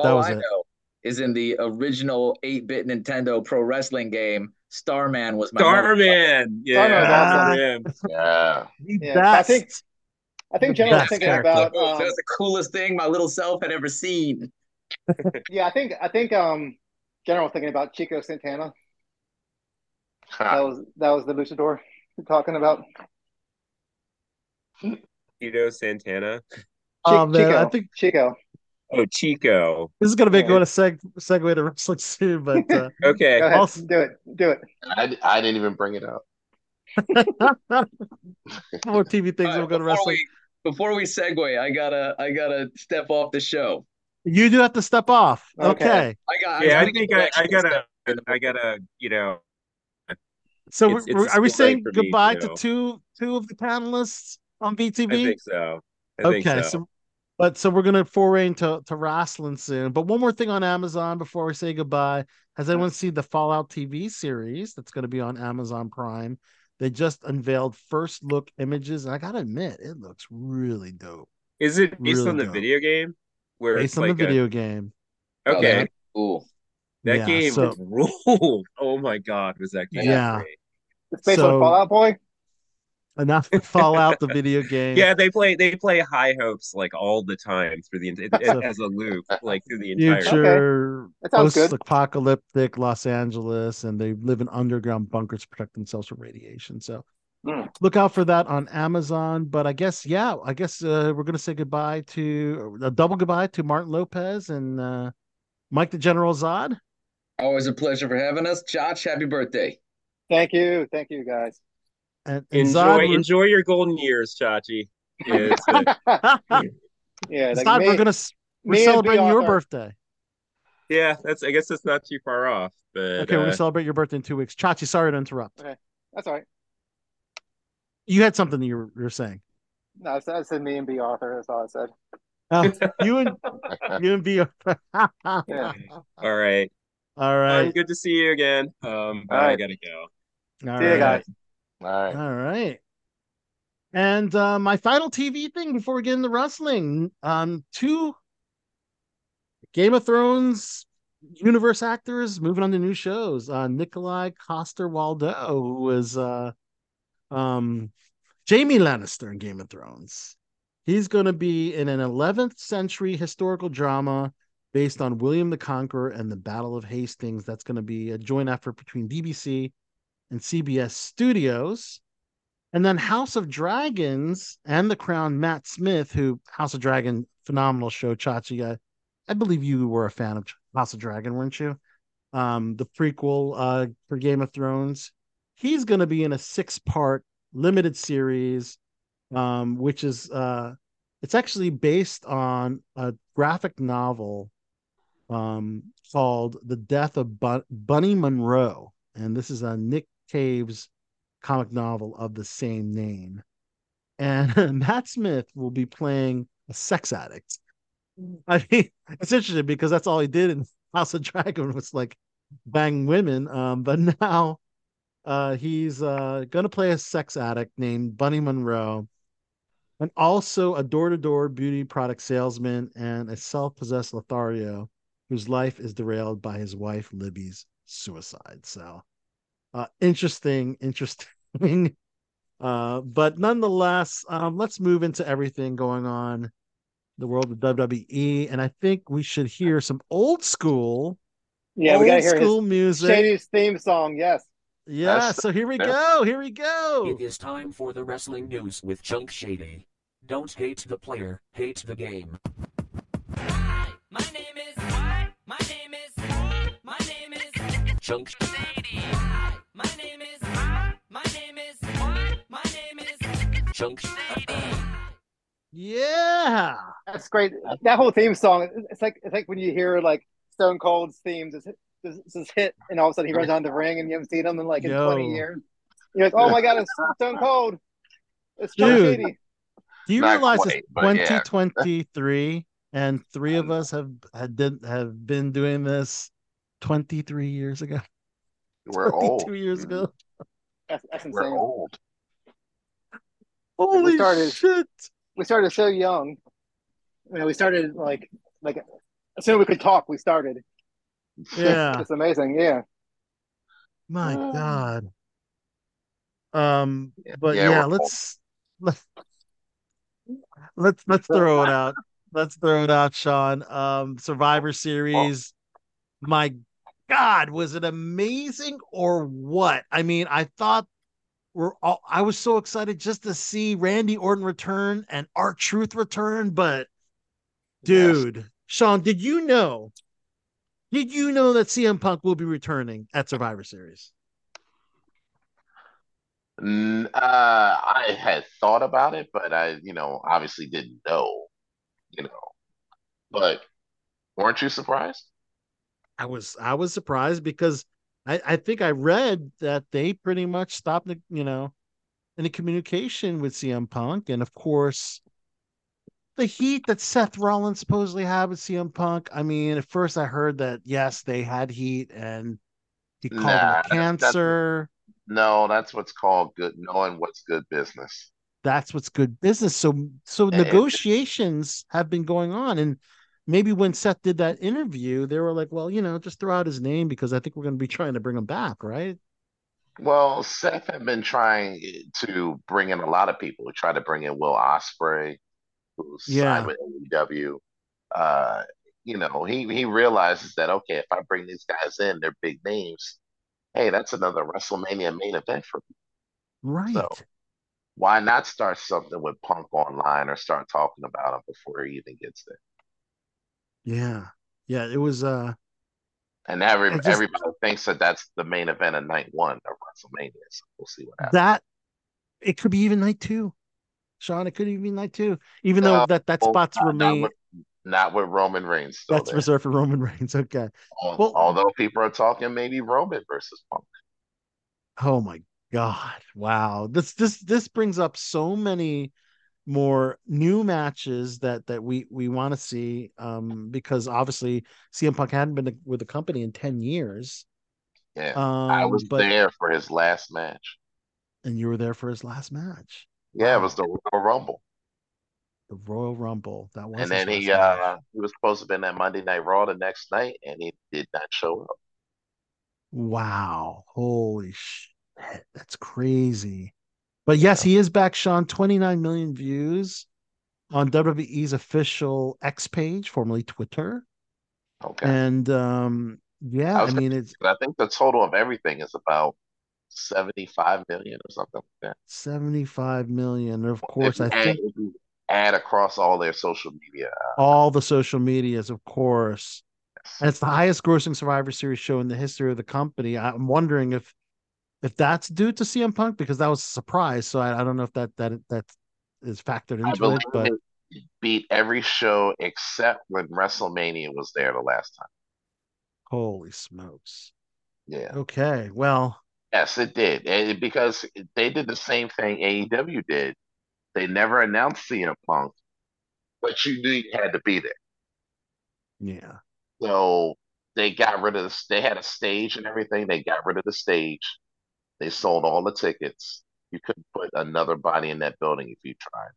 Speaker 5: That
Speaker 8: All
Speaker 5: was
Speaker 8: I
Speaker 5: it.
Speaker 8: know is in the original 8-bit Nintendo pro wrestling game, Starman was my
Speaker 9: Starman. Yeah.
Speaker 6: Starman was awesome.
Speaker 9: him.
Speaker 11: Yeah.
Speaker 6: Yeah, I think
Speaker 5: best.
Speaker 6: I think
Speaker 5: The
Speaker 6: Jen was thinking
Speaker 5: character.
Speaker 6: about.
Speaker 8: That
Speaker 6: Um,
Speaker 8: was the coolest thing my little self had ever seen. [laughs]
Speaker 6: yeah, I think I think um, General thinking about Chico Santana. That was that was the luchador you're talking about.
Speaker 9: Chico Santana.
Speaker 6: Chi-
Speaker 5: Oh, man,
Speaker 6: Chico.
Speaker 5: I think-
Speaker 6: Chico.
Speaker 9: Oh, Chico.
Speaker 5: This is gonna make
Speaker 6: Yeah.
Speaker 5: me to seg segue to wrestling soon, but uh, [laughs]
Speaker 9: Okay.
Speaker 6: Go ahead,
Speaker 5: Also-
Speaker 6: do it, do it.
Speaker 11: I, I didn't even bring it up. [laughs]
Speaker 5: more TV things.
Speaker 8: All
Speaker 5: we'll
Speaker 8: right,
Speaker 5: go to
Speaker 8: before
Speaker 5: wrestling.
Speaker 8: we before we segue, I gotta I gotta step off the show.
Speaker 5: You do have to step off.
Speaker 6: Okay.
Speaker 5: Okay.
Speaker 8: I got
Speaker 9: Yeah, I
Speaker 8: gotta
Speaker 9: think I, I gotta. I gotta, you know,
Speaker 5: So
Speaker 9: It's-
Speaker 5: we're-
Speaker 9: it's
Speaker 5: are we saying
Speaker 9: for me,
Speaker 5: goodbye
Speaker 9: too.
Speaker 5: to two two of the panelists on
Speaker 9: I think so. I think
Speaker 5: okay,
Speaker 9: so.
Speaker 5: so but so we're gonna foray into to wrestling soon. But one more thing on Amazon before we say goodbye. Has anyone seen the Fallout TV series that's going to be on Amazon Prime? They just unveiled first look images, and I gotta admit, it looks really dope.
Speaker 9: Is it based
Speaker 5: really
Speaker 9: on the
Speaker 5: dope.
Speaker 9: video game? Where
Speaker 5: Based
Speaker 9: it's
Speaker 5: on
Speaker 9: like
Speaker 5: the
Speaker 9: a-
Speaker 5: video game.
Speaker 8: Oh,
Speaker 9: okay,
Speaker 8: that's cool.
Speaker 9: that
Speaker 5: Yeah,
Speaker 9: game
Speaker 5: so-
Speaker 9: ruled. [laughs] Oh my god, was that game
Speaker 5: Yeah.
Speaker 9: great?
Speaker 6: It's based
Speaker 5: So-
Speaker 6: on Fallout Boy.
Speaker 5: Enough to Fallout the video game. [laughs]
Speaker 9: Yeah, they play they play High Hopes like all the time through the it,
Speaker 5: So-
Speaker 9: it has a loop like through the entire.
Speaker 5: future
Speaker 6: That sounds good.
Speaker 5: post-apocalyptic Los Angeles, and they live in underground bunkers to protect themselves from radiation. So
Speaker 6: Mm.
Speaker 5: look out for that on Amazon. But I guess, yeah, I guess uh, we're gonna say goodbye to a double goodbye to Martin Lopez and uh, Mike the General Zad.
Speaker 8: Always a pleasure for having us. Josh, happy birthday.
Speaker 6: Thank you, thank you, guys.
Speaker 5: And, and
Speaker 9: Enjoy
Speaker 5: Zad,
Speaker 9: enjoy your golden years, Chachi. [laughs] It's, uh, [laughs]
Speaker 6: Yeah, like
Speaker 5: Zad,
Speaker 6: me-
Speaker 5: we're gonna we're
Speaker 6: me and B
Speaker 5: celebrating your
Speaker 6: author.
Speaker 5: birthday.
Speaker 9: yeah, that's I guess that's not too far off. But
Speaker 5: Okay, we're
Speaker 9: uh,
Speaker 5: gonna celebrate your birthday in two weeks. Chachi, sorry to interrupt.
Speaker 6: Okay, that's all right.
Speaker 5: You had something you were, you were saying.
Speaker 6: No, I said, I said me and B author. That's all I said.
Speaker 5: Oh, [laughs] you and you and B. All
Speaker 6: Yeah. [laughs]
Speaker 9: all right.
Speaker 5: right.
Speaker 9: Um, good to see you again. Um, but
Speaker 6: All
Speaker 9: I gotta go.
Speaker 5: All
Speaker 6: See you guys.
Speaker 11: All right.
Speaker 5: All right. And uh, my final TV thing before we get into wrestling, um, two Game of Thrones universe actors moving on to new shows. Uh, Nikolai Coster Waldo, who was uh, um, Jaime Lannister in Game of Thrones. He's going to be in an 11th century historical drama based on William the Conqueror and the Battle of Hastings. That's going to be a joint effort between BBC and CBS Studios. And then House of Dragons and The Crown, Matt Smith, who House of Dragon, phenomenal show, Chachi. I, I believe you were a fan of House of Dragon, weren't you? Um, the prequel uh, for Game of Thrones. He's going to be in a six part limited series, um, which is uh, it's actually based on a graphic novel um, called The Death of Bun- Bunny Monroe. And this is a Nick Cave's comic novel of the same name. And [laughs] Matt Smith will be playing a sex addict. [laughs] I mean, it's interesting because that's all he did in House of Dragon was like bang women. Um, but [laughs] now uh, he's uh, gonna play a sex addict named Bunny Monroe, and also a door-to-door beauty product salesman and a self-possessed Lothario whose life is derailed by his wife Libby's suicide. So, uh, interesting, interesting. [laughs] Uh, but nonetheless, um, let's move into everything going on in the world of WWE, and I think we should hear some old school,
Speaker 6: Yeah, we gotta
Speaker 5: old
Speaker 6: hear
Speaker 5: school
Speaker 6: his
Speaker 5: music.
Speaker 6: Shady's theme song. Yes.
Speaker 5: Yeah,
Speaker 11: That's-
Speaker 5: so here we
Speaker 11: that's-
Speaker 5: go. Here we go.
Speaker 3: It is time for the wrestling news with Chunk Shady. Don't hate the player, hate the game.
Speaker 12: My name is. My name is. My name is.
Speaker 3: Chunk
Speaker 12: Shady. My name is. My name is. My name is.
Speaker 3: Chunk
Speaker 5: Yeah.
Speaker 6: That's great. That whole theme song. It's like it's like when you hear like Stone Cold's themes. It's this, this hit, and all of a sudden he runs down the ring, and you haven't seen him in like in
Speaker 5: Yo.
Speaker 6: twenty years. You're like, oh my god, it's Stone Cold. It's John
Speaker 5: Dude.
Speaker 6: Shady.
Speaker 5: Do you
Speaker 11: Not
Speaker 5: realize
Speaker 11: quite,
Speaker 5: it's
Speaker 11: but yeah.
Speaker 5: 2023 [laughs] and three of us have had did, have been doing this 23 years ago? [laughs]
Speaker 11: We're
Speaker 5: 22
Speaker 11: old.
Speaker 5: years ago. Mm-hmm.
Speaker 6: That's, that's
Speaker 11: We're old.
Speaker 5: Holy
Speaker 6: started-
Speaker 5: shit.
Speaker 6: We started so young. You know, we started like like as soon as we could talk, we started.
Speaker 5: Yeah. [laughs]
Speaker 6: It's amazing. Yeah.
Speaker 5: My God. Um, but
Speaker 11: yeah,
Speaker 5: yeah, let's let's let's let's throw it out. Let's throw it out, Sean. Um, Survivor Series. My God, was it amazing or what? I mean, I thought we're all I was so excited just to see Randy Orton return and our truth return, but dude, Sean, did you know? Did you know that CM Punk will be returning at Survivor Series?
Speaker 11: N- Uh, I had thought about it, but I, you know, obviously didn't know, you know. But weren't you surprised?
Speaker 5: I was I was surprised because I, I think I read that they pretty much stopped the you know any communication with CM Punk, and of course the heat that Seth Rollins supposedly had with CM Punk. I mean, at first I heard that yes, they had heat and he called
Speaker 11: Nah,
Speaker 5: a cancer.
Speaker 11: No, that's what's called good knowing what's good business.
Speaker 5: That's what's good business. So so
Speaker 11: And-
Speaker 5: negotiations have been going on and maybe when Seth did that interview, they were like, well, you know, just throw out his name because I think we're going to be trying to bring him back, right?
Speaker 11: Well, Seth had been trying to bring in a lot of people. He tried to bring in Will Ospreay, who's
Speaker 5: Yeah.
Speaker 11: signed with AEW. Uh, you know, he he realizes that okay, if I bring these guys in, they're big names. Hey, that's another WrestleMania main event for me.
Speaker 5: Right.
Speaker 11: So why not start something with Punk online or start talking about him before he even gets there?
Speaker 5: Yeah. Yeah. It was uh
Speaker 11: And every
Speaker 5: just-
Speaker 11: everybody thinks that that's the main event of night one of WrestleMania. So we'll see what happens.
Speaker 5: That it could be even night two, Sean. It could even be night two, even though
Speaker 11: No,
Speaker 5: that that spot's
Speaker 11: not, not
Speaker 5: remain.
Speaker 11: with, not with Roman Reigns.
Speaker 5: That's
Speaker 11: there.
Speaker 5: reserved for Roman Reigns. Okay. Well-
Speaker 11: Although people are talking maybe Roman versus Punk.
Speaker 5: Oh my God. Wow. This this this brings up so many more new matches that that we we want to see um because obviously CM Punk hadn't been with the company in 10 years.
Speaker 11: Yeah,
Speaker 5: Um
Speaker 11: I was
Speaker 5: but
Speaker 11: there for his last match.
Speaker 5: and you were there for his last match.
Speaker 11: Yeah, it was the Royal Rumble,
Speaker 5: The Royal Rumble. That was
Speaker 11: and then he uh he was supposed to have been at Monday Night Raw the next night, and he did not show up.
Speaker 5: Wow. Holy shit. That's crazy. But yes, he is back, Sean. 29 million views on WWE's official X page, formerly Twitter.
Speaker 11: Okay,
Speaker 5: And um yeah,
Speaker 11: I
Speaker 5: I mean it's
Speaker 11: I think the total of everything is about seventy-five million or something like that.
Speaker 5: 75 million. Of course, I
Speaker 11: add,
Speaker 5: think
Speaker 11: add across all their social media, uh,
Speaker 5: all the social medias, of course. Yes. And it's the highest grossing Survivor Series show in the history of the company. I'm wondering if if that's due to CM Punk because that was a surprise. So I, I don't know if that that that is factored into it, but
Speaker 11: it beat every show except when WrestleMania was there the last time.
Speaker 5: holy smokes.
Speaker 11: Yeah.
Speaker 5: Okay. Well,
Speaker 11: Yes, it did. And because they did the same thing AEW did. They never announced CM Punk, but you knew you had to be there.
Speaker 5: yeah.
Speaker 11: So they got rid of the, they had a stage and everything. They got rid of the stage. They sold all the tickets. You couldn't put another body in that building if you tried.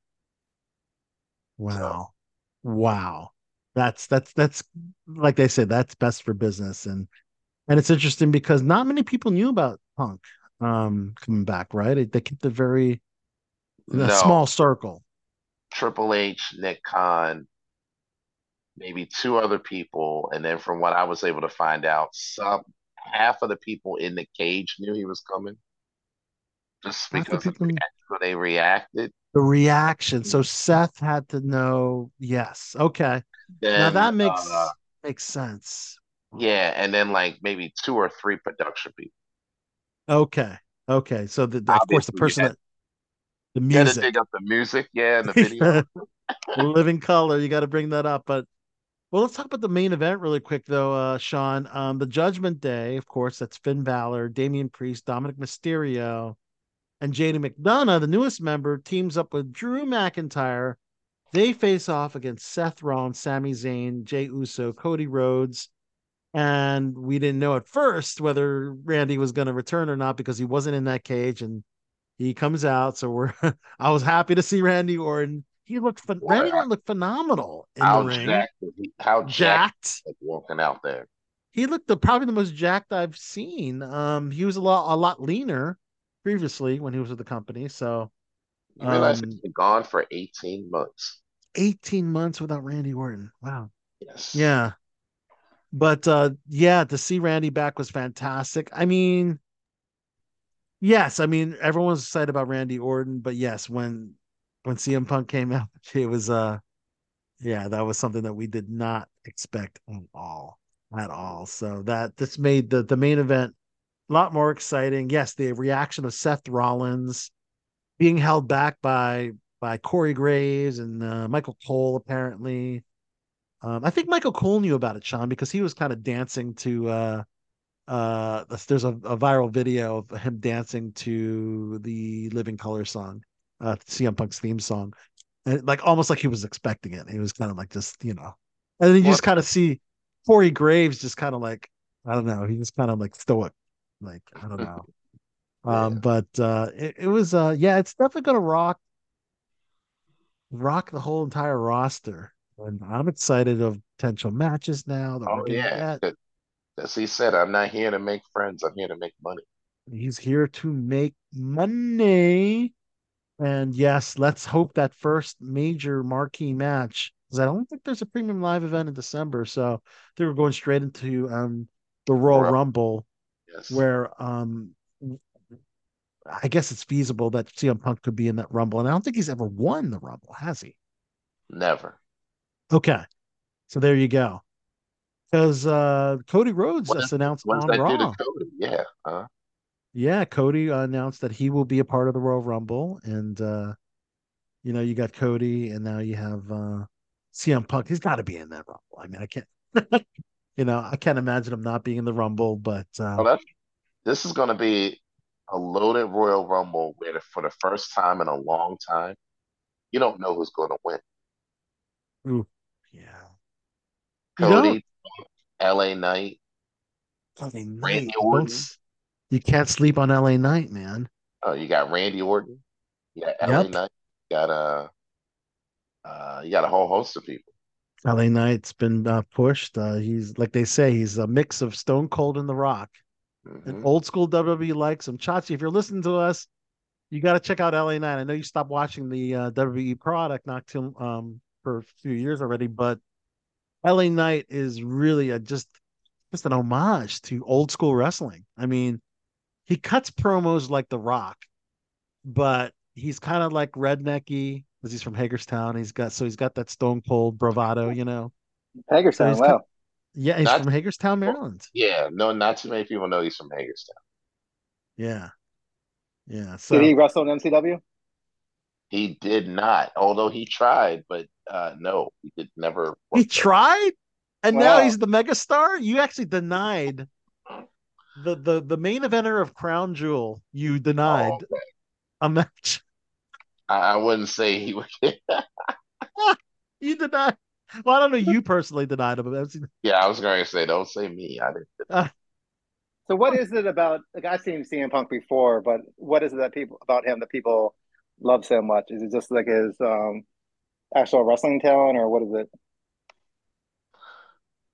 Speaker 5: Wow. Wow. That's that's that's like they said, that's best for business. And and it's interesting because not many people knew about Punk um coming back, right? They, they kept a very
Speaker 11: No,
Speaker 5: small circle.
Speaker 11: Triple H, Nick Khan, maybe two other people, and then from what I was able to find out, some half of the people in the cage knew he was coming, just
Speaker 5: the
Speaker 11: because of
Speaker 5: people
Speaker 11: how they reacted.
Speaker 5: the reaction. So Seth had to know, yes. Okay. Now that makes
Speaker 11: uh,
Speaker 5: makes sense.
Speaker 11: Yeah, and then like maybe two or three production people.
Speaker 5: Okay. Okay. So the, of course the person
Speaker 11: had-
Speaker 5: that the
Speaker 11: You
Speaker 5: music,
Speaker 11: dig up the music, yeah, and the [laughs] video.
Speaker 5: living color, you got to bring that up. But well, let's talk about the main event really quick though, uh, Sean. Um, the Judgment Day, of course, that's Finn Balor, Damian Priest, Dominik Mysterio, and JD McDonagh, the newest member, teams up with Drew McIntyre. They face off against Seth Rollins, Sami Zayn, Jey Uso, Cody Rhodes. And we didn't know at first whether Randy was going to return or not because he wasn't in that cage and he comes out. So we're [laughs] I was happy to see Randy Orton. He looked phen- Randy Orton looked phenomenal in
Speaker 11: How
Speaker 5: the ring.
Speaker 11: jacked, he- how jacked,
Speaker 5: Jacked.
Speaker 11: walking out there.
Speaker 5: He looked the probably the most jacked I've seen. Um, he was a lot a lot leaner previously when he was with the company. So
Speaker 11: You realize
Speaker 5: um,
Speaker 11: he's been gone for 18 months.
Speaker 5: 18 months without Randy Orton. Wow.
Speaker 11: Yes.
Speaker 5: Yeah. But uh yeah, to see Randy back was fantastic. I mean, yes, I mean everyone was excited about Randy Orton, but yes, when when CM Punk came [laughs] out, it was uh yeah, that was something that we did not expect at all. At all. So that this made the the main event a lot more exciting. Yes, the reaction of Seth Rollins being held back by by Corey Graves and uh, Michael Cole apparently. Um, I think Michael Cole knew about it, Sean, because he was kind of dancing to uh uh there's a, a viral video of him dancing to the Living Color song, uh CM Punk's theme song. And like almost like he was expecting it. He was kind of like just, you know. And then you just kind of see Corey Graves just kind of like, I don't know, he just kind of like stoic. Like, I don't know. [laughs] Um, but uh it, it was uh yeah, it's definitely gonna rock rock the whole entire roster. And I'm excited of potential matches now that
Speaker 11: Oh, yeah. As he said, I'm not here to make friends. I'm here to make money.
Speaker 5: He's here to make money. And yes, let's hope that first major marquee match. Because I don't think there's a premium live event in December. So they were going straight into um the Royal
Speaker 11: Royal-
Speaker 5: Rumble,
Speaker 11: Yes.
Speaker 5: where um I guess it's feasible that CM Punk could be in that Rumble. And I don't think he's ever won the Rumble, has he?
Speaker 11: Never.
Speaker 5: Okay. So there you go. Because uh Cody Rhodes just announced on
Speaker 11: does that do
Speaker 5: Raw.
Speaker 11: Yeah. Huh?
Speaker 5: Yeah, Cody announced that he will be a part of the Royal Rumble, and uh, you know, you got Cody, and now you have uh, CM Punk. He's got to be in that Rumble. I mean, I can't, [laughs] you know, I can't imagine him not being in the Rumble. But uh,
Speaker 11: that's this is going to be a loaded Royal Rumble where for the first time in a long time, you don't know who's going to win.
Speaker 5: ooh, yeah, You know-
Speaker 11: Cody, LA Knight,
Speaker 5: LA
Speaker 11: Randy
Speaker 5: Don't
Speaker 11: Orton.
Speaker 5: You can't sleep on LA Knight, man.
Speaker 11: Oh, you got Randy Orton. You got LA
Speaker 5: Yep.
Speaker 11: Knight. You got a, uh, you got a whole host of people.
Speaker 5: LA Knight's been uh, pushed. Uh, he's like they say, he's a mix of Stone Cold and The Rock.
Speaker 11: Mm-hmm.
Speaker 5: And old school WWE likes him. Chachi, if you're listening to us, you got to check out LA Knight. I know you stopped watching the uh, WWE product not too um for a few years already, but LA Knight is really a just just an homage to old school wrestling. I mean, he cuts promos like The Rock, but he's kind of like rednecky because he's from Hagerstown. He's got so he's got that Stone Cold bravado, you know.
Speaker 6: Hagerstown,
Speaker 5: he's
Speaker 6: wow.
Speaker 5: ki- yeah, he's
Speaker 11: Not-
Speaker 5: from Hagerstown, Maryland.
Speaker 11: Yeah, no, not too many people know he's from Hagerstown.
Speaker 5: Yeah, yeah. So
Speaker 6: Did he wrestle in MCW?
Speaker 11: He did not, although he tried, but uh, no, he did never.
Speaker 5: He tried, and now he's the megastar. You actually denied the the the main eventer of Crown Jewel. You denied
Speaker 11: Oh, okay.
Speaker 5: a match. [laughs]
Speaker 11: I, I wouldn't say he would. [laughs]
Speaker 5: You denied. Well, I don't know. You personally denied him. but I've seen-
Speaker 11: yeah, I was going to say, don't say me. I didn't.
Speaker 6: So what is it about? Like I've seen CM Punk before, but what is it that people about him that people love so much? Is it just like his um actual wrestling talent, or what is it?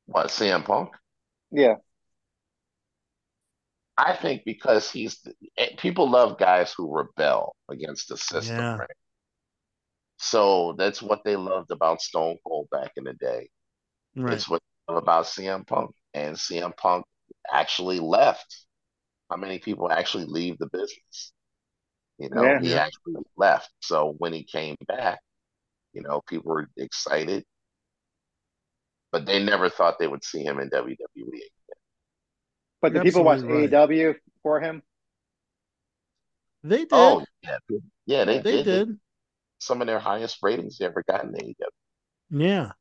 Speaker 11: What, CM Punk?
Speaker 6: Yeah,
Speaker 11: I think because he's eh, people love guys who rebel against the system,
Speaker 5: Yeah.
Speaker 11: right? So that's what they loved about Stone Cold back in the day.
Speaker 5: Right.
Speaker 11: It's what they love about CM Punk. And CM Punk actually left. How many people actually leave the business? You know,
Speaker 6: Yeah.
Speaker 11: he
Speaker 5: Yeah.
Speaker 11: actually left. So when he came back, you know, people were excited, but they never thought they would see him in WWE. again.
Speaker 6: but
Speaker 5: You're
Speaker 6: do people watch
Speaker 5: absolutely right.
Speaker 6: AEW for him?
Speaker 5: They did.
Speaker 11: Oh, yeah. Yeah, they,
Speaker 5: they
Speaker 11: did.
Speaker 5: did.
Speaker 11: Some of their highest ratings they ever got in AEW.
Speaker 5: Yeah.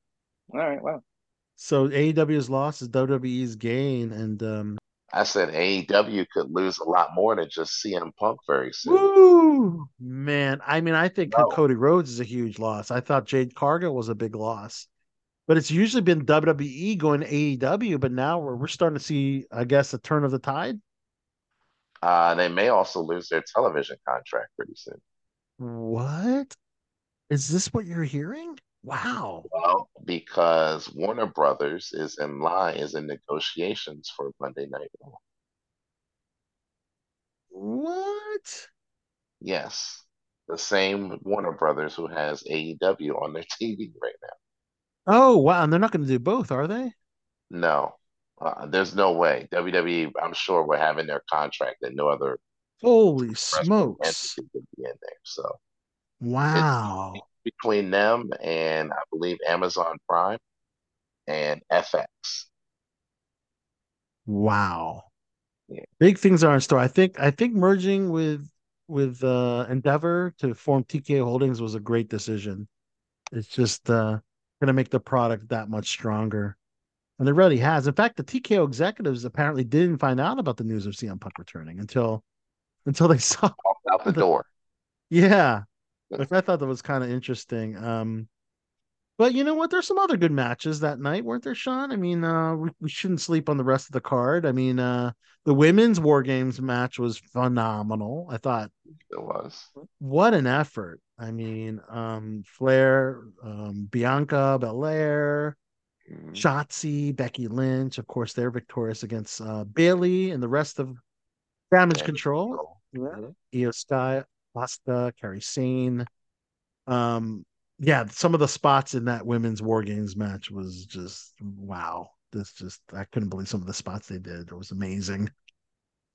Speaker 6: All right, Well.
Speaker 5: So AEW's loss is WWE's gain, and um,
Speaker 11: I said AEW could lose a lot more than just CM Punk very soon.
Speaker 5: woo, man. I mean, I think
Speaker 11: No.
Speaker 5: Cody Rhodes is a huge loss. I thought Jade Cargill was a big loss, but it's usually been WWE going to AEW. But now we're we're starting to see, I guess, a turn of the tide.
Speaker 11: Uh, they may also lose their television contract pretty soon.
Speaker 5: What is this? What you're hearing? Wow.
Speaker 11: Well, because Warner Brothers is in line, is in negotiations for Monday Night Raw.
Speaker 5: What?
Speaker 11: Yes, the same Warner Brothers who has AEW on their [laughs] TV right now.
Speaker 5: Oh wow! And they're not going to do both, are they?
Speaker 11: No, uh, there's no way. WWE, I'm sure, will have in their contract that no other
Speaker 5: Holy smokes!
Speaker 11: entity could be in there. So
Speaker 5: Wow.
Speaker 11: Between them and I believe Amazon Prime and FX.
Speaker 5: Wow.
Speaker 11: Yeah.
Speaker 5: Big things are in store. I think I think merging with with uh Endeavor to form TKO Holdings was a great decision. It's just uh gonna make the product that much stronger. And it really has. In fact, the TKO executives apparently didn't find out about the news of CM Punk returning until until they [laughs] saw
Speaker 11: out the
Speaker 5: The-
Speaker 11: door.
Speaker 5: yeah. Which I thought that was kind of interesting. Um but you know what? There's some other good matches that night, weren't there, Sean? I mean, uh, we, we shouldn't sleep on the rest of the card. I mean, uh, the women's War Games match was phenomenal. I thought,
Speaker 11: It was.
Speaker 5: what an effort. I mean, um, Flair, um, Bianca Belair,
Speaker 11: Mhm.
Speaker 5: Shotzi, Becky Lynch. Of course, they're victorious against uh, Bayley and the rest of Damage
Speaker 11: Damage
Speaker 5: Control.
Speaker 11: Control.
Speaker 5: IYO SKY, Pasta, Kairi Sane. Um, yeah, some of the spots in that women's War Games match was just wow. This just I couldn't believe some of the spots they did. It was amazing.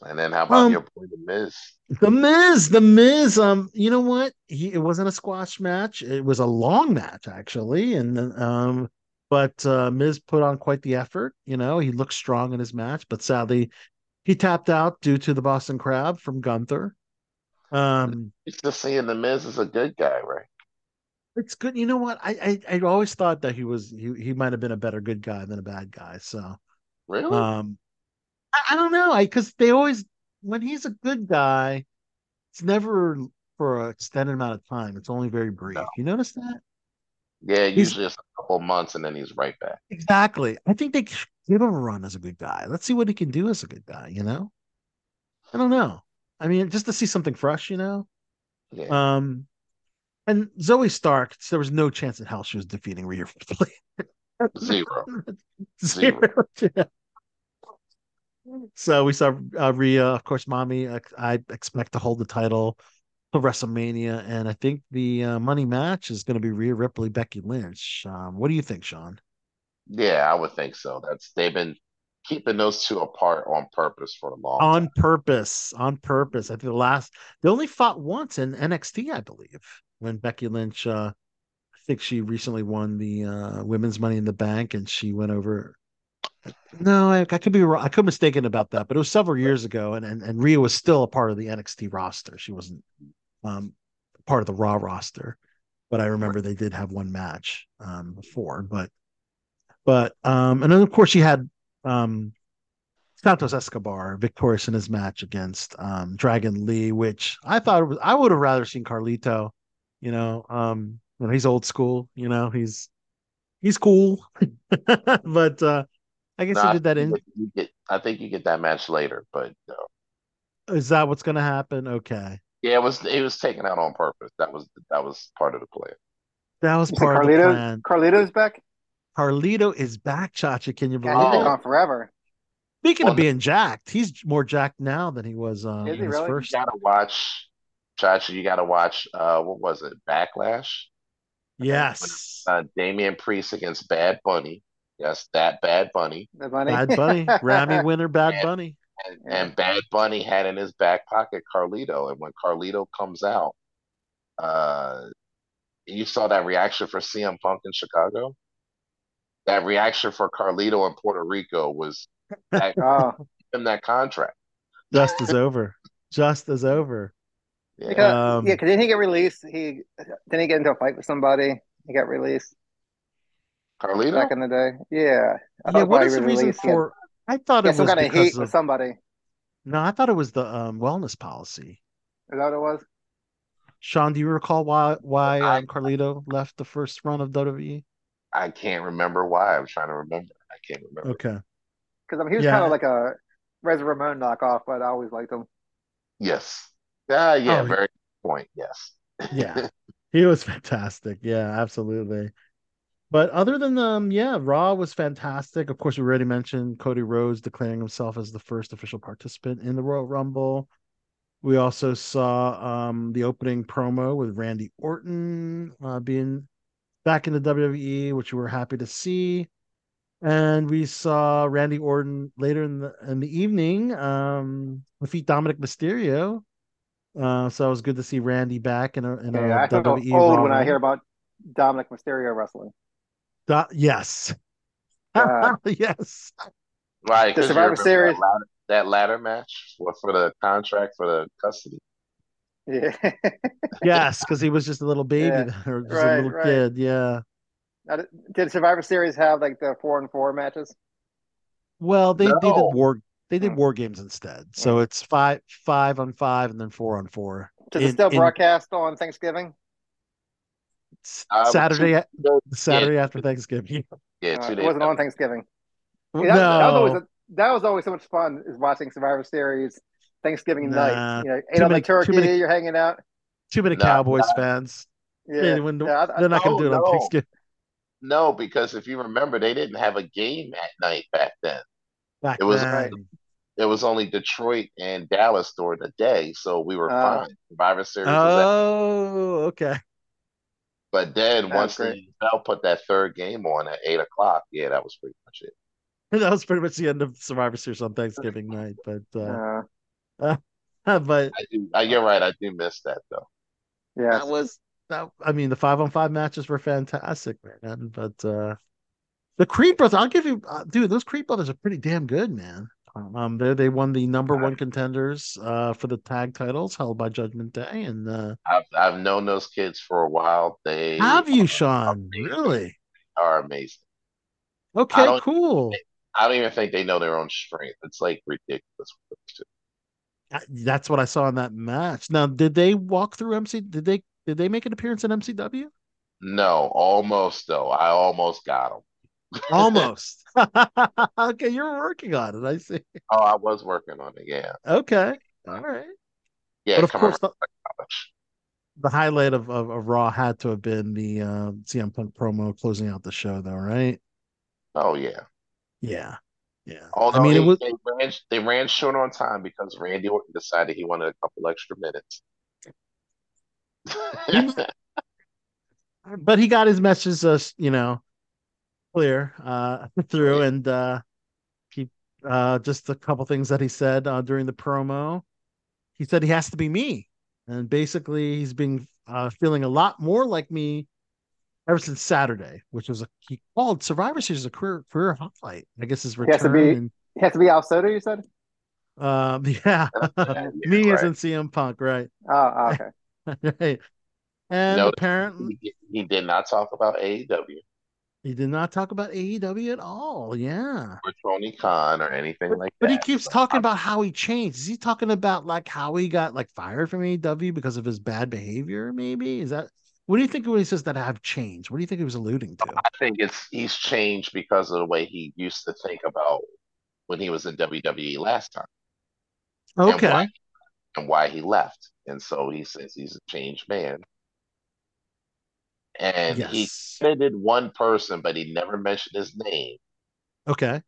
Speaker 11: And then how about
Speaker 5: Um,
Speaker 11: your boy The Miz?
Speaker 5: The Miz, the Miz. Um, you know what? He it wasn't a squash match. It was a long match actually, and um, but uh, Miz put on quite the effort. You know, he looked strong in his match, but sadly, he tapped out due to the Boston Crab from Gunther. Um,
Speaker 11: Used to seeing the Miz as a good guy, right?
Speaker 5: it's good. You know what? I I, I always thought that he was he he might have been a better good guy than a bad guy. So
Speaker 11: Really?
Speaker 5: um, I, I don't know. I because they always when he's a good guy, it's never for an extended amount of time. It's only very brief. You notice that?
Speaker 11: yeah,
Speaker 5: he's-
Speaker 11: usually it's a couple months and then he's right back.
Speaker 5: Exactly. I think they give him a run as a good guy. Let's see what he can do as a good guy, you know? I don't know. I mean, just to see something fresh, you know?
Speaker 11: Yeah.
Speaker 5: Um and Zoey Stark, there was no chance in hell she was defeating Rhea Ripley. [laughs] [laughs]
Speaker 11: Zero.
Speaker 5: Zero. Yeah. So we saw uh, Rhea, of course, mommy. uh, I expect to hold the title for WrestleMania, and I think the uh, money match is going to be Rhea Ripley, Becky Lynch. Um, what do you think, Sean?
Speaker 11: Yeah, I would think so. That's they've been keeping those two apart on purpose for a long time.
Speaker 5: on purpose on purpose i think the last they only fought once in nxt i believe when becky lynch uh i think she recently won the uh women's money in the bank and she went over no i, I could be wrong i could be mistaken about that but it was several years ago and, and and Rhea was still a part of the nxt roster she wasn't um part of the raw roster but i remember they did have one match um before but but um and then of course she had um Santos Escobar victorious in his match against um, Dragon Lee, which I thought was, I would have rather seen Carlito. You know, um, you know, he's old school. You know, he's he's cool, [laughs] but uh, I guess
Speaker 11: No,
Speaker 5: he did that in.
Speaker 11: you get, I think you get that match later, but uh,
Speaker 5: Is that what's going to happen? Okay,
Speaker 11: yeah, it was it was taken out on purpose. That was that was part of the plan.
Speaker 5: that was
Speaker 6: You see
Speaker 5: part of the plan.
Speaker 6: Carlito's back.
Speaker 5: Carlito is back, Chacha. Can you
Speaker 6: God,
Speaker 5: believe
Speaker 6: he's been
Speaker 5: it?
Speaker 6: gone forever.
Speaker 5: Speaking
Speaker 11: Well,
Speaker 5: of being jacked, he's more jacked now than he was uh,
Speaker 6: Is
Speaker 5: in
Speaker 6: he
Speaker 5: his
Speaker 6: really?
Speaker 5: first.
Speaker 11: You gotta watch, Chacha. You gotta watch. Uh, what was it? Backlash.
Speaker 5: Yes,
Speaker 11: Uh, Damian Priest against Bad Bunny. Yes, that Bad Bunny.
Speaker 6: The bunny.
Speaker 5: Bad Bunny, [laughs] Grammy winner, Bad
Speaker 11: And-
Speaker 5: Bunny.
Speaker 11: And, and Bad Bunny had in his back pocket Carlito, and when Carlito comes out, uh, you saw that reaction for CM Punk in Chicago. That reaction for Carlito in Puerto Rico was that [laughs]
Speaker 6: Oh,
Speaker 11: him that contract.
Speaker 5: Just as over. Just as over.
Speaker 6: He got-
Speaker 5: Um,
Speaker 6: yeah, because didn't he get released? He didn't he get into a fight with somebody? He got released
Speaker 11: Carlito.
Speaker 6: back in the day. Yeah. I
Speaker 5: Yeah,
Speaker 6: thought
Speaker 5: what
Speaker 6: while
Speaker 5: is
Speaker 6: he
Speaker 5: the reason
Speaker 6: released, he had-
Speaker 5: for? I thought
Speaker 6: he
Speaker 5: it
Speaker 6: had some
Speaker 5: was
Speaker 6: kind of
Speaker 5: because
Speaker 6: heat with
Speaker 5: of.
Speaker 6: somebody.
Speaker 5: No, I thought it was the um, wellness policy.
Speaker 6: Is that what it was?
Speaker 5: Sean, do you recall why why um, Carlito left the first run of WWE?
Speaker 11: I can't remember why. I'm trying to remember. I can't remember.
Speaker 5: Okay.
Speaker 6: Because I mean, he was
Speaker 5: Yeah.
Speaker 6: kind of like a Razor Ramon knockoff, but I always liked him.
Speaker 11: Yes. Ah, yeah.
Speaker 5: Oh,
Speaker 11: very good point. Yes.
Speaker 5: Yeah. [laughs] He was fantastic. Yeah, absolutely. But other than um, yeah, Raw was fantastic. Of course, we already mentioned Cody Rhodes declaring himself as the first official participant in the Royal Rumble. We also saw um the opening promo with Randy Orton uh, being back in the WWE, which we were happy to see. And we saw Randy Orton later in the in the evening um defeat Dominik Mysterio. Uh, so it was good to see Randy back in a in a
Speaker 6: Yeah, I feel
Speaker 5: WWE
Speaker 6: old
Speaker 5: Raw
Speaker 6: when I hear about Dominik Mysterio wrestling.
Speaker 5: Do- yes.
Speaker 6: Uh, [laughs]
Speaker 5: yes.
Speaker 11: Right.
Speaker 6: The
Speaker 11: 'cause you
Speaker 6: Survivor Series.
Speaker 11: That ladder, that ladder match for, for the contract for the custody.
Speaker 6: Yeah. [laughs]
Speaker 5: Yes, because he was just a little baby
Speaker 6: Yeah,
Speaker 5: or just
Speaker 6: right,
Speaker 5: a little
Speaker 6: right.
Speaker 5: kid. Yeah.
Speaker 6: Now, did- Did Survivor Series have like the four and four matches?
Speaker 5: Well, they, they did war they did
Speaker 6: Mm.
Speaker 5: war games instead. So it's five five on five and then four on four.
Speaker 6: Does it
Speaker 5: In-
Speaker 6: still
Speaker 5: in
Speaker 6: broadcast on Thanksgiving?
Speaker 5: s-
Speaker 11: Uh, with
Speaker 5: Saturday
Speaker 11: two-
Speaker 5: a- Saturday after Thanksgiving. [laughs]
Speaker 11: Yeah,
Speaker 6: Uh,
Speaker 11: two
Speaker 6: it wasn't on. Thanksgiving. Yeah, that, that was always
Speaker 5: No.
Speaker 6: a, that was always so much fun is watching Survivor Series Thanksgiving
Speaker 5: Nah.
Speaker 6: night. You know, ate on
Speaker 5: many-
Speaker 6: the turkey,
Speaker 5: many-
Speaker 6: you're hanging out.
Speaker 5: Too many
Speaker 11: No,
Speaker 5: Cowboys
Speaker 11: no.
Speaker 5: fans.
Speaker 6: Yeah,
Speaker 5: They wouldn't-
Speaker 6: yeah, I- I-
Speaker 5: they're not gonna do it on
Speaker 11: no.
Speaker 5: Thanksgiving.
Speaker 11: No, because if you remember, they didn't have a game at night back then.
Speaker 5: Back
Speaker 11: It was
Speaker 5: then.
Speaker 11: it was only Detroit and Dallas during the day, so we were
Speaker 6: Ah.
Speaker 11: fine. Survivor Series was at
Speaker 5: Oh, okay.
Speaker 11: But then
Speaker 6: That's
Speaker 11: once
Speaker 6: great.
Speaker 11: the NFL put that third game on at eight o'clock, yeah, that was pretty much it. [laughs]
Speaker 5: That was pretty much the end of Survivor Series on Thanksgiving night. But uh,
Speaker 6: Uh, [laughs]
Speaker 5: but
Speaker 11: I do, uh, you're right. I do miss that though.
Speaker 6: yeah.
Speaker 5: that was that I mean the five on five matches were fantastic, man. But uh the Creed brothers, I'll give you uh, dude, those Creed brothers are pretty damn good, man. Um, they they won the number one contenders uh for the tag titles held by Judgment Day, and uh,
Speaker 11: I've I've known those kids for a while. They
Speaker 5: have you, Sean? Really?
Speaker 11: are amazing.
Speaker 5: Okay,
Speaker 11: don't-
Speaker 5: cool.
Speaker 11: I don't even think they know their own strength. It's like ridiculous.
Speaker 5: That's what I saw in that match. Now, did they walk through MC? Did they did they make an appearance in MCW?
Speaker 11: No, almost though. I almost got them.
Speaker 5: Almost. [laughs] okay, you're working on it. I see.
Speaker 11: Oh, I was working on it. Yeah,
Speaker 5: Okay. All right.
Speaker 11: yeah.
Speaker 5: but of course, the, the highlight of, of, of Raw had to have been the uh, CM Punk promo closing out the show, though, right?
Speaker 11: Oh yeah.
Speaker 5: Yeah. Yeah.
Speaker 11: Although
Speaker 5: I mean,
Speaker 11: they,
Speaker 5: it was.
Speaker 11: they ran they ran short on time because Randy Orton decided he wanted a couple extra minutes. [laughs]
Speaker 5: but he got his message, uh, you know, clear uh, [laughs] through, and uh, he uh, just a couple things that he said uh, during the promo. He said he has to be me, and basically he's been uh, feeling a lot more like me ever since Saturday, which was a he called Survivor Series a career career highlight. I guess his
Speaker 6: He has to be.
Speaker 5: and,
Speaker 6: He has to be Al Sotto. You said.
Speaker 5: um, [laughs] yeah, [laughs] [laughs] me as in CM Punk, right?
Speaker 6: Oh, okay.
Speaker 5: right. And
Speaker 11: No,
Speaker 5: apparently
Speaker 11: he, he did not talk about AEW
Speaker 5: he did not talk about AEW at all. Yeah.
Speaker 11: or Tony Khan or anything like
Speaker 5: But he
Speaker 11: that.
Speaker 5: keeps talking about how he changed. Is he talking about like how he got like fired from AEW because of his bad behavior? Maybe is that what do you think when he says that I've changed? What do you think he was alluding to?
Speaker 11: I think it's he's changed because of the way he used to think about when he was in WWE last time. and
Speaker 5: Okay,
Speaker 11: why, and why he left. And so he says he's a changed man. And he
Speaker 5: Yes.
Speaker 11: credited one person, but he never mentioned his name.
Speaker 5: okay,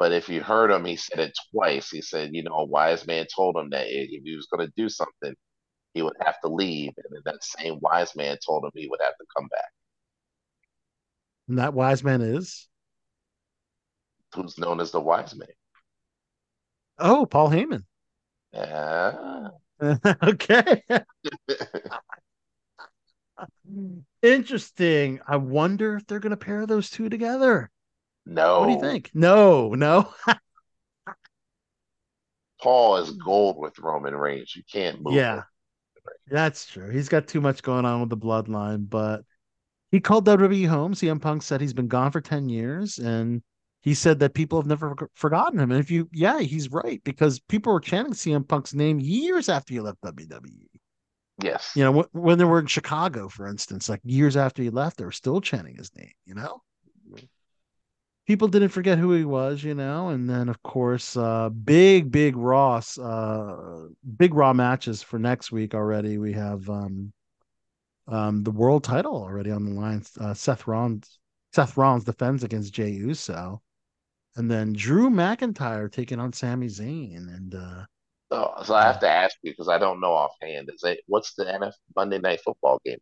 Speaker 11: But if you heard him, he said it twice. He said, you know, a wise man told him that if he was going to do something, he would have to leave. And then that same wise man told him he would have to come back.
Speaker 5: and that wise man is
Speaker 11: Who's known as the wise man?
Speaker 5: oh Paul Heyman.
Speaker 11: Yeah. [laughs]
Speaker 5: okay, [laughs] interesting. I wonder if they're gonna pair those two together.
Speaker 11: no.
Speaker 5: What do you think? No, no. [laughs]
Speaker 11: Paul is gold with Roman Reigns. You can't move
Speaker 5: Yeah,
Speaker 11: him.
Speaker 5: That's true. He's got too much going on with the bloodline, but he called WWE home. CM Punk said he's been gone for 10 years and he said that people have never forgotten him. And if you, yeah, he's right because people were chanting CM Punk's name years after he left WWE.
Speaker 11: Yes.
Speaker 5: You know, when they were in Chicago, for instance, like years after he left, they were still chanting his name, you know? People didn't forget who he was, you know, and then of course, uh, big, big Ross, uh, big Raw matches for next week already. We have um, um, the world title already on the line. Uh, Seth Rollins, Seth Rollins defends against Jey Uso, and then Drew McIntyre taking on Sami Zayn, and uh,
Speaker 11: So, so I have to ask you because I don't know offhand. Is it what's the NF Monday Night Football game?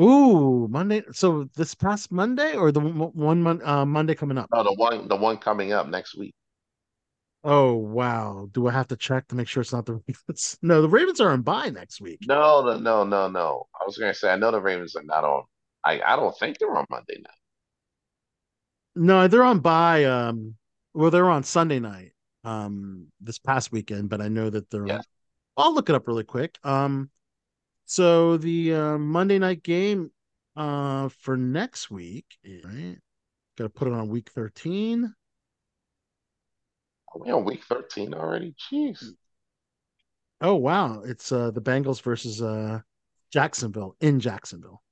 Speaker 5: Ooh, Monday. So this past Monday or the one, one mon- uh, Monday coming up?
Speaker 11: No, the one the one coming up next week.
Speaker 5: Oh wow, do I have to check to make sure it's not the Ravens? [laughs] No, the Ravens are on bye next week.
Speaker 11: No, no, no, no, no. I was gonna say I know the Ravens are not on. I I don't think they're on Monday night.
Speaker 5: No, they're on bye. Um, well, they're on Sunday night. Um, this past weekend, but I know that they're. On, I'll look it up really quick. Um, so the uh, Monday night game, uh, for next week, right? Got to put it on week thirteen.
Speaker 11: Are we on week thirteen already? Jeez.
Speaker 5: Oh wow, it's uh the Bengals versus uh Jacksonville in Jacksonville.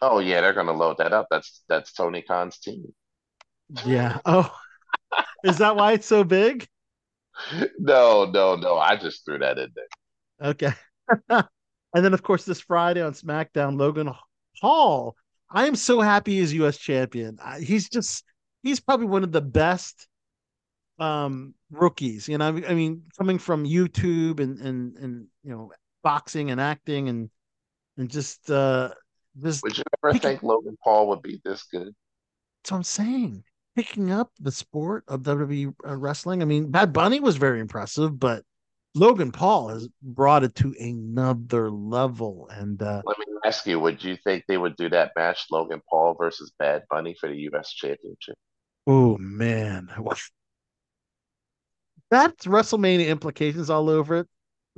Speaker 11: Oh yeah, they're gonna load that up. That's that's Tony Khan's team.
Speaker 5: Yeah. Oh, is that why it's so big? [laughs]
Speaker 11: No, no, no. I just threw that in there.
Speaker 5: Okay. [laughs] and then, of course, this Friday on SmackDown, Logan Paul. I am so happy he's U.S. champion. He's just, he's probably one of the best um rookies. You know, I mean- coming from YouTube and and and you know, boxing and acting and and just uh just
Speaker 11: Would you ever think Logan Paul would be this good?
Speaker 5: that's what I'm saying. Picking up the sport of WWE uh, wrestling. I mean, Bad Bunny was very impressive, but Logan Paul has brought it to another level. And uh,
Speaker 11: Let me ask you, would you think they would do that match, Logan Paul versus Bad Bunny for the U.S. Championship?
Speaker 5: Oh man, [laughs] that's WrestleMania implications all over it.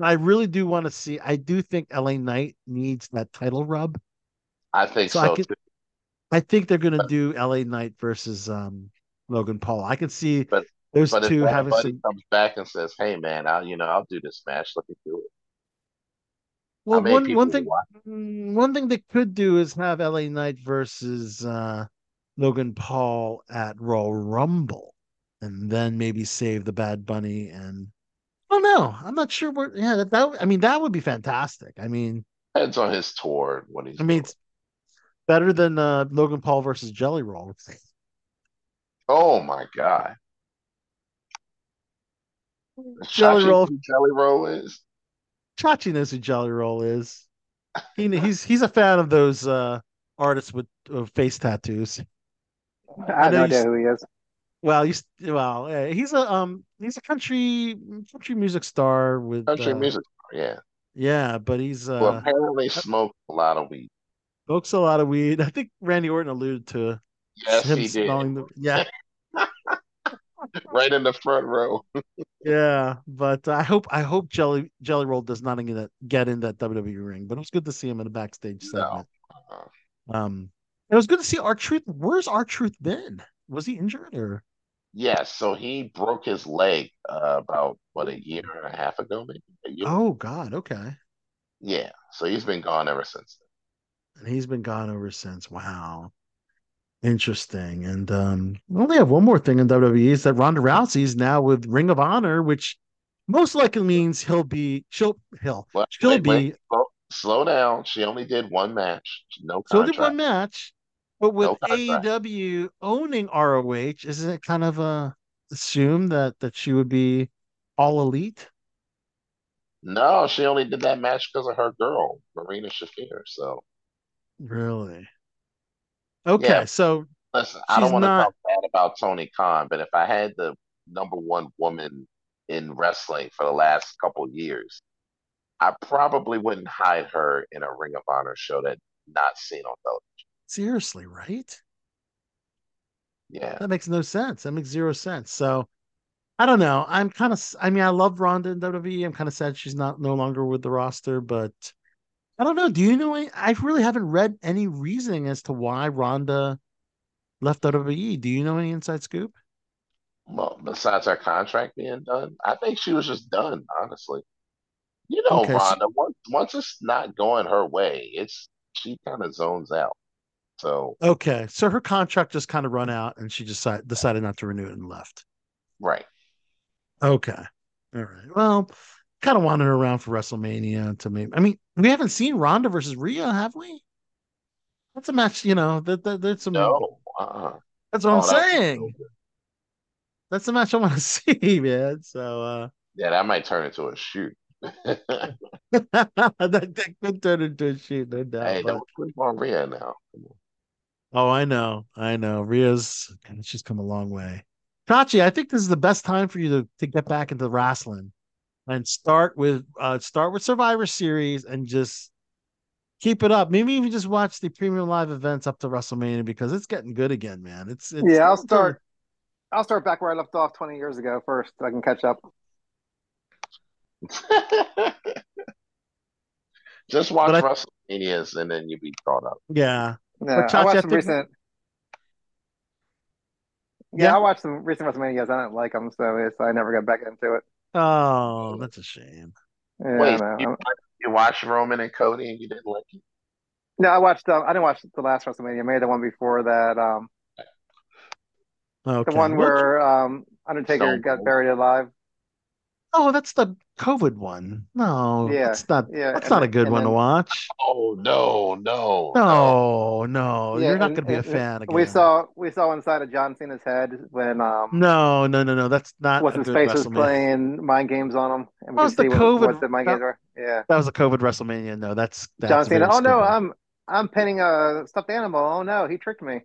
Speaker 5: I really do want to see. I do think LA Knight needs that title rub.
Speaker 11: I think
Speaker 5: So
Speaker 11: so,
Speaker 5: I could. I think they're gonna do LA Knight versus um Logan Paul. I can see
Speaker 11: But
Speaker 5: those
Speaker 11: but
Speaker 5: two having
Speaker 11: Buddy comes back and says, "Hey man, I'll you know I'll do this match. Let me do it."
Speaker 5: Well, one one thing, mm, one thing they could do is have LA Knight versus uh Logan Paul at Raw Rumble, and then maybe save the Bad Bunny and. I don't know. I'm not sure where. Yeah, that, that I mean that would be fantastic. I mean,
Speaker 11: Depends on his tour what he's
Speaker 5: I mean it's better than uh Logan Paul versus Jelly Roll.
Speaker 11: Oh my God.
Speaker 5: Jelly
Speaker 11: Chachi
Speaker 5: Roll.
Speaker 11: who Jelly Roll is.
Speaker 5: Chachi knows who Jelly Roll is. He he's he's a fan of those uh artists with uh, face tattoos.
Speaker 6: I have
Speaker 5: know
Speaker 6: no
Speaker 5: you
Speaker 6: who he is.
Speaker 5: Well, you well, eh, he's a um he's a country country music star with
Speaker 11: Country
Speaker 5: uh,
Speaker 11: music. Yeah.
Speaker 5: Yeah, but he's
Speaker 11: Who
Speaker 5: uh
Speaker 11: apparently smoked a lot of weed.
Speaker 5: smokes a lot of weed. I think Randy Orton alluded to
Speaker 11: Yes,
Speaker 5: him
Speaker 11: he did.
Speaker 5: the yeah.
Speaker 11: Right in the front row. [laughs]
Speaker 5: Yeah, but I hope I hope Jelly Jelly Roll does not get get in that WWE ring. But it was good to see him in a backstage segment. Um, it was good to see R-Truth. Where's R-Truth been? Was he injured or?
Speaker 11: Yes, so he broke his leg uh, about what a year and a half ago, maybe.
Speaker 5: Oh God, okay.
Speaker 11: Yeah, so he's been gone ever since.
Speaker 5: And he's been gone ever since. Wow, interesting. And um, we only have one more thing in WWE is that Ronda Rousey's now with Ring of Honor, which most likely means he'll be she'll he'll
Speaker 11: Well,
Speaker 5: she'll
Speaker 11: wait,
Speaker 5: be
Speaker 11: wait, slow, slow down. She only did one match, no
Speaker 5: So did one match, but with
Speaker 11: No.
Speaker 5: AEW owning ROH, isn't it kind of uh, assumed that that she would be all elite?
Speaker 11: No, she only did that match because of her girl, Marina Shafir. So
Speaker 5: Really? Okay,
Speaker 11: Yeah.
Speaker 5: so
Speaker 11: listen, I don't want to
Speaker 5: not.
Speaker 11: talk bad about Tony Khan, but if I had the number one woman in wrestling for the last couple years, I probably wouldn't hide her in a Ring of Honor show that not seen on television.
Speaker 5: Seriously, right?
Speaker 11: Yeah.
Speaker 5: That makes no sense. That makes zero sense. So I don't know. I'm kind of. I mean, I love Ronda in WWE. I'm kind of sad she's not no longer with the roster, but I don't know. Do you know? Any, I really haven't read any reasoning as to why Ronda left WWE. Do you know any inside scoop?
Speaker 11: Well, besides her contract being done, I think she was just done, honestly. You know,
Speaker 5: Okay, so-
Speaker 11: Ronda, once once it's not going her way, it's she kind of zones out. So,
Speaker 5: Okay, so her contract just kind of run out, and she just decided, decided not to renew it and left.
Speaker 11: right.
Speaker 5: Okay, all right. Well, kind of wanted around for WrestleMania to maybe. I mean, we haven't seen Ronda versus Rhea, have we? That's a match, you know. That, that that's a
Speaker 11: No, uh-uh.
Speaker 5: That's what
Speaker 11: Oh,
Speaker 5: I'm
Speaker 11: that was so
Speaker 5: saying. That's the match I want to [laughs] see, man. So uh
Speaker 11: Yeah, that might turn into a shoot. [laughs]
Speaker 5: that, that could turn into a shoot, no doubt.
Speaker 11: Hey,
Speaker 5: but-
Speaker 11: don't sleep on Rhea now.
Speaker 5: Oh, I know, I know. Rhea's God, she's come a long way. Chachi, I think this is the best time for you to, to get back into wrestling and start with uh start with Survivor Series and just keep it up. Maybe even just watch the premium live events up to WrestleMania because it's getting good again, man. It's, it's
Speaker 6: yeah, I'll
Speaker 5: it's-
Speaker 6: start. I'll start back where I left off 20 years ago first, so I can catch up. [laughs]
Speaker 11: Just watch
Speaker 5: But I-
Speaker 11: WrestleManias and then you'll be caught up.
Speaker 5: Yeah.
Speaker 6: Yeah,
Speaker 5: But
Speaker 6: I watched some recent. Yeah,
Speaker 5: Yeah.
Speaker 6: I watched some recent WrestleManias. I didn't like them, so it's, I never got back into it.
Speaker 5: Oh, that's a shame.
Speaker 6: Yeah,
Speaker 11: Wait,
Speaker 6: I know.
Speaker 11: you, you watched Roman and Cody and you didn't like it?
Speaker 6: No, I watched. Um, I didn't watch the last WrestleMania. Maybe the one before that. Um,
Speaker 5: Okay.
Speaker 6: the one
Speaker 5: Well,
Speaker 6: where um Undertaker
Speaker 11: Stone
Speaker 6: got
Speaker 11: Cold.
Speaker 6: buried alive.
Speaker 5: Oh, that's the COVID one. No,
Speaker 6: Yeah,
Speaker 5: that's not.
Speaker 6: yeah,
Speaker 5: that's
Speaker 6: and
Speaker 5: not a good
Speaker 6: and
Speaker 5: one to watch.
Speaker 11: Oh no, no,
Speaker 5: No, no,
Speaker 6: Yeah,
Speaker 5: you're not
Speaker 6: and-
Speaker 5: going to be a fan again.
Speaker 6: We saw we saw inside of John Cena's head when um
Speaker 5: No, no, no, no. That's not
Speaker 6: what's
Speaker 5: a
Speaker 6: his face was playing mind games on him, and
Speaker 5: That was
Speaker 6: could
Speaker 5: the
Speaker 6: see what,
Speaker 5: COVID
Speaker 6: what the mind
Speaker 5: that-
Speaker 6: games were. Yeah,
Speaker 5: That was a COVID WrestleMania. No, that's that's
Speaker 6: John Cena. Oh no. I'm I'm pinning a stuffed animal. Oh no, he tricked me.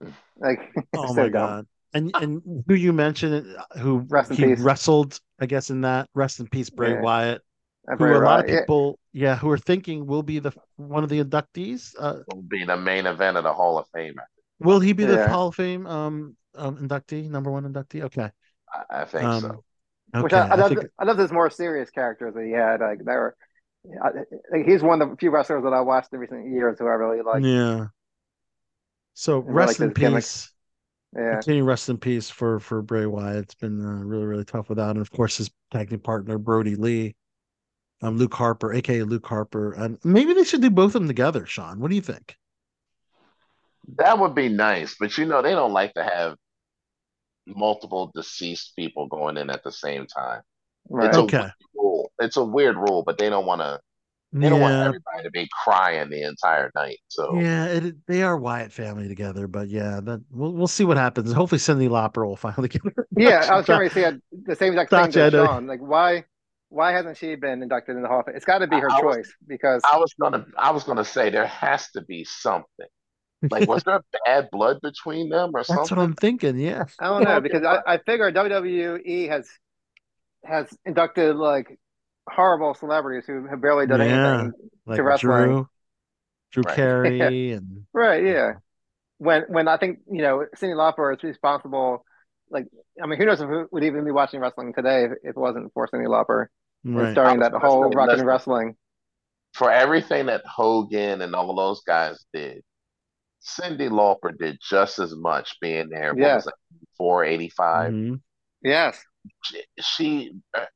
Speaker 6: [laughs] Like, [laughs]
Speaker 5: Oh
Speaker 6: so
Speaker 5: my
Speaker 6: dumb.
Speaker 5: god! And and who you mentioned, uh, who
Speaker 6: Rest
Speaker 5: he
Speaker 6: peace.
Speaker 5: wrestled, I guess in that rest in peace, Bray
Speaker 6: Yeah.
Speaker 5: Wyatt, who
Speaker 6: Bray
Speaker 5: a lot
Speaker 6: Wyatt,
Speaker 5: of people, yeah, who are thinking will be the one of the inductees. Uh,
Speaker 11: Will be the main event of the Hall of Fame.
Speaker 5: will he be the Hall of Fame um um, inductee, number one inductee. Okay.
Speaker 11: I, I think
Speaker 5: Um,
Speaker 11: so.
Speaker 6: Which I, I
Speaker 5: I
Speaker 6: love.
Speaker 5: think
Speaker 6: I love those more serious characters that he had. Like they were. I, like, he's one of the few wrestlers that I watched in recent years who I really like.
Speaker 5: yeah. So
Speaker 6: And I like
Speaker 5: rest in
Speaker 6: his gimmick.
Speaker 5: Peace.
Speaker 6: Yeah.
Speaker 5: Continue rest in peace for for Bray Wyatt. It's been uh, really really tough without, and of course his tag team partner Brodie Lee, um, Luke Harper, aka Luke Harper, and maybe they should do both of them together. Sean, what do you think?
Speaker 11: That would be nice, but you know they don't like to have multiple deceased people going in at the same time. It's a
Speaker 5: Okay.
Speaker 11: weird rule. It's a weird rule, but they don't want to. They don't want everybody to be crying the entire night. So
Speaker 5: Yeah, it, they are Wyatt family together, but yeah, that we'll we'll see what happens. Hopefully, Cyndi Lauper will finally [laughs] get her.
Speaker 6: Yeah, I was trying to say the same exact thing
Speaker 5: Gotcha, I
Speaker 6: to. Sean. Like, why, why hasn't she been inducted in the Hall of Fame? It's got to be her
Speaker 11: I was-
Speaker 6: choice because
Speaker 11: I was gonna, I was gonna say there has to be something. Like, was there [laughs] bad blood between them or something?
Speaker 5: That's what? I'm thinking. Yeah.
Speaker 6: I don't know [laughs] because I, I figure WWE has has inducted like horrible celebrities who have barely done
Speaker 5: Yeah,
Speaker 6: anything
Speaker 5: like
Speaker 6: to wrestling.
Speaker 5: Drew, [laughs] Drew
Speaker 11: Right.
Speaker 5: Carey, [laughs] and
Speaker 6: Right, yeah. When when I think you know Cyndi Lauper is responsible. Like, I mean, who knows if we would even be watching wrestling today if, if it wasn't for Cyndi Lauper
Speaker 5: right.
Speaker 6: starting that whole
Speaker 11: say,
Speaker 6: rockin'
Speaker 11: listen.
Speaker 6: wrestling.
Speaker 11: For everything that Hogan and all those guys did, Cyndi Lauper did just as much being there. What
Speaker 6: Yes.
Speaker 11: was it, four eighty five?
Speaker 5: Mhm.
Speaker 6: Yes.
Speaker 11: She, she, uh,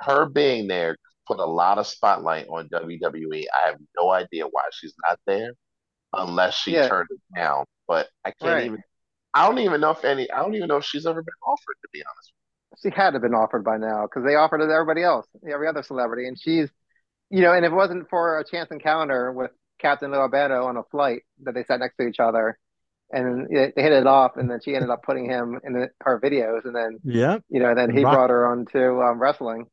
Speaker 11: her being there put a lot of spotlight on WWE. I have no idea why she's not there, unless she
Speaker 6: Yeah.
Speaker 11: turned it down. But I can't
Speaker 6: Right.
Speaker 11: even. I don't even know if any. I don't even know if she's ever been offered. To be honest.
Speaker 6: She had to have been offered by now because they offered it to everybody else, every other celebrity, and she's, you know, and if it wasn't for a chance encounter with Captain Lou Albano on a flight that they sat next to each other, and they they hit it off, and then she ended up putting him in the, her videos, and then
Speaker 5: Yeah,
Speaker 6: you know, then he
Speaker 5: Rock-
Speaker 6: brought her on to um, wrestling.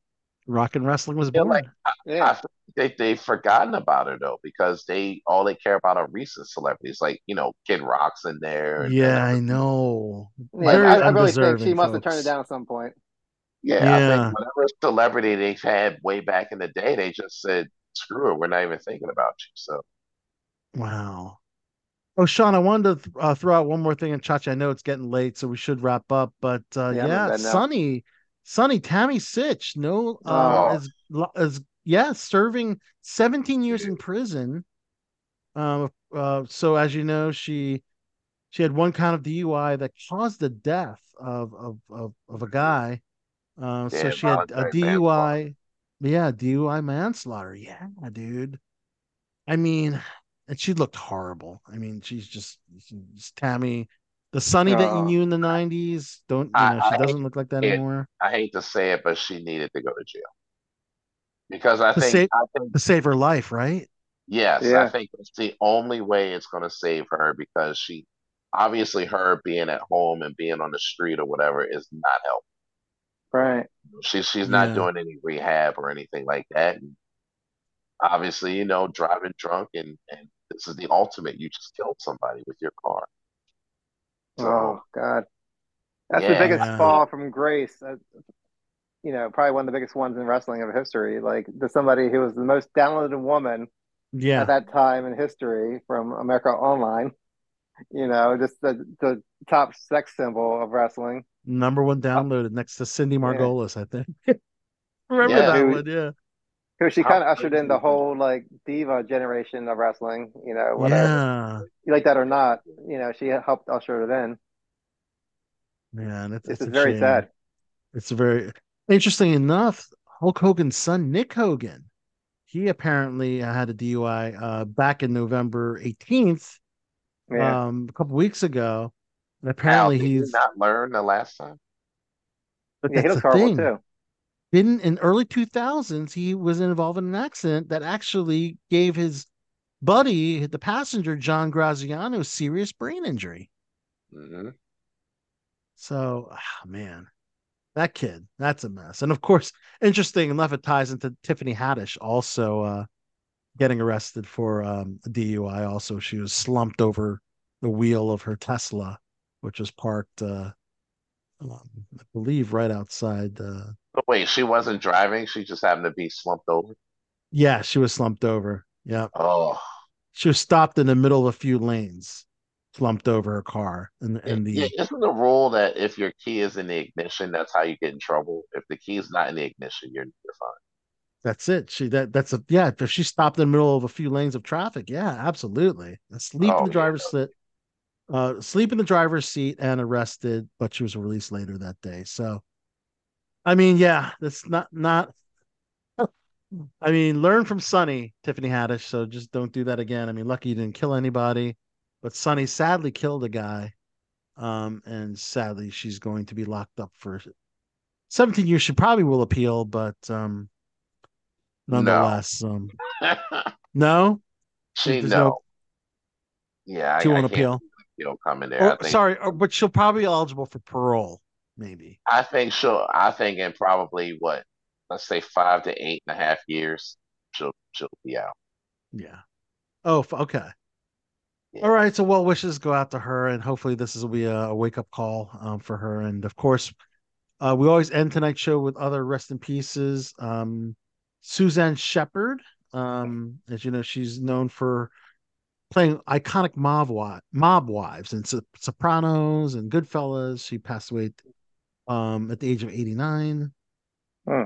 Speaker 5: Rock and Wrestling was
Speaker 11: Yeah,
Speaker 5: born.
Speaker 11: like I
Speaker 6: Yeah,
Speaker 11: they they've forgotten about her though because they all they care about are recent celebrities like you know Kid Rock's in there. and-
Speaker 5: yeah, I know.
Speaker 6: yeah.
Speaker 5: Very
Speaker 6: I, I really think
Speaker 5: undeserving,
Speaker 6: she must have turned it down at some point.
Speaker 11: Yeah, I
Speaker 5: Yeah.
Speaker 11: think whatever celebrity they've had way back in the day, they just said, "Screw it, we're not even thinking about you." So
Speaker 5: Wow. Oh, Sean, I wanted to th- uh, throw out one more thing in Chachi. I know it's getting late, so we should wrap up. But uh,
Speaker 6: Yeah, I'm
Speaker 5: yeah,
Speaker 6: bed now.
Speaker 5: Sunny, Tammy Sytch, no, uh,
Speaker 6: Oh.
Speaker 5: is lo- is yeah, serving 17 years in prison. Um, uh, so as you know, she she had one count of DUI that caused the death of of of, of a guy. Uh, so she had a DUI, yeah, DUI manslaughter. Yeah, dude. I mean, and she looked horrible. I mean, she's just, she's Tammy, the Sunny that you knew in the '90s. Don't you
Speaker 11: I-
Speaker 5: know? She
Speaker 11: I
Speaker 5: doesn't look like that
Speaker 11: hate-
Speaker 5: anymore.
Speaker 11: I hate to say it, but she needed to go to jail because I
Speaker 5: To
Speaker 11: think
Speaker 5: save
Speaker 11: I think
Speaker 5: to save her life, right?
Speaker 11: yes, I think it's the only way it's going to save her because she obviously her being at home and being on the street or whatever is not helping.
Speaker 6: Right.
Speaker 11: She's she's not
Speaker 5: Yeah.
Speaker 11: doing any rehab or anything like that. And obviously, you know, driving drunk and and this is the ultimate. You just killed somebody with your car. So
Speaker 6: Oh God, that's
Speaker 11: Yeah.
Speaker 6: the biggest
Speaker 5: Yeah.
Speaker 6: fall from grace. That's, you know, probably one of the biggest ones in wrestling of history. Like to somebody who was the most downloaded woman
Speaker 5: Yeah,
Speaker 6: at that time in history from America Online. You know, just the the top sex symbol of wrestling.
Speaker 5: number one uh, downloaded next to Cindy Margolis, I think. [laughs] Remember
Speaker 11: Yeah.
Speaker 5: that
Speaker 6: Who-
Speaker 5: one? Yeah,
Speaker 6: Who she kind of ushered in the whole like diva generation of wrestling. You know, whatever
Speaker 5: yeah,
Speaker 6: you like that or not. You know, she helped usher it in.
Speaker 5: man. It's,
Speaker 6: This
Speaker 5: it's
Speaker 6: is very
Speaker 5: shame.
Speaker 6: sad.
Speaker 5: It's very interesting enough. Hulk Hogan's son, Nick Hogan, he apparently uh, had a DUI uh, back in November 18th,
Speaker 6: Yeah.
Speaker 5: um, a couple weeks ago. And
Speaker 11: Al,
Speaker 5: apparently
Speaker 11: did you
Speaker 5: he's,
Speaker 11: not learned the last time?
Speaker 5: but
Speaker 6: yeah, he
Speaker 5: that's
Speaker 6: looks
Speaker 5: the
Speaker 6: horrible
Speaker 5: thing.
Speaker 6: too.
Speaker 5: Didn't in early 2000s, he was involved in an accident that actually gave his buddy, the passenger, John Graziano, serious brain injury.
Speaker 11: hmm
Speaker 5: So, ah, man, that kid, that's a mess. And of course, interesting enough, it ties into Tiffany Haddish also uh, getting arrested for um, a DUI. Also, she was slumped over the wheel of her Tesla, which was parked, uh, um, I believe, right outside. Uh,
Speaker 11: Wait, she wasn't driving. She just happened to be slumped over.
Speaker 5: yeah, she was slumped over. Yeah,
Speaker 11: Oh,
Speaker 5: she was stopped in the middle of a few lanes. slumped over her car and and the
Speaker 11: Yeah, isn't the rule that if your key is in the ignition, that's how you get in trouble? If the key is not in the ignition, you're you're fine.
Speaker 5: that's it. She that that's a yeah. If she stopped in the middle of a few lanes of traffic, yeah, absolutely. Sleep in
Speaker 11: Oh,
Speaker 5: the
Speaker 11: yeah.
Speaker 5: driver's seat, uh, sleep in the driver's seat and arrested, but she was released later that day. So, I mean, yeah, that's not not. [laughs] I mean, learn from Sunny, Tiffany Haddish. So just don't do that again. I mean, lucky you didn't kill anybody, but Sunny sadly killed a guy, um, and sadly she's going to be locked up for 17 years. She probably will appeal, but um, nonetheless, um, [laughs] no,
Speaker 11: She no.
Speaker 5: no-
Speaker 11: Yeah, I,
Speaker 5: she
Speaker 11: I
Speaker 5: won't
Speaker 11: can't
Speaker 5: appeal.
Speaker 11: appeal coming there. I
Speaker 5: Or,
Speaker 11: think
Speaker 5: sorry, or, but she'll probably be eligible for parole, maybe.
Speaker 11: I think she'll I think in probably what, let's say five to eight and a half years, she'll she'll be out.
Speaker 5: Yeah. Oh, okay. All right. So, well wishes go out to her, and hopefully, this is will be a, wake up call um, for her. And of course, uh, we always end tonight's show with other rest in pieces. Um, Suzanne Shepherd, um, as you know, she's known for playing iconic mob mob wives and So- Sopranos and Goodfellas. She passed away um, at the age of eighty nine.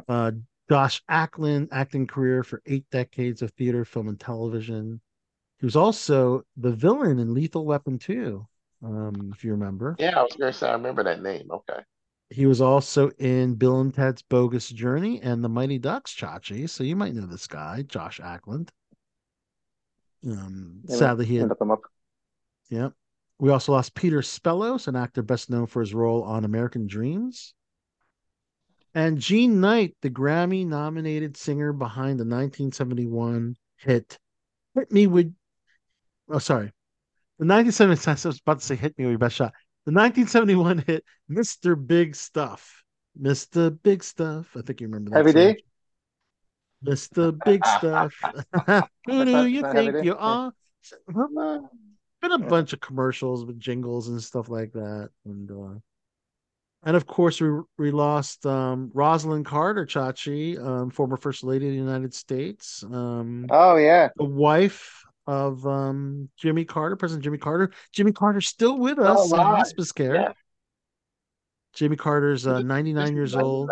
Speaker 5: Uh, Joss Ackland, acting career for eight decades of theater, film, and television. He was also the villain in Lethal Weapon 2, um, if you remember.
Speaker 11: Yeah, I was gonna say I remember that name. Okay.
Speaker 5: He was also in Bill and Ted's Bogus Journey and The Mighty Ducks, Chachi. So you might know this guy, Joss Ackland. Um, sadly, he had. Yep. We also lost Peter Spellos, an actor best known for his role on American Dreams. And Jean Knight, the Grammy nominated singer behind the 1971 hit Hit Me With. Oh, sorry. The 1970, [laughs] I was about to say Hit Me With Your Best Shot. The 1971 hit Mr. Big Stuff. Mr. Big Stuff. I think you remember that.
Speaker 6: Heavy
Speaker 5: song.
Speaker 6: D?
Speaker 5: Mr. Big Stuff. [laughs] Who do [laughs] you think you are? Been a bunch of commercials with jingles and stuff like that, and uh, and of course we we lost um, Rosalynn Carter, Chachi, um, former First Lady of the United States, um,
Speaker 6: Oh yeah.
Speaker 5: the wife of um, Jimmy Carter, President Jimmy Carter. Jimmy Carter's still with us in hospice care.
Speaker 11: Yeah.
Speaker 5: Jimmy Carter's uh, 99 years old.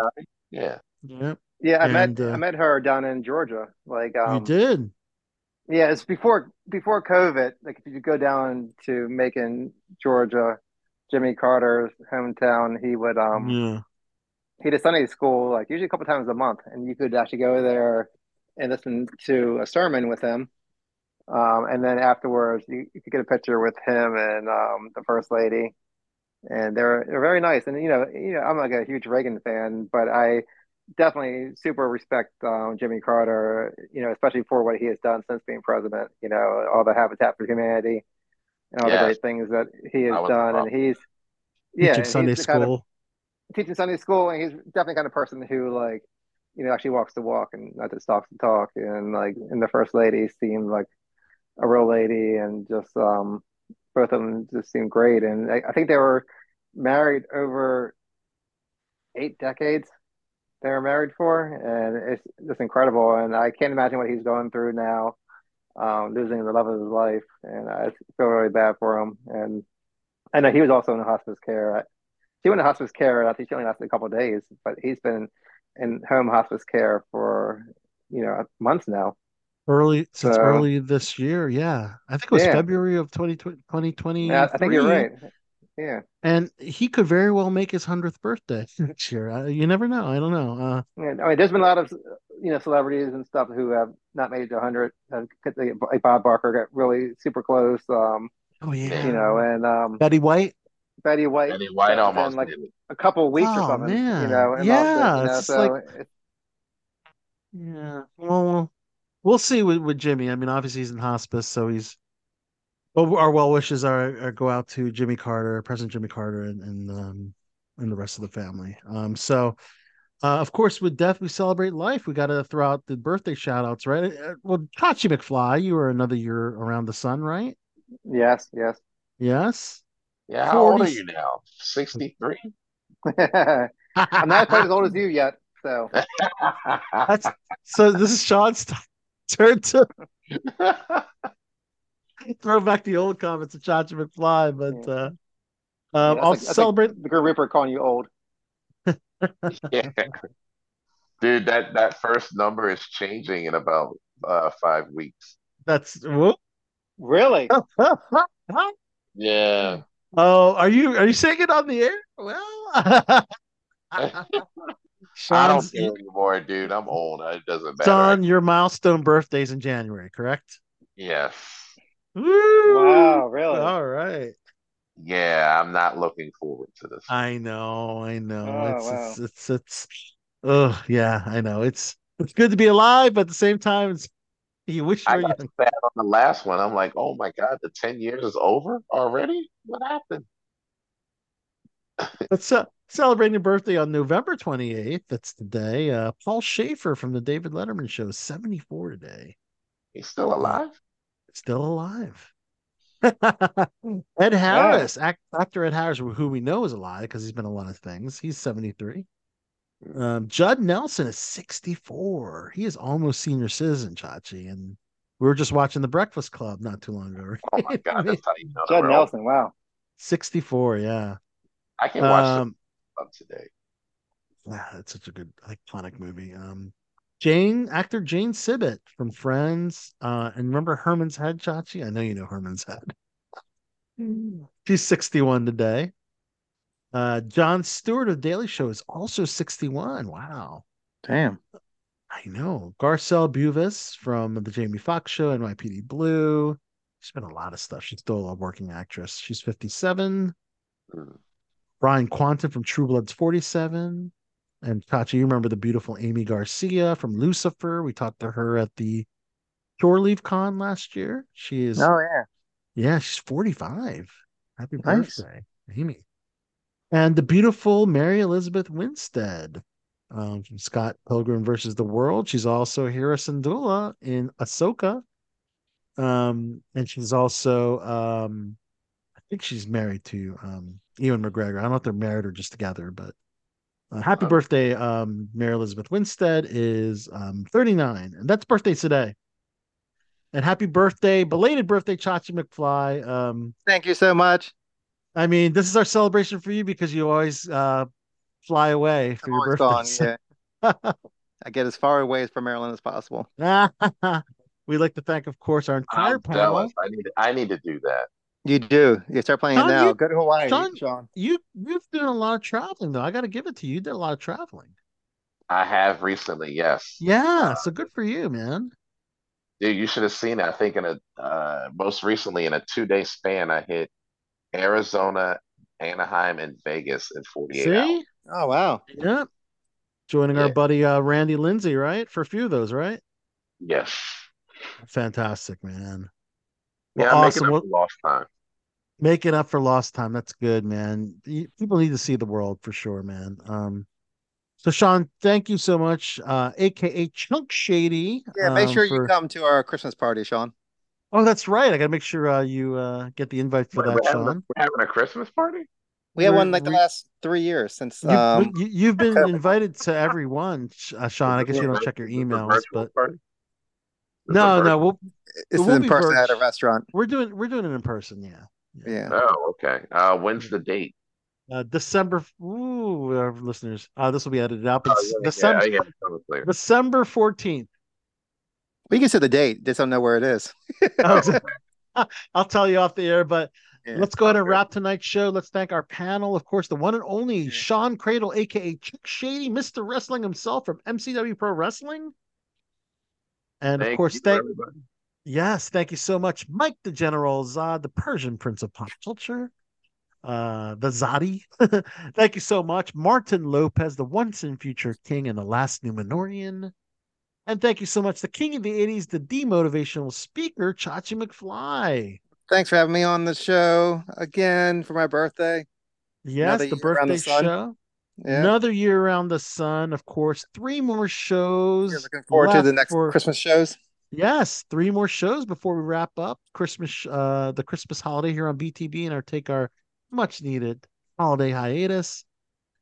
Speaker 11: Yeah.
Speaker 5: Yep.
Speaker 6: Yeah, I
Speaker 5: And,
Speaker 6: met
Speaker 5: uh,
Speaker 6: I met her down in Georgia. Like um
Speaker 5: you did.
Speaker 6: Yeah, it's before before COVID. Like if you go down to Macon, Georgia, Jimmy Carter's hometown, he would um
Speaker 5: Yeah.
Speaker 6: he did Sunday school like usually a couple times a month, and you could actually go there and listen to a sermon with him. Um, and then afterwards, you, you could get a picture with him and um, the first lady, and they're they're very nice. And you know, you know, I'm like a huge Reagan fan, but I definitely super respect um, Jimmy Carter. You know, especially for what he has done since being president. You know, all the Habitat for Humanity and all
Speaker 11: Yes.
Speaker 6: the great things that he has done, and he's yeah,
Speaker 5: Teaching Sunday
Speaker 6: he's the kind of-
Speaker 5: school.
Speaker 6: teaching Sunday school, and he's definitely the kind of person who like, you know, actually walks the walk and not just talks the talk. And like, and the first lady seemed like a real lady, and just um, both of them just seemed great. And I, I think they were married over eight decades. They were married for, and it's just incredible. And I can't imagine what he's going through now, um, losing the love of his life. And I feel really bad for him. And I know he was also in hospice care. She went to hospice care. I think she only lasted a couple of days, but he's been in home hospice care for you know months now.
Speaker 5: Early since
Speaker 6: So-
Speaker 5: early this year, yeah. I think it was
Speaker 6: Yeah.
Speaker 5: February of 2020, 2023.
Speaker 6: Yeah, I think you're right. Yeah,
Speaker 5: And he could very well make his 100th birthday [laughs] next year. Uh, you never know. I don't know. Uh,
Speaker 6: yeah. I mean, there's been a lot of you know celebrities and stuff who have not made it to 100. Uh, like Bob Barker got really super close. Um,
Speaker 5: oh, yeah.
Speaker 6: you know, and um,
Speaker 5: Betty White.
Speaker 6: Betty White.
Speaker 11: Betty White
Speaker 6: within,
Speaker 11: almost
Speaker 6: like
Speaker 11: did
Speaker 6: a couple of weeks
Speaker 5: Oh,
Speaker 6: or something.
Speaker 5: man.
Speaker 6: You know, and
Speaker 5: Yeah,
Speaker 6: also, you know,
Speaker 5: it's
Speaker 6: so
Speaker 5: like-
Speaker 6: it's-
Speaker 5: Yeah. Well, we'll see with, with Jimmy. I mean, obviously he's in hospice, so he's. Well, our well wishes are, are go out to Jimmy Carter, President Jimmy Carter, and and um and the rest of the family. Um. So, uh, of course, with death we celebrate life. We got to throw out the birthday shout outs, right? Uh, Well, Chachi McFly, you were another year around the sun, right?
Speaker 6: yes, yes.
Speaker 5: Yes.
Speaker 11: Yeah, how old are you now? 63? [laughs]
Speaker 6: I'm not quite as old as you yet, so
Speaker 5: That's so. This is Sean's turn to. [laughs] [laughs] throw back the old comments of Chachi McFly, but uh, um,
Speaker 6: Yeah,
Speaker 5: I'll
Speaker 6: like,
Speaker 5: celebrate.
Speaker 6: like the Grim Reaper calling you old. [laughs]
Speaker 11: Yeah. Dude, that that first number is changing in about uh five weeks.
Speaker 5: That's whoop.
Speaker 6: Really? [laughs]
Speaker 11: Yeah.
Speaker 5: Oh, are you are you saying it on the air? Well,
Speaker 11: I don't care anymore, dude. I'm old. It doesn't matter.
Speaker 5: Sean, your milestone birthday's in January, correct?
Speaker 11: Yes.
Speaker 5: Woo!
Speaker 6: Wow, really?
Speaker 5: All right.
Speaker 11: Yeah, I'm not looking forward to this.
Speaker 5: I know, I know.
Speaker 6: Oh,
Speaker 5: it's,
Speaker 6: wow.
Speaker 5: it's it's it's oh yeah, I know. It's it's good to be alive, but at the same time, it's you wish you
Speaker 11: I
Speaker 5: were
Speaker 11: got
Speaker 5: young.
Speaker 11: sad on the last one. I'm like, oh my God, the 10 years is over already? What happened?
Speaker 5: Let's uh, celebrating your birthday on November 28th. That's today. Uh, Paul Shaffer from the David Letterman show is 74 today.
Speaker 11: He's still alive?
Speaker 5: Still alive. [laughs] Ed Harris, act, actor Ed Harris, who we know is alive because he's been a lot of things. He's 73. Um, Judd Nelson is 64. He is almost senior citizen, Chachi. And we were just watching The Breakfast Club not too long ago.
Speaker 11: Oh my God, that's how you know [laughs]
Speaker 6: Judd
Speaker 11: the real.
Speaker 6: Nelson, wow.
Speaker 5: 64, yeah.
Speaker 11: I can watch
Speaker 5: Um,
Speaker 11: the club today.
Speaker 5: Wow, that's such a good iconic movie. Um, Jane, actor Jane Sibbett from Friends. Uh, and remember Herman's Head, Chachi? I know you know Herman's Head. She's 61 today. Uh, Jon Stewart of Daily Show is also 61. Wow.
Speaker 6: Damn.
Speaker 5: I know. Garcelle Beauvais from the Jamie Foxx show, NYPD Blue. She's been a lot of stuff. She's still a working actress. She's 57.
Speaker 11: Mm.
Speaker 5: Ryan Kwanten from True Blood's 47. And Chachi, you remember the beautiful Aimee Garcia from Lucifer. We talked to her at the Shore Leave Con last year. She is,
Speaker 6: Oh yeah.
Speaker 5: yeah, she's 45. Happy
Speaker 6: Nice.
Speaker 5: birthday, Aimee. And the beautiful Mary Elizabeth Winstead um, from Scott Pilgrim versus the World. She's also Hera Syndulla in Ahsoka. Um, and she's also, um, I think she's married to um, Ewan McGregor. I don't know if they're married or just together, but uh, happy birthday, um, Mary Elizabeth Winstead is um, 39, and that's birthday today. And happy birthday, belated birthday, Chachi McFly. Um,
Speaker 6: Thank you so much.
Speaker 5: I mean, this is our celebration for you because you always uh, fly away for
Speaker 6: I'm
Speaker 5: your
Speaker 6: always
Speaker 5: birthday.
Speaker 6: gone. Yeah. [laughs] I get as far away from Maryland as possible. [laughs]
Speaker 5: We'd like to thank, of course, our entire
Speaker 11: I'm
Speaker 5: panel.
Speaker 11: I need I need to do that.
Speaker 6: You do. You start playing
Speaker 5: Sean,
Speaker 6: now.
Speaker 5: you-
Speaker 6: Go to Hawaii,
Speaker 5: Sean,
Speaker 6: Sean.
Speaker 5: you you've done a lot of traveling though. I got to give it to you. You did a lot of traveling.
Speaker 11: I have recently, yes.
Speaker 5: Yeah, so good for you, man.
Speaker 11: Dude, you should have seen it. I think in a uh, most recently in a two day span, I hit Arizona, Anaheim, and Vegas in 48 hours.
Speaker 5: See?
Speaker 6: Oh wow.
Speaker 5: Yep. Joining our buddy uh, Randy Lindsay, right? For a few of those, right?
Speaker 11: Yes.
Speaker 5: Fantastic, man. Well,
Speaker 11: Yeah, I'm
Speaker 5: awesome.
Speaker 11: making
Speaker 5: Well,
Speaker 11: up for lost time.
Speaker 5: Making up for lost time. That's good, man. People need to see the world for sure, man. Um, so Sean, thank you so much, uh, aka Chunk Shady.
Speaker 6: Yeah, make
Speaker 5: um,
Speaker 6: sure you come to our Christmas party, Sean.
Speaker 5: Oh, that's right. I gotta make sure uh, you uh, get the invite for
Speaker 11: We're,
Speaker 5: that,
Speaker 11: we're having a,
Speaker 5: Sean.
Speaker 11: we're having a Christmas party?
Speaker 6: We had
Speaker 5: We're-
Speaker 6: one like the
Speaker 5: we-
Speaker 6: last three years since
Speaker 5: You,
Speaker 6: um
Speaker 5: you, you've been invited to every one, uh, Sean. I guess you don't check your
Speaker 11: Is this a
Speaker 5: emails, but
Speaker 11: party? Is this
Speaker 5: no, no, we'll,
Speaker 6: it's
Speaker 5: we'll
Speaker 6: in
Speaker 5: be
Speaker 6: person at a restaurant.
Speaker 5: We're doing we're doing it in person. Yeah.
Speaker 6: Yeah.
Speaker 11: Oh, okay. Uh, when's the date?
Speaker 5: Uh, December. Ooh, our listeners. Uh, this will be edited out. But
Speaker 11: Oh, yeah,
Speaker 5: December
Speaker 11: yeah, yeah, that.
Speaker 5: December fourteenth.
Speaker 6: We can say the date, just don't know where it is. [laughs] [laughs]
Speaker 5: I'll tell you off the air, but
Speaker 6: Yeah.
Speaker 5: let's go ahead and wrap tonight's show. Let's thank our panel, of course, the one and only Sean Cradle, aka Chunk Shady, Mr. Wrestling himself from MCW Pro Wrestling. And of course,
Speaker 11: you,
Speaker 5: thank
Speaker 11: everybody.
Speaker 5: yes, thank you so much, Mike the General Zad, the Persian Prince of Pop Culture, uh, the Zadi. [laughs] thank you so much, Martin Lopez, the once and future king and the last Numenorean. And thank you so much, the king of the 80s, the demotivational speaker, Chachi McFly.
Speaker 6: Thanks for having me on the show again for my birthday.
Speaker 5: Yes, the
Speaker 6: year around the
Speaker 5: birthday
Speaker 6: sun.
Speaker 5: show.
Speaker 6: Yeah.
Speaker 5: Another year around the sun, of course. Three more shows.
Speaker 6: Looking forward to the next
Speaker 5: for-
Speaker 6: Christmas shows.
Speaker 5: Yes, three more shows before we wrap up Christmas, uh, the Christmas holiday here on BTB and our take our much needed holiday hiatus.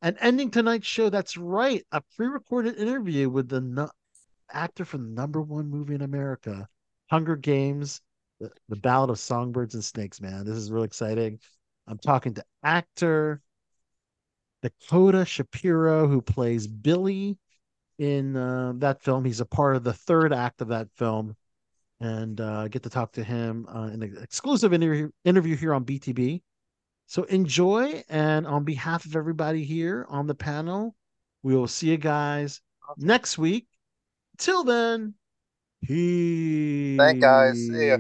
Speaker 5: And ending tonight's show, that's right, a pre-recorded interview with the nu- actor from the number one movie in America, Hunger Games, the, the Ballad of Songbirds and Snakes, man. This is really exciting. I'm talking to actor Dakota Shapiro, who plays Billy in uh, that film. He's a part of the third act of that film. And uh, I get to talk to him uh, in an exclusive interview, interview here on BTB. So enjoy. And on behalf of everybody here on the panel, we will see you guys next week. Till then, peace.
Speaker 6: Thank guys. See ya.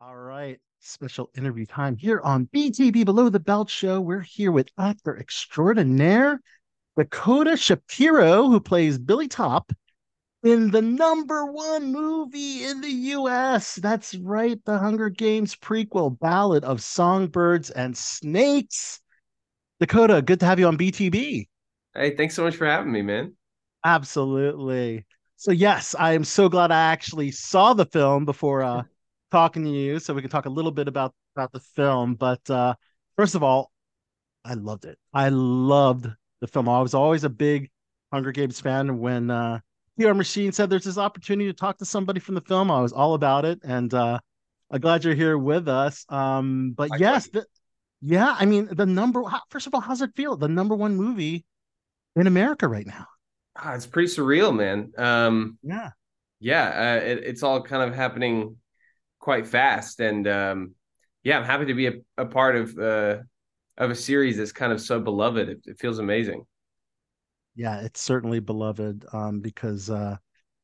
Speaker 5: All right. Special interview time here on BTB Below the Belt Show. We're here with actor extraordinaire Dakota Shapiro, who plays Billy Taupe in the number one movie in the US. That's right, the Hunger Games prequel, Ballad of Songbirds and Snakes. Dakota, good to have you on BTB.
Speaker 13: Hey, thanks so much for having me, man.
Speaker 5: Absolutely. So yes, I am so glad I actually saw the film before uh talking to you so we can talk a little bit about about the film, but uh first of all, I loved it. I loved the film. I was always a big Hunger Games fan when uh PR Machine said there's this opportunity to talk to somebody from the film. I was all about it and uh I'm glad you're here with us. Um but yes, the, yeah, I mean the number how, first of all, how's it feel? The number one movie in America right now.
Speaker 13: Ah, it's pretty surreal, man. Um,
Speaker 5: yeah,
Speaker 13: yeah, uh, it, it's all kind of happening quite fast, and um, yeah, I'm happy to be a, a part of uh, of a series that's kind of so beloved. It, it feels amazing.
Speaker 5: Yeah, it's certainly beloved um, because uh,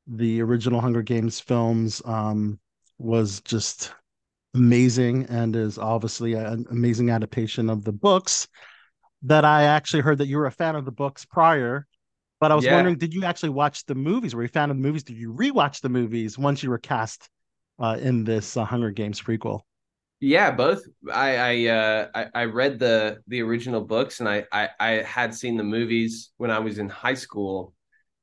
Speaker 5: the original Hunger Games films um, was just amazing and is obviously an amazing adaptation of the books that I actually heard that you were a fan of the books prior. But I was
Speaker 13: Yeah.
Speaker 5: wondering, did you actually watch the movies? Were you a fan of the movies? Did you rewatch the movies once you were cast uh, in this uh, Hunger Games prequel?
Speaker 13: Yeah, both. I I uh I, I read the the original books and I, I I had seen the movies when I was in high school.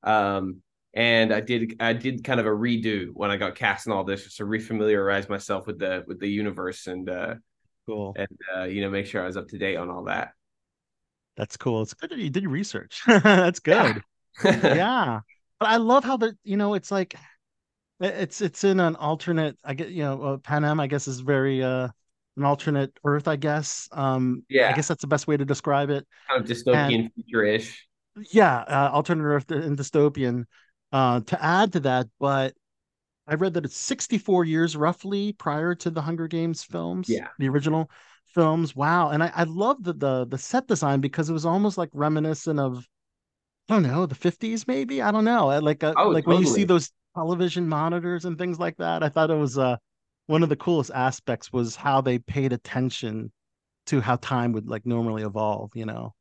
Speaker 13: Um and I did I did kind of a redo when I got cast in all this just to refamiliarize myself with the with the universe and uh
Speaker 5: cool
Speaker 13: and uh you know make sure I was up to date on all that.
Speaker 5: That's cool. It's good that you did research. [laughs] That's good. [laughs] yeah. But I love how the you know it's like it's it's in an alternate I get you know uh, Panem I guess is very uh an alternate Earth I guess um
Speaker 13: yeah I
Speaker 5: guess that's the best way to describe it.
Speaker 13: Kind of dystopian future-ish.
Speaker 5: Yeah, uh, alternate Earth and dystopian. Uh, to add to that, but I read that it's 64 years roughly prior to the Hunger Games films.
Speaker 13: Yeah.
Speaker 5: the original films. Wow, and I I love the the the set design because it was almost like reminiscent of I don't know the 50s maybe. I don't know. Like uh,
Speaker 13: Oh,
Speaker 5: like when you see those television monitors and things like that. I thought it was uh one of the coolest aspects was how they paid attention to how time would like normally evolve. You know.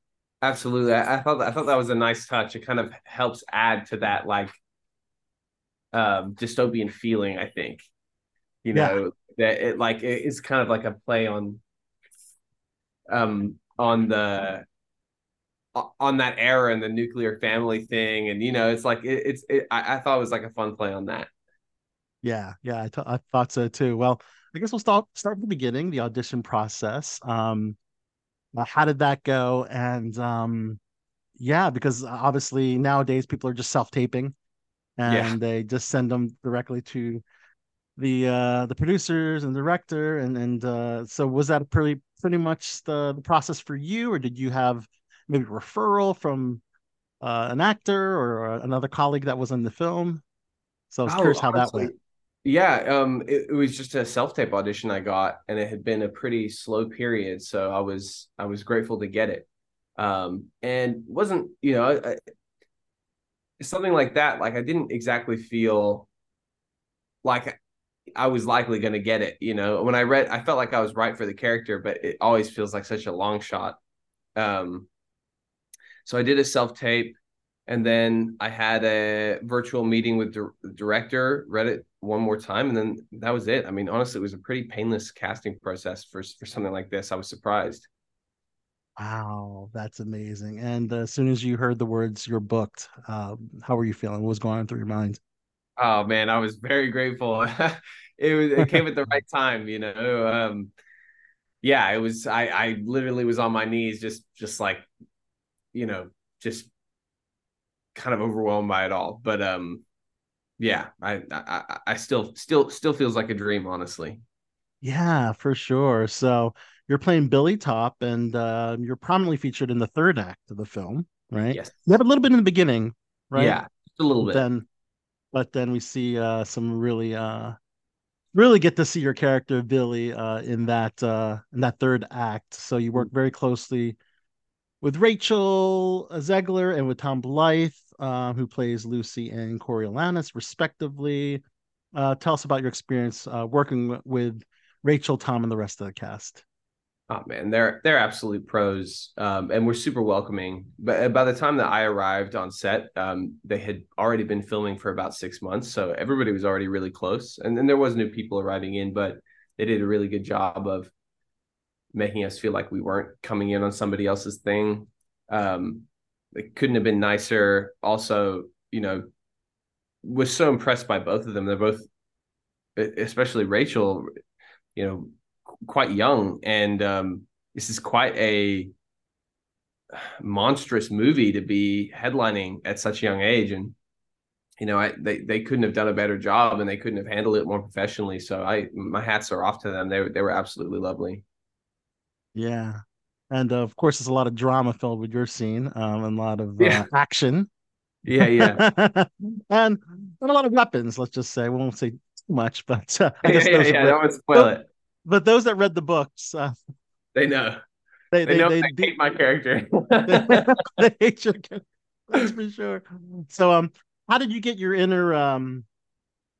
Speaker 13: Absolutely. I, I thought that, I thought that was a nice touch. It kind of helps add to that like um dystopian feeling, I think. You
Speaker 5: Yeah.
Speaker 13: know, that it like it is kind of like a play on um on the on that era and the nuclear family thing and you know it's like it, it's it, I, I thought it was like a fun play on that
Speaker 5: Yeah, yeah, I th- I thought so too. Well, I guess we'll start start from the beginning, the audition process. Um, uh, how did that go? And um, yeah, because obviously nowadays people are just self-taping, and
Speaker 13: Yeah.
Speaker 5: they just send them directly to the uh the producers and director, and and uh, so was that pretty pretty much the the process for you, or did you have maybe referral from uh, an actor or another colleague that was in the film? So I was
Speaker 13: Oh,
Speaker 5: curious how that went.
Speaker 13: Yeah, um, it, it was just a self-tape audition I got, and it had been a pretty slow period, so I was I was grateful to get it. Um, and wasn't you know I- something like that. Like I didn't exactly feel like I was likely going to get it. You know, when I read, I felt like I was right for the character, but it always feels like such a long shot. Um, so I did a self-tape and then I had a virtual meeting with the director, read it one more time, and then that was it. I mean, honestly, it was a pretty painless casting process for for something like this. I was surprised.
Speaker 5: Wow, that's amazing. And uh, as soon as you heard the words "you're booked," uh, how were you feeling? What was going on through your mind?
Speaker 13: Oh man, I was very grateful. [laughs] it was it came at the right time, you know. Um, yeah, it was. I I literally was on my knees, just just like, you know, just kind of overwhelmed by it all. But um, yeah, I, I I still still still feels like a dream, honestly.
Speaker 5: Yeah, for sure. So you're playing Billy Taupe, and uh, you're prominently featured in the third act of the film, right?
Speaker 13: Yes.
Speaker 5: You have a little bit in the beginning, right?
Speaker 13: Yeah, just a little bit.
Speaker 5: Then, but then we see uh, some really, uh, really get to see your character Billy uh, in that uh, in that third act. So you work very closely with Rachel Zegler and with Tom Blythe, uh, who plays Lucy and Coriolanus, respectively. Uh, tell us about your experience uh, working with Rachel, Tom, and the rest of the cast.
Speaker 13: Oh man, they're they're absolute pros, um, and we're super welcoming. But by the time that I arrived on set, um, they had already been filming for about six months, so everybody was already really close. And then there was new people arriving in, but they did a really good job of making us feel like we weren't coming in on somebody else's thing. Um, it couldn't have been nicer. Also, you know, was so impressed by both of them. They're both, especially Rachel, you know, quite young, and um, this is quite a monstrous movie to be headlining at such a young age. And you know, I they they couldn't have done a better job, and they couldn't have handled it more professionally. So I my hats are off to them. They they were absolutely lovely.
Speaker 5: Yeah. And uh, of course, there's a lot of drama filled with your scene um, and a lot of
Speaker 13: Yeah.
Speaker 5: uh, action.
Speaker 13: Yeah, yeah. [laughs]
Speaker 5: and, and a lot of weapons, let's just say. We won't say too much, [laughs] but uh, I
Speaker 13: Yeah,
Speaker 5: guess
Speaker 13: yeah,
Speaker 5: those that
Speaker 13: yeah,
Speaker 5: read-
Speaker 13: don't spoil
Speaker 5: but,
Speaker 13: it.
Speaker 5: But those that read the books, uh,
Speaker 13: They know.
Speaker 5: they,
Speaker 13: They,
Speaker 5: they,
Speaker 13: know
Speaker 5: they,
Speaker 13: hate my character. [laughs]
Speaker 5: they hate your character. That's for sure. So, um, how did you get your inner um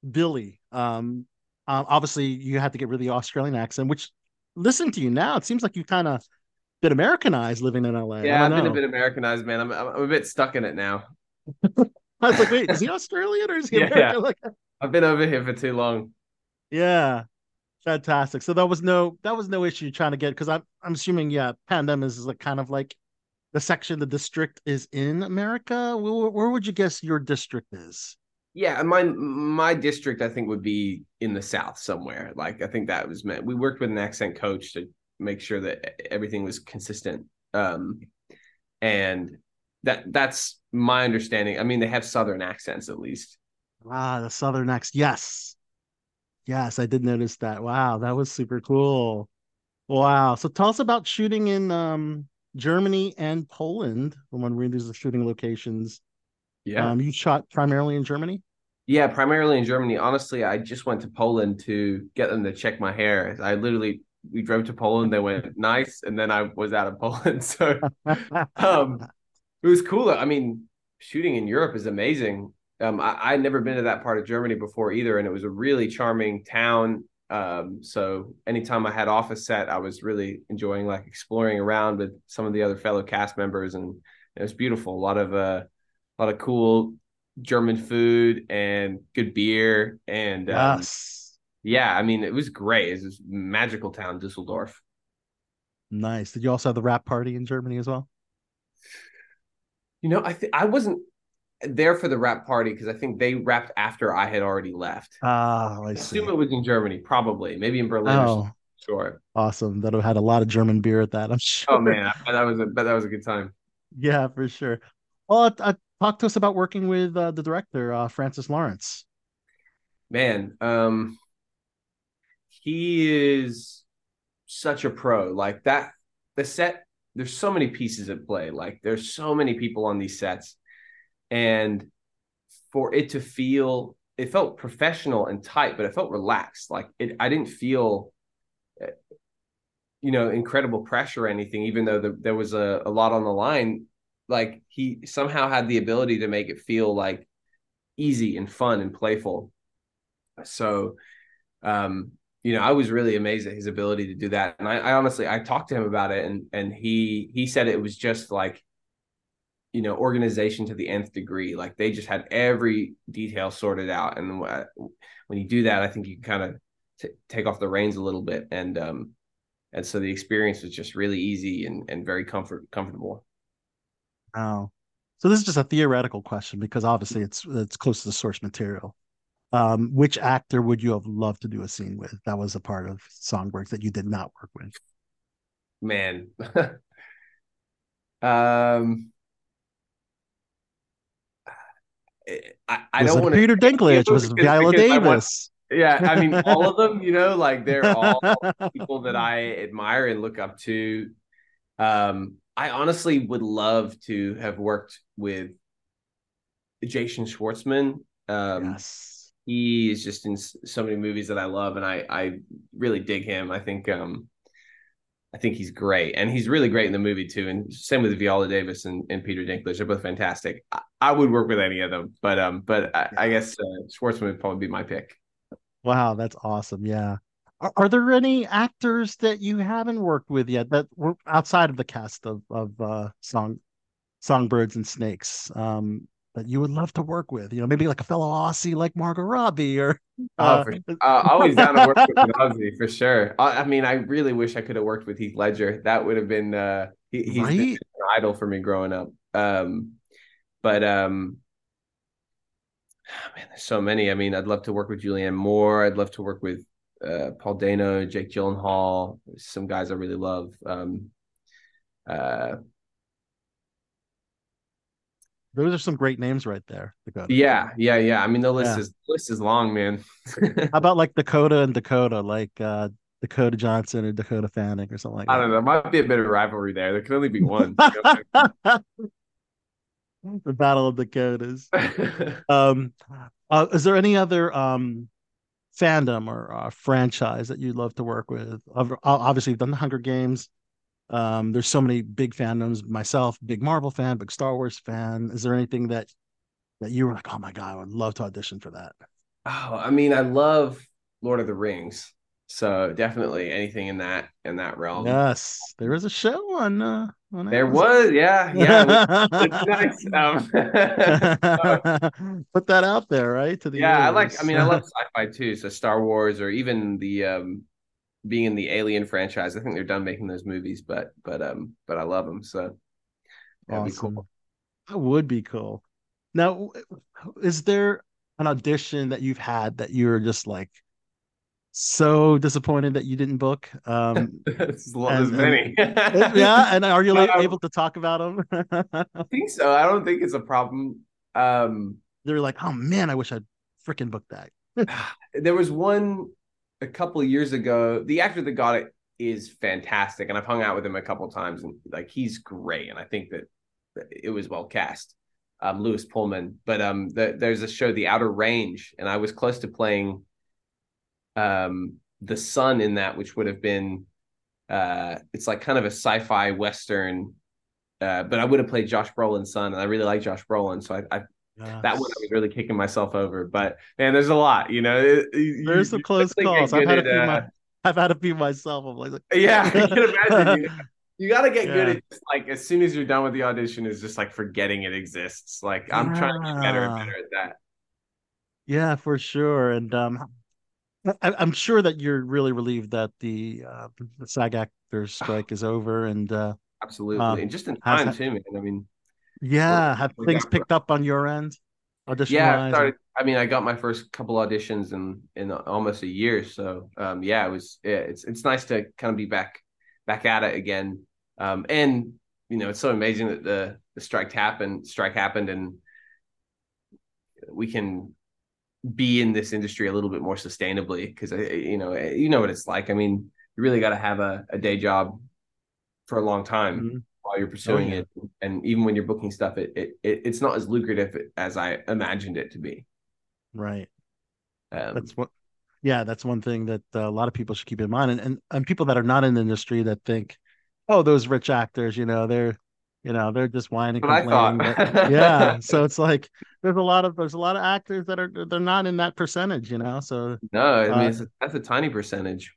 Speaker 5: Billy? Um, uh, obviously you had to get rid of the Australian accent, which listening to you now, it seems like you kind of been Americanized living in LA.
Speaker 13: Yeah, I've
Speaker 5: don't
Speaker 13: been a bit Americanized, man. I'm I'm, a bit stuck in it now. [laughs]
Speaker 5: I was like, wait, is he [laughs] Australian or is he
Speaker 13: Yeah,
Speaker 5: American?
Speaker 13: yeah. [laughs]
Speaker 5: Like,
Speaker 13: I've been over here for too long.
Speaker 5: yeah, fantastic. So that was no that was no issue trying to get because I'm I'm assuming yeah, Panem is like kind of like the section the district is in America. Where, where would you guess your district is?
Speaker 13: Yeah, my my district I think would be in the south somewhere. Like I think that was meant. We worked with an accent coach to make sure that everything was consistent. Um, and that that's my understanding. I mean, they have southern accents at least.
Speaker 5: Ah, the Southern accent. Yes. Yes, I did notice that. Wow, that was super cool. Wow. So tell us about shooting in um Germany and Poland when we these are shooting locations.
Speaker 13: Yeah.
Speaker 5: Um, you shot primarily in Germany?
Speaker 13: Yeah, primarily in Germany. Honestly, I just went to Poland to get them to check my hair. I literally we drove to Poland, they went nice, and then I was out of [laughs] Poland. So um it was cool. I mean, shooting in Europe is amazing. Um, I, I'd never been to that part of Germany before either, and it was a really charming town. Um, so anytime I had office set, I was really enjoying like exploring around with some of the other fellow cast members, and it was beautiful. A lot of uh, a lot of cool German food and good beer, and um,
Speaker 5: Yes.
Speaker 13: yeah, I mean, it was great. It was this magical town, Dusseldorf.
Speaker 5: Nice. Did you also have the wrap party in Germany as well?
Speaker 13: You know, I think I wasn't there for the wrap party because I think they wrapped after I had already left.
Speaker 5: Ah, I
Speaker 13: I assume it was in Germany, probably, maybe in Berlin.
Speaker 5: Oh.
Speaker 13: Sure.
Speaker 5: awesome. That had a lot of German beer at that, I'm [laughs] sure.
Speaker 13: Oh man, I that was a that was a good time.
Speaker 5: Yeah, for sure. Well, uh, talk to us about working with uh, the director, uh, Francis Lawrence.
Speaker 13: Man, um, he is such a pro. Like that, the set. There's so many pieces at play. Like there's so many people on these sets, and for it to feel, it felt professional and tight, but it felt relaxed. Like it, I didn't feel uh, you know incredible pressure or anything even though the, there was a, a lot on the line like he somehow had the ability to make it feel like easy and fun and playful. So um you know i was really amazed at his ability to do that. And i, I honestly i talked to him about it and and he he said it was just like you know organization to the nth degree. Like they just had every detail sorted out. And when you do that i think you can kind of t- take off the reins a little bit. And um and so the experience was just really easy and and very comfort comfortable
Speaker 5: Oh, so this is just a theoretical question because obviously it's it's close to the source material. Um, which actor would you have loved to do a scene with that was a part of Songbirds that you did not work with?
Speaker 13: man [laughs] um I, I don't want
Speaker 5: Peter Dinklage? Was Viola Davis?
Speaker 13: yeah, I mean, [laughs] all of them, you know, like they're all [laughs] people that I admire and look up to. Um, I honestly would love to have worked with Jason Schwartzman. Um,
Speaker 5: yes.
Speaker 13: he is just in so many movies that I love, and I I really dig him. I think um, I think he's great, and he's really great in the movie too. And same with Viola Davis and, and Peter Dinklage; they're both fantastic. I, I would work with any of them, but um, but I, I guess uh, Schwartzman would probably be my pick.
Speaker 5: Wow, that's awesome. Yeah. Are, are there any actors that you haven't worked with yet that were outside of the cast of of uh, song songbirds and snakes um, that you would love to work with? You know, maybe like a fellow Aussie like Margot Robbie or
Speaker 13: Oh,
Speaker 5: uh,
Speaker 13: for, uh, always down to work with [laughs] Aussie for sure. I, I mean, I really wish I could have worked with Heath Ledger. That would have been uh, he, he's been an idol for me growing up. Um, but um, [sighs] man, there's so many. I mean, I'd love to work with Julianne Moore. I'd love to work with uh, Paul Dano, Jake Gyllenhaal. Some guys I really love. Um, uh,
Speaker 5: those are some great names right there. Dakota.
Speaker 13: yeah, yeah, yeah. I mean, the list
Speaker 5: Yeah.
Speaker 13: is the list is long, man.
Speaker 5: How about like Dakota and Dakota, like uh, Dakota Johnson or Dakota Fanning or something like that?
Speaker 13: I don't know. There might be a bit of rivalry there. There can only be one. [laughs] [laughs]
Speaker 5: the Battle of Dakotas. [laughs] um, uh, is there any other um fandom or franchise that you'd love to work with? Obviously, you've done the Hunger Games. Um, there's so many big fandoms. Myself, big Marvel fan, big Star Wars fan. Is there anything that that you were like, oh my god, I would love to audition for that?
Speaker 13: Oh, I mean, I love Lord of the Rings, so definitely anything in that in that realm.
Speaker 5: Yes, there was a show on. Uh, on
Speaker 13: There was, yeah, yeah. It's [laughs] nice. Um, [laughs]
Speaker 5: Put that out there, right? To the
Speaker 13: yeah, I like. I mean, I love [laughs] sci-fi too. So Star Wars, or even the um, being in the Alien franchise. I think they're done making those movies, but but um, but I love them. So that'd be cool.
Speaker 5: That would be cool. Now, is there an audition that you've had that you're just like so disappointed that you didn't book? Um, [laughs]
Speaker 13: There's, a
Speaker 5: and-
Speaker 13: many.
Speaker 5: and- yeah, and are you [laughs]
Speaker 13: Um,
Speaker 5: able to talk about them?
Speaker 13: I think [laughs] so. I don't think it's a problem. Um,
Speaker 5: They're like, oh man, I wish I'd freaking booked that. [sighs]
Speaker 13: there was one a couple of years ago. The actor that got it is fantastic, and I've hung out with him a couple of times, and like he's great. And I think that it was well cast. Um, Lewis Pullman, but um, the, there's a show, The Outer Range, and I was close to playing um the son in that, which would have been uh, it's like kind of a sci-fi western. Uh, but I would have played Josh Brolin's son, and I really like Josh Brolin, so I, I that one I was really kicking myself over. But man, there's a lot, you know. It-
Speaker 5: There's some close calls. I've had a
Speaker 13: at,
Speaker 5: few.
Speaker 13: uh,
Speaker 5: my, I've had a few myself. I'm like,
Speaker 13: yeah, [laughs] I can imagine. [laughs] You, you got to get good at just like as soon as you're done with the audition, is just like forgetting it exists. Like I'm trying to get better and better at that.
Speaker 5: Yeah, for sure. And um, I, I'm sure that you're really relieved that the uh, the SAG actors [sighs] strike is over. And uh,
Speaker 13: Absolutely,
Speaker 5: um,
Speaker 13: and just in time
Speaker 5: that-
Speaker 13: too, man. I mean,
Speaker 5: yeah, have things picked up on your end? Audition
Speaker 13: yeah, I started. I mean, I got my first couple auditions in in almost a year. So um, yeah, it was. Yeah, it's it's nice to kind of be back back at it again. Um, and you know, it's so amazing that the the strike happened. Strike happened, and we can be in this industry a little bit more sustainably because you know you know what it's like. I mean, you really got to have a, a day job for a long time
Speaker 5: Mhm.
Speaker 13: while you're pursuing
Speaker 5: yeah.
Speaker 13: it, and even when you're booking stuff, it, it, it it's not as lucrative as I imagined it to be.
Speaker 5: Right.
Speaker 13: Um,
Speaker 5: That's what. Yeah, that's one thing that uh, a lot of people should keep in mind, and, and and people that are not in the industry that think, oh, those rich actors, you know, they're, you know, they're just whining, complaining. but- [laughs] yeah, so it's like there's a lot of there's a lot of actors that are they're not in that percentage, you know. So
Speaker 13: no, I mean
Speaker 5: Uh,
Speaker 13: that's a tiny percentage.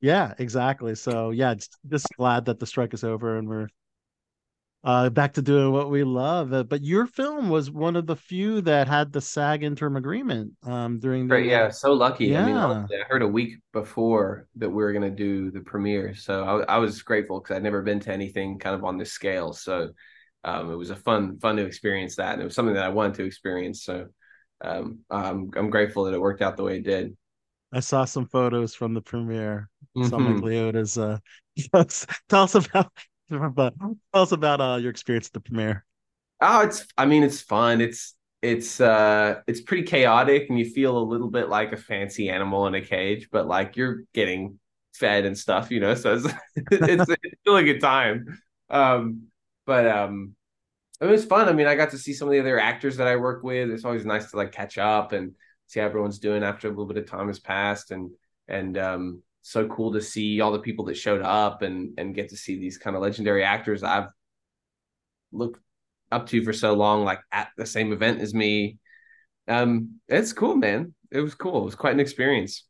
Speaker 5: yeah, exactly. So yeah, just glad that the strike is over and we're uh back to doing what we love. Uh, but your film was one of the few that had the SAG interim agreement um during the
Speaker 13: Right, yeah, so lucky. I mean,
Speaker 5: Yeah.
Speaker 13: I heard a week before that we were gonna do the premiere, so I, I was grateful because I'd never been to anything kind of on this scale. So um, it was a fun, fun to experience that, and it was something that I wanted to experience. So um, I'm I'm grateful that it worked out the way it did.
Speaker 5: I saw some photos from the premiere. Some
Speaker 13: Mhm.
Speaker 5: like Leota's uh [laughs] tell us about [laughs] about tell us about uh your experience at the premiere.
Speaker 13: Oh, it's I mean, it's fun. It's it's uh it's pretty chaotic and you feel a little bit like a fancy animal in a cage, but like you're getting fed and stuff, you know. So it's [laughs] it's, it's still a good time. Um, but um, it was fun. I mean, I got to see some of the other actors that I work with. It's always nice to like catch up and see how everyone's doing after a little bit of time has passed, and and um, so cool to see all the people that showed up and and get to see these kind of legendary actors I've looked up to for so long, like at the same event as me. Um, it's cool, man. It was cool. It was quite an experience.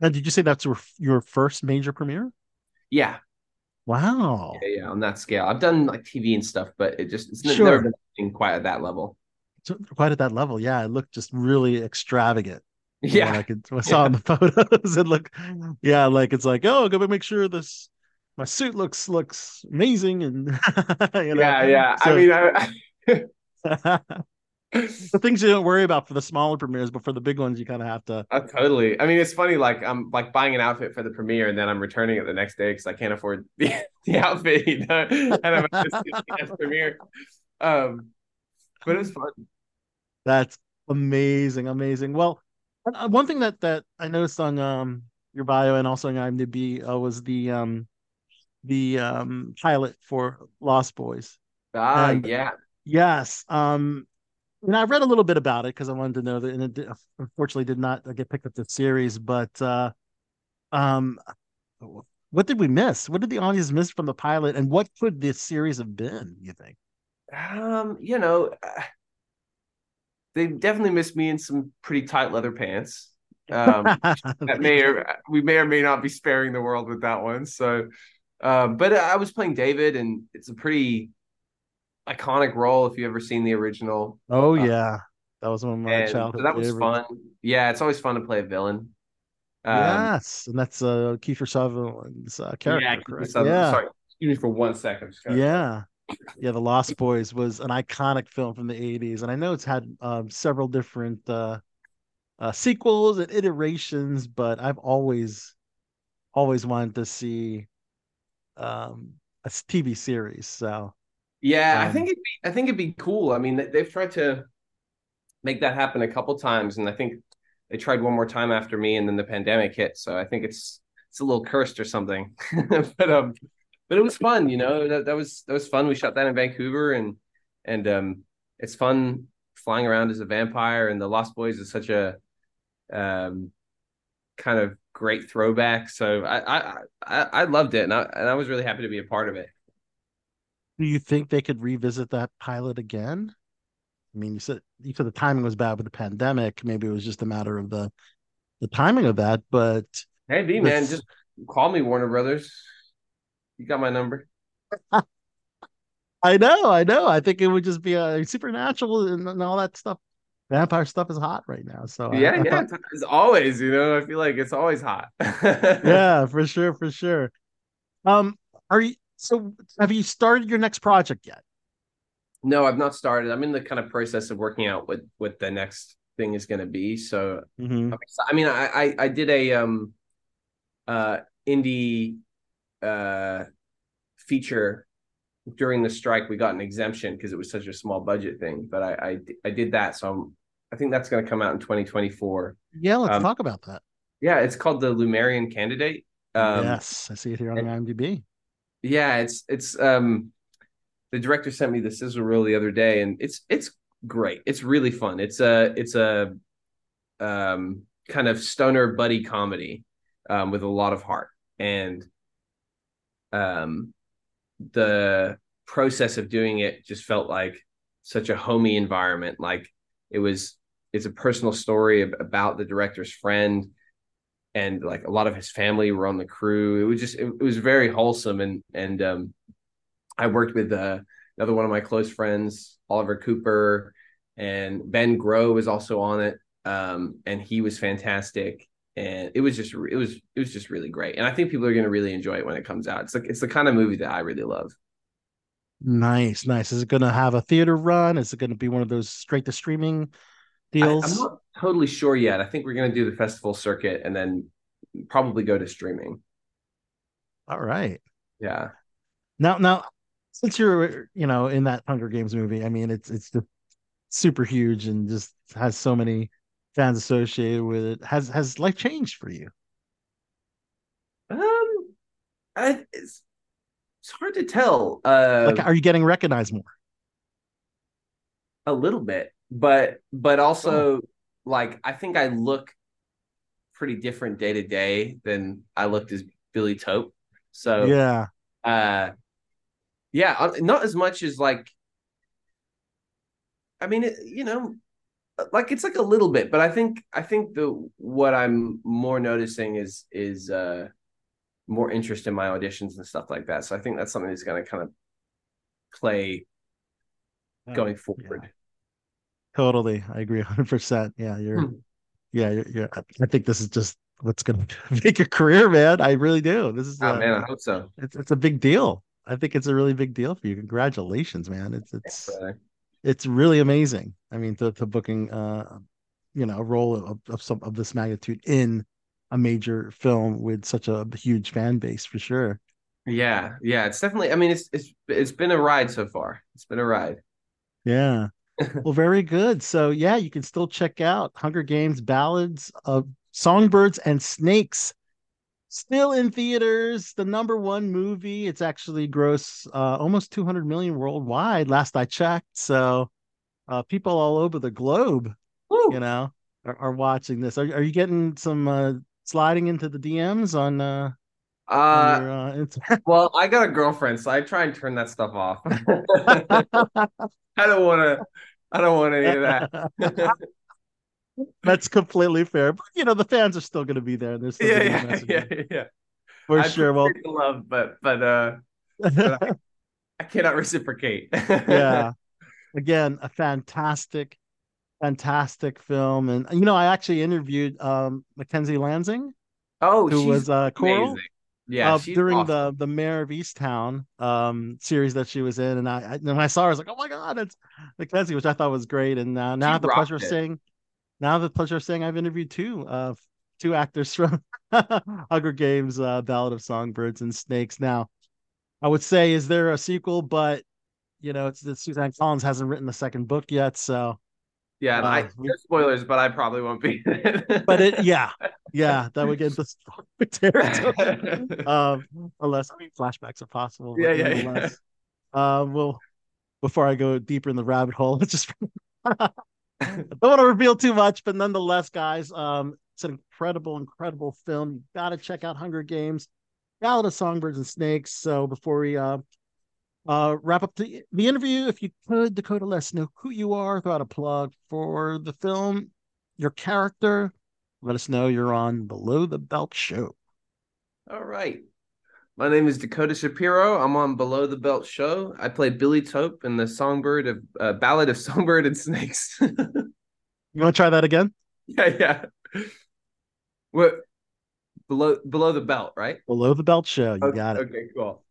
Speaker 5: And did you say that's your your first major premiere?
Speaker 13: Yeah,
Speaker 5: Wow.
Speaker 13: yeah, yeah. On that scale, I've done like TV and stuff, but it just it's
Speaker 5: Sure.
Speaker 13: never been quite at that level.
Speaker 5: So quite at that level. Yeah, it looked just really extravagant.
Speaker 13: Yeah.
Speaker 5: Like it, I [laughs] saw in the photos. It looked yeah, like it's like, oh, gotta make sure this my suit looks looks amazing and [laughs] you know.
Speaker 13: Yeah, yeah. I mean, I, [laughs]
Speaker 5: the things you don't worry about for the smaller premieres, but for the big ones, you kind of have to.
Speaker 13: Uh, totally. I mean, it's funny. Like I'm like buying an outfit for the premiere, and then I'm returning it the next day because I can't afford the, the outfit. You know, and I'm at the CBS premiere. Um, but it was fun.
Speaker 5: That's amazing, amazing. Well, uh, one thing that that I noticed on um your bio and also on IMDb uh, was the um the um pilot for Lost Boys.
Speaker 13: Ah,
Speaker 5: And-
Speaker 13: yeah.
Speaker 5: Yes. Um, and I read a little bit about it because I wanted to know that, and it did- unfortunately did not get picked up the series. But uh, um, what did we miss? What did the audience miss from the pilot, and what could this series have been? You think?
Speaker 13: Um, you know, uh, they definitely missed me in some pretty tight leather pants. Um, [laughs] that may or we may or may not be sparing the world with that one. So, um, but I was playing David, and it's a pretty iconic role if you ever seen the original.
Speaker 5: Oh yeah, that was one of my
Speaker 13: And so
Speaker 5: childhood.
Speaker 13: that was fun. Yeah, it's always fun to play a villain. Um,
Speaker 5: yes, and that's uh Kiefer Sutherland's uh, character,
Speaker 13: yeah? Sutherland.
Speaker 5: Yeah,
Speaker 13: Sorry, excuse me for one second. I'm just gonna-
Speaker 5: yeah, yeah. The Lost Boys was an iconic film from the '80s, and I know it's had um, several different uh, uh, sequels and iterations, but I've always, always wanted to see um, a TV series. So
Speaker 13: Yeah, I
Speaker 5: Um,
Speaker 13: think it'd be, I think it'd be cool. I mean, they've tried to make that happen a couple times, and I think they tried one more time after me, and then the pandemic hit. So I think it's it's a little cursed or something. [laughs] but um, but it was fun. You know, that that was that was fun. We shot that in Vancouver, and and um, it's fun flying around as a vampire. And the Lost Boys is such a um kind of great throwback. So I I I, I loved it, and I and I was really happy to be a part of it.
Speaker 5: do you think they could revisit that pilot again? I mean, you said you said the timing was bad with the pandemic. Maybe it was just a matter of the the timing of that, but
Speaker 13: Hey, B man, just call me Warner Brothers. You got my number. [laughs]
Speaker 5: I know, I know. I think it would just be a supernatural and, and all that stuff. Vampire stuff is hot right now. So
Speaker 13: yeah,
Speaker 5: I
Speaker 13: yeah.
Speaker 5: thought-
Speaker 13: It's always, you know, I feel like it's always hot. [laughs]
Speaker 5: yeah, for sure, for sure. Um, are you so have you started your next project yet?
Speaker 13: No, I've not started. I'm in the kind of process of working out what what the next thing is going to be. So,
Speaker 5: Mhm.
Speaker 13: I'm I mean, I, I I did a um uh indie uh feature during the strike. We got an exemption because it was such a small budget thing, but I I, I did that. So I'm, I think that's going to come out in 2024.
Speaker 5: Yeah, let's
Speaker 13: Um,
Speaker 5: talk about that.
Speaker 13: Yeah, it's called the Lumerian Candidate. Um,
Speaker 5: yes, I see it here on IMDb.
Speaker 13: Yeah, it's it's um the director sent me the sizzle reel the other day and it's it's great. It's really fun. It's a it's a um kind of stoner buddy comedy um with a lot of heart and um the process of doing it just felt like such a homey environment like it was it's a personal story about the director's friend and like a lot of his family were on the crew. It was just it, it was very wholesome and and um I worked with uh, another one of my close friends, Oliver Cooper, and Ben Grow was also on it. Um and he was fantastic and it was just it was it was just really great. And I think people are going to really enjoy it when it comes out. It's like it's the kind of movie that I really love.
Speaker 5: Nice, nice. Is it going to have a theater run? Is it going to be one of those straight to streaming
Speaker 13: I,
Speaker 5: deals?
Speaker 13: I'm not totally sure yet. I think we're going to do the festival circuit and then probably go to streaming.
Speaker 5: All right.
Speaker 13: Yeah.
Speaker 5: Now, now, since you're, you know, in that Hunger Games movie, I mean, it's it's just super huge and just has so many fans associated with it. Has has life changed for you?
Speaker 13: Um, I, it's it's hard to tell. Uh,
Speaker 5: Like, are you getting recognized more?
Speaker 13: a little bit, but but also like I think I look pretty different day to day than I looked as Billy Taupe. So
Speaker 5: yeah,
Speaker 13: uh, yeah, uh, not as much as like. I mean, it, you know, like it's like a little bit, but I think I think the what I'm more noticing is is uh more interest in my auditions and stuff like that. So I think that's something that's going to kind of play going forward.
Speaker 5: totally. I agree, hundred percent. Yeah, you're.
Speaker 13: Hmm.
Speaker 5: Yeah, you're, you're. I think this is just what's going [laughs] to make your career, man. I really do. This is.
Speaker 13: Oh
Speaker 5: uh,
Speaker 13: man, I hope so.
Speaker 5: It's it's a big deal. I think it's a really big deal for you. Congratulations, man. It's it's. It's really amazing. I mean, to, to booking uh you know a role of, of some of this magnitude in a major film with such a huge fan base for sure.
Speaker 13: Yeah, yeah, it's definitely. I mean, it's it's it's been a ride so far. It's been a ride.
Speaker 5: Yeah. [laughs] well, very good. So yeah, you can still check out Hunger Games Ballads of Songbirds and Snakes. Still in theaters, the number one movie. It's actually gross uh, almost 200 million worldwide last I checked. So uh, people all over the globe, you know, are, are watching this. Are, are you getting some uh, sliding into the DMs on uh,
Speaker 13: Uh,
Speaker 5: your, uh, [laughs]
Speaker 13: well, I got a girlfriend, so I try and turn that stuff off. [laughs] I don't want to. I don't want any of that. [laughs]
Speaker 5: That's completely fair. But you know, the fans are still going to be there. and They're still
Speaker 13: yeah,
Speaker 5: gonna be
Speaker 13: yeah,
Speaker 5: messaging.
Speaker 13: yeah, yeah.
Speaker 5: For
Speaker 13: I
Speaker 5: sure. Well,
Speaker 13: love, but but uh, but I, [laughs] I cannot reciprocate.
Speaker 5: yeah. [laughs] Again, a fantastic, fantastic film. And you know, I actually interviewed um Mackenzie Lansing,
Speaker 13: Oh,
Speaker 5: who was uh Coral.
Speaker 13: amazing. Yeah,
Speaker 5: uh, during
Speaker 13: awesome.
Speaker 5: the the Mare of Easttown um series that she was in, and I, I when I saw her, I was like, oh my god, it's Mackenzie, which I thought was great. And uh, now I have the pleasure of
Speaker 13: it.
Speaker 5: saying, now I have the pleasure of saying I've interviewed two uh two actors from [laughs] Hunger Games, uh, Ballad of Songbirds and Snakes. Now, I would say, is there a sequel? But you know, it's that Suzanne Collins hasn't written the second book yet, so
Speaker 13: Yeah, I
Speaker 5: uh, we-
Speaker 13: no spoilers, but I probably won't be.
Speaker 5: but it yeah yeah that would get spoiler [laughs] territory [laughs] um unless I mean flashbacks are possible
Speaker 13: Yeah, yeah, yeah.
Speaker 5: um well before i go deeper in the rabbit hole let's just I [laughs] don't want to reveal too much but nonetheless guys um it's an incredible incredible film. You gotta check out hunger games. Ballad of songbirds and snakes so before we uh uh wrap up the, the interview if you could dakota let us know who you are throw out a plug for the film your character let us know you're on below the belt show.
Speaker 13: All right. My name is Dakota Shapiro. I'm on Below the Belt Show. I play Billy Taupe in the Songbird of uh, Ballad of Songbird and Snakes. [laughs]
Speaker 5: you want to try that again
Speaker 13: yeah, yeah. What below below the belt, right?
Speaker 5: below the belt show you
Speaker 13: Okay,
Speaker 5: got it
Speaker 13: Okay, cool.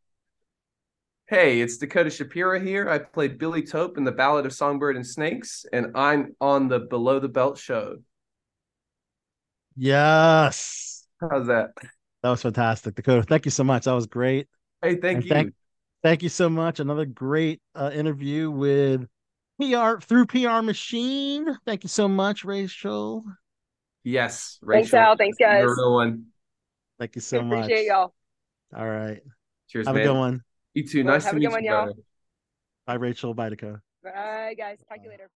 Speaker 13: Hey, it's Dakota Shapiro here. I played Billy Taupe in the Ballad of Songbird and Snakes, and I'm on the Below the Belt Show.
Speaker 5: yes
Speaker 13: How's that?
Speaker 5: That was fantastic dakota thank you so much that was great
Speaker 13: Hey, thank
Speaker 5: And
Speaker 13: you.
Speaker 5: thank, thank you so much another great uh, interview with pr through pr machine thank you so much rachel
Speaker 13: yes,
Speaker 14: Thanks,
Speaker 13: Rachel.
Speaker 14: Al. Thanks, guys.
Speaker 13: You're the one.
Speaker 5: thank you so much
Speaker 14: Appreciate y'all.
Speaker 5: all right
Speaker 13: Cheers,
Speaker 5: have
Speaker 13: man.
Speaker 5: a good one
Speaker 13: You too.
Speaker 14: Well,
Speaker 13: Nice to meet
Speaker 14: good one,
Speaker 13: you,
Speaker 14: y'all.
Speaker 13: brother.
Speaker 5: bye rachel bye dakota
Speaker 14: Bye, guys. Talk to you later.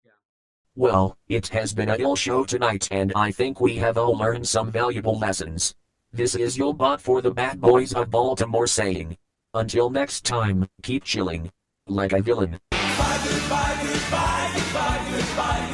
Speaker 3: Well, it has been a ill show tonight and I think we have all learned some valuable lessons. This is your bot for the bad boys of Baltimore saying, until next time, keep chilling. Like a villain.
Speaker 12: Goodbye, goodbye, goodbye, goodbye.